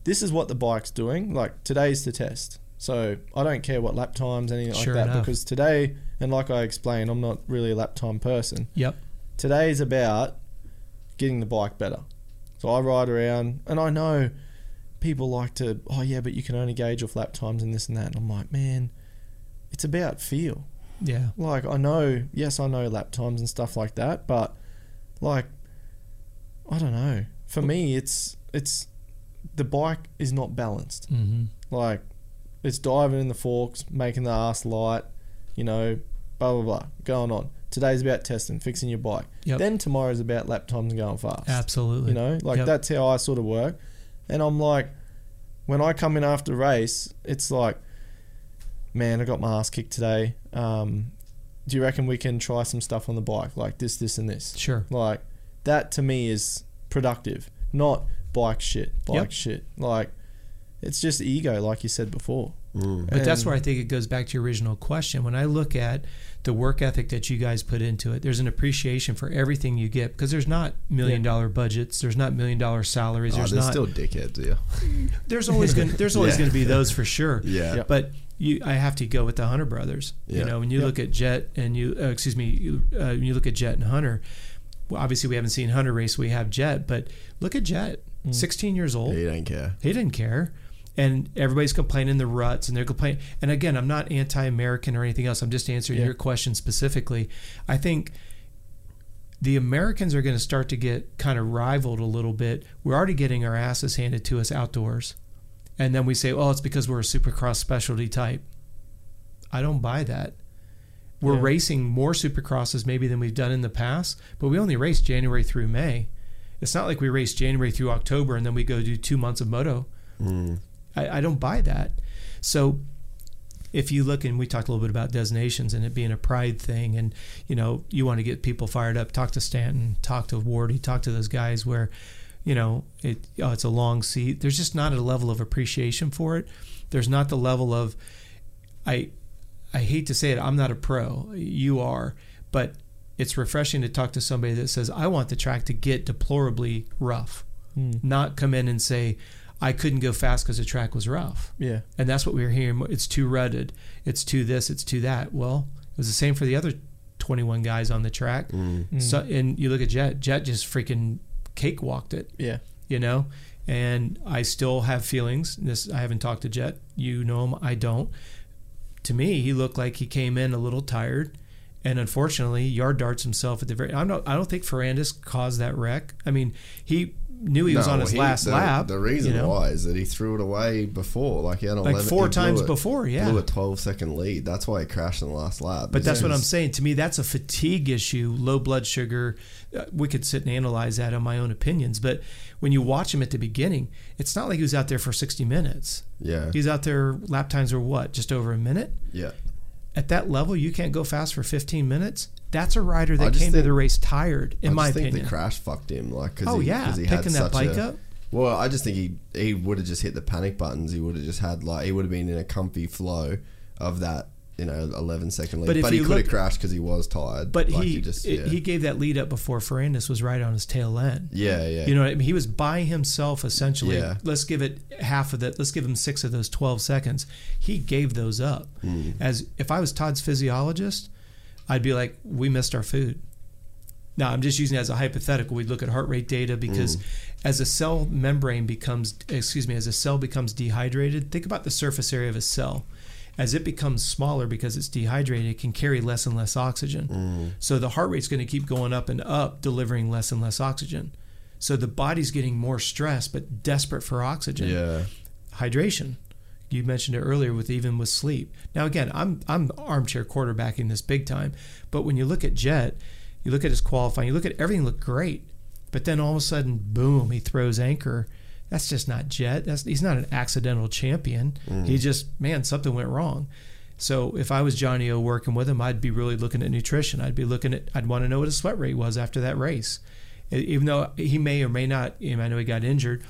[SPEAKER 5] this is what the bike's doing. Like today's the test, so I don't care what lap times anything
[SPEAKER 6] Sure
[SPEAKER 5] like that
[SPEAKER 6] enough.
[SPEAKER 5] because today, and like I explained, I'm not really a lap time person.
[SPEAKER 6] Yep.
[SPEAKER 5] Today's about getting the bike better. So I ride around, and I know people like to, oh yeah, but you can only gauge off lap times and this and that. And I'm like, man, it's about feel.
[SPEAKER 6] Yeah.
[SPEAKER 5] Like I know, yes, I know lap times and stuff like that, but like, I don't know. For me, it's it's the bike is not balanced.
[SPEAKER 6] Mm-hmm.
[SPEAKER 5] Like, it's diving in the forks, making the ass light, you know, blah blah blah, going on. Today's about testing, fixing your bike.
[SPEAKER 6] Yep.
[SPEAKER 5] Then tomorrow's about lap times and going fast.
[SPEAKER 6] Absolutely.
[SPEAKER 5] You know, like
[SPEAKER 6] Yep.
[SPEAKER 5] that's how I sort of work. And I'm like, when I come in after race, it's like, man, I got my ass kicked today. Um, do you reckon we can try some stuff on the bike, like this, this, and this?
[SPEAKER 6] Sure.
[SPEAKER 5] Like that to me is productive, not bike shit, bike
[SPEAKER 6] Yep.
[SPEAKER 5] shit. Like it's just ego, like you said before.
[SPEAKER 6] But that's where I think it goes back to your original question. When I look at the work ethic that you guys put into it, there's an appreciation for everything you get because there's not million dollar budgets, there's not million dollar salaries,
[SPEAKER 7] Oh,
[SPEAKER 6] there's
[SPEAKER 7] there's
[SPEAKER 6] not.
[SPEAKER 7] still dickheads Yeah,
[SPEAKER 6] there's always gonna, there's always
[SPEAKER 7] Yeah.
[SPEAKER 6] going to be those for sure.
[SPEAKER 7] Yeah.
[SPEAKER 5] Yep.
[SPEAKER 6] But you, I have to go with the Hunter brothers. You know, when you look at Jet and you, uh, excuse me, you, uh, when you look at Jet and Hunter. Well, obviously, we haven't seen Hunter race. We have Jet, but look at Jet,
[SPEAKER 5] Mm.
[SPEAKER 6] 16 years old.
[SPEAKER 7] He didn't care.
[SPEAKER 6] He didn't care. and everybody's complaining the ruts and they're complaining. And again, I'm not anti-American or anything else. I'm just answering
[SPEAKER 5] Yeah.
[SPEAKER 6] your question specifically. I think the Americans are going to start to get kind of rivaled a little bit. We're already getting our asses handed to us outdoors. And then we say, oh, it's because we're a supercross specialty type. I don't buy that. We're
[SPEAKER 5] Yeah.
[SPEAKER 6] racing more supercrosses maybe than we've done in the past, but we only race January through May. It's not like we race January through October and then we go do two months of moto. Hmm. I, I don't buy that. So if you look and we talked a little bit about designations and it being a pride thing and you know you want to get people fired up talk to stanton talk to wardy talk to those guys where you know it oh, it's a long seat there's just not a level of appreciation for it there's not the level of i i hate to say it i'm not a pro you are but it's refreshing to talk to somebody that says i want the track to get deplorably rough hmm. not come in and say i couldn't go fast because the track was rough
[SPEAKER 5] Yeah.
[SPEAKER 6] and that's what we were hearing. It's too rutted. It's too this. It's too that. Well, it was the same for the other 21 guys on the track. Mm. Hmm. So, and you look at Jet. Jet just freaking cakewalked it.
[SPEAKER 5] Yeah.
[SPEAKER 6] You know, and I still have feelings. This I haven't talked to Jet. You know him. I don't. To me, he looked like he came in a little tired. And unfortunately, yard darts himself at the very. I'm not. I don't think Ferrandis caused that wreck. I mean, he knew he was on his
[SPEAKER 7] he-
[SPEAKER 6] last
[SPEAKER 7] the,
[SPEAKER 6] lap.
[SPEAKER 7] The reason
[SPEAKER 6] you know?
[SPEAKER 7] why is that he threw it away before. Like he had
[SPEAKER 6] Like
[SPEAKER 7] 11
[SPEAKER 6] four times
[SPEAKER 7] it-
[SPEAKER 6] before, yeah.
[SPEAKER 7] blew a 12 second lead. That's why he crashed in the last lap.
[SPEAKER 6] But that's what I'm saying. To me, that's a fatigue issue, low blood sugar. Uh, we could sit and analyze that on my own opinions. But when you watch him at the beginning, it's not like he was out there for 60 minutes.
[SPEAKER 7] Yeah,
[SPEAKER 6] He's out there, lap times are what? Just over a minute?
[SPEAKER 7] yeah.
[SPEAKER 6] At that level, you can't go fast for 15 minutes. That's a rider that came to the race tired, in
[SPEAKER 7] I
[SPEAKER 6] my
[SPEAKER 7] think
[SPEAKER 6] opinion.
[SPEAKER 7] the crash fucked him. Like, cause
[SPEAKER 6] Oh,
[SPEAKER 7] he,
[SPEAKER 6] yeah,
[SPEAKER 7] he had
[SPEAKER 6] picking that
[SPEAKER 7] such
[SPEAKER 6] bike
[SPEAKER 7] a-
[SPEAKER 6] up.
[SPEAKER 7] Well, I just think he he would have just hit the panic buttons. He would have just had like he would have been in a comfy flow of that you know 11 second lead.
[SPEAKER 6] But
[SPEAKER 7] But, he could have crashed because he was tired.
[SPEAKER 6] but
[SPEAKER 7] Like,
[SPEAKER 6] he
[SPEAKER 7] just yeah.
[SPEAKER 6] he gave that lead up before Ferrandis was right on his tail end.
[SPEAKER 7] yeah yeah
[SPEAKER 6] You know what I mean? He was by himself essentially.
[SPEAKER 7] Yeah.
[SPEAKER 6] Let's give it half of that. Let's give him six of those 12 seconds. He gave those up.
[SPEAKER 7] Hmm.
[SPEAKER 6] As if I was Todd's physiologist, I'd be like, we missed our food. Now, I'm just using it as a hypothetical. We'd look at heart rate data because mm. as a cell membrane becomes, excuse me, as a cell becomes dehydrated, think about the surface area of a cell. As it becomes smaller because it's dehydrated, it can carry less and less oxygen. Mm. So the heart rate's going to keep going up and up, delivering less and less oxygen. So the body's getting more stressed, but desperate for oxygen
[SPEAKER 7] yeah
[SPEAKER 6] hydration. You mentioned it earlier with even with sleep. Now again, I'm I'm armchair quarterbacking this big time, but when you look at Jet, you look at his qualifying, you look at everything looked great, but then all of a sudden, boom, he throws anchor. That's just not Jet. That's he's not an accidental champion. He mm. just man, something went wrong. So if I was Johnny O working with him, I'd be really looking at nutrition. I'd be looking at. I'd want to know what his sweat rate was after that race, even though he may or may not. I know he got injured.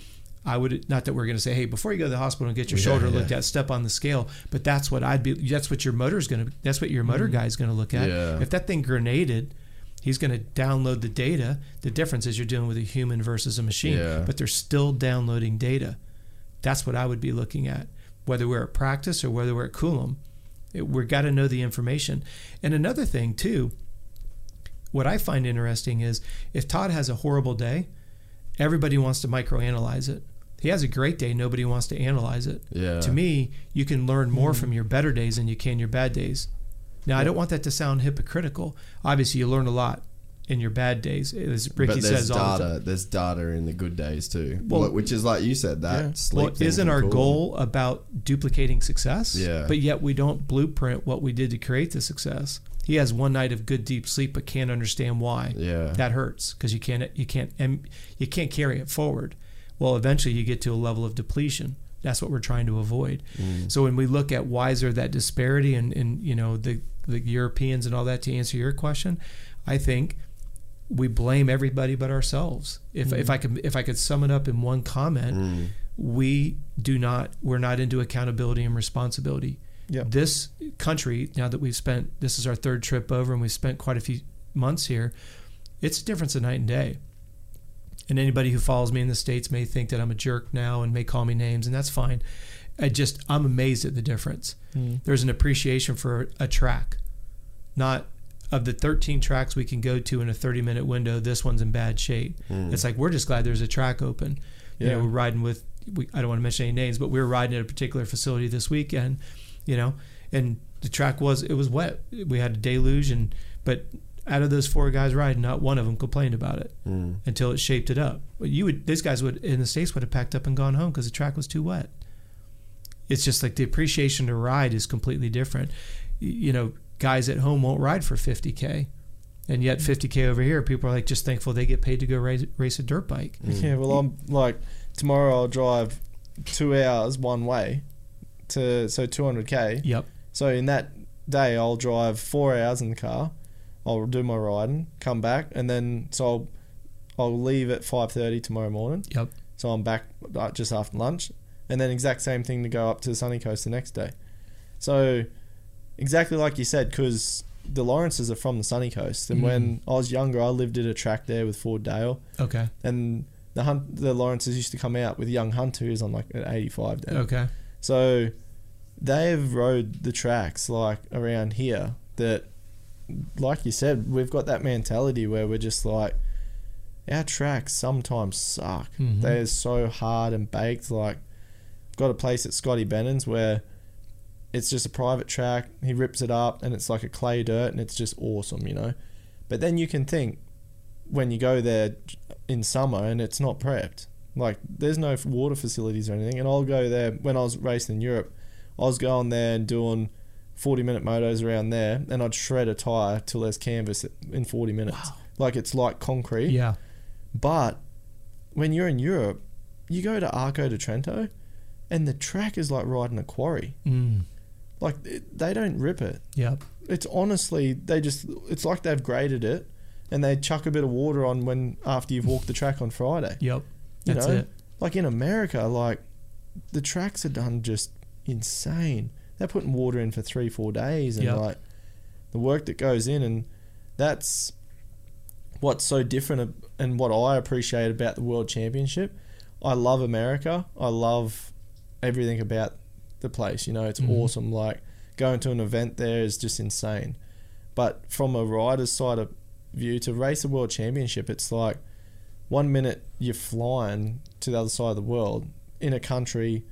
[SPEAKER 6] I would not that we're going to say, hey, before you go to the hospital and get your
[SPEAKER 7] Yeah,
[SPEAKER 6] shoulder
[SPEAKER 7] yeah.
[SPEAKER 6] looked at, step on the scale. But that's what I'd be. That's what your motor's going to. That's what your motor mm-hmm. guy's going to look at.
[SPEAKER 7] Yeah.
[SPEAKER 6] If that thing grenaded, he's going to download the data. The difference is you're dealing with a human versus a machine, but they're still downloading data. That's what I would be looking at, whether we're at practice or whether we're at Coolum. It, we've got to know the information. And another thing too, what I find interesting is if Todd has a horrible day, everybody wants to microanalyze it. He has a great day, nobody wants to analyze it.
[SPEAKER 7] Yeah.
[SPEAKER 6] To me, you can learn more mm-hmm. from your better days than you can your bad days. Now, I don't want that to sound hypocritical. Obviously, you learn a lot in your bad days, as Ricky
[SPEAKER 7] but there's
[SPEAKER 6] says all the time.
[SPEAKER 7] data. There's data in the good days too.
[SPEAKER 6] Well-
[SPEAKER 7] Well, which is like you said that
[SPEAKER 5] yeah.
[SPEAKER 7] sleep.
[SPEAKER 6] Well, isn't our
[SPEAKER 7] Coolum.
[SPEAKER 6] goal about duplicating success?
[SPEAKER 7] Yeah.
[SPEAKER 6] But yet we don't blueprint what we did to create the success. He has one night of good deep sleep, but can't understand why.
[SPEAKER 7] Yeah.
[SPEAKER 6] That hurts because you can't you can't and you can't carry it forward. Well, eventually you get to a level of depletion. That's what we're trying to avoid.
[SPEAKER 7] Mm.
[SPEAKER 6] So when we look at why is there that disparity and and you know the the Europeans and all that to answer your question, I think we blame everybody but ourselves. If if I could if I could sum it up in one comment,
[SPEAKER 7] Mm.
[SPEAKER 6] we do not we're not into accountability and responsibility.
[SPEAKER 5] Yep.
[SPEAKER 6] This country, now that we've spent this is our third trip over and we've spent quite a few months here, it's a difference of night and day. And anybody who follows me in the States may think that I'm a jerk now and may call me names, and that's fine. I just I'm amazed at the difference. Hmm. There's an appreciation for a track. Not of the 13 tracks we can go to in a 30 minute window, this one's in bad shape. Hmm. It's like we're just glad there's a track open. You know,
[SPEAKER 5] Yeah.
[SPEAKER 6] we're riding with we, I don't want to mention any names, but we were riding at a particular facility this weekend, you know, and the track was it was wet. We had a deluge, and but out of those four guys riding, not one of them complained about it hmm. until it shaped it up. But you would, these guys would in the states would have packed up and gone home because the track was too wet. It's just like the appreciation to ride is completely different. You know, guys at home won't ride for 50k, and yet hmm. 50k over here, people are like just thankful they get paid to go race, race a dirt bike. Hmm.
[SPEAKER 5] Yeah, well, I'm like tomorrow I'll drive two hours one way to so 200k.
[SPEAKER 6] Yep.
[SPEAKER 5] So in that day, I'll drive four hours in the car. I'll do my riding, come back, and then so I'll I'll leave at 5:30 tomorrow morning.
[SPEAKER 6] Yep.
[SPEAKER 5] So I'm back uh, just after lunch, and then exact same thing to go up to the sunny coast the next day. So exactly like you said, because the Lawrences are from the sunny coast, and when I was younger, I lived at a track there with Ford Dale,
[SPEAKER 6] Okay.
[SPEAKER 5] and the hunt the Lawrences used to come out with young Hunter, who's on like at 85 then.
[SPEAKER 6] Okay.
[SPEAKER 5] So they've rode the tracks like around here that, like you said, we've got that mentality where we're just like, our tracks sometimes suck.
[SPEAKER 6] Mhm.
[SPEAKER 5] They're so hard and baked. Like, got a place at Scotty Bennon's where it's just a private track. He rips it up and it's like a clay dirt and it's just awesome, you know. But then you can think when you go there in summer and it's not prepped. Like there's no water facilities or anything. And I'll go there when I was racing in Europe. I was going there and doing 40 minute motos around there, and I'd shred a tire till there's canvas in 40 minutes. Like it's like concrete.
[SPEAKER 6] Yeah.
[SPEAKER 5] But when you're in Europe, you go to Arco di Trento, and the track is like riding a quarry.
[SPEAKER 6] Mm.
[SPEAKER 5] Like they don't rip it.
[SPEAKER 6] Yep.
[SPEAKER 5] It's honestly they just it's like they've graded it, and they chuck a bit of water on when after you've walked the track on Friday.
[SPEAKER 6] Yep.
[SPEAKER 5] You
[SPEAKER 6] That's
[SPEAKER 5] know?
[SPEAKER 6] it.
[SPEAKER 5] Like in America, like the tracks are done just insane. They're putting water in for three, four days, and
[SPEAKER 6] Yep.
[SPEAKER 5] like the work that goes in, and that's what's so different and what I appreciate about the World Championship. I love America. I love everything about the place. You know, it's
[SPEAKER 6] Mhm.
[SPEAKER 5] awesome. Like going to an event there is just insane. But from a rider's side of view, to race a World Championship, it's like one minute you're flying to the other side of the world in a country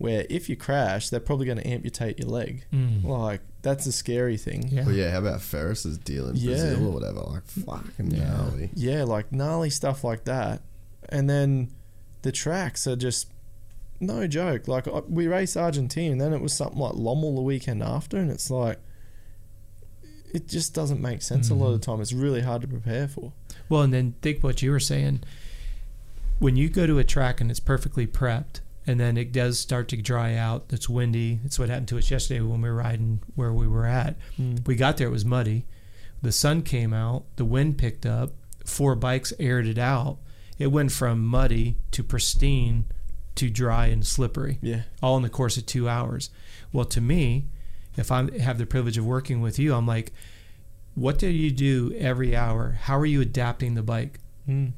[SPEAKER 5] where if you crash, they're probably going to amputate your leg.
[SPEAKER 6] Mm.
[SPEAKER 5] Like that's a scary thing.
[SPEAKER 6] Yeah.
[SPEAKER 7] Well, yeah. How about Ferris's deal in
[SPEAKER 5] Yeah.
[SPEAKER 7] Brazil or whatever? Like fucking
[SPEAKER 6] Yeah.
[SPEAKER 7] gnarly.
[SPEAKER 5] Yeah, like gnarly stuff like that. And then the tracks are just no joke. Like we raced Argentina, and then it was something like Lommel the weekend after, and it's like it just doesn't make sense a lot of the time. It's really hard to prepare for.
[SPEAKER 6] Well, and then think what you were saying. When you go to a track and it's perfectly prepped, and then it does start to dry out, it's windy. It's what happened to us yesterday when we were riding where we were at. We got there, it was muddy. The sun came out, the wind picked up, four bikes aired it out. It went from muddy to pristine to dry and slippery
[SPEAKER 5] Yeah,
[SPEAKER 6] all in the course of two hours. Well, to me, if I have the privilege of working with you, I'm like, what do you do every hour? How are you adapting the bike?
[SPEAKER 5] Mm.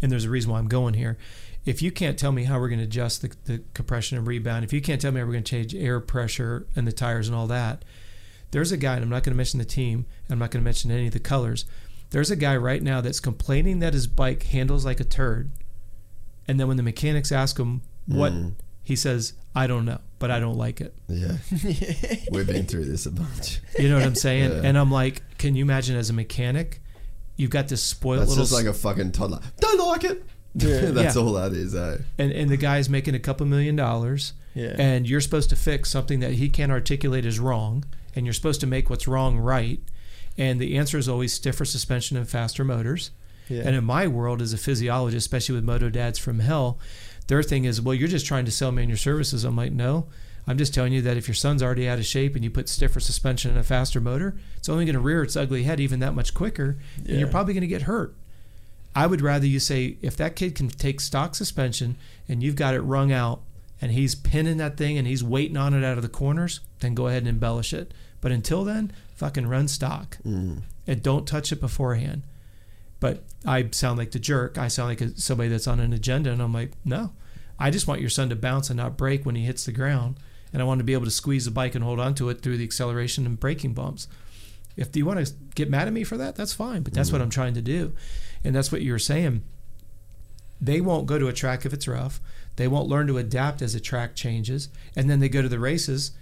[SPEAKER 6] And there's a reason why I'm going here. If you can't tell me how we're going to adjust the, the compression and rebound, if you can't tell me how we're going to change air pressure and the tires and all that, there's a guy, and I'm not going to mention the team, and I'm not going to mention any of the colors. There's a guy right now that's complaining that his bike handles like a turd. And then when the mechanics ask him what,
[SPEAKER 7] Mm.
[SPEAKER 6] he says, I don't know, but I don't like it.
[SPEAKER 7] Yeah. We've been through this a bunch.
[SPEAKER 6] You know what I'm saying?
[SPEAKER 7] Yeah.
[SPEAKER 6] And I'm like, can you imagine as a mechanic, you've got this spoiled
[SPEAKER 7] That's
[SPEAKER 6] little
[SPEAKER 7] just like a fucking toddler. Don't like it.
[SPEAKER 5] Yeah.
[SPEAKER 7] That's
[SPEAKER 6] Yeah.
[SPEAKER 7] all that is, eh?
[SPEAKER 6] and, and the guy's making a couple million dollars.
[SPEAKER 5] Yeah,
[SPEAKER 6] and you're supposed to fix something that he can't articulate as wrong. And you're supposed to make what's wrong right. And the answer is always stiffer suspension and faster motors.
[SPEAKER 5] Yeah.
[SPEAKER 6] and in my world as a physiologist especially with moto dads from hell their thing is well you're just trying to sell me on your services. I'm like no i'm just telling you that if your son's already out of shape and you put stiffer suspension and a faster motor it's only going to rear its ugly head even that much quicker. And you're probably going to get hurt I would rather you say if that kid can take stock suspension and you've got it wrung out and he's pinning that thing and he's waiting on it out of the corners, then go ahead and embellish it. But until then, fucking run stock
[SPEAKER 7] Mm.
[SPEAKER 6] and don't touch it beforehand. But I sound like the jerk. I sound like a, somebody that's on an agenda, and I'm like, no, I just want your son to bounce and not break when he hits the ground, and I want to be able to squeeze the bike and hold onto it through the acceleration and braking bumps. If you want to get mad at me for that, that's fine. But that's what I'm trying to do, and that's what you were saying. they won't go to a track if it's rough. They won't learn to adapt as a track changes, and then they go to the races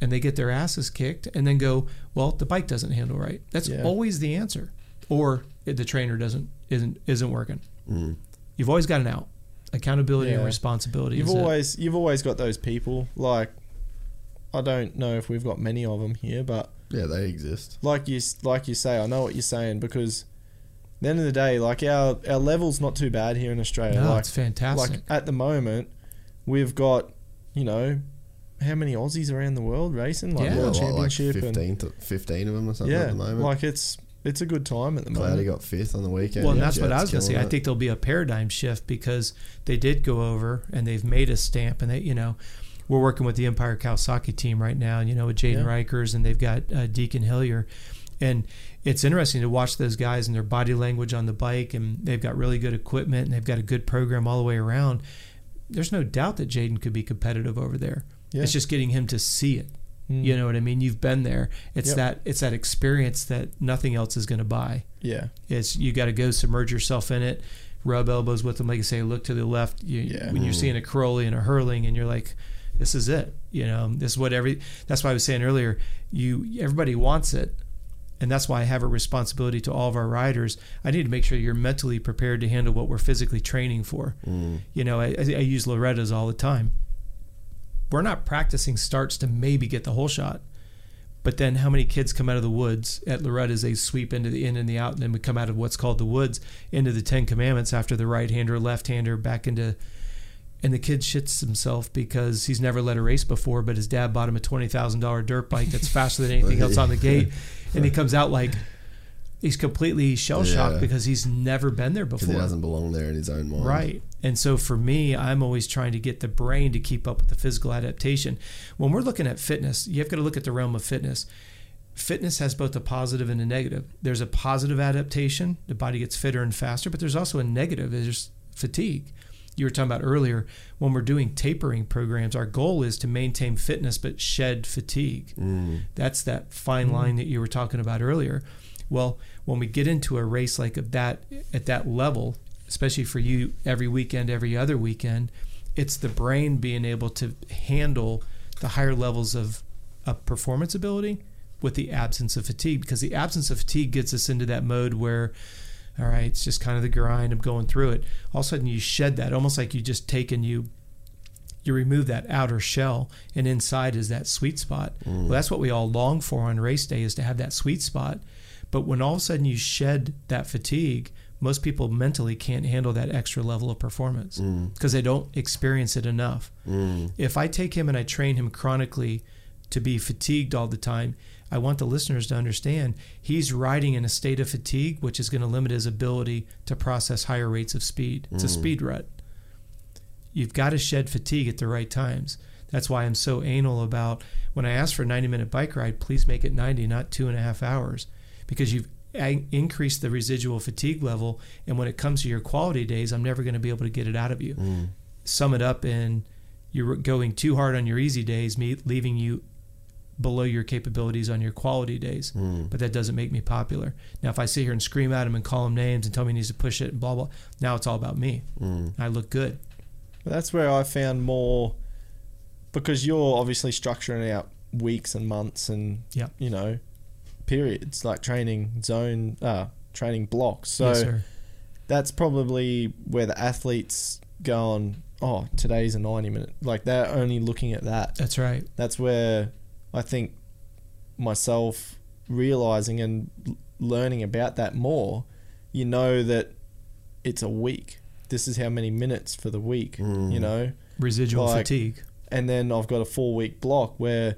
[SPEAKER 6] and they get their asses kicked and then go, well, the bike doesn't handle right. That's
[SPEAKER 5] Yeah.
[SPEAKER 6] always the answer. Or the trainer doesn't isn't isn't working.
[SPEAKER 7] Mm.
[SPEAKER 6] You've always got an out. Accountability and responsibility.
[SPEAKER 5] You've
[SPEAKER 6] is it.
[SPEAKER 5] always you've always got those people. Like, I don't know if we've got many of them here, but
[SPEAKER 7] Yeah, they exist.
[SPEAKER 5] like you like you say, I know what you're saying because. At the end of the day, like our our level's not too bad here in Australia.
[SPEAKER 6] No,
[SPEAKER 5] like,
[SPEAKER 6] it's fantastic.
[SPEAKER 5] Like at the moment, we've got, you know, how many Aussies around the world racing? Like
[SPEAKER 6] Yeah.
[SPEAKER 5] World
[SPEAKER 7] what, like
[SPEAKER 5] Championship and
[SPEAKER 7] 15, to, 15 of them or something
[SPEAKER 5] yeah,
[SPEAKER 7] at the moment.
[SPEAKER 5] like it's it's a good time at the
[SPEAKER 7] Cloudy
[SPEAKER 5] moment.
[SPEAKER 7] got fifth on the weekend.
[SPEAKER 6] Well, and
[SPEAKER 7] Yeah,
[SPEAKER 6] that's what
[SPEAKER 7] Jet's
[SPEAKER 6] I was going to say.
[SPEAKER 7] killing
[SPEAKER 6] I think there'll be a paradigm shift because they did go over and they've made a stamp, and they, you know, we're working with the Empire Kawasaki team right now. You know, with Jayden
[SPEAKER 5] Yeah.
[SPEAKER 6] Rykers, and they've got uh, Deacon Hillier, and it's interesting to watch those guys and their body language on the bike, and they've got really good equipment, and they've got a good program all the way around. There's no doubt that Jayden could be competitive over there.
[SPEAKER 5] Yeah.
[SPEAKER 6] It's just getting him to see it.
[SPEAKER 5] Mm.
[SPEAKER 6] You know what I mean? You've been there. It's
[SPEAKER 5] Yep.
[SPEAKER 6] that it's that experience that nothing else is going to buy.
[SPEAKER 5] Yeah,
[SPEAKER 6] It's you got to go submerge yourself in it, rub elbows with them, like you say, look to the left. You,
[SPEAKER 5] Yeah.
[SPEAKER 6] When you're seeing a Cairoli and a Herlings, and you're like, this is it. You know, this is what every. That's why I was saying earlier. You everybody wants it, and that's why I have a responsibility to all of our riders. I need to make sure you're mentally prepared to handle what we're physically training for. Mm. You know, I, I I use Loretta's all the time. We're not practicing starts to maybe get the whole shot. But then, how many kids come out of the woods at Loretta's? They sweep into the in and the out, and then we come out of what's called the woods into the Ten Commandments after the right hander, left hander, back into. And the kid shits himself because he's never led a race before, but his dad bought him a twenty thousand dollar dirt bike that's faster than anything else on the gate, and he comes out like he's completely shell shocked
[SPEAKER 7] Yeah.
[SPEAKER 6] because he's never been there before.
[SPEAKER 7] he doesn't belong there in his own mind.
[SPEAKER 6] Right. And so for me, I'm always trying to get the brain to keep up with the physical adaptation. When we're looking at fitness, you have got to look at the realm of fitness. Fitness has both a positive and a negative. There's a positive adaptation, the body gets fitter and faster, but there's also a negative, there's fatigue. You were talking about earlier, when we're doing tapering programs, our goal is to maintain fitness but shed fatigue. Mm. That's that fine mm. line that you were talking about earlier. Well, when we get into a race like that at that level, especially for you every weekend, every other weekend, it's the brain being able to handle the higher levels of, of performance ability with the absence of fatigue because the absence of fatigue gets us into that mode where all right it's just kind of the grind of going through it. All of a sudden you shed that almost like you just take and you you remove that outer shell and inside is that sweet spot. Mm. Well that's what we all long for on race day is to have that sweet spot. But when all of a sudden you shed that fatigue most people mentally can't handle that extra level of performance mm. because they don't experience it enough. Mm. If i take him and i train him chronically to be fatigued all the time i want the listeners to understand he's riding in a state of fatigue which is going to limit his ability to process higher rates of speed it's a mm. speed rut you've got to shed fatigue at the right times. That's why I'm so anal about when I ask for a 90 minute bike ride, please make it 90, not two and a half hours, because you've increased the residual fatigue level. And when it comes to your quality days, I'm never going to be able to get it out of you. Mm. Sum it up in you're going too hard on your easy days, me leaving you below your capabilities on your quality days. But that doesn't make me popular. Now, if I sit here and scream at him and call him names and tell him he needs to push it and blah, blah, now it's all about me. I look good.
[SPEAKER 5] But that's where I found more because you're obviously structuring out weeks and months and
[SPEAKER 6] Yep.
[SPEAKER 5] you know periods like training zone uh training blocks. So
[SPEAKER 6] yes,
[SPEAKER 5] that's probably where the athletes go on oh today's a 90 minute like they're only looking at that
[SPEAKER 6] That's right.
[SPEAKER 5] that's where I think myself realizing and learning about that more, you know that it's a week. This is how many minutes for the week, you mm. know?
[SPEAKER 6] Residual
[SPEAKER 5] Like-
[SPEAKER 6] fatigue.
[SPEAKER 5] And then I've got a four week block where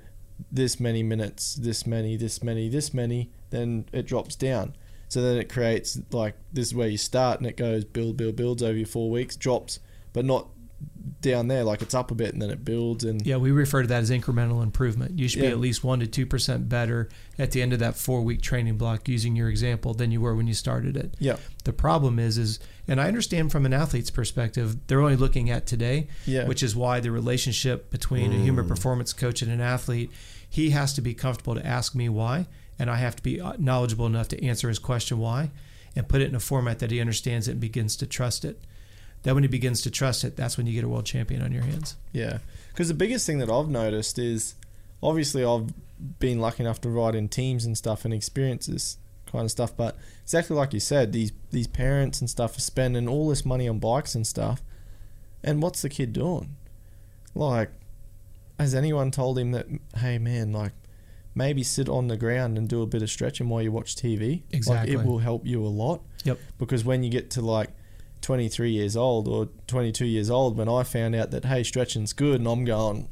[SPEAKER 5] this many minutes, this many, this many, this many, then it drops down. So then it creates like this is where you start and it goes build, build, builds over your four weeks, drops, but not down there like it's up a bit and then it builds and
[SPEAKER 6] Yeah, we refer to that as incremental improvement. You should be at least one to two percent better at the end of that four week training block, using your example, than you were when you started it.
[SPEAKER 5] yeah,
[SPEAKER 6] The problem is, is, and I understand from an athlete's perspective, they're only looking at today,
[SPEAKER 5] Yeah.
[SPEAKER 6] which is why the relationship between a human performance coach and an athlete, he has to be comfortable to ask me why, and I have to be uh, knowledgeable enough to answer his question why, and put it in a format that he understands it and begins to trust it. Then when he begins to trust it, that's when you get a world champion on your hands.
[SPEAKER 5] Yeah, because the biggest thing that I've noticed is obviously I've been lucky enough to ride in teams and stuff and experience this kind of stuff. But exactly like you said, these these parents and stuff are spending all this money on bikes and stuff, and what's the kid doing? Like, has anyone told him that? Hey, man, like. Maybe sit on the ground and do a bit of stretching while you watch TV.
[SPEAKER 6] Exactly.
[SPEAKER 5] Like it will help you a lot.
[SPEAKER 6] Yep.
[SPEAKER 5] Because when you get to like 23 years old or 22 years old, when I found out that, hey, stretching's good, and I'm going,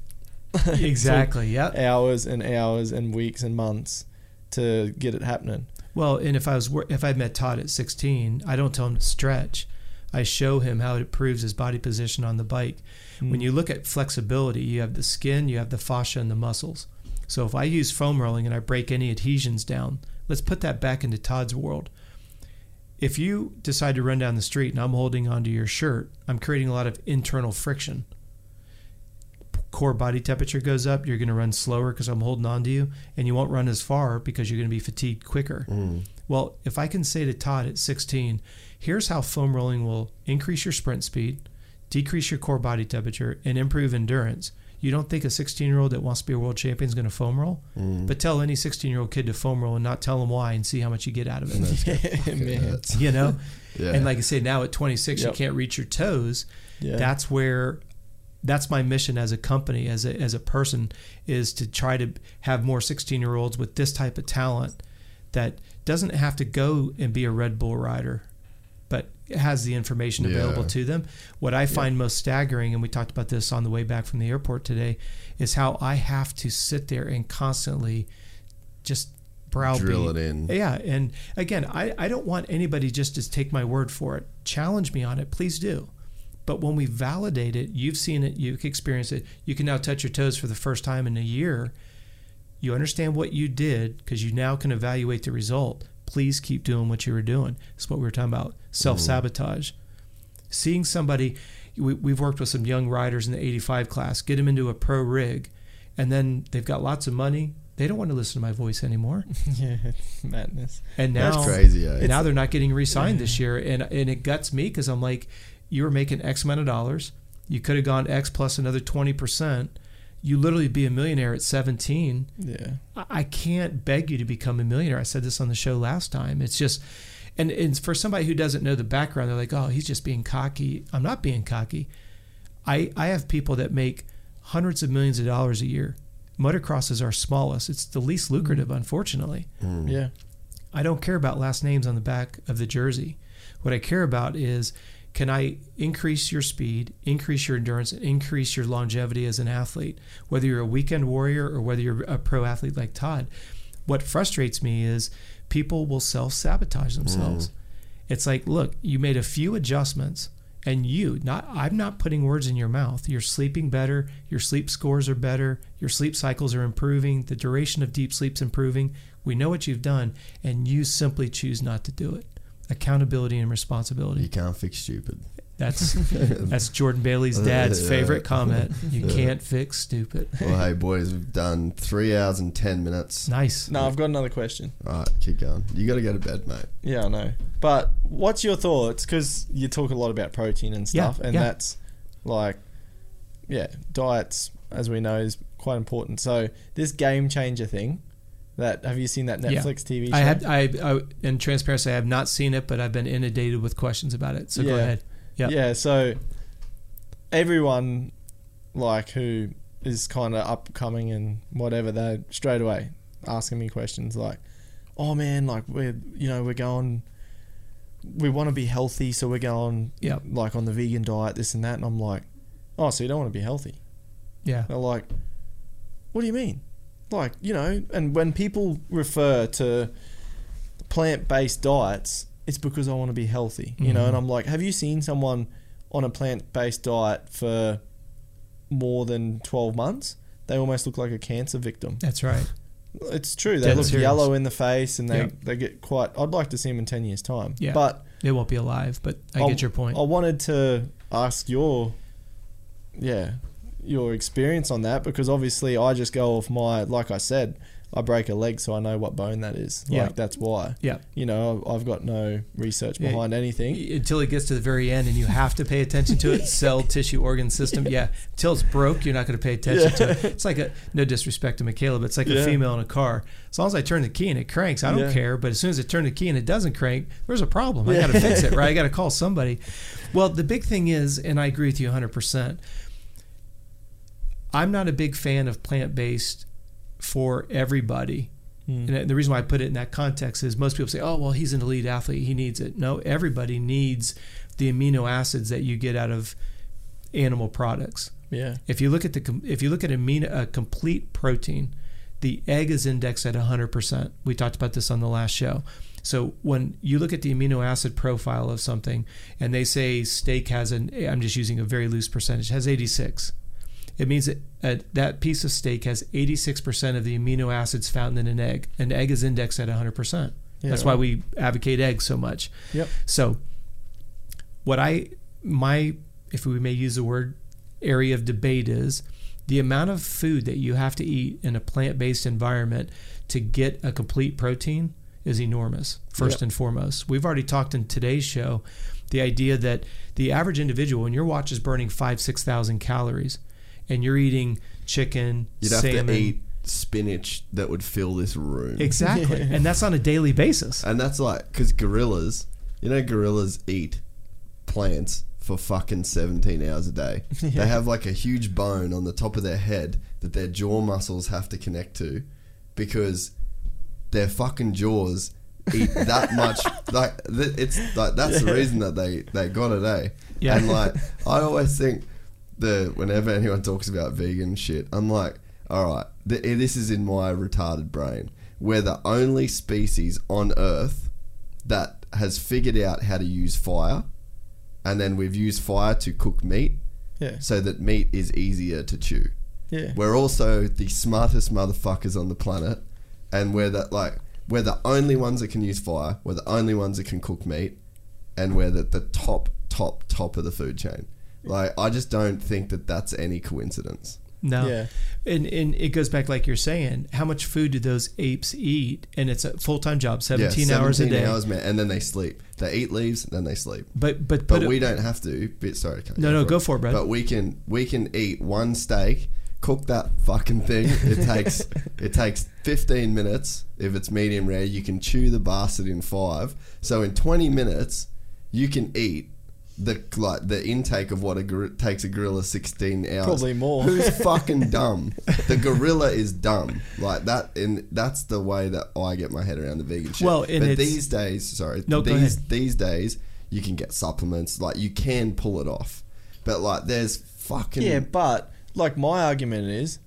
[SPEAKER 6] Exactly. yeah
[SPEAKER 5] hours and hours and weeks and months to get it happening.
[SPEAKER 6] Well, and if I was if I met Todd at 16, I don't tell him to stretch. I show him how it improves his body position on the bike. When mm. you look at flexibility, you have the skin, you have the fascia, and the muscles. So if I use foam rolling and I break any adhesions down, let's put that back into Todd's world. If you decide to run down the street and I'm holding onto your shirt, I'm creating a lot of internal friction. Core body temperature goes up, you're going to run slower because I'm holding onto you, and you won't run as far because you're going to be fatigued quicker. Mm. Well, if I can say to Todd at 16, here's how foam rolling will increase your sprint speed, decrease your core body temperature, and improve endurance. You don't think a 16 year old that wants to be a world champion is going to foam roll? But tell any 16 year old kid to foam roll and not tell them why and see how much you get out of it.
[SPEAKER 5] Man.
[SPEAKER 6] you know?
[SPEAKER 7] Yeah.
[SPEAKER 6] And like I say, now at 26, you can't reach your toes.
[SPEAKER 5] Yeah.
[SPEAKER 6] That's where that's my mission as a company, as a, as a person, is to try to have more 16 year olds with this type of talent that doesn't have to go and be a Red Bull rider, but has the information available
[SPEAKER 7] Yeah.
[SPEAKER 6] to them. What I find most staggering, and we talked about this on the way back from the airport today, is how I have to sit there and constantly just browbeat.
[SPEAKER 7] Drill it in.
[SPEAKER 6] Yeah, and again, I, I don't want anybody just to take my word for it. Challenge me on it, please do. But when we validate it, you've seen it, you've experienced it, you can now touch your toes for the first time in a year. You understand what you did because you now can evaluate the result. Please keep doing what you were doing. It's what we were talking about self sabotage. Seeing somebody, we, we've worked with some young riders in the 85 class, get them into a pro rig, and then they've got lots of money. They don't want to listen to my voice anymore.
[SPEAKER 5] yeah, it's madness.
[SPEAKER 6] And now
[SPEAKER 7] That's crazy. Eh?
[SPEAKER 6] now they're not getting re-signed this year, and and it guts me because I'm like, you were making X amount of dollars. You could have gone X plus another twenty percent. You literally be a millionaire at 17.
[SPEAKER 5] Yeah.
[SPEAKER 6] I- I can't beg you to become a millionaire. I said this on the show last time. It's just, and, and for somebody who doesn't know the background, they're like, oh, he's just being cocky. I'm not being cocky. I I have people that make hundreds of millions of dollars a year. Motocross is our smallest. It's the least lucrative, mm. unfortunately. Mm.
[SPEAKER 5] Yeah.
[SPEAKER 6] I don't care about last names on the back of the jersey. What I care about is can I increase your speed, increase your endurance, and increase your longevity as an athlete, whether you're a weekend warrior or whether you're a pro athlete like Todd. What frustrates me is people will self sabotage mm. themselves. It's like, look, you made a few adjustments and you not I'm not putting words in your mouth. You're sleeping better, your sleep scores are better, your sleep cycles are improving, the duration of deep sleep's improving. We know what you've done and you simply choose not to do it. Accountability and responsibility.
[SPEAKER 7] You can't fix stupid.
[SPEAKER 6] That's that's Jordan Bailey's dad's
[SPEAKER 7] Yeah.
[SPEAKER 6] favorite comment. You can't fix stupid.
[SPEAKER 7] Well, hey boys, we've done three hours and ten minutes.
[SPEAKER 6] Nice.
[SPEAKER 5] No, I've got another question.
[SPEAKER 7] All right, keep going. You got to go to bed, mate.
[SPEAKER 5] Yeah, I know. But what's your thoughts? Because you talk a lot about protein and
[SPEAKER 6] Yeah,
[SPEAKER 5] stuff, and
[SPEAKER 6] yeah.
[SPEAKER 5] that's like, yeah, diets, as we know, is quite important. So this game changer thing, that have you seen that
[SPEAKER 6] Yeah.
[SPEAKER 5] Netflix TV show?
[SPEAKER 6] I had I, I in transparency I have not seen it, but I've been inundated with questions about it. So go ahead. Yeah.
[SPEAKER 5] Yeah, so everyone like who is kind of upcoming and whatever, they're straight away asking me questions like, "Oh man, like we're you know we're going, we want to be healthy, so we're going
[SPEAKER 6] Yep.
[SPEAKER 5] like on the vegan diet, this and that," and I'm like, "Oh, so you don't want to be healthy?"
[SPEAKER 6] Yeah.
[SPEAKER 5] They're like, "What do you mean?" Like you know, and when people refer to plant-based diets, it's because I want to be healthy, you know.
[SPEAKER 6] Mhm.
[SPEAKER 5] And I'm like, have you seen someone on a plant-based diet for more than 12 months? They almost look like a cancer victim.
[SPEAKER 6] That's right.
[SPEAKER 5] It's true. They
[SPEAKER 6] Dead
[SPEAKER 5] look
[SPEAKER 6] serious.
[SPEAKER 5] yellow in the face, and they,
[SPEAKER 6] Yeah.
[SPEAKER 5] they get quite. I'd like to see them in 10 years' time.
[SPEAKER 6] Yeah.
[SPEAKER 5] But
[SPEAKER 6] It won't be alive, but I
[SPEAKER 5] I'll-
[SPEAKER 6] get your point.
[SPEAKER 5] I wanted to ask your, yeah, your experience on that because obviously I just go off my like I said, I break a leg so I know what bone that is.
[SPEAKER 6] Yeah.
[SPEAKER 5] Like that's why.
[SPEAKER 6] Yeah.
[SPEAKER 5] You know, I've got no research
[SPEAKER 6] Yeah.
[SPEAKER 5] behind anything.
[SPEAKER 6] until it gets to the very end and you have to pay attention to it cell tissue organ system yeah until it's broke you're not going to pay attention to it it's like a no disrespect to michaela but it's like a female in a car as long as i turn the key and it cranks i don't
[SPEAKER 5] Yeah.
[SPEAKER 6] care but as soon as i turn the key and it doesn't crank there's a problem i got to fix it right i got to call somebody well the big thing is and i agree with you 100% i'm not a big fan of plant-based for everybody hmm. and the reason why I put it in that context is most people say, "Oh, well, he's an elite athlete; he needs it." No, everybody needs the amino acids that you get out of animal products.
[SPEAKER 5] Yeah.
[SPEAKER 6] If you look at the if you look at amino, a complete protein, the egg is indexed at 100%. We talked about this on the last show. So when you look at the amino acid profile of something, and they say steak has an, I'm just using a very loose percentage, has 86. It means that uh, that piece of steak has 86% of the amino acids found in an egg. An egg is indexed at 100%.
[SPEAKER 5] Yeah,
[SPEAKER 6] That's why we advocate eggs so much.
[SPEAKER 5] Yep.
[SPEAKER 6] So, what I my if we may use the word area of debate is the amount of food that you have to eat in a plant-based environment to get a complete protein is enormous. First
[SPEAKER 5] Yep.
[SPEAKER 6] and foremost, we've already talked in today's show the idea that the average individual, when your watch is burning five six thousand calories, and you're eating chicken,
[SPEAKER 7] You'd have
[SPEAKER 6] salmon,
[SPEAKER 7] to eat spinach that would fill this room.
[SPEAKER 6] exactly, and that's on a daily basis.
[SPEAKER 7] And that's like, because gorillas, you know, gorillas eat plants for fucking 17 hours a day. They have like a huge bone on the top of their head that their jaw muscles have to connect to because their fucking jaws eat that much. Like, th- it's like, that's the reason that they, they got it, eh?
[SPEAKER 6] Yeah.
[SPEAKER 7] And like, I always think the, whenever anyone talks about vegan shit, I'm like, all right, th- eh, this is in my retarded brain. We're the only species on Earth that has figured out how to use fire, and then we've used fire to cook meat
[SPEAKER 5] Yeah.
[SPEAKER 7] so that meat is easier to chew.
[SPEAKER 5] Yeah.
[SPEAKER 7] We're also the smartest motherfuckers on the planet, and we're that like we're the only ones that can use fire. We're the only ones that can cook meat, and we're the, the top, top, top of the food chain. Like I just don't think that that's any coincidence.
[SPEAKER 6] No.
[SPEAKER 5] Yeah.
[SPEAKER 6] And and it goes back like you're saying, how much food do those apes eat? And it's a full time job, seventeen, hours a day.
[SPEAKER 7] hours, man, and then they sleep. They eat leaves, and then they sleep.
[SPEAKER 6] But but
[SPEAKER 7] But
[SPEAKER 6] put
[SPEAKER 7] we
[SPEAKER 6] it,
[SPEAKER 7] don't have to. But sorry,
[SPEAKER 6] No, no, go for it, bro.
[SPEAKER 7] But we can we can eat one steak, cook that fucking thing. It takes it takes fifteen minutes if it's medium rare. You can chew the bastard in five. So in twenty minutes, you can eat the like the intake of what a gor- takes a gorilla sixteen hours.
[SPEAKER 5] Probably more.
[SPEAKER 7] Who's fucking dumb? The gorilla is dumb. Like that, and that's the way that I get my head around the vegan shit.
[SPEAKER 6] Well, and
[SPEAKER 7] but
[SPEAKER 6] it's-
[SPEAKER 7] these days, sorry,
[SPEAKER 6] No,
[SPEAKER 7] these these days you can get supplements. Like you can pull it off, but like there's fucking
[SPEAKER 5] Yeah, but like my argument is,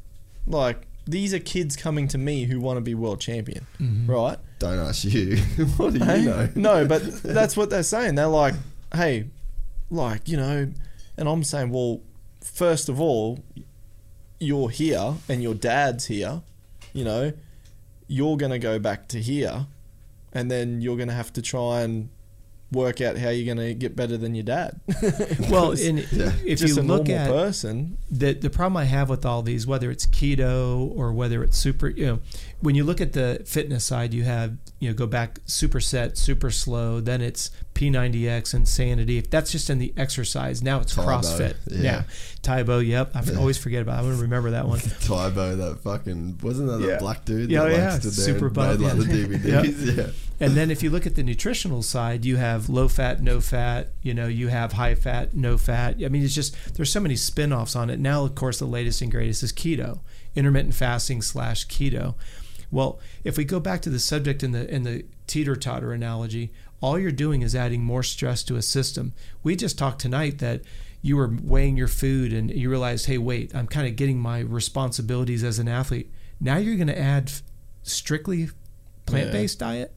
[SPEAKER 5] like these are kids coming to me who want to be world champion, mm-hmm. right?
[SPEAKER 7] Don't ask you. what do you
[SPEAKER 5] Hey?
[SPEAKER 7] know?
[SPEAKER 5] No, but that's what they're saying. They're like, hey, like you know, and I'm saying, well, first of all, you're here and your dad's here, you know, you're gonna go back to here, and then you're gonna have to try and work out how you're gonna get better than your dad.
[SPEAKER 6] well,
[SPEAKER 5] Because
[SPEAKER 6] and if
[SPEAKER 5] just
[SPEAKER 6] you
[SPEAKER 5] a
[SPEAKER 6] look
[SPEAKER 5] normal
[SPEAKER 6] at
[SPEAKER 5] person,
[SPEAKER 6] the the problem I have with all these, whether it's keto or whether it's super, you know, when you look at the fitness side, you have you know go back super set, super slow, then it's P90X, Insanity. If that's just in the exercise, now it's
[SPEAKER 7] Tae Bo,
[SPEAKER 6] CrossFit.
[SPEAKER 7] yeah.
[SPEAKER 6] Yeah, Tae Bo. Yep, I always forget about. it. I'm gonna remember that one.
[SPEAKER 7] Tae Bo, that fucking wasn't that
[SPEAKER 5] Yeah.
[SPEAKER 7] the black dude?
[SPEAKER 6] Yeah,
[SPEAKER 7] that
[SPEAKER 6] yeah,
[SPEAKER 7] like, stood there
[SPEAKER 6] super buff,
[SPEAKER 7] made like
[SPEAKER 6] yeah.
[SPEAKER 7] the DVDs. yeah.
[SPEAKER 6] And then if you look at the nutritional side, you have low fat, no fat, you know, you have high fat, no fat. I mean, it's just there's so many spin-offs on it. Now, of course, the latest and greatest is keto, intermittent fasting slash keto. Well, if we go back to the subject in the in the teeter-totter analogy, all you're doing is adding more stress to a system. We just talked tonight that you were weighing your food and you realized, hey, wait, I'm kind of getting my responsibilities as an athlete. Now you're going to add strictly plant-based diet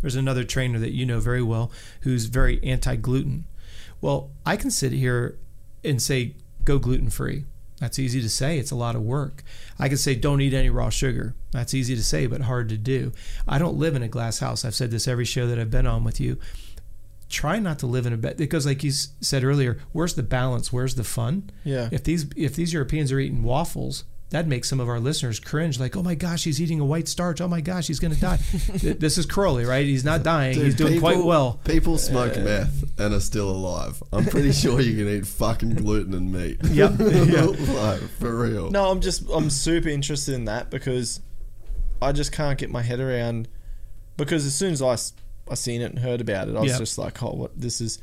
[SPEAKER 6] there's another trainer that you know very well who's very anti-gluten. Well, I can sit here and say go gluten-free. That's easy to say. It's a lot of work. I can say don't eat any raw sugar. That's easy to say but hard to do. I don't live in a glass house. I've said this every show that I've been on with you. try not to live in a bed because, like you said earlier, where's the balance? Where's the fun?
[SPEAKER 5] Yeah.
[SPEAKER 6] If these if these Europeans are eating waffles, that makes some of our listeners cringe. Like, oh my gosh, he's eating a white starch. Oh my gosh, he's going to die. This is Cairoli, right? He's not dying.
[SPEAKER 7] Dude,
[SPEAKER 6] he's doing quite well.
[SPEAKER 7] People smoke uh, meth and are still alive. I'm pretty sure you can eat fucking gluten and meat.
[SPEAKER 6] Yep. Yeah.
[SPEAKER 7] like, for real.
[SPEAKER 5] No, I'm just I'm super interested in that because I just can't get my head around because as soon as i i seen it and heard about it, I was
[SPEAKER 6] Yep.
[SPEAKER 5] just like, oh, what this is.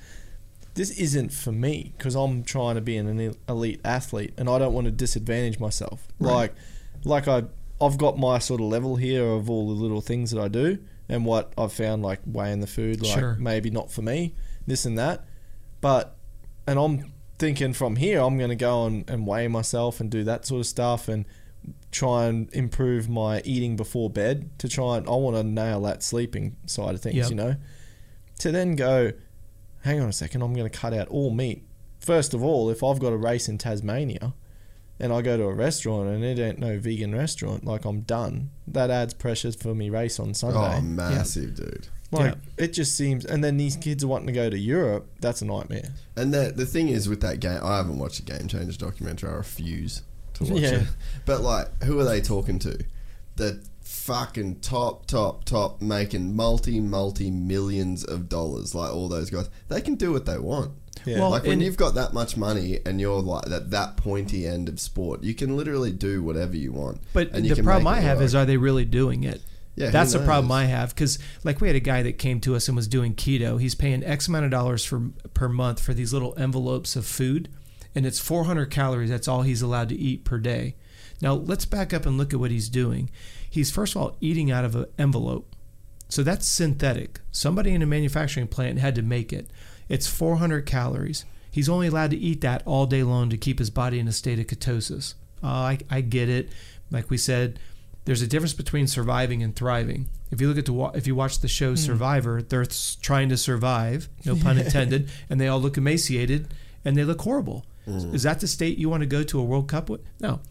[SPEAKER 5] This isn't for me because I'm trying to be an elite athlete and I don't want to disadvantage myself. Like, like I I've got my sort of level here of all the little things that I do and what I've found like weighing the food, like
[SPEAKER 6] Sure.
[SPEAKER 5] maybe not for me, this and that, but and I'm thinking from here I'm going to go and, and weigh myself and do that sort of stuff and try and improve my eating before bed to try and I want to nail that sleeping side of things,
[SPEAKER 6] Yep.
[SPEAKER 5] you know. To then go, hang on a second, I'm going to cut out all meat. First of all, if I've got a race in Tasmania and I go to a restaurant and it ain't no vegan restaurant, like I'm done. That adds pressure for me race on oh, Sunday.
[SPEAKER 7] Oh, massive, dude.
[SPEAKER 5] Like it just seems, and then these kids are wanting to go to Europe. That's a nightmare.
[SPEAKER 7] And the the thing is with that game, I haven't watched a Game Changers documentary. I refuse to watch
[SPEAKER 5] Yeah.
[SPEAKER 7] it. But like, who are they talking to? The fucking top, top, top, making multi, multi millions of dollars. Like all those guys, they can do what they want.
[SPEAKER 5] Yeah.
[SPEAKER 6] Well,
[SPEAKER 7] like when you've got that much money and you're like at that pointy end of sport, you can literally do whatever you want.
[SPEAKER 6] But
[SPEAKER 7] and you
[SPEAKER 6] the
[SPEAKER 7] can
[SPEAKER 6] problem I have
[SPEAKER 7] work.
[SPEAKER 6] is, are they really doing it?
[SPEAKER 7] Yeah,
[SPEAKER 6] that's the problem? I have because, like, we had a guy that came to us and was doing keto. He's paying X amount of dollars for per month for these little envelopes of food, and it's 400 calories. That's all he's allowed to eat per day. Now let's back up and look at what he's doing. He's first of all eating out of an envelope, so that's synthetic. Somebody in a manufacturing plant had to make it. It's 400 calories. He's only allowed to eat that all day long to keep his body in a state of ketosis. Uh, I, I get it. Like we said, there's a difference between surviving and thriving. If you look at the if you watch the show Survivor, they're trying to survive, no pun intended, and they all look emaciated and they look horrible. Is that the state you want to go to a World Cup with? No.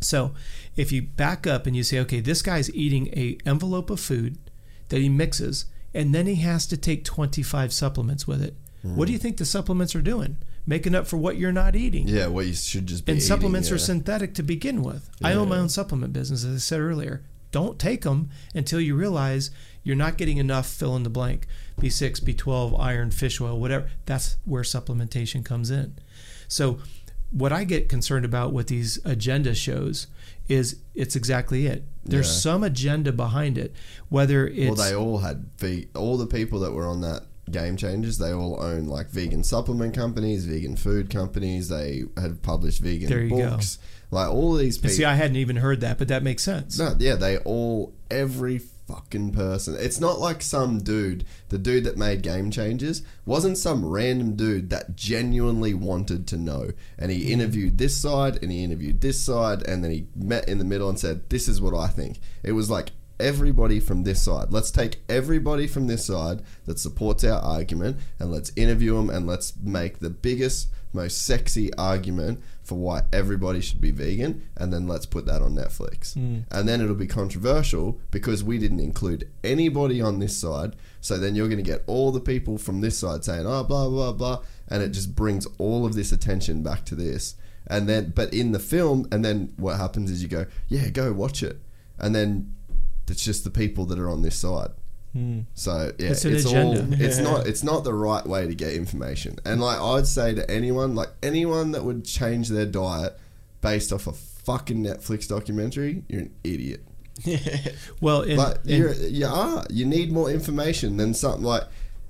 [SPEAKER 6] So, if you back up and you say, okay, this guy's eating a envelope of food that he mixes, and then he has to take 25 supplements with it. What do you mm. think the supplements are doing? Making up for what you're not eating.
[SPEAKER 7] yeah, what you should just be.
[SPEAKER 6] And
[SPEAKER 7] eating,
[SPEAKER 6] supplements are synthetic to begin with. I own my own supplement business, as I said earlier. Don't take them until you realize you're not getting enough fill in the blank B6, B12, iron, fish oil, whatever. That's where supplementation comes in. So, what I get concerned about with these agenda shows is it's exactly it. There's
[SPEAKER 7] Yeah.
[SPEAKER 6] some agenda behind it, whether it's
[SPEAKER 7] Well, they all had ve- all the people that were on that game changers. They all own like vegan supplement companies, vegan food companies. They had published vegan
[SPEAKER 6] There you go.
[SPEAKER 7] books. Like all of these
[SPEAKER 6] And
[SPEAKER 7] people.
[SPEAKER 6] see, I hadn't even heard that, but that makes sense.
[SPEAKER 7] no, yeah, they all every fucking person. It's not like some dude, the dude that made Game Changers, wasn't some random dude that genuinely wanted to know. And he mm. interviewed this side and he interviewed this side and then he met in the middle and said, "This is what I think." It was like everybody from this side. Let's take everybody from this side that supports our argument and let's interview them and let's make the biggest, most sexy argument for why everybody should be vegan and then let's put that on Netflix. Hmm. And then it'll be controversial because we didn't include anybody on this side. So then you're going to get all the people from this side saying, oh, blah, blah, blah. And it just brings all of this attention back to this. And then, but in the film, and then what happens is you go, yeah, go watch it. And then it's just the people that are on this side. Hmm. So yeah,
[SPEAKER 6] It's
[SPEAKER 7] it's,
[SPEAKER 6] an
[SPEAKER 7] all
[SPEAKER 6] agenda.
[SPEAKER 7] it's not it's not the right way to get information. And like I'd say to anyone, like anyone that would change their diet based off a fucking Netflix documentary, you're an idiot.
[SPEAKER 6] Well, and,
[SPEAKER 7] But
[SPEAKER 6] and-
[SPEAKER 7] you're you are. You need more information than something like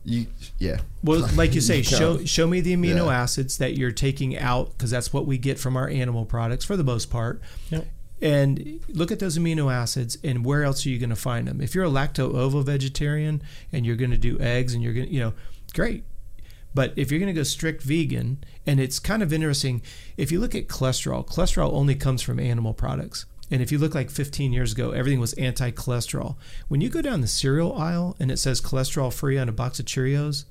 [SPEAKER 7] you yeah.
[SPEAKER 6] Well, like you say,
[SPEAKER 7] You
[SPEAKER 6] show show me the amino
[SPEAKER 7] Yeah.
[SPEAKER 6] acids that you're taking out because that's what we get from our animal products for the most part.
[SPEAKER 5] Yep.
[SPEAKER 6] And look at those amino acids and where else are you going to find them? If you're a lacto ovo vegetarian and you're going to do eggs and you're going to, you know, great. But if you're going to go strict vegan, and it's kind of interesting, if you look at cholesterol, cholesterol only comes from animal products. And if you look like 15 years ago, everything was anti cholesterol. When you go down the cereal aisle and it says cholesterol free on a box of Cheerios,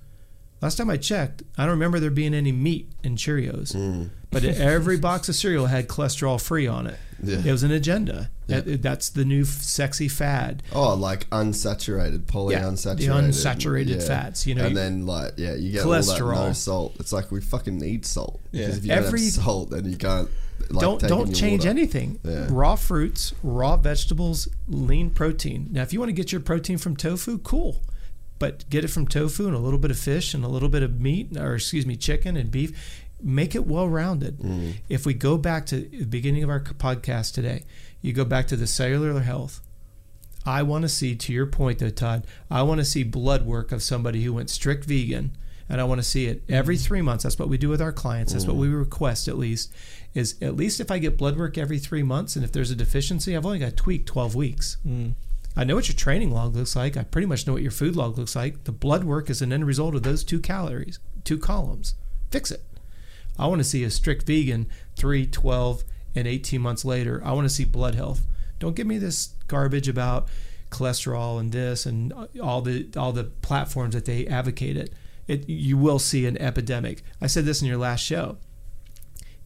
[SPEAKER 6] Last time I checked, I don't remember there being any meat in Cheerios.
[SPEAKER 7] Mm.
[SPEAKER 6] But every box of cereal had cholesterol free on it.
[SPEAKER 7] Yeah.
[SPEAKER 6] It was an agenda.
[SPEAKER 7] Yeah.
[SPEAKER 6] That- That's the new f- sexy fad.
[SPEAKER 7] Oh, like unsaturated, polyunsaturated,
[SPEAKER 6] the unsaturated fats, you know,
[SPEAKER 7] and then like yeah, you get all that
[SPEAKER 6] Cholesterol.
[SPEAKER 7] no salt. It's like we fucking need salt.
[SPEAKER 5] Yeah.
[SPEAKER 7] Because if you
[SPEAKER 6] Every-
[SPEAKER 7] don't have salt, then you can't. Like,
[SPEAKER 6] don't don't change
[SPEAKER 7] water.
[SPEAKER 6] anything.
[SPEAKER 7] Yeah.
[SPEAKER 6] Raw fruits, raw vegetables, lean protein. Now, if you want to get your protein from tofu, cool, but get it from tofu and a little bit of fish and a little bit of meat, or excuse me, chicken and beef. Make it well rounded.
[SPEAKER 7] Mm.
[SPEAKER 6] If we go back to the beginning of our podcast today, you go back to the cellular health. I want to see, to your point though, Todd, I want to see blood work of somebody who went strict vegan. And I want to see it every three months. That's what we do with our clients. That's what we request at least. Is at least if I get blood work every three months, and if there's a deficiency, I've only got to tweak 12 weeks. I know what your training log looks like. I pretty much know what your food log looks like. The blood work is an end result of those two calories, two columns. Fix it. I want to see a strict vegan 3, 12, and 18 months later. I want to see blood health. Don't give me this garbage about cholesterol and this and all the all the platforms that they advocate it. It you will see an epidemic. I said this in your last show.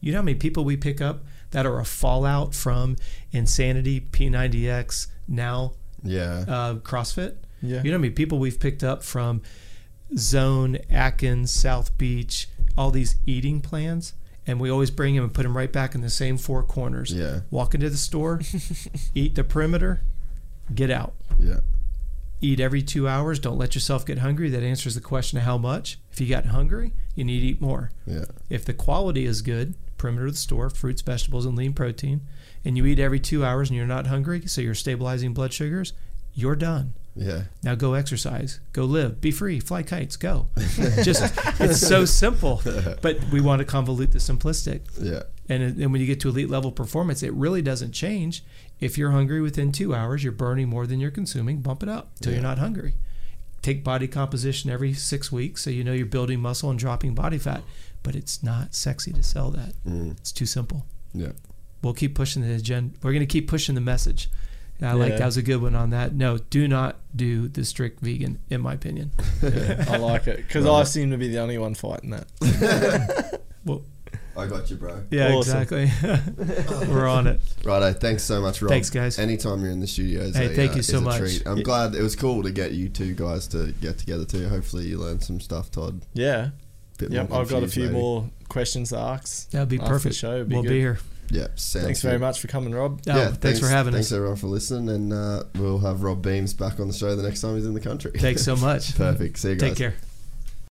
[SPEAKER 6] You know how many people we pick up that are a fallout from Insanity, P90X, now
[SPEAKER 7] Yeah.
[SPEAKER 6] uh, CrossFit?
[SPEAKER 5] Yeah.
[SPEAKER 6] You know how mean, people we've picked up from Zone, Atkins, South Beach, all these eating plans? And we always bring them and put them right back in the same four corners.
[SPEAKER 7] Yeah.
[SPEAKER 6] Walk into the store, eat the perimeter, get out.
[SPEAKER 7] yeah.
[SPEAKER 6] Eat every two hours. Don't let yourself get hungry. That answers the question of how much. If you got hungry, you need to eat more.
[SPEAKER 7] Yeah.
[SPEAKER 6] If the quality is good, perimeter of the store, fruits, vegetables, and lean protein, and you eat every two hours and you're not hungry, so you're stabilizing blood sugars, you're done.
[SPEAKER 7] Yeah.
[SPEAKER 6] Now go exercise, go live, be free, fly kites, go. Just it's so simple, but we want to convolute the simplistic.
[SPEAKER 7] Yeah.
[SPEAKER 6] And and when you get to elite level performance, it really doesn't change. If you're hungry within two hours, you're burning more than you're consuming. Bump it up till you're not hungry. Take body composition every six weeks, so you know you're building muscle and dropping body fat. But it's not sexy to sell that.
[SPEAKER 7] Mm.
[SPEAKER 6] It's too simple.
[SPEAKER 7] Yeah.
[SPEAKER 6] We'll keep pushing the agenda. We're going to keep pushing the message. I like that was a good one on that. No, do not do the strict vegan, in my opinion.
[SPEAKER 5] Yeah, I like it because I seem to be the only one fighting that.
[SPEAKER 6] Well,
[SPEAKER 7] I got you, bro.
[SPEAKER 6] yeah,
[SPEAKER 5] Awesome.
[SPEAKER 6] exactly. We're on it.
[SPEAKER 7] Righto. Thanks so much, Rob.
[SPEAKER 6] Thanks, guys.
[SPEAKER 7] Anytime you're in the studio, is
[SPEAKER 6] Hey,
[SPEAKER 7] a,
[SPEAKER 6] thank
[SPEAKER 7] uh,
[SPEAKER 6] you so much.
[SPEAKER 7] treat. I'm glad it was cool to get you two guys to get together too. Hopefully, you learned some stuff, Todd.
[SPEAKER 5] Yeah.
[SPEAKER 7] Bit
[SPEAKER 5] Yep. I've got a few
[SPEAKER 7] maybe.
[SPEAKER 5] more questions to ask.
[SPEAKER 6] That would be perfect.
[SPEAKER 5] show. Be
[SPEAKER 6] we'll
[SPEAKER 5] good.
[SPEAKER 6] be here.
[SPEAKER 7] Yeah. Sounds
[SPEAKER 5] Thanks very much for coming, Rob.
[SPEAKER 6] Oh, thanks, for having us.
[SPEAKER 7] thanks everyone for listening, and uh, we'll have Rob Beams back on the show the next time he's in the country.
[SPEAKER 6] Thanks so much.
[SPEAKER 7] Perfect. See you guys.
[SPEAKER 6] Take care.